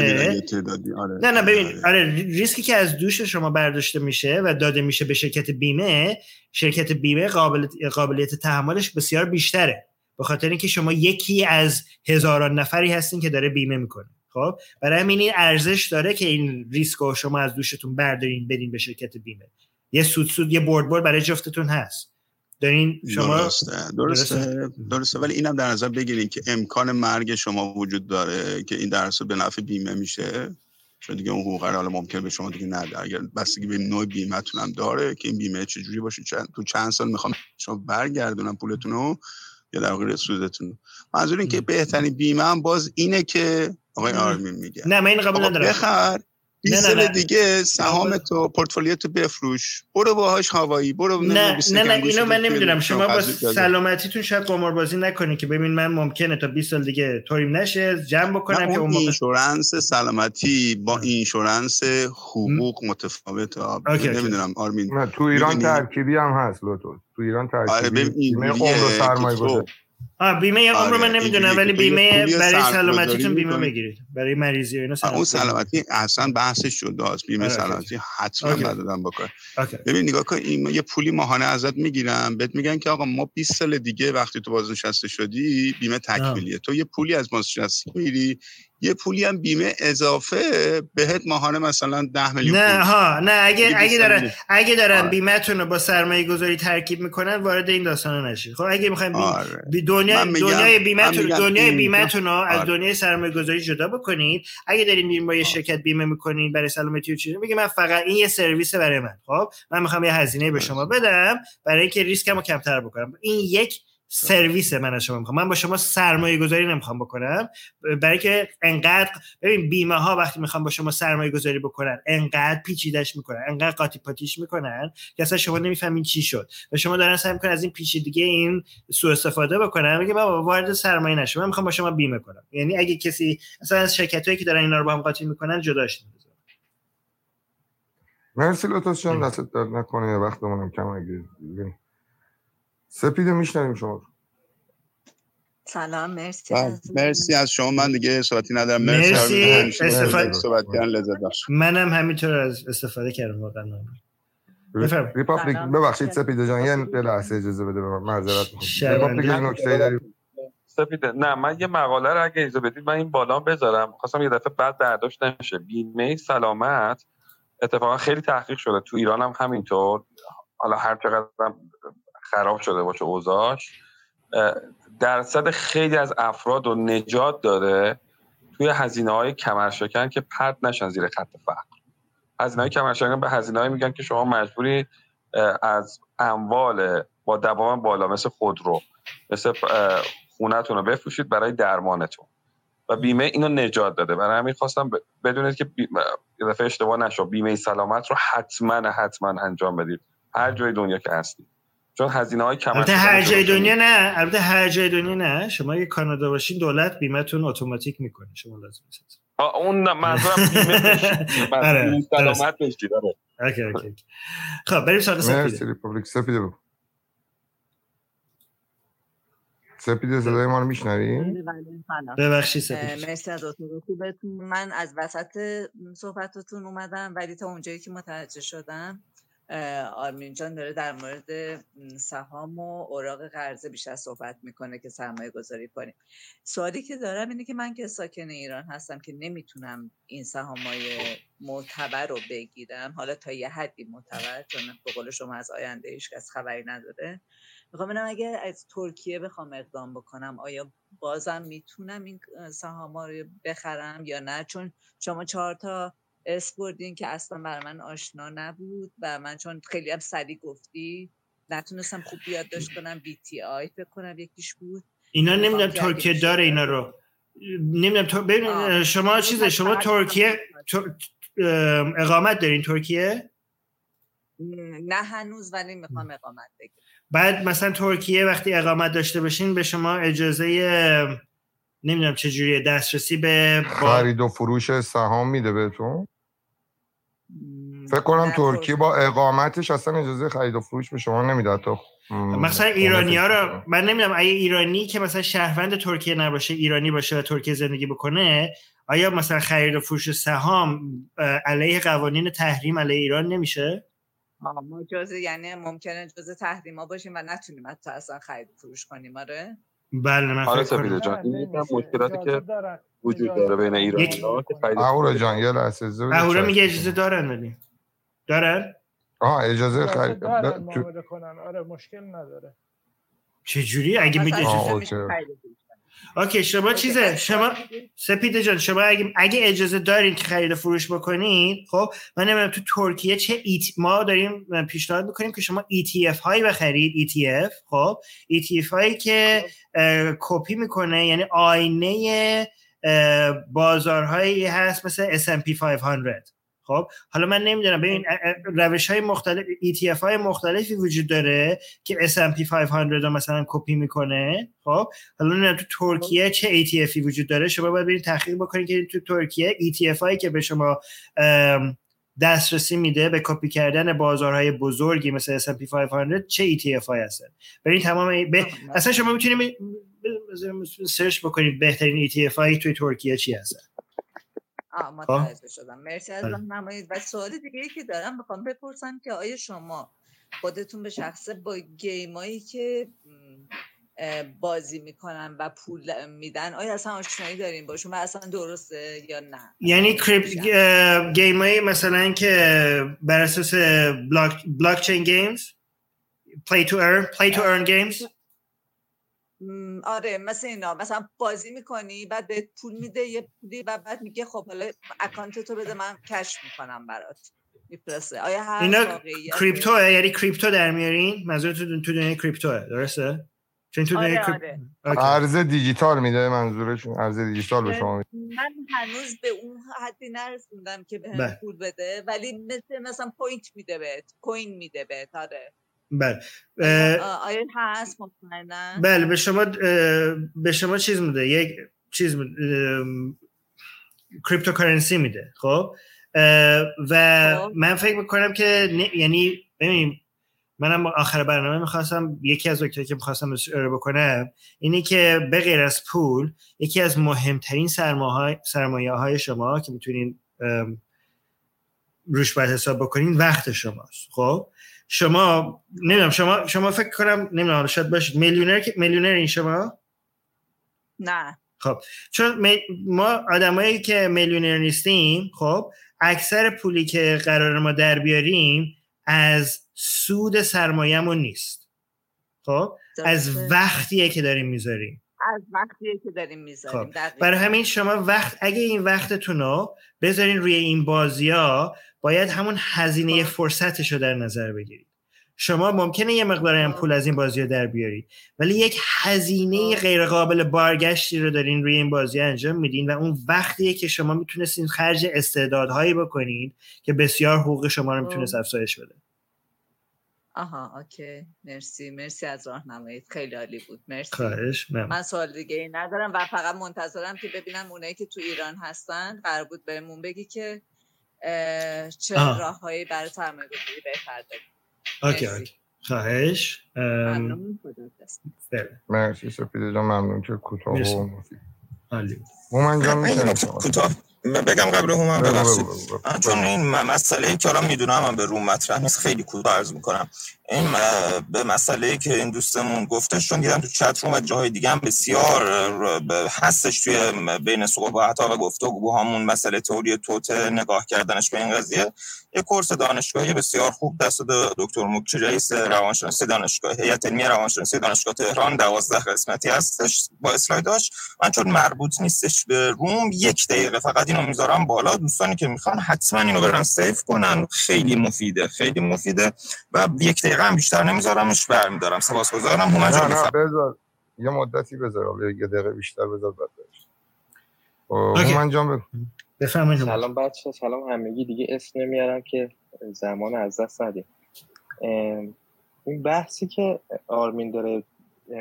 آره. نه نه ببین آره ریسکی که از دوش شما برداشته میشه و داده میشه به شرکت بیمه شرکت بیمه قابلیت, قابلیت تحملش بسیار بیشتره به خاطر اینکه شما یکی از هزاران نفری هستین که داره بیمه می‌کنه. خب؟ برای همین این ارزش داره که این ریسک رو شما از دوشتون بردارین بدین به شرکت بیمه. یه سود سود یه برد برد برای جفتتون هست. دارین شما درسته درسته, درسته. ولی اینم در نظر بگیرین که امکان مرگ شما وجود داره که این در به نفع بیمه میشه. چون دیگه اون حقوق حالا ممکن به شما دیگه نده. اگر بستگی به نوع بیمهتون هم داره که این بیمه چجوری باشه چند تو چند سال می‌خوام شما برگردونم پولتون رو یا در واقع سودتون منظور این که بهترین بیمه هم باز اینه که آقای آرمین میگه. نه من این قبول ندارم. بخر. 20 سال دیگه سهام تو پورتفولیو تو بفروش. برو باهاش هوایی برو نه نه نه اینو من نمی‌دونم. شما با سلامتیتون شاید قماربازی نکنی که ببین من ممکنه تا 20 سال دیگه طوریم نشه جمع بکنم که اون اینشورنس سلامتی با اینشورنس حقوق متفاوته نمی‌دونم آرمین نه تو ایران ترکیبی هم هست لوتو تو ایران ترکیبی آره ببین عمر سرمایه گذاری. آه بیمه یا عمر من نمی‌دونم ولی بیمه برای سلامتیتون بیمه بگیرید برای مریضی و اینا اون سلامتی. اصلا بحثش شده است بیمه سلامتی حتما بدادن بکن ببین نگاه کن این یه پولی ماهانه ازت می‌گیرم بهت میگن که آقا ما 20 سال دیگه وقتی تو بازنشسته شدی بیمه تکمیلیه. تو یه پولی از بازنشستگی می‌گیری یه پولی هم بیمه اضافه بهت ماهانه مثلا 10 میلیون نه ها نه اگه اگه دارن اگه دارن بیمهتون رو با سرمایه گذاری ترکیب می‌کنن وارد این داستانا نشید خب اگه می‌خوایم آره. دنیا دنیای بیمهتون دنیای بیمهتون رو از آره. دنیای سرمایه گذاری جدا بکنید. اگه دارین میرین با یه شرکت بیمه می‌کنین برای سلامتی و چیزی میگه من فقط این یه سرویس برای من خب؟ من می‌خوام یه هزینه به شما بدم برای اینکه ریسکم رو کمتر بکنم. این یک سرویس من از شما می‌خوام. من با شما سرمایه گذاری نمی‌خوام بکنم. برای که انقدر ببین بیمه ها وقتی می‌خوام با شما سرمایه گذاری بکنن انقدر پیچیدش می‌کنن انقدر قاطی پاتیش می‌کنن که اصلا شما نمی‌فهمین چی شد. و شما دارن سعی می‌کنن از این پیچیدگی این سوء استفاده بکنن. میگه بابا وارد سرمایه نشو. من می‌خوام با شما بیمه کنم. یعنی اگه کسی اصلا از شرکت هایی که دارن اینا رو با هم قاطی می‌کنن جداش نمی‌ذارن. مرسی جان دستت درد نکنه. یه وقتمونم کم. اگه سپیده میشنویم شما رو. سلام مرسی بله، مرسی از شما من دیگه صحبتی ندارم مرسی, مرسی. استفاده- صحبت کردن لذت بخش منم همینطور از استفاده کردم واقعا. ریپابلیک. ببخشید سپیده جان یه لحظه اجازه بده به من معذرت. ریپابلیک نکته داری سپیده نه من یه مقاله رو اگه اجازه بدید من این بالا بذارم خواستم یه دفعه بعد برداشت نشه بیمه سلامت اتفاقا خیلی تحقیق شده تو ایران هم همینطور حالا هر چقدر خراب شده باشه اوضاعش اه، درصد خیلی از افراد رو نجات داده توی هزینه های کمرشکن که پرت نشن زیر خط فقر. هزینه های کمرشکن به هزینه میگن که شما مجبوری از اموال با دوام بالا مثل خودرو مثل اه، خونتون رو بفروشید برای درمانتون. و بیمه اینو نجات داده. برای همین خواستم بدونید که دفعه اشتباه نشو بیمه سلامت رو حتما حتما انجام بدید. هر جای دنیا که هستید. چون هزینه های کم البته هر جای دنیا نه البته هر جای دنیا نه. شما اگه کانادا باشین دولت بیمهتون اتوماتیک می‌کنه. شما لازم نیست. اون منظورم بیمه آره،. سلامت بشید آره. OK OK خب بریم سراغ مرسی سپیده ریپابلیک. سپیده بگو. سپیده صدای ما رو میشنوی؟ بله، بله،. ببخشید سپیده. مرسی از اتاق خوبتون؟ من از وسط صحبتتون اومدم ولی تا اونجایی که متوجه شدم آرمین جان داره در مورد سهام و اوراق قرضه بیشتر صحبت می‌کنه که سرمایه گذاری کنیم. سوالی که دارم اینه که من که ساکن ایران هستم که نمی‌تونم این سهام های معتبر رو بگیرم. حالا تا یه حدی معتبر چون به قول شما از آینده هیچ کس خبری نداره. می‌خوام ببینم اگه از ترکیه بخوام اقدام بکنم آیا بازم می‌تونم این سهام ها رو بخرم یا نه؟ چون شما چهار تا اس بردین که اصلا برای من آشنا نبود و من چون خیلی هم سریع گفتی نتونستم خوب یادداشت کنم بی تی آی فکر کنم یکیش بود. اینا نمی‌دونم ترکیه داره اینا رو. نمی‌دونم تو ببین. شما چیزه شما ترکیه تر- ام، اقامت دارین ترکیه؟ نه هنوز ولی می‌خوام اقامت بگیرم. بعد مثلا ترکیه وقتی اقامت داشته باشین به شما اجازه نمی‌دونم چجوریه دسترسی به با... خرید و فروش سهام میده بهتون؟ فکر کنم ترکیه با اقامتش اصلا اجازه خرید و فروش به شما نمیده م، مثلا ایرانی ها رو می‌کنم. من نمی‌دونم اگه ایرانی که مثلا شهروند ترکیه نباشه ایرانی باشه و ترکیه زندگی بکنه آیا مثلا خرید و فروش سهام علیه قوانین تحریم علیه ایران نمیشه ما جزء یعنی ممکنه جزء تحریما باشیم و نتونیم حتی اصلا خرید و فروش کنیم آره بله من آره فکر سپیده کنم جان این یکم نمیشه. مشکلاتی که. وجود داره بین که خرید و اهورا فروش جان یه لحظه اهورا. میگه اجازه دارن ولی دارن؟ آها اجازه اجازه خرید. دارن تو- معامله کنن. آره مشکل نداره. چجوری؟ اگه میگه آه، اوکی. شما چیزه؟ شما سپیده جان شما اگه, اگه اجازه دارین که خرید و فروش بکنید خب من نمی‌دونم تو ترکیه چه ایت ما داریم پیشنهاد می‌کنیم که شما ETF هایی بخرید ETF خب. ETF هایی که اه، کپی می‌کنه یعنی آینه بازارهایی هست مثل S&P 500 خب حالا من نمی‌دونم ببین روش های مختلف ETF های مختلفی وجود داره که S&P 500 رو مثلا کپی می‌کنه خب حالا نمی‌دونم تو ترکیه چه ETFی وجود داره شما باید برید تحقیق بکنید که تو ترکیه ETF هایی که به شما دسترسی میده به کپی کردن بازارهای بزرگی مثل S&P 500 چه ETF هایی هستن برید تمام به... اصلا شما می‌تونید سرچ بکنید بهترین ETF هایی توی ترکیه چی هستن متوجه شدم. مرسی از راهنمایی و سوال دیگه که دارم می‌خوام بپرسم که آیا شما خودتون به شخصه با game ایی که بازی می‌کنن و پول میدن آیا اصلا آشنایی داریم باشون و اصلا درسته یا نه؟ یعنی crypto game های مثلا که بر اساس block blockchain games to earn play to earn games م، آره مثل اینا. مثلا بازی می‌کنی بعد بهت پول میده یه پولی و بعد میگه خب حالا account تو بده من cash می‌کنم برات. میفرسته. آیا هر اینا crypto ه یعنی crypto در میارین؟ منظور تو تو دنیای crypto ه درسته؟ چون تو دنیای آره آره. ارز دیجیتال میده منظورشون ارز دیجیتال به شما میده. من هنوز به اون حدی نرسوندم که بهم بله. پول بده ولی مثل مثلا point میده بهت coin میده بهت آره. بله. آیا, هست؟ مطمئنا بله به شما به شما چیز میده یک چیز کریپتوکارنسی میده خب؟ و خب. من فکر می‌کنم که یعنی ببین منم آخر برنامه می‌خواستم یکی از نکته که می‌خواستم اشاره بکنم اینه که به غیر از پول یکی از مهمترین سرمایه های شما که می‌تونین روش باید حساب بکنین وقت شماست. خب؟ شما نمی‌دونم شما شما فکر کنم نمی‌دونم شاید باشید. میلیونر که- میلیونر این شما؟ نه. خب. چون می- ما آدمایی که میلیونر نیستیم خب اکثر پولی که قرار ما در بیاریم از سود سرمایهمون نیست. خب؟ از. وقتیه که داریم می‌ذاریم. از وقتیه که داریم می‌ذاریم خب برای همین شما وقت اگه این وقتتون رو بذارین روی این بازی ها باید همون هزینه فرصتش رو در نظر بگیرید. شما ممکنه یه مقدار هم پول از این بازی ها در بیارید ولی یک هزینه غیر قابل بارگشتی رو دارین روی این بازی انجام میدین و اون وقتیه که شما می‌تونستین خرج استعدادهایی بکنید که بسیار حقوق شما رو می‌تونست افزایش بده. آها اوکی مرسی مرسی از راهنماییت خیلی عالی بود مرسی خواهش ممنون. من سوال دیگه ای ندارم و فقط منتظرم که ببینم اونایی که تو ایران هستن قرار بود بهمون بگی که چه. راههایی برای سرمایه گذاری بهتر داریم اوکی. اوکی خواهش ام، ممنون. بله. مرسی سپیده جان ممنون که کوتاه. و مفید عالی مومن جان شما. کوتاه بگم قبل بگو، ببخشید. چون این مسئله که الان می‌دونم من به روم مطرح نیست خیلی کوتاه عرض می‌کنم. این به مسئله که این دوستمون گفتش چون دیدم تو چت روم و جاهای دیگه هم بسیار هستش توی بین صحبت ها و گفتگوهامون مسئله تئوری توته نگاه کردنش به این قضیه. یه کورس دانشگاهی بسیار خوب دست دکتر موکچی رئیس روانشناسی دانشگاه هیئت علمی روانشناسی دانشگاه تهران 12 قسمتی هستش با اسلایداش. من چون مربوط نیستش به روم یک دقیقه فقط اینو می‌ذارم بالا. دوستانی که می‌خوان حتما اینو برن سیف کنن. خیلی مفیده خیلی مفیده. و یک دقیقه هم بیشتر نمیذارمش برمیدارم. سپاسگزارم. هومن نه جان نه. بذار. یه مدتی بذار. یه دقیقه بیشتر بذار بعد اوکی. هومن جان بفرمایید. سلام بچه سلام همگی. دیگه اسم نمیارم که زمان از دست ندیم این بحثی که آرمین داره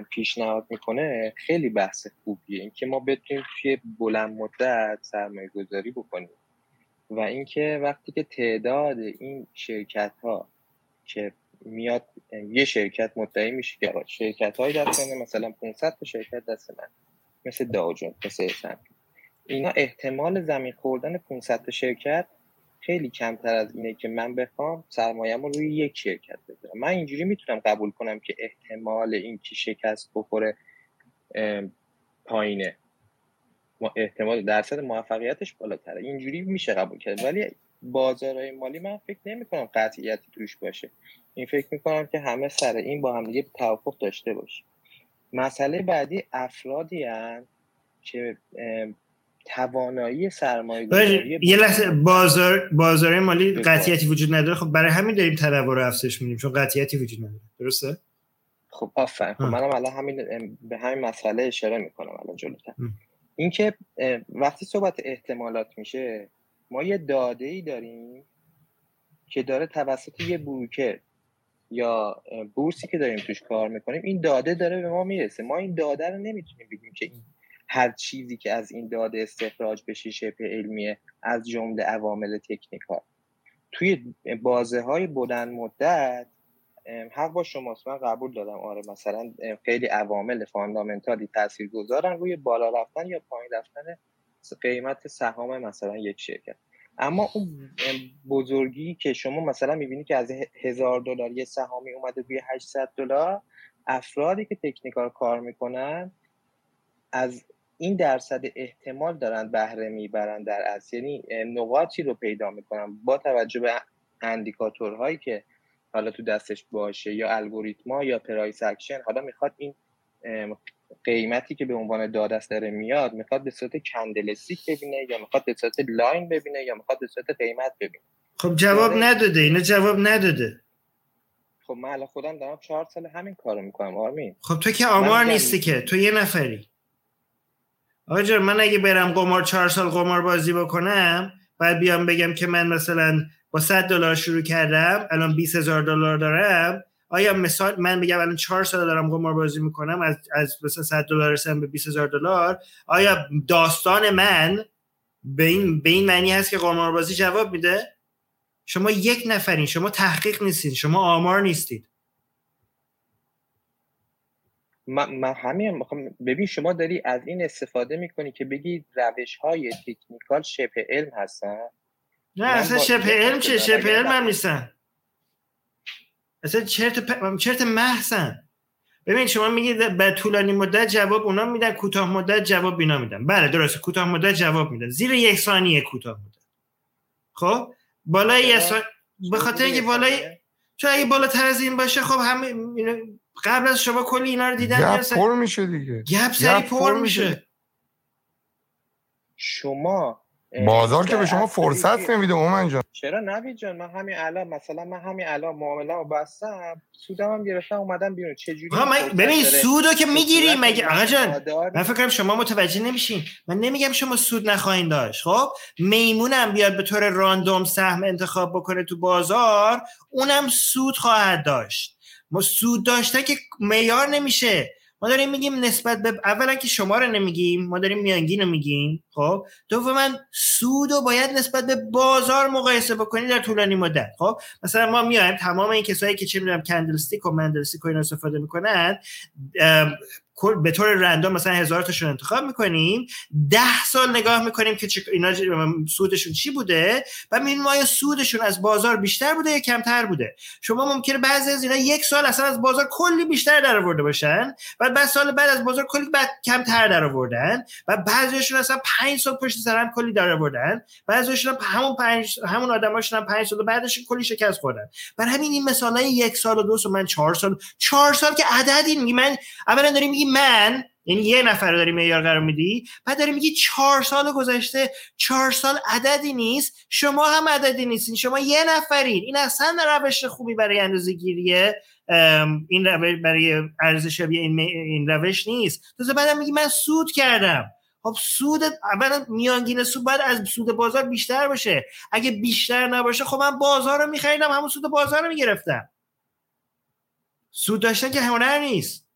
پیشنهاد می‌کنه خیلی بحث خوبیه. اینکه ما بتونیم توی بلند مدت سرمایه گذاری بکنیم و اینکه وقتی که تعداد این شرکت ها که میاد یه شرکت مدعی میشه که شرکت های دست منه مثلا 500 تا شرکت دست من. مثل داوجون مثل S&P اینا احتمال زمین خوردن 500 تا شرکت خیلی کمتر از اینه که من بخوام سرمایه‌مو رو روی یک شرکت بذارم. من اینجوری می‌تونم قبول کنم که احتمال این که شکست بخوره پایینه. ما- احتمال درصد موفقیتش بالاتره. اینجوری میشه قبول کرد. ولی بازارهای مالی من فکر نمی کنم قطعیتی توش باشه. این فکر می‌کنم که همه سر این با هم دیگه توافق داشته باشه مسئله بعدی افرادی هن که توانایی سرمایه یه لحظه بازار بازار مالی قطعیتی وجود نداره. خب برای همین داریم تنوع رو افزایش میدیم چون قطعیتی وجود نداره. درسته؟ خب آفرین. خب. منم الان همین به همین مسئله اشاره می‌کنم الان جلوتر. اینکه وقتی صحبت احتمالات میشه ما یه داده ای داریم که داره توسط یه بروکر یا بورسی که داریم توش کار می‌کنیم این داده داره به ما می‌رسه. ما این داده رو نمی‌تونیم بگیم که این هر چیزی که از این داده استخراج بشه شبه علمیه از جمله عوامل تکنیکال. توی بازه های بلند مدت حق با شماست. من قبول دارم آره مثلا خیلی عوامل فاندامنتالی تاثیر گذارن روی بالا رفتن یا پایین رفتن قیمت سهام مثلا یک شرکت. اما اون بزرگی که شما مثلا می‌بینی که از هزار دلار یه سهامی اومده روی 800 دلار افرادی که technical کار می‌کنن از این درصد احتمال دارن بهره می‌برن در اصل. یعنی نقاطی رو پیدا می‌کنن با توجه به indicator هایی که حالا تو دستش باشه یا الگوریتما یا price action. حالا می‌خواد این قیمتی که به عنوان داده ست داره میاد می‌خواد به صورت candlestick ببینه یا می‌خواد به صورت line ببینه یا می‌خواد به صورت قیمت ببینه. خب جواب نداده اینا جواب نداده. خب من الان خودم دارم چهار سال همین کارو می‌کنم آرمین. خب تو که آمار نیستی که تو یه نفری. آقا جان من اگه برم قمار چهار سال قمار بازی بکنم بعد بیام بگم که من مثلا با 100 دلار شروع کردم الان 20 هزار دلار دارم آیا مثال من بگم الان چهار سال دارم قمار بازی می‌کنم از از مثلا 100 دلار رسیدم به 20 هزار دلار آیا داستان من به این به این معنی هست که قمار بازی جواب میده؟ شما یک نفرین شما تحقیق نیستید شما آمار نیستید. من, من همین می‌خوام ببین شما داری از این استفاده می‌کنی که بگی روش های تکنیکال شبه علم هستن؟ نه اصلا شبه علم چه شبه علم هم نیستن. اصلا چرت پ... چرت محسن ببین شما میگید به طولانی مدت جواب اونا میدن کوتاه مدت جواب اینا میدن. بله درسته کوتاه مدت جواب میدن. زیر یک ثانیه کوتاه مدت. خب؟ بالای یه ثانیه به خاطر اینکه بالای چون اگه بالاتر از این باشه خب همه اینا- قبل از شما کلی اینا رو دیدن گپ می‌رسن. پر میشه دیگه. گپ سری گپ پر میشه. شما بازار که به شما فرصت نمیده اومن جان. چرا نوید جان من همین الان مثلا من همین الان معامله رو بستم سودم هم گرفتم اومدم بیرون. چجوری آقا من ببین سودو که می‌گیری مگه آقا جان من فکر کنم شما متوجه نمیشین. من نمیگم شما سود نخواهید داشت. خب میمونم بیاد به طور راندوم سهم انتخاب بکنه تو بازار اونم سود خواهد داشت. ما سود داشته که معیار نمیشه. ما داریم میگیم نسبت به اولا که شما رو نمیگیم ما داریم میانگین رو میگیم خب؟ دوما سود رو باید نسبت به بازار مقایسه بکنی در طولانی مدت خب؟ مثلا ما میایم تمام این کسایی که چه می‌دونم کندلستیک و مندلستیک و اینا استفاده می‌کنن به طور رندوم مثلا هزار تاشون انتخاب می‌کنیم ده سال نگاه می‌کنیم که اینا سودشون چی بوده؟ و می‌بینیم آیا سودشون از بازار بیشتر بوده یا کمتر بوده؟ شما ممکنه بعضی از اینا یک سال اصلا از بازار کلی بیشتر در آورده باشن و بعد سال بعد از بازار کلی بعد کمتر در آوردن و بعضیشون اصلا پنج سال پشت سر هم کلی در آوردن بعضیشون هم همون پنج همون آدماشون هم پنج سال بعدش کلی شکست خوردن. برای همین این مثال یک سال و دو سال من چهار سال چهار سال که عددی من اولا داری میگی من یعنی یه نفر رو داری معیار قرار میدی بعد داری میگی چهار سال گذشته چهار سال عددی نیست شما هم عددی نیستین شما یه نفرین. این اصلا روش خوبی برای اندازه گیریه این روش برای ارزش این, این روش نیست. تازه بعدم میگی من سود کردم. خب سود اولا میانگین سود باید از سود بازار بیشتر باشه. اگه بیشتر نباشه خب من بازار رو میخریدم همون سود بازار رو می‌گرفتم. سود داشتن که هنر نیست.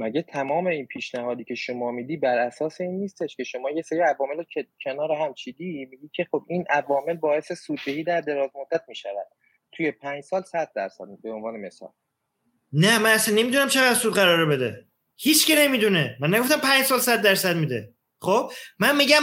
مگه تمام این پیشنهادی که شما میدی بر اساس این نیستش که شما یه سری عوامل رو کنار هم چیدی میگی که خب این عوامل باعث سوددهی در دراز مدت می‌شود. توی پنج سال صد درصد به عنوان مثال. نه من اصلا نمی‌دونم چقدر سود قراره بده. هیچ که نمی‌دونه. من نگفتم پنج سال صد درصد میده. خب؟ من میگم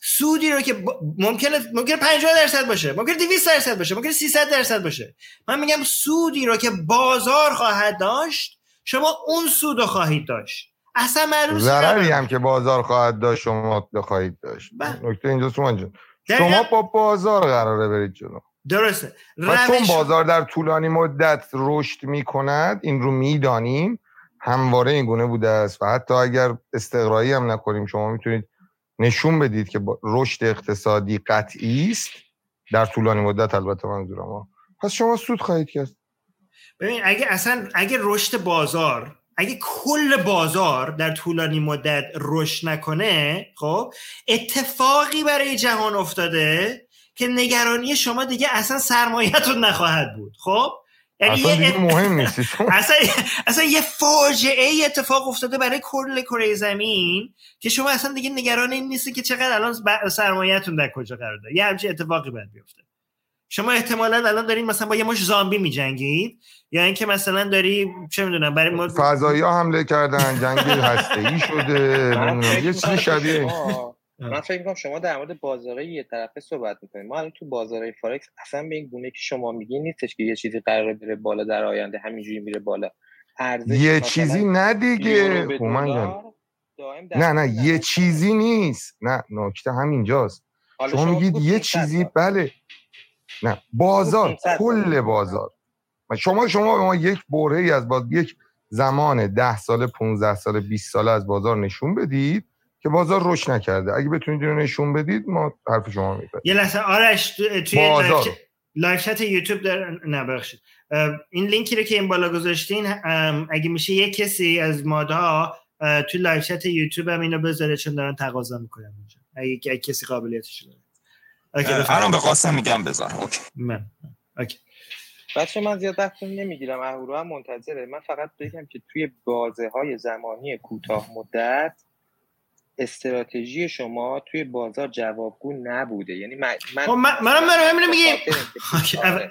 سودی رو که ممکنه ممکنه 50 درصد باشه ممکنه 200 درصد باشه ممکنه 300 درصد باشه. من میگم سودی رو که بازار خواهد داشت شما اون سود رو خواهید داشت. اصلا معلوم ضرری هم که بازار خواهد داشت شما خواهید داشت. نکته اینجا سومن جان. شما با بازار قراره برید جلو. درسته. و چون بازار در طولانی مدت رشد می‌کند این رو می‌دانیم. همواره این گونه بوده است. و حتی اگر استقرایی هم نکنیم شما می‌تونید نشون بدید که رشد اقتصادی قطعی است. در طولانی مدت البته منظورم پس شما سود خواهید کرد. ببین اگه اصلا اگه رشد بازار اگه کل بازار در طولانی مدت رشد نکنه خب اتفاقی برای جهان افتاده که نگرانی شما دیگه اصلا سرمایهتون نخواهد بود. خب؟ یعنی اصلا دیگه مهم نیست. اصلا اصلا یه فاجعه ای اتفاق افتاده برای کل کره زمین که شما اصلا دیگه نگران این نیستی که چقدر الان سرمایهتون در کجا قرار داره. یه همچین اتفاقی باید بیفته. شما احتمالا الان دارین مثلا با یه مش زامبی میجنگید. یا اینکه مثلا داری چه می‌دونم برای ما فضایی ها حمله کردن جنگ هسته ای شده نمی‌دونم یه چیزی شبیه من فکر می‌کنم شما در مورد بازارهای یه طرفه صحبت می‌کنید. ما الان تو بازارهای فارکس اصلا به این گونه که شما میگی نیستش که یه چیزی قراره بره بالا در آینده همینجوری میره بالا. ارزش یه چیزی نه دیگه نه نه یه چیزی نیست. نه نکته همینجاست. شما میگید یه چیزی بله. نه. بازار کل بازار. شما شما به ما یک بره از باز یک زمان ده سال 15 سال 20 ساله از بازار نشون بدید که بازار رشد نکرده. اگه بتونید اینو نشون بدید ما حرف شما میپذیریم یه لحظه آرش تو- توی بازار. live chat- یوتیوب در اه، این لینکی رو که این بالا گذاشتین اگه میشه یه کسی از مادا توی live chat یوتیوب هم اینو بذاره چون دارن تقاضا می‌کنن اگه کسی قابلیتش داره. الان به قاسم میگم بذار. OK. من OK. بچه من زیاد وقتتون نمی‌گیرم اهورا هم منتظره. من فقط بگم که توی بازه های زمانی کوتاه مدت استراتژی شما توی بازار جوابگو نبوده. یعنی من من خب، من- منم منم همینو میگم OK، اول- آره.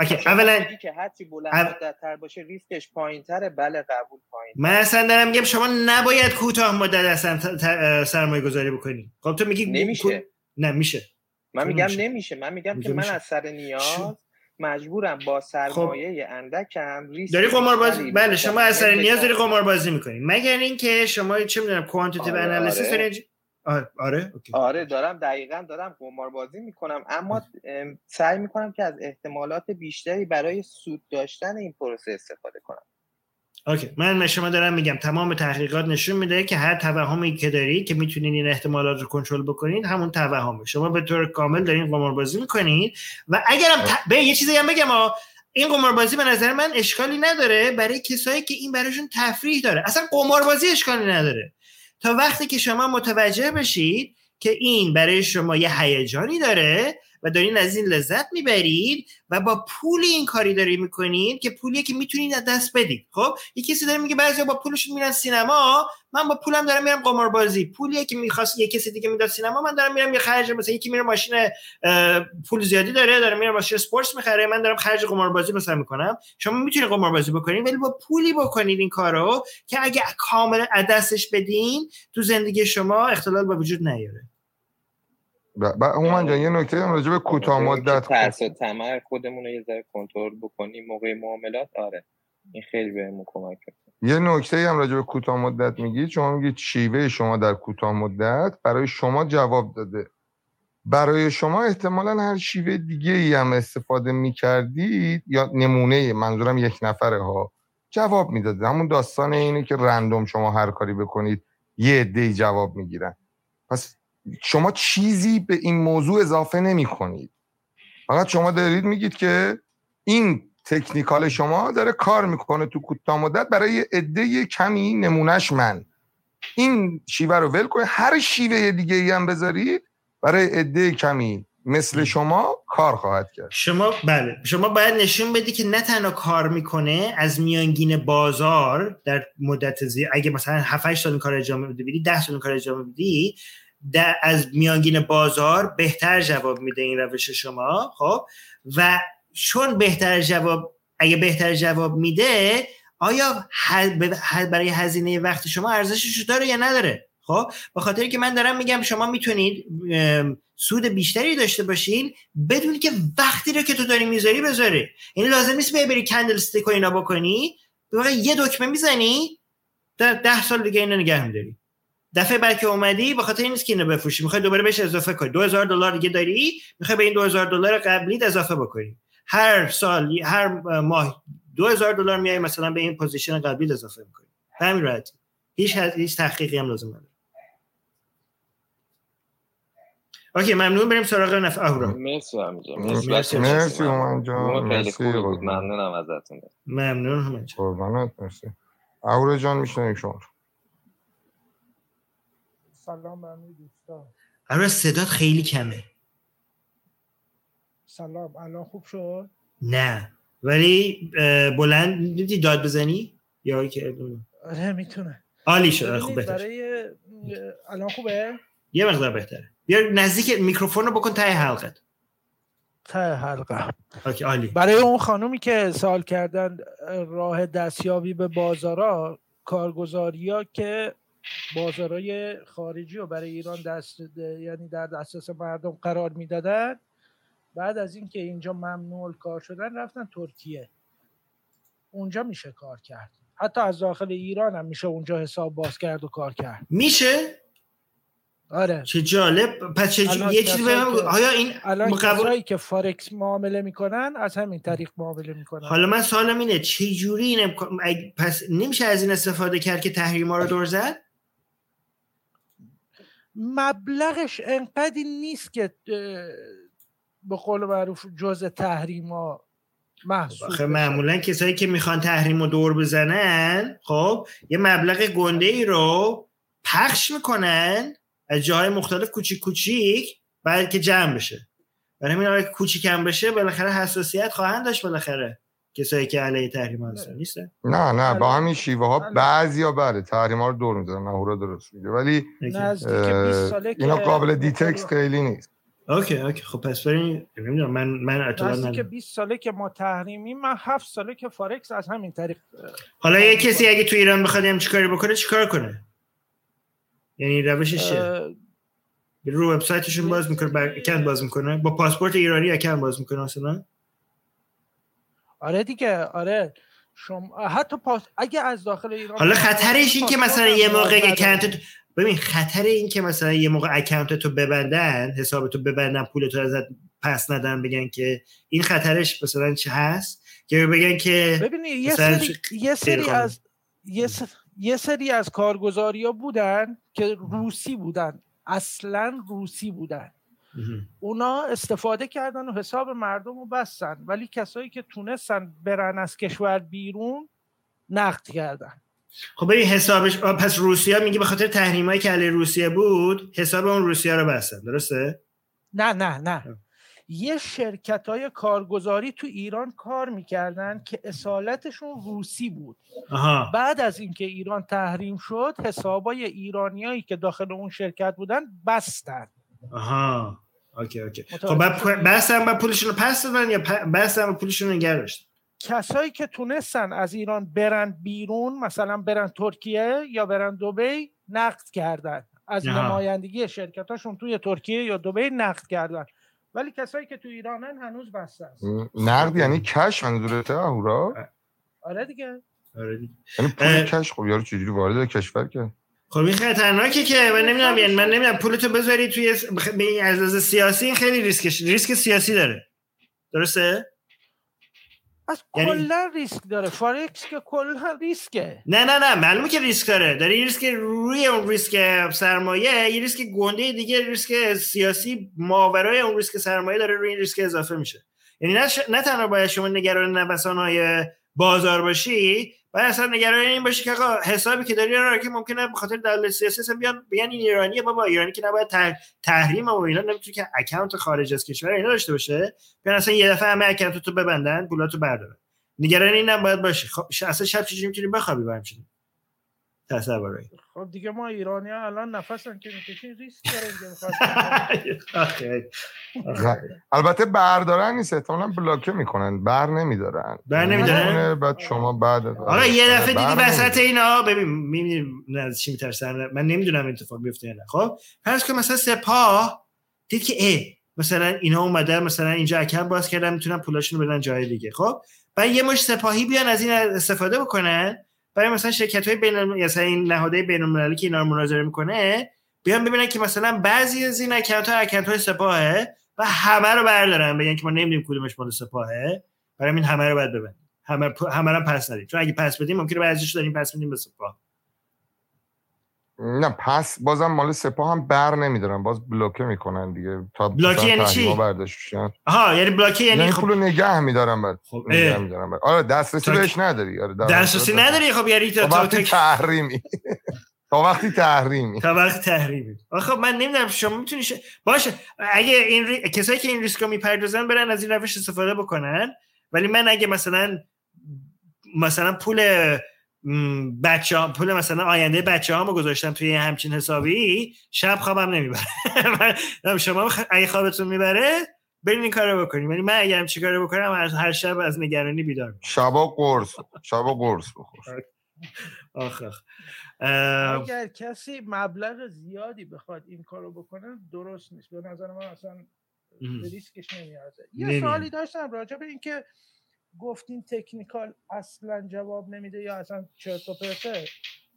OK اولا که هرچی بلند مدت‌تر باشه ریسکش پایینتره. بله قبول پایین. من اصلا دارم میگم شما نباید کوتاه مدت اصلا سرمایه گذاری بکنی. خب تو میگی نمیشه. نه میشه. من میگم میشه. نمیشه من میگم که من. از سر نیاز مجبورم با سرمایه اندکم ریسک داری قمار بازی بیشتری بله شما از سر نیاز داری بشم. قمار بازی می‌کنی مگر اینکه شما چه می‌دونم quantitative آره، analysis آره. داری آره آره OK. آره دارم دقیقا دارم قمار بازی می‌کنم اما ام، سعی می‌کنم که از احتمالات بیشتری برای سود داشتن این پروسه استفاده کنم OK. من به شما دارم میگم تمام تحقیقات نشون میده که هر توهمی که داری که می‌تونین این احتمالات رو کنترل بکنین همون توهمه. شما به طور کامل دارین قمار بازی می‌کنین و اگرم ت... به یه چیزی هم بگم ها این قماربازی به نظر من اشکالی نداره برای کسایی که این براشون تفریح داره. اصلا قماربازی اشکالی نداره. تا وقتی که شما متوجه بشید که این برای شما یه هیجانی داره و دارین از این لذت می‌برید و با پول این کاری داری می‌کنید که پولیه که می‌تونید از دست بدید. خب؟ یه کسی داره میگه بعضیا با پولشون میرن سینما من با پولم دارم میرم قماربازی. پولیه که می‌خواست یه کسی دیگه می‌داد سینما من دارم میرم یه خرج مثلا یکی میره ماشین پول زیادی داره داره میره ماشین اسپورتس می‌خره من دارم خرج قماربازی مثلا می‌کنم. شما می‌تونید قماربازی بکنید ولی با پولی بکنید این کارو که اگه کامل از دستش بدین تو زندگی شما اختلال به وجود نیاره. هومن جان یه نکته هم راجع به کوتاه مدت ترس و طمع خودمون رو یه ذره کنترل بکنیم موقع معاملات آره. این خیلی بهمون کمک می‌کنه. یه نکته هم راجع به کوتاه مدت میگید شما میگید شیوه شما در کوتاه مدت برای شما جواب داده. برای شما احتمالا هر شیوه دیگه ای هم استفاده می‌کردید یا نمونه منظورم یک نفره ها جواب می‌داده همون داستان اینه که رندوم شما هر کاری بکنید یه عده جواب می‌گیرن. پس شما چیزی به این موضوع اضافه نمی کنید فقط شما دارید میگید که این تکنیکال شما داره کار می‌کنه تو کوتاه مدت برای عده کمی نمونهش من. این شیوه رو ول کنید. هر شیوه دیگه ای هم بذارید برای عده کمی مثل شما کار خواهد کرد. شما بله. شما باید نشون بدی که نه تنها کار می‌کنه از میانگین بازار در مدت زی اگه مثلا 7 8 سال کار انجام بدی 10 سال کار انجام بدی در از میانگین بازار بهتر جواب میده این روش شما خب؟ و چون بهتر جواب اگه بهتر جواب میده آیا برای هزینه وقت شما ارزشش داره یا نداره؟ خب؟ به خاطر که من دارم میگم شما می‌تونید سود بیشتری داشته باشین بدون که وقتی رو که تو داری می‌ذاری بذاری. یعنی لازم نیست بری کندل استیک و اینا بکنی. یه دکمه می‌زنی در ده سال دیگه اینو نگه میداری. دفعه بعد که اومدی به خاطر این نیست که اینو بفروشی. می‌خوای دوباره بهش اضافه کنی. 2000 دلار دیگه داری؟ می‌خوای به این 2000 دلار قبلیت اضافه بکنی. هر سال هر ماه 2000 دلار میای مثلا به این position قبلی اضافه می‌کنی. به همین راحتی. هیچ هیچ تحقیقی هم لازم نداره. OK ممنون. بریم سراغ نفر اهورا مرسی مرسی. مرسی هومن جان. مرسی. ممنونم ازتون. ممنون همه قربانت مرسی. اهورا جان میشنویم شما. سلام به همه دوستان. اهورا صدات خیلی کمه. سلام. الان خوب شد؟ نه. ولی بلند دیدی داد بزنی؟ یا که آره می‌تونه. عالی شد. ببینید، خوب بهتر. برای الان خوبه؟ یه مقدار بهتره. بیا نزدیک میکروفون رو بکن ته حلقت. ته حلقه. اوکی عالی. برای اون خانومی که سوال کردن راه دستیابی به بازارا کارگزاری ها که بازارهای خارجی رو برای ایران دست یعنی در دسترس مردم قرار می‌دادن. بعد از اینکه اینجا ممنوع کار شدن رفتن ترکیه. اونجا میشه کار کرد. حتی از داخل ایران هم میشه اونجا حساب باز کرد و کار کرد. میشه؟ آره. چه جالب. پس چه الان یه چیزی آیا این الان قبول کسایی که فارکس معامله می‌کنن از همین طریق معامله می‌کنن. حالا من سوالم اینه چه جوری این امکان- پس نمیشه از این استفاده کرد که تحریما رو دور زد؟ مبلغش انقدی نیست که به قول معروف جز تحریما محسوب آخه بشه. معمولا کسایی که می‌خوان تحریم رو دور بزنن خب یه مبلغ گنده ای رو پخش می‌کنن از جاهای مختلف کوچیک کوچیک بعد که جمع بشه برای همین اگه کوچیکم بشه بالاخره حساسیت خواهند داشت بالاخره کسایی که علیه تحریم هستن. نیستن؟ نه نه با الان- همین شیوه ها بعضی ها بله تحریم ها رو دور می‌زنن نه درست میگه. ولی نزدیک اه، 20 ساله که اینا قابل detect خیلی نیست. OK OK. خب پس بریم نمی‌دونم من من اطلاع ندارم. 20 ساله که ما تحریمیم من هفت ساله که فارکس از همین طریق حالا یه کسی اگه تو ایران بخواد هم چیکاری بکنه چیکار کنه؟ یعنی روشش چیه؟ رو وبسایتشون باز می‌کنه بر account باز می‌کنه؟ با پاسپورت ایرانی account باز می‌کنه مثلا؟ آره دیگه آره شما حتی پاس اگه از داخل ایران حالا خطرش این که مثلا یه موقع اکانت تو- ببین خطر این که مثلا یه موقع اکانت تو ببندن حساب تو ببندن پول تو ازت پس ندن بگن که این خطرش مثلا چه هست که بگن که ببینی یه سری یه سری. از یه, س- یه سری از کارگزاری ها بودن که روسی بودن اصلا روسی بودن. اونا استفاده کردن و حساب مردم رو بستن. ولی کسایی که تونستن برن از کشور بیرون نقد کردن. خب ببین حسابش پس روسیه میگه به خاطر تحریمایی که علیه روسیه بود حساب اون روسیه رو بستن. درسته؟ نه نه نه. یه شرکت های کارگزاری تو ایران کار می‌کردن که اصالتشون روسی بود. آها. بعد از اینکه ایران تحریم شد حسابای ایرانیایی که داخل اون شرکت بودن بستن. آها OK OK خب بعد؟ بستن بعد پولشون رو پس دادن یا بستن و پولشون رو نگه داشتن کسایی که تونستن از ایران برن بیرون مثلا برن ترکیه یا برن دبی نقد کردن از آها. نمایندگی شرکتاشون توی ترکیه یا دبی نقد کردن ولی کسایی که تو ایرانن هنوز بسته است نقد یعنی cash منظورته اهورا آره دیگه آره دیگه. یعنی. پول cash خب یارو چجوری وارد کشور کرد خب این خطرناکه که من نمی‌دونم یعنی من نمی‌دونم پولتو بذاری توی این از لحاظ سیاسی این خیلی ریسکش ریسک سیاسی داره. درسته؟ از یعنی- کلا ریسک داره. فارکس که کلا ریسکه. نه نه نه معلومه که ریسک داره. داره یه ریسک روی اون ریسک سرمایه یه ریسک گنده دیگه ریسک سیاسی ماورای اون ریسک سرمایه داره روی این ریسک اضافه میشه. یعنی نه, ش... نه تنها باید شما نگران نوسانهای بازار باشی باید اصلا نگران این باشی که آقا حسابی که داری رو که ممکنه به خاطر دلایل سیاسی اصلا بیان بگن این ایرانیه بابا ایرانی که نباید تح... تحریم و اینا نمی‌تونه که اکانت خارج از کشور اینا داشته باشه. بیان اصلا یه دفعه همه اکانت تو ببندن پولاتو بردارن. نگران این هم باید باشی. خب اصلا شب چجوری می‌تونی بخوابی همچین تصوری خب دیگه ما ایرانی ها الان نفسم که می‌کشیم ریسک می‌خواستیم. آخه. البته بردارن نیست احتمالا بلاکه می‌کنن بر نمیدارن بر نمی‌دارن؟ می‌مونه، بعد شما بعد آقا یه دفعه بر دیدی وسط نمی‌دارن. اینا ببین می‌بینی نه از چی میترسن من نمی‌دونم اتفاق بیفته یا نه خب فرض کن مثلا سپاه دید که ای مثلا اینا اومدن مثلا اینجا اکم باز کردن می‌تونن پولاشون رو بدن جای دیگه خب بعد یه مش سپاهی بیان از این استفاده بکنن برای مثلا شرکت های بین مثلا این نهادهای بین المللی که اینا رو مناظره می‌کنه بیان ببینن که مثلا بعضی از این اکانت ها اکانت های سپاهه و همه رو بردارن. بگن که ما نمی‌دونیم کدومش مال سپاهه. برای این همه رو باید ببندیم. همه همه رو پس ندیم. چون اگه پس بدیم ممکنه بعضیش داریم پس بدیم به سپاه. نه پس بازم مال سپاه هم بر نمیدارن. باز بلوکه می‌کنن دیگه. تا بلوکه یعنی چی؟ آها یعنی بلاکه یعنی یعنی خب پولو نگه میدارن بعد نگه اه. میدارن بعد آره دسترسی تا- بهش نداری. آره دسترسی نداری؟ خب یعنی تا وقتی تحریمی. تا وقتی تحریمی. تا وقت تحریمی. آخه من نمی‌دونم شما می‌تونی ش... باشه اگه این ری... کسایی که این ریسک رو می‌پردازن برن از این روش استفاده بکنن ولی من اگه مثلا مثلا پول بچه ها پول مثلا آینده بچه هامو گذاشتم توی همچین حسابی شب خوابم نمی‌بره. من- شما اگه خوابتون می‌بره برین این کارو بکنیم ولی من اگه همچین کارو بکنم هر, هر شب از نگرانی بیدار میشم. شبا قرص. شبا قرص بخور. آخ آخ. ام، اگر کسی مبلغ زیادی بخواد این کارو بکنه درست نیست. به نظر من اصلا ریسکش نمیارزه. یه. سوالی داشتم راجع به اینکه گفتین تکنیکال اصلا جواب نمیده یا اصلا چرت و پرته؟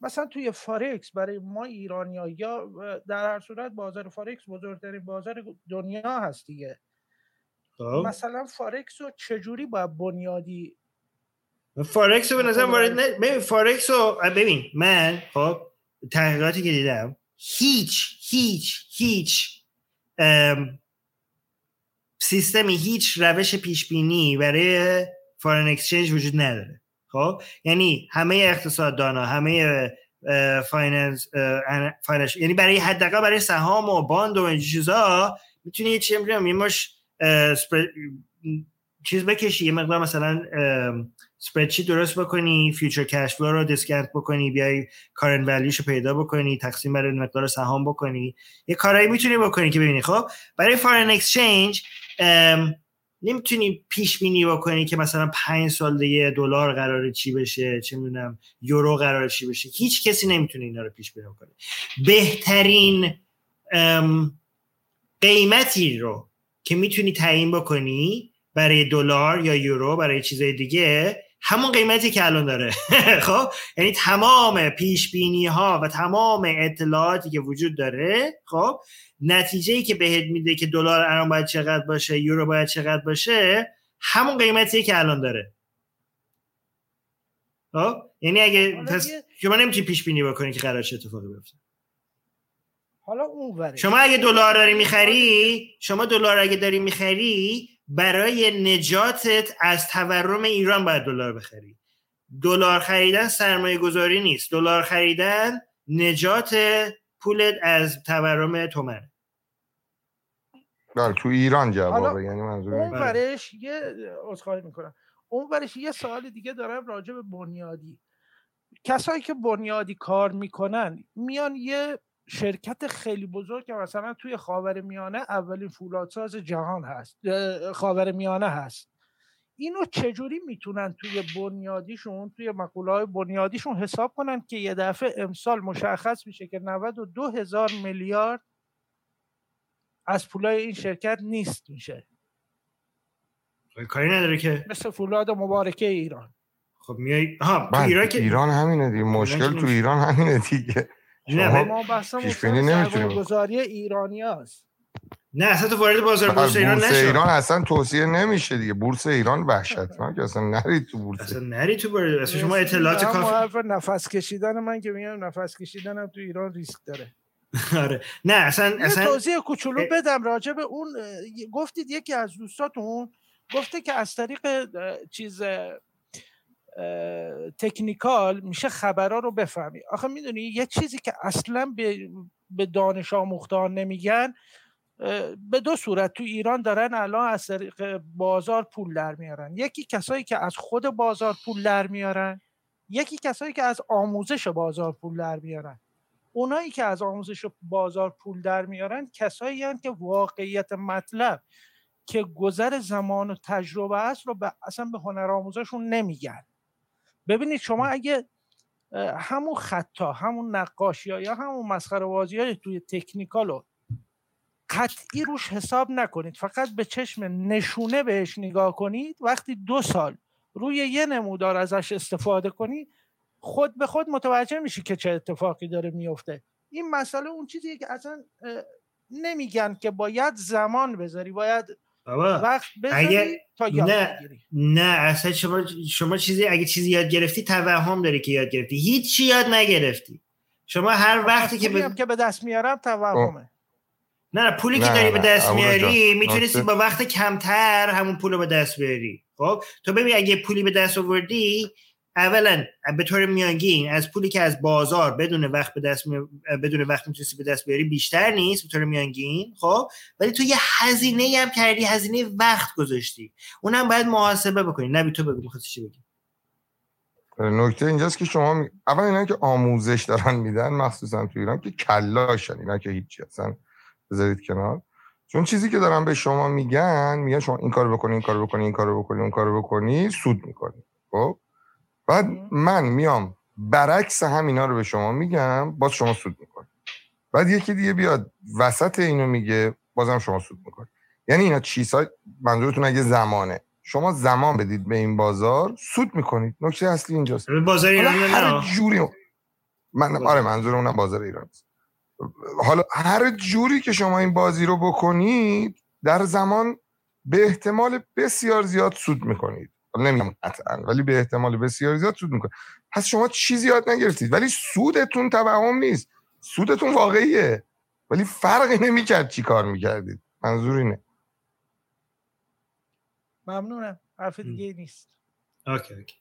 مثلا توی فارکس برای ما ایرانی یا در هر صورت بازار فارکس بزرگترین بازار دنیا هست دیگه. خب. مثلا فارکس رو چجوری باید بنیادی؟ فارکس رو به نظر وارد نه ببین فارکس رو ببین من خب تحقیقاتی که دیدم هیچ هیچ هیچ سیستمی هیچ روش پیش بینی برای foreign exchange وجود نداره. خب؟ یعنی همه اقتصاددانا همه finance یعنی برای حداقل برای سهام و bond و این چیزا می‌تونی یه چی میگم یه مش چیز بکشی یه مقدار مثلا spreadsheet ی درست بکنی future cash flow رو discount بکنی بیای current value ش رو پیدا بکنی تقسیم بر مقدار سهام بکنی یه کارایی می‌تونی بکنی که ببینی. خب؟ برای foreign exchange نمی‌تونی پیش بینی بکنی که مثلا پنج سال دیگه دلار قراره چی بشه چه می‌دونم یورو قراره چی بشه. هیچ کسی نمی‌تونه اینا رو پیش بینی کنه بهترین قیمتی رو که می‌تونی تعیین بکنی برای دلار یا یورو برای چیزای دیگه همون قیمتی که الان داره. خب؟ یعنی تمام پیش بینی ها و تمام اطلاعاتی که وجود داره خب؟ نتیجه ای که بهت میده که دلار الان باید چقدر باشه یورو باید چقدر باشه همون قیمتی که الان داره. خب؟ یعنی اگه پس شما نمی‌تونی پیش بینی بکنی که قرار چه اتفاقی بیفته. حالا اون شما اگه دلار داری می‌خری شما دلار اگه داری می‌خری برای نجاتت از تورم ایران باید دلار بخری. دلار خریدن سرمایه گذاری نیست. دلار خریدن نجات پولت از تورم تومن بله تو ایران جوابه یعنی منظور اون اینه. ورش یه عذرخواهی می‌کنم. اون ورش یه سوال دیگه دارم راجع به بنیادی. کسایی که بنیادی کار می‌کنن میان یه شرکت خیلی بزرگ که مثلا توی خاور میانه اولین فولادساز جهان هست خاور میانه هست. اینو چجوری می‌تونن توی بنیادیشون توی مقوله های بنیادیشون حساب کنن که یه دفعه امسال مشخص میشه که 92 هزار میلیارد از پولای این شرکت نیست میشه؟ کاری نداره که. مثل فولاد مبارکه ایران. خب میای بله، ایران که ایران همینه دیگه مشکل تو. ایران همینه دیگه. نه، ما بحثمون سرمایه. گذاری ایرانی هست نه اصلا تو وارد بازار بورس ایران بورس نشو. ایران اصلا توصیه نمیشه دیگه. بورس ایران وحشتناک اصلا نرید تو بورس. اصلا نری تو بورس. اصلا شما اطلاعات کافی حرف نفس کشیدن من که میگم نفس کشیدنم تو ایران ریسک داره. آره. نه اصلا یه اصلا توضیح کوچولو بدم راجع به اون گفتید یکی از دوستاتون گفته که از طریق چیز تکنیکال میشه خبرها رو بفهمی. آخه می‌دونی یه چیزی که اصلا به, به دانش آموختان نمیگن به دو صورت. تو ایران دارن الان از طریق بازار پول در میارن. یکی کسایی که از خود بازار پول در میارن یکی کسایی که از آموزش بازار پول در میارن. اونایی که از آموزش بازار پول در میارن کسایی هستند که واقعیت مطلب که گذر زمان و تجربه است رو به اصلا به هنر آموزشون نمیگن. ببینید شما اگه همون خطا همون نقاشی ها یا همون مسخره بازی های توی تکنیکال رو قطعی روش حساب نکنید. فقط به چشم نشونه بهش نگاه کنید. وقتی دو سال روی یه نمودار ازش استفاده کنی خود به خود متوجه میشی که چه اتفاقی داره میفته. این مسئله اون چیزیه که اصلا نمیگن که باید زمان بذاری باید بابا وقت اگه تا یاد نه بگیری. نه اصلا شما شما چیزی اگه چیزی یاد گرفتی توهم داری که یاد گرفتی. هیچ یاد نگرفتی. شما هر وقتی که هم که به دست میارم توهمه. نه نه پولی که نه، داری به دست میاری می‌تونستی با وقت کمتر همون پول رو به دست بیاری. خب؟ تو ببین اگه پولی به دست آوردی اولا به طور میانگین از پولی که از بازار بدون وقت به دست می... بدون وقت می‌تونستی به دست بیاری بیشتر نیست به طور میانگین خب؟ ولی تو یه هزینه هم کردی هزینه وقت گذاشتی. اونم باید محاسبه بکنی. نبی تو بگو می‌خواستی چی بگی؟ نکته اینجاست که شما می... اول اینا که آموزش دارن میدن مخصوصا تو ایران که کلاشن اینا که هیچی اصلا بذارید کنار. چون چیزی که دارن به شما میگن میگن شما این کارو بکنی این کارو بکنی این کارو بکنی اون کارو بکنی سود می‌کنی. خب؟ بعد من میام برعکس همینا رو به شما میگم باز شما سود می‌کنی. بعد یکی دیگه بیاد وسط اینو میگه بازم شما سود می‌کنی. یعنی اینا چیزها منظورتون اگه زمانه. شما زمان بدید به این بازار سود می‌کنید. نکته اصلی اینجاست. بازار حالا ایران هر جوری من آره منظور اونم بازار ایران است. حالا هر جوری که شما این بازی رو بکنید در زمان به احتمال بسیار زیاد سود می‌کنید. نمیگم قطعا ولی به احتمال بسیار زیاد سود می‌کنید پس شما چیزی یاد نگرفتید. ولی سودتون توهم نیست. سودتون واقعیه. ولی فرقی نمی‌کرد چی کار می‌کردید. منظور اینه. ممنونم. حرف دیگه نیست. OK OK.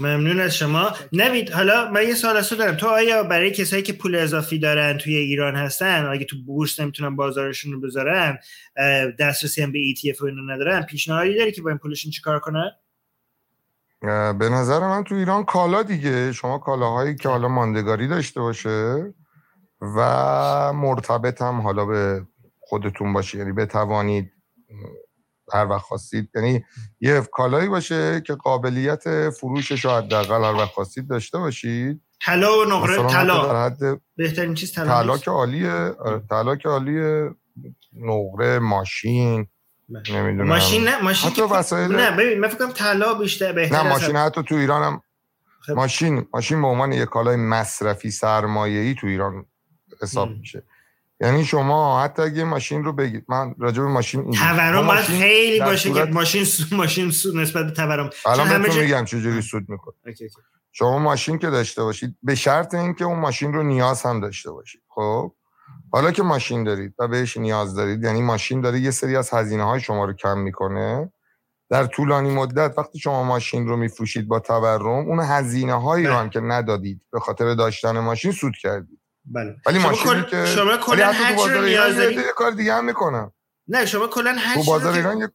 ممنون از شما. نوید حالا من یه سوال از تو دارم. تو آیا برای کسایی که پول اضافی دارن توی ایران هستن اگه تو بورس نمی‌تونن بازارشون رو بذارن دسترسی هم به ETF و اینو ندارن پیشنهادی داری که با این پولشون چیکار کنن؟ به نظر من تو ایران کالا دیگه. شما کالاهایی که حالا ماندگاری داشته باشه و مرتبط هم حالا به خودتون باشه. یعنی بتوانید هر وقت خواستید. یعنی یه کالایی باشه که قابلیت فروشش رو حداقل هر وقت خواستید داشته باشید. طلا و نقره طلا. حد بهترین چیز طلا؟ که عالیه طلا که عالیه نقره ماشین. نمی‌دونم. ماشین نه ماشین حتی وسایل نه ببین من فکر کنم طلا بیشتر بهتر نه ماشین حتی تو ایران هم خب. ماشین ماشین به عنوان یک کالای مصرفی سرمایه‌ای تو ایران حساب میشه. یعنی شما حتی اگه ماشین رو بگید من راجع به ماشین تورم باید ماشین خیلی باشه که صورت- ماشین سود ماشین سود نسبت به تورم. الان همه بهتون جا- میگم چجوری سود می‌کنه OK، OK. شما ماشین که داشته باشید به شرط اینکه اون ماشین رو نیاز هم داشته باشید. خب؟ حالا که ماشین دارید و بهش نیاز دارید یعنی ماشین داره یه سری از هزینه های شما رو کم می‌کنه. در طولانی مدت وقتی شما ماشین رو میفروشید با تورم اون هزینه هایی رو هم که ندادید به خاطر داشتن ماشین سود کردید. بله. ولی شما ماشینی کل- که شما کلا هر چی نیاز دارید کار دیگه هم می‌کنن. نه شما کلا هر تو بازار ایران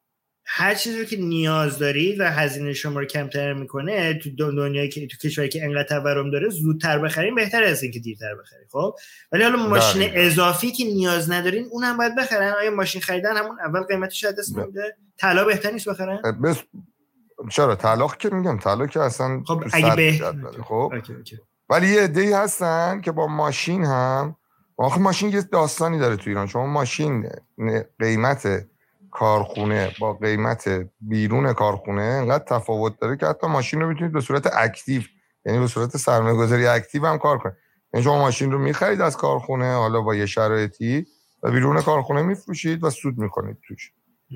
هر چیزی رو که نیاز دارید و هزینه شما رو کمتر می‌کنه تو دن- دنیایی که تو کشوری که انقدر تورم داره زودتر بخرین بهتر از اینکه دیرتر بخرین خب؟ ولی حالا ماشین دقیقاً. اضافی که نیاز ندارین اونم باید بخرن. آیا ماشین خریدن همون اول قیمتش از دست نمیده طلا بهتر نیست بخرن؟ بس چرا؟ طلا که میگم طلا که اصلا خب اگه به خب؟ OK، OK. ولی یه عده‌ای هستن که با ماشین هم آخه ماشین یه داستانی داره تو ایران. شما ماشین قیمت کارخونه با قیمت بیرون کارخونه انقدر تفاوت داره که حتی ماشین رو می‌تونید به صورت active یعنی به صورت سرمایه گذاری active هم کار کنید. یعنی شما ماشین رو می‌خرید از کارخونه حالا با یه شرایطی و بیرون کارخونه میفروشید و سود می‌کنید توش.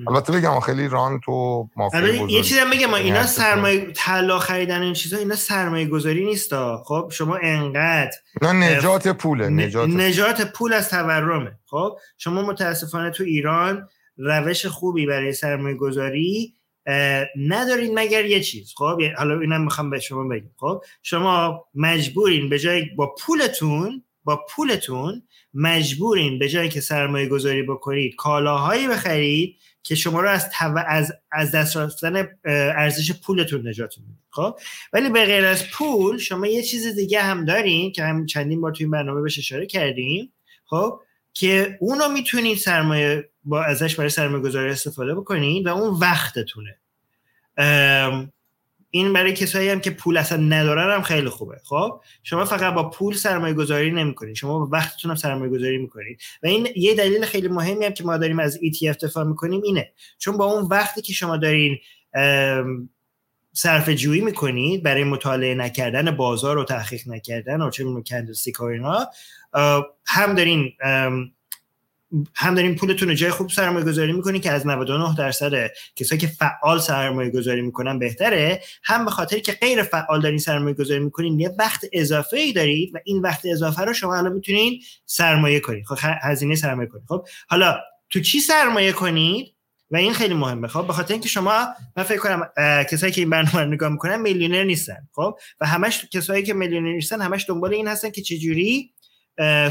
البته بگم خیلی رانت و مافیا یه چیزی هم بگم یعنی اینا هر سرمایه طلا خریدن این چیزا اینا سرمایه گذاری نیست خب شما انقدر اینا نجات پوله نجات نجات پول از تورمه. خب شما متاسفانه تو ایران روش خوبی برای سرمایه گذاری ندارین مگر یه چیز خب؟ حالا اینم می‌خوام به شما بگم خب؟ شما مجبورین به جای با پولتون با پولتون مجبورین به جای که سرمایه گذاری بکنید کالاهایی بخرید که شما رو از تو... از از دست رفتن ارزش پولتون نجات میده خب؟ ولی به غیر از پول شما یه چیز دیگه هم دارین که هم چندین بار توی برنامه بهش اشاره کردیم خب؟ که اونو می‌تونید سرمایه با ازش برای سرمایه گذاری استفاده بکنید و اون وقتتونه. این برای کسایی هم که پول اصلا ندارن هم خیلی خوبه. خب؟ شما فقط با پول سرمایه گذاری نمی‌کنید شما با وقتتون هم سرمایه گذاری می‌کنید. و این یه دلیل خیلی مهمی هم که ما داریم از ETF دفاع می‌کنیم اینه. چون با اون وقتی که شما دارین صرف جویی می‌کنید برای مطالعه نکردن بازار و تحقیق نکردن و چه می‌دونم کندلستیک هم دارین هم دارین پولتون رو جای خوب سرمایه گذاری می‌کنید که از 99 درصد کسایی که فعال سرمایه گذاری می‌کنن بهتره. هم به خاطر که غیر فعال دارین سرمایه گذاری می‌کنین یه وقت اضافه ای دارید و این وقت اضافه رو شما الان می‌تونین سرمایه کنید خب هزینه سرمایه کنید خب حالا تو چی سرمایه کنید؟ و این خیلی مهمه. خب به خاطر اینکه شما من فکر کنم کسایی که این برنامه رو نگاه می‌کنن میلیونر نیستن. خب و همش کسایی که میلیونر نیستن همش دنبال این هستن که چجوری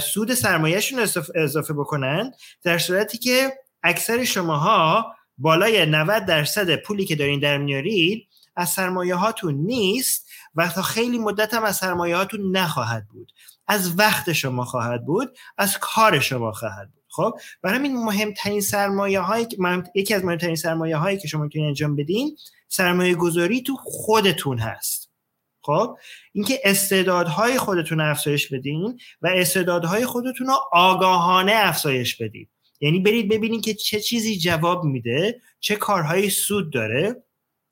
سود سرمایهشون اضافه بکنن در صورتی که اکثر شماها بالای 90 درصد پولی که دارین در میارید از سرمایه هاتون نیست و تا خیلی مدت هم از سرمایه هاتون نخواهد بود. از وقت شما خواهد بود از کار شما خواهد بود. خب؟ برای همین مهمترین سرمایه مهم- یکی از مهمترین سرمایه هایی که شما می‌تونید انجام بدین سرمایه گذاری تو خودتون هست. خب؟ اینکه استعدادهای خودتون افزایش بدین و استعدادهای خودتون رو آگاهانه افزایش بدین. یعنی برید ببینید که چه چیزی جواب میده چه کارهایی سود داره.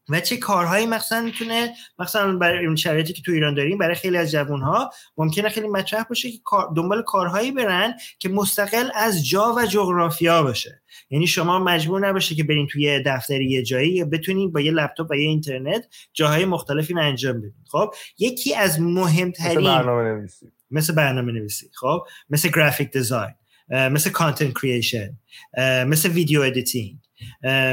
و چه کارهایی مثلا می‌تونه مثلا برای این شرایطی که تو ایران داریم برای خیلی از جوانها ممکنه خیلی مطرح باشه که دنبال کارهایی برن که مستقل از جا و جغرافیا باشه. یعنی شما مجبور نباشه که برین توی یه دفتری یه جایی یا بتونین با یه لپتاپ و یه اینترنت جاهای مختلفی رو انجام بدین. خب؟ یکی از مهمترین مثل برنامه نویسی مثل برنامه نویسی خب؟ مثل graphic design. مثل content creation مثل video editing.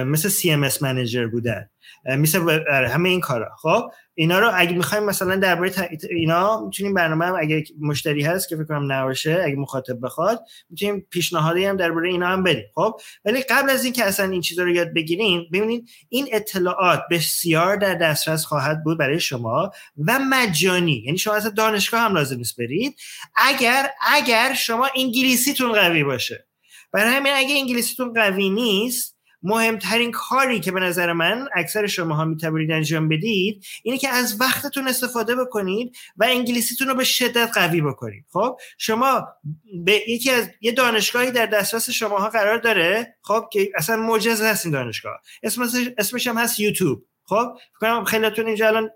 مثل سی ام اس منیجر بودن. مثل همه این کارا. خب اینا رو اگه می‌خوایم مثلا درباره اینا می‌تونیم برنامه هم اگه مشتری هست که فکر کنم نباشه اگه مخاطب بخواد می‌تونیم پیشنهادی هم درباره اینا هم بدیم. خب ولی قبل از اینکه اصلا این چیزا رو یاد بگیریم ببینید این اطلاعات بسیار در دسترس خواهد بود برای شما و مجانی. یعنی شما اصلا دانشگاه هم لازم نیست برید. اگر اگر شما انگلیسیتون قوی باشه. برای همین اگه انگلیسیتون قوی نیست مهمترین کاری که به نظر من اکثر شما ها می‌توانید انجام بدید اینه که از وقتتون استفاده بکنید و انگلیسیتون رو به شدت قوی بکنید. خب شما به یکی از یه دانشگاهی در دسترس شما ها قرار داره خب که اصلا معجزه هست این دانشگاه. اسمش اسمش هم هست یوتیوب. خب کنم خیلیتون اینجا الان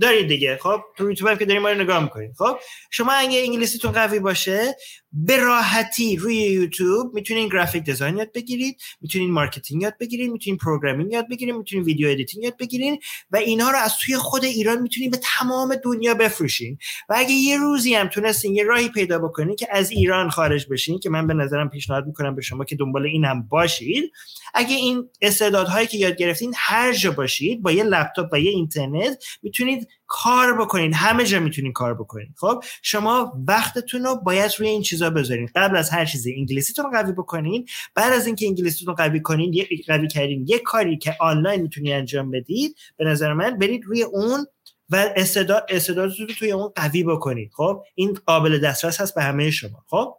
دارید دیگه. خب تو یوتیوب که داریم ما رو نگاه می‌کنید. خب شما اگه انگلیسیتون قوی باشه به راحتی روی یوتیوب می‌تونین graphic design یاد بگیرید می‌تونین marketing یاد بگیرید می‌تونین programming یاد بگیرید می‌تونین video editing یاد بگیرید و اینا رو از توی خود ایران می‌تونین به تمام دنیا بفروشین. و اگه یه روزی هم تونستین یه راهی پیدا بکنین که از ایران خارج بشین که من به نظرم پیشنهاد می‌کنم به شما که دنبال اینم باشید اگه این استعدادهایی که یاد گرفتین هر جا باشید با یه لپتاپ و یه اینترنت می‌تونید کار بکنید همه جا می‌تونید کار بکنید خب شما وقتتون رو باید روی این چیزا بذارین. قبل از هر چیزی انگلیسیتون رو قوی بکنین. بعد از اینکه انگلیسیتون قوی کنین یه قوی کردین یه کاری که آنلاین می‌تونید انجام بدید به نظر من برید روی اون و استعداد استعدادتون رو توی اون قوی بکنید. خب این قابل دسترس هست به همه شما. خب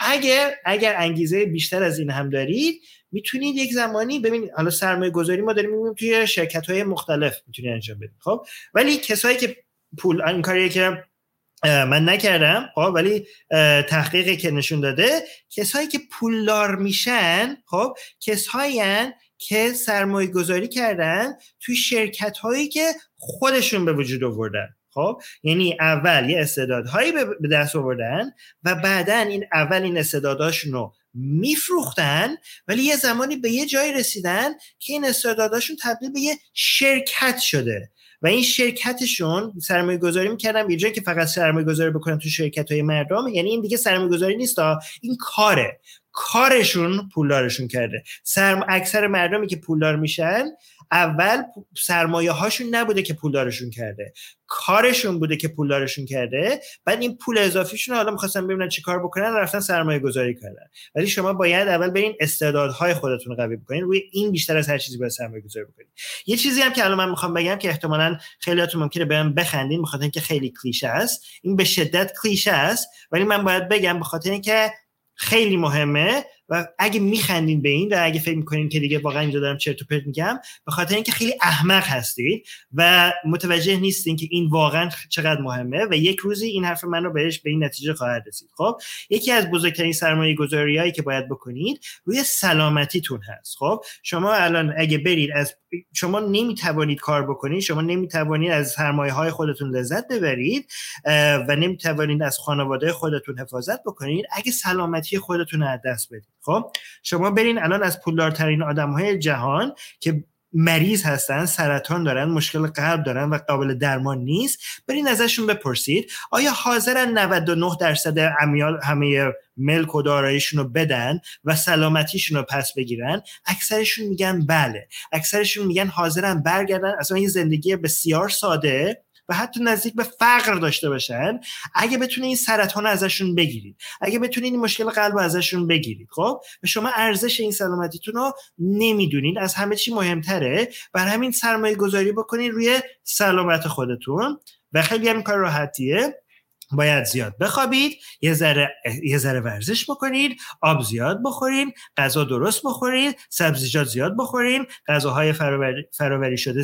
اگر اگر انگیزه بیشتر از این هم دارید می‌تونید یک زمانی ببینید حالا سرمایه گذاری ما داریم می‌بینیم توی شرکت های مختلف می‌تونید انجام بدید خب؟ ولی کسایی که پول این کاریه که من نکردم خب؟ ولی تحقیقی که نشون داده کسایی که پولدار میشن خب؟ کسایی که سرمایه گذاری کردن توی شرکت هایی که خودشون به وجود آوردن خب؟ یعنی اول یه استعدادهایی به دست آوردن و بعدا این اول این استعداداشون رو میفروختن ولی یه زمانی به یه جایی رسیدن که این استعداداشون تبدیل به یه شرکت شده. و این شرکتشون سرمایه گذاری می‌کردن جایی که فقط سرمایه گذاری بکنن تو شرکت های مردم. یعنی این دیگه سرمایه گذاری نیست این کاره. کارشون پولدارشون کرده. سرم... اکثر مردمی که پولدار میشن اول سرمایه هاشون نبوده که پولدارشون کرده. کارشون بوده که پولدارشون کرده. بعد این پول اضافیشون حالا می‌خواستن ببینن چی کار بکنن رفتن سرمایه گذاری کردن. ولی شما باید اول برین استعدادهای خودتون رو قوی بکنین روی این بیشتر از هر چیزی باید سرمایه گذاری بکنین. یه چیزی هم که الان من می‌خوام بگم که احتمالا خیلیاتون ممکنه بهم بخندین بخاطر اینکه خیلی کلیشه است. این به شدت کلیشه است ولی من باید بگم به خاطر اینکه خیلی مهمه اگه میخندین به این و اگه فکر می‌کنین که دیگه واقعا اینجا دارم چرت و پرت میگم به خاطر اینکه خیلی احمق هستید و متوجه نیستین که این واقعا چقدر مهمه و یک روزی این حرف من رو بهش به این نتیجه خواهد رسید. خب یکی از بزرگترین سرمایه گذاریایی که باید بکنید روی سلامتیتون هست. خب شما الان اگه برید از شما نمی‌توانید کار بکنید شما نمی‌توانید از سرمایه های خودتون لذت ببرید و نمی‌توانید از خانواده خودتون حفاظت بکنید اگه سلامتی خودتون از دست بدید. خب شما برین الان از پولدارترین آدم های جهان که مریض هستن سرطان دارن مشکل قلب دارن و قابل درمان نیست برین ازشون بپرسید آیا حاضرن 99 درصد امیال همه ملک و داراییشون رو بدن و سلامتیشون رو پس بگیرن؟ اکثرشون میگن بله. اکثرشون میگن حاضرن برگردن. اصلا این زندگی بسیار ساده. و حتی نزدیک به فقر داشته باشن اگه بتونه این سرطان ازشون بگیرید. اگه بتونید این مشکل قلب ازشون بگیرید. خب؟ به شما ارزش این سلامتیتون رو نمی‌دونید از همه چی مهمتره. بر همین سرمایه گذاری بکنید روی سلامت خودتون. و خیلی هم کار راحتیه. باید زیاد بخوابید یه ذره یه ذره ورزش بکنید آب زیاد بخورین غذا درست بخورید سبزیجات زیاد بخورین غذاهای فراوری, شده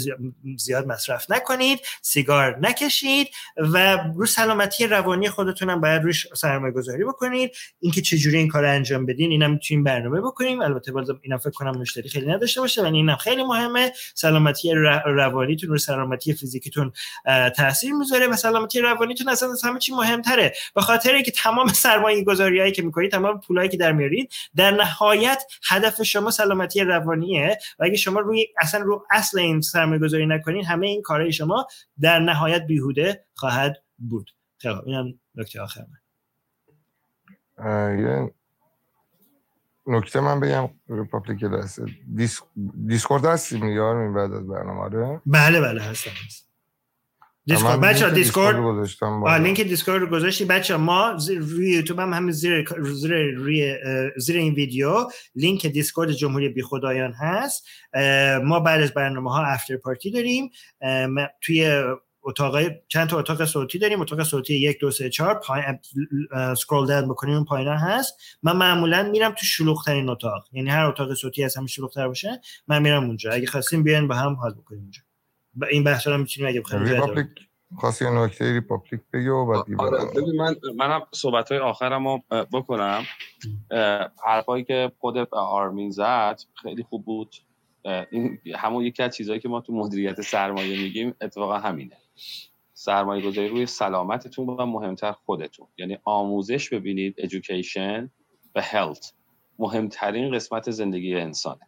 زیاد مصرف نکنید سیگار نکشید و رو سلامتی روانی خودتونم باید روش سرمایه گذاری بکنید. اینکه چجوری این کار انجام بدین اینم می‌تونیم برنامه بکنیم. البته باز اینم فکر کنم مشتری خیلی نداشته باشه ولی اینم خیلی مهمه. سلامتی روانیتون رو سلامتی فیزیکیتون تاثیر می‌ذاره و سلامتی روانیتون اصلا از همه چی مهمتره. به خاطر اینکه تمام سرمایه گذاریایی که می‌کنید تمام پولایی که در میارید در نهایت هدف شما سلامتی روانیه و اگه شما روی اصلا رو اصل این سرمایه گذاری نکنید همه این کارهای شما در نهایت بیهوده خواهد بود. خب اینم نکته آخر من. نکته من بگم رپابلیک دسته دیس... دیسکورد هستیم یار این بعد از برنامه؟ رو بله بله هستم. دیسکورد بچه دیسکورد گذاشتم لینک دیسکورد رو گذاشتی. بچه ما روی یوتیوب هم همین زیر زیر زیر این ویدیو لینک دیسکورد جمهوری بی خدایان هست ما بعد از برنامه ها after party داریم توی اتاق چند تا اتاق صوتی داریم. اتاق صوتی یک دو سه چهار. scroll down بکنیم اون پایین هست. من معمولا میرم تو شلوغ ترین اتاق. یعنی هر اتاق صوتی از همه شلوغ تر باشه من میرم اونجا. اگه خواستیم بیاین با هم حال بکنیم اونجا. این بحث رو می‌تونیم اگه بخوایم ریپابلیک خواستی نکته Republic بگی و بعد آره ببین من منم صحبت های آخرم رو بکنم. حرفایی که خود آرمین زد خیلی خوب بود. این همون یکی از چیزهایی که ما تو مدیریت سرمایه میگیم اتفاقا همینه. سرمایه گذاری روی سلامتتون و مهمتر خودتون. یعنی آموزش ببینید education و health. مهمترین قسمت زندگی انسانه.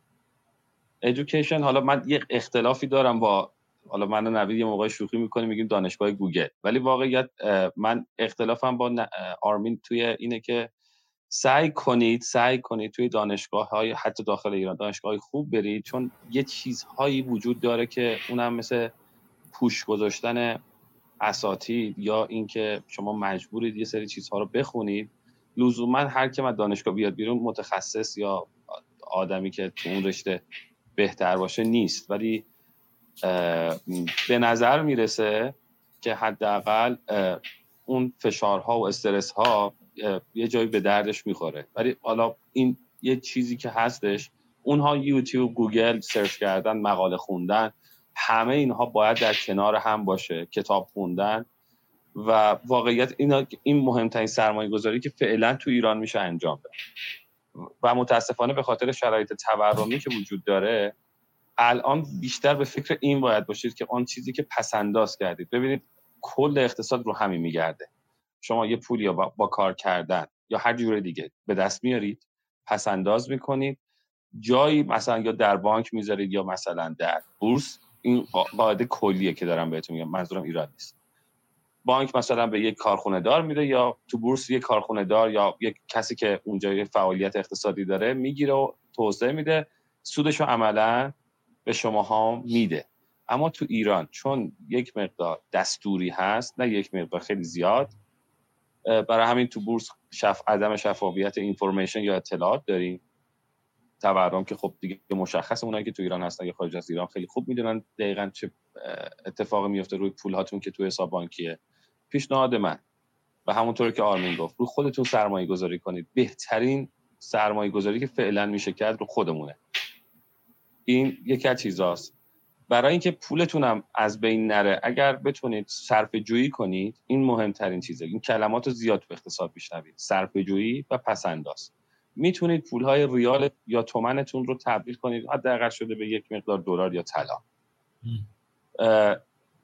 education حالا من یک اختلافی دارم با حالا من نوید یه موقع شوخی می‌کنیم میگیم دانشگاه گوگل. ولی واقعیت من اختلافم با آرمین توی اینه که سعی کنید سعی کنید توی دانشگاه های حتی داخل ایران دانشگاه خوب برید چون یه چیزهایی وجود داره که اونم مثل پوش گذاشتن اساتید یا اینکه شما مجبورید یه سری چیزها رو بخونید لزوما هر که من دانشگاه بیاد بیرون متخصص یا آدمی که تو اون رشته بهتر باشه نیست. ولی به نظر می‌رسه که حداقل اون فشارها و استرس ها یه جایی به دردش می‌خوره. ولی حالا این یه چیزی که هستش اونها یوتیوب گوگل سرچ کردن مقاله خوندن همه اینها باید در کنار هم باشه کتاب خوندن. و واقعیت اینا این مهمترین سرمایه گذاری که فعلا تو ایران میشه انجام داد. و متاسفانه به خاطر شرایط تورمی که وجود داره الان بیشتر به فکر این باید باشید که آن چیزی که پسنداز کردید. ببینید کل اقتصاد رو همین میگرده. شما یه پول یا با, با کار کردن یا هر جور دیگه به دست میارید پسنداز می‌کنید. جایی مثلا یا در بانک می‌ذارید یا مثلا در بورس این قاعده کلیه که دارم بهتون میگم منظورم ایران نیست. بانک مثلا به یک کارخونه دار میده یا تو بورس یک کارخونه دار یا یک کسی که اونجا یک فعالیت اقتصادی داره می‌گیره و توسعه میده. سودش رو عملا به شما ها میده. اما تو ایران چون یک مقدار دستوری هست نه یک مقدار خیلی زیاد برای همین تو بورس شف... عدم شفافیت اینفورمیشن یا اطلاعات داریم. تورم که خب دیگه مشخص اونایی که تو ایران هستن یا خارج از ایران خیلی خوب می‌دونن دقیقا چه اتفاقی میفته روی پول هاتون که تو حساب بانکیه پیشنهاد من و همونطور که آرمین گفت رو خودتون سرمایه گذاری کنید. بهترین سرمایه گذاری که فعلا میشه کرد رو خودمونه. این یکی از چیزاست. برای اینکه پولتونم از بین نره اگر بتونید صرف جویی کنید این مهمترین چیزه. این کلمات رو زیاد تو اقتصاد میشنوید. صرف جویی و پسنداز. می‌تونید پولهای ریال یا تومنتون رو تبدیل کنید حداقل شده به یک مقدار دلار یا طلا.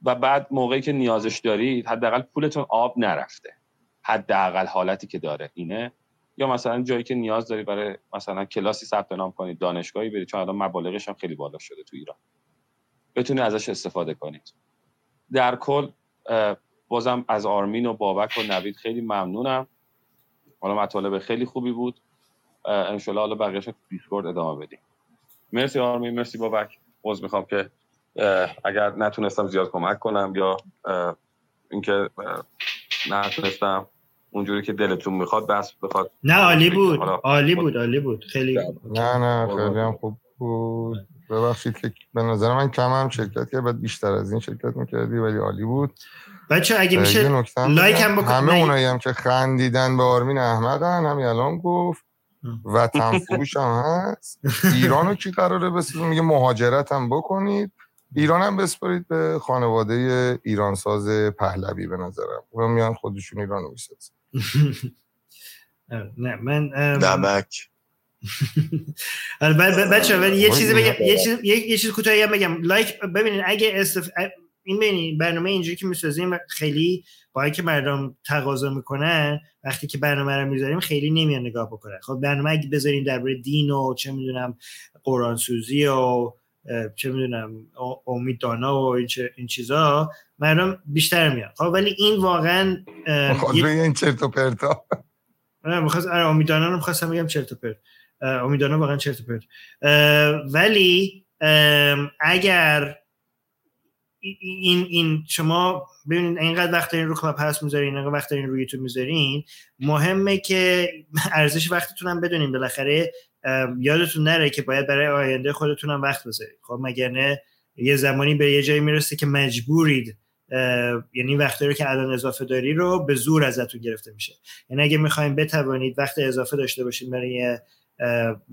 و بعد موقعی که نیازش دارید حداقل پولتون آب نرفته. حداقل حالتی که داره اینه. یا مثلا جایی که نیاز داری برای مثلا کلاسی ثبت نام کنید دانشگاهی برید چون الان مبالغش هم خیلی بالا شده تو ایران. بتونید ازش استفاده کنید در کل بازم از آرمین و بابک و نوید خیلی ممنونم. حالا مطالب خیلی خوبی بود. انشالله حالا بقیهش دیسکورد ادامه بدیم. مرسی آرمین مرسی بابک. باز می‌خوام که اگر نتونستم زیاد کمک کنم یا اینکه نتونستم اونجوری که دلتون می‌خواد بس بخواد. نه عالی بود. عالی بود عالی بود. خیلی نه نه خیلی هم خوب بود. ببخشید که به نظر من کم هم شرکت کرد بعد بیشتر از این شرکت می‌کردی ولی عالی بود. بچه اگه میشه لایک. هم بکن. همه. اونایی هم که خندیدن به آرمین احمدن همین الان گفت. وطن فروش هم هست. ایرانو کی قراره بسازه میگه مهاجرت هم بکنید. ایران هم بسپارید به خانواده ایرانساز پهلوی به نظرم. اونا میان خودشون ایرانو می‌سازن. آره، نه من آره، ب- بچه ولی یه وای، چیزی بگم یه. چیز یه, چیز کوتاهی هم بگم. لایک ببینید اگه استف... این ببینید برنامه اینجوری که می‌سازیم خیلی با اینکه مردم تقاضا می‌کنن وقتی که برنامه رو می‌ذاریم خیلی نمیان نگاه بکنن. خب برنامه اگه بذاریم درباره دین و چه می‌دونم قرآن سوزی و چه می‌دونم امید دانا و این, این چیزا مردم بیشتر میان. خب ولی این واقعا خود یه- این چرت و پرتا آره می‌خواست آره رو می‌خواستم بگم چرت و پرت. اه، امیدوارا واقعا چرت و پرت. ولی اگر ای- این این شما ببینید اینقدر وقت دارین رو کلاب هاوس می‌ذارین اینقدر وقت دارین رو یوتیوب می‌ذارین مهمه که ارزش وقتتون هم بدونین. بالاخره یادتون نره که باید برای آینده خودتون هم وقت بذارید. خب مگر نه یه زمانی به یه جایی می‌رسه که مجبورید یعنی وقتی رو که الان اضافه داری رو به زور ازتون گرفته میشه. یعنی اگه می‌خوایم بتوانید وقت اضافه داشته باشین برای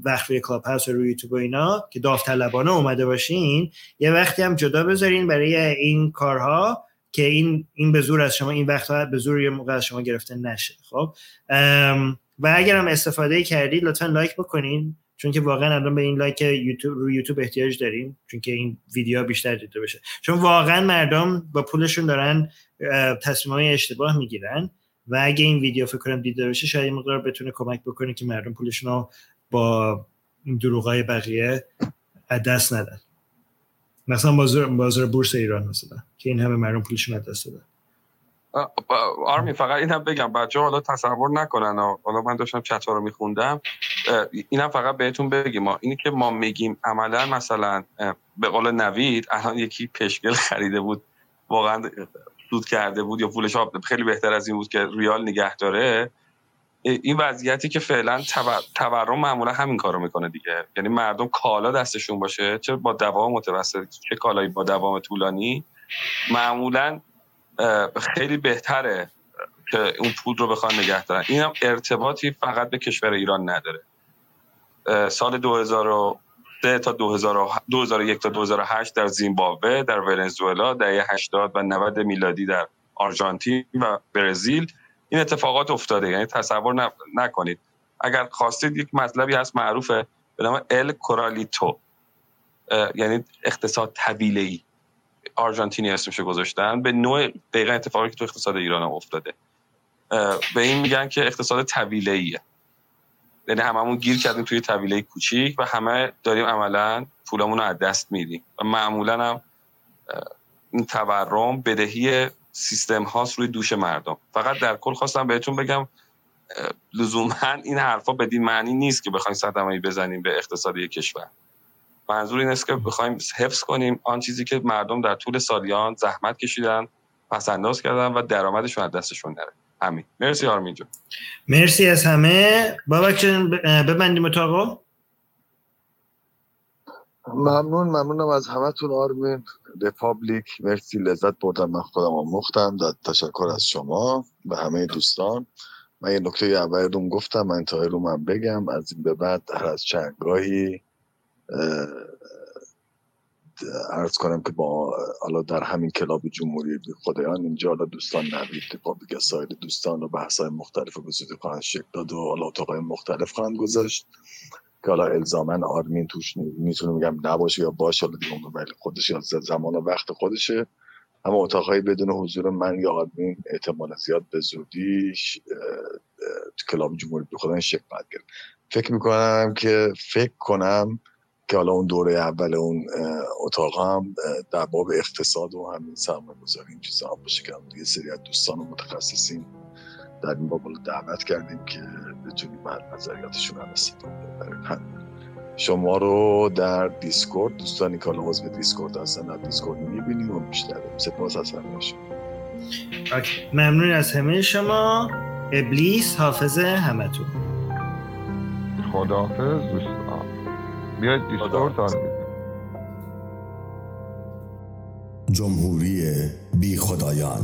وقت روی کلاب هاوس و روی یوتیوب و اینا که داوطلبانه اومده باشین یه وقتی هم جدا بذارین برای این کارها که این این به زور از شما این وقت به زور یه موقع از شما گرفته نشه. خب و اگر هم استفاده کردید لطفا لایک بکنین چون که واقعا الان به این لایک یوتیوب روی یوتیوب احتیاج داریم چون که این ویدیو بیشتر دیده بشه. چون واقعا مردم با پولشون دارن تصمیم اشتباه می‌گیرن و اگه این ویدیو فکر کنم دیده بشه شاید مقدار بتونه کمک بکنه که مردم پولشون رو با این دروغای بقیه دست ندن. مثلا بازار, بازار بورس ایران مثلا که این همه مردم پولشون از دست دادن. آرمی فقط اینم بگم بچه حالا تصور نکنن. حالا من داشتم چت رو میخوندم. اینم فقط بهتون بگیم اینی که ما میگیم عملا مثلا به قول نوید الان یکی پشگل خریده بود واقعا سود کرده بود یا پولش خیلی بهتر از این بود که ریال نگه داره. این وضعیتی که فعلا تور- تورم معمولا همین کارو می‌کنه دیگه. یعنی مردم کالا دستشون باشه چه با دوام متوسط چه کالایی با دوام طولانی. معمولا خیلی بهتره که اون پول رو بخوان نگه دارن. این هم ارتباطی فقط به کشور ایران نداره. سال 2003 تا 2000 2001 تا 2008 در زیمبابوه در ونزوئلا دهه 80 و 90 میلادی در آرژانتین و برزیل. این اتفاقات افتاده یعنی تصور نکنید. اگر خواستید یک مطلبی هست معروفه به نام ال کورالیتو یعنی اقتصاد طویله ای آرژانتینی اسمش گذاشتن. به نوع دقیقا اتفاقی که تو اقتصاد ایران هم افتاده. به این میگن که اقتصاد طویله ایه یعنی هممون گیر کردیم توی طویله کوچیک و همه داریم عملا پولمون رو از دست میدیم. و معمولا هم این تورم بدهی سیستم هاست روی دوش مردم. فقط در کل خواستم بهتون بگم لزوما این حرفا بدین معنی نیست که بخوایم صدمه بزنیم به اقتصاد یک کشور. منظور این است که بخوایم حفظ کنیم آن چیزی که مردم در طول سالیان زحمت کشیدن پس انداز کردن و درآمدشون از دستشون نره. همین مرسی آرمین جون مرسی از همه. بابک جان ب- اه، ببندیم اتاقو ممنون ممنونم از همتون آرمین. رپابلیک مرسی لذت بردم. من خودم آموختم. در تشکر از شما و همه دوستان. من یه نکته اول room گفتم من انتهای room هم بگم. از این به بعد هر از چندگاهی اه، عرض کنم که با حالا در همین club جمهوری خدایان اینجا حالا دوستان نوید رپابلیک سایر دوستان و بحث های مختلف به وجود خواهند شکل داد و حالا اتاقای مختلف خواهند گذاشت که حالا الزامن آرمین توش می‌تونه میگم نباشه یا باشه حالا دیگه ولی خودش یا زمان و وقت خودشه. اما اتاقهایی بدون حضور من یا آرمین احتمال زیاد به تو club جمهوری خدایان شکل فکر می‌کنم که فکر کنم که حالا اون دوره اول اون اتاق هم در باب اقتصاد و همین سرمایه گذاری این چیزا هم باشه که یه سری از دوستان و متخصصین در این باب دعوت کردیم که بتونیم از نظریاتشون هم استفاده ببریم. همین. شما رو در دیسکورد دوستانی که حالا عضو دیسکورد هستن در دیسکورد می‌بینیم و میشنویم سپاس از همه شما okay. ممنون از همه شما. ابلیس حافظ همتون. خداحافظ دوستان. بیاید دیسکورد آرمین جمهوری بی خدایان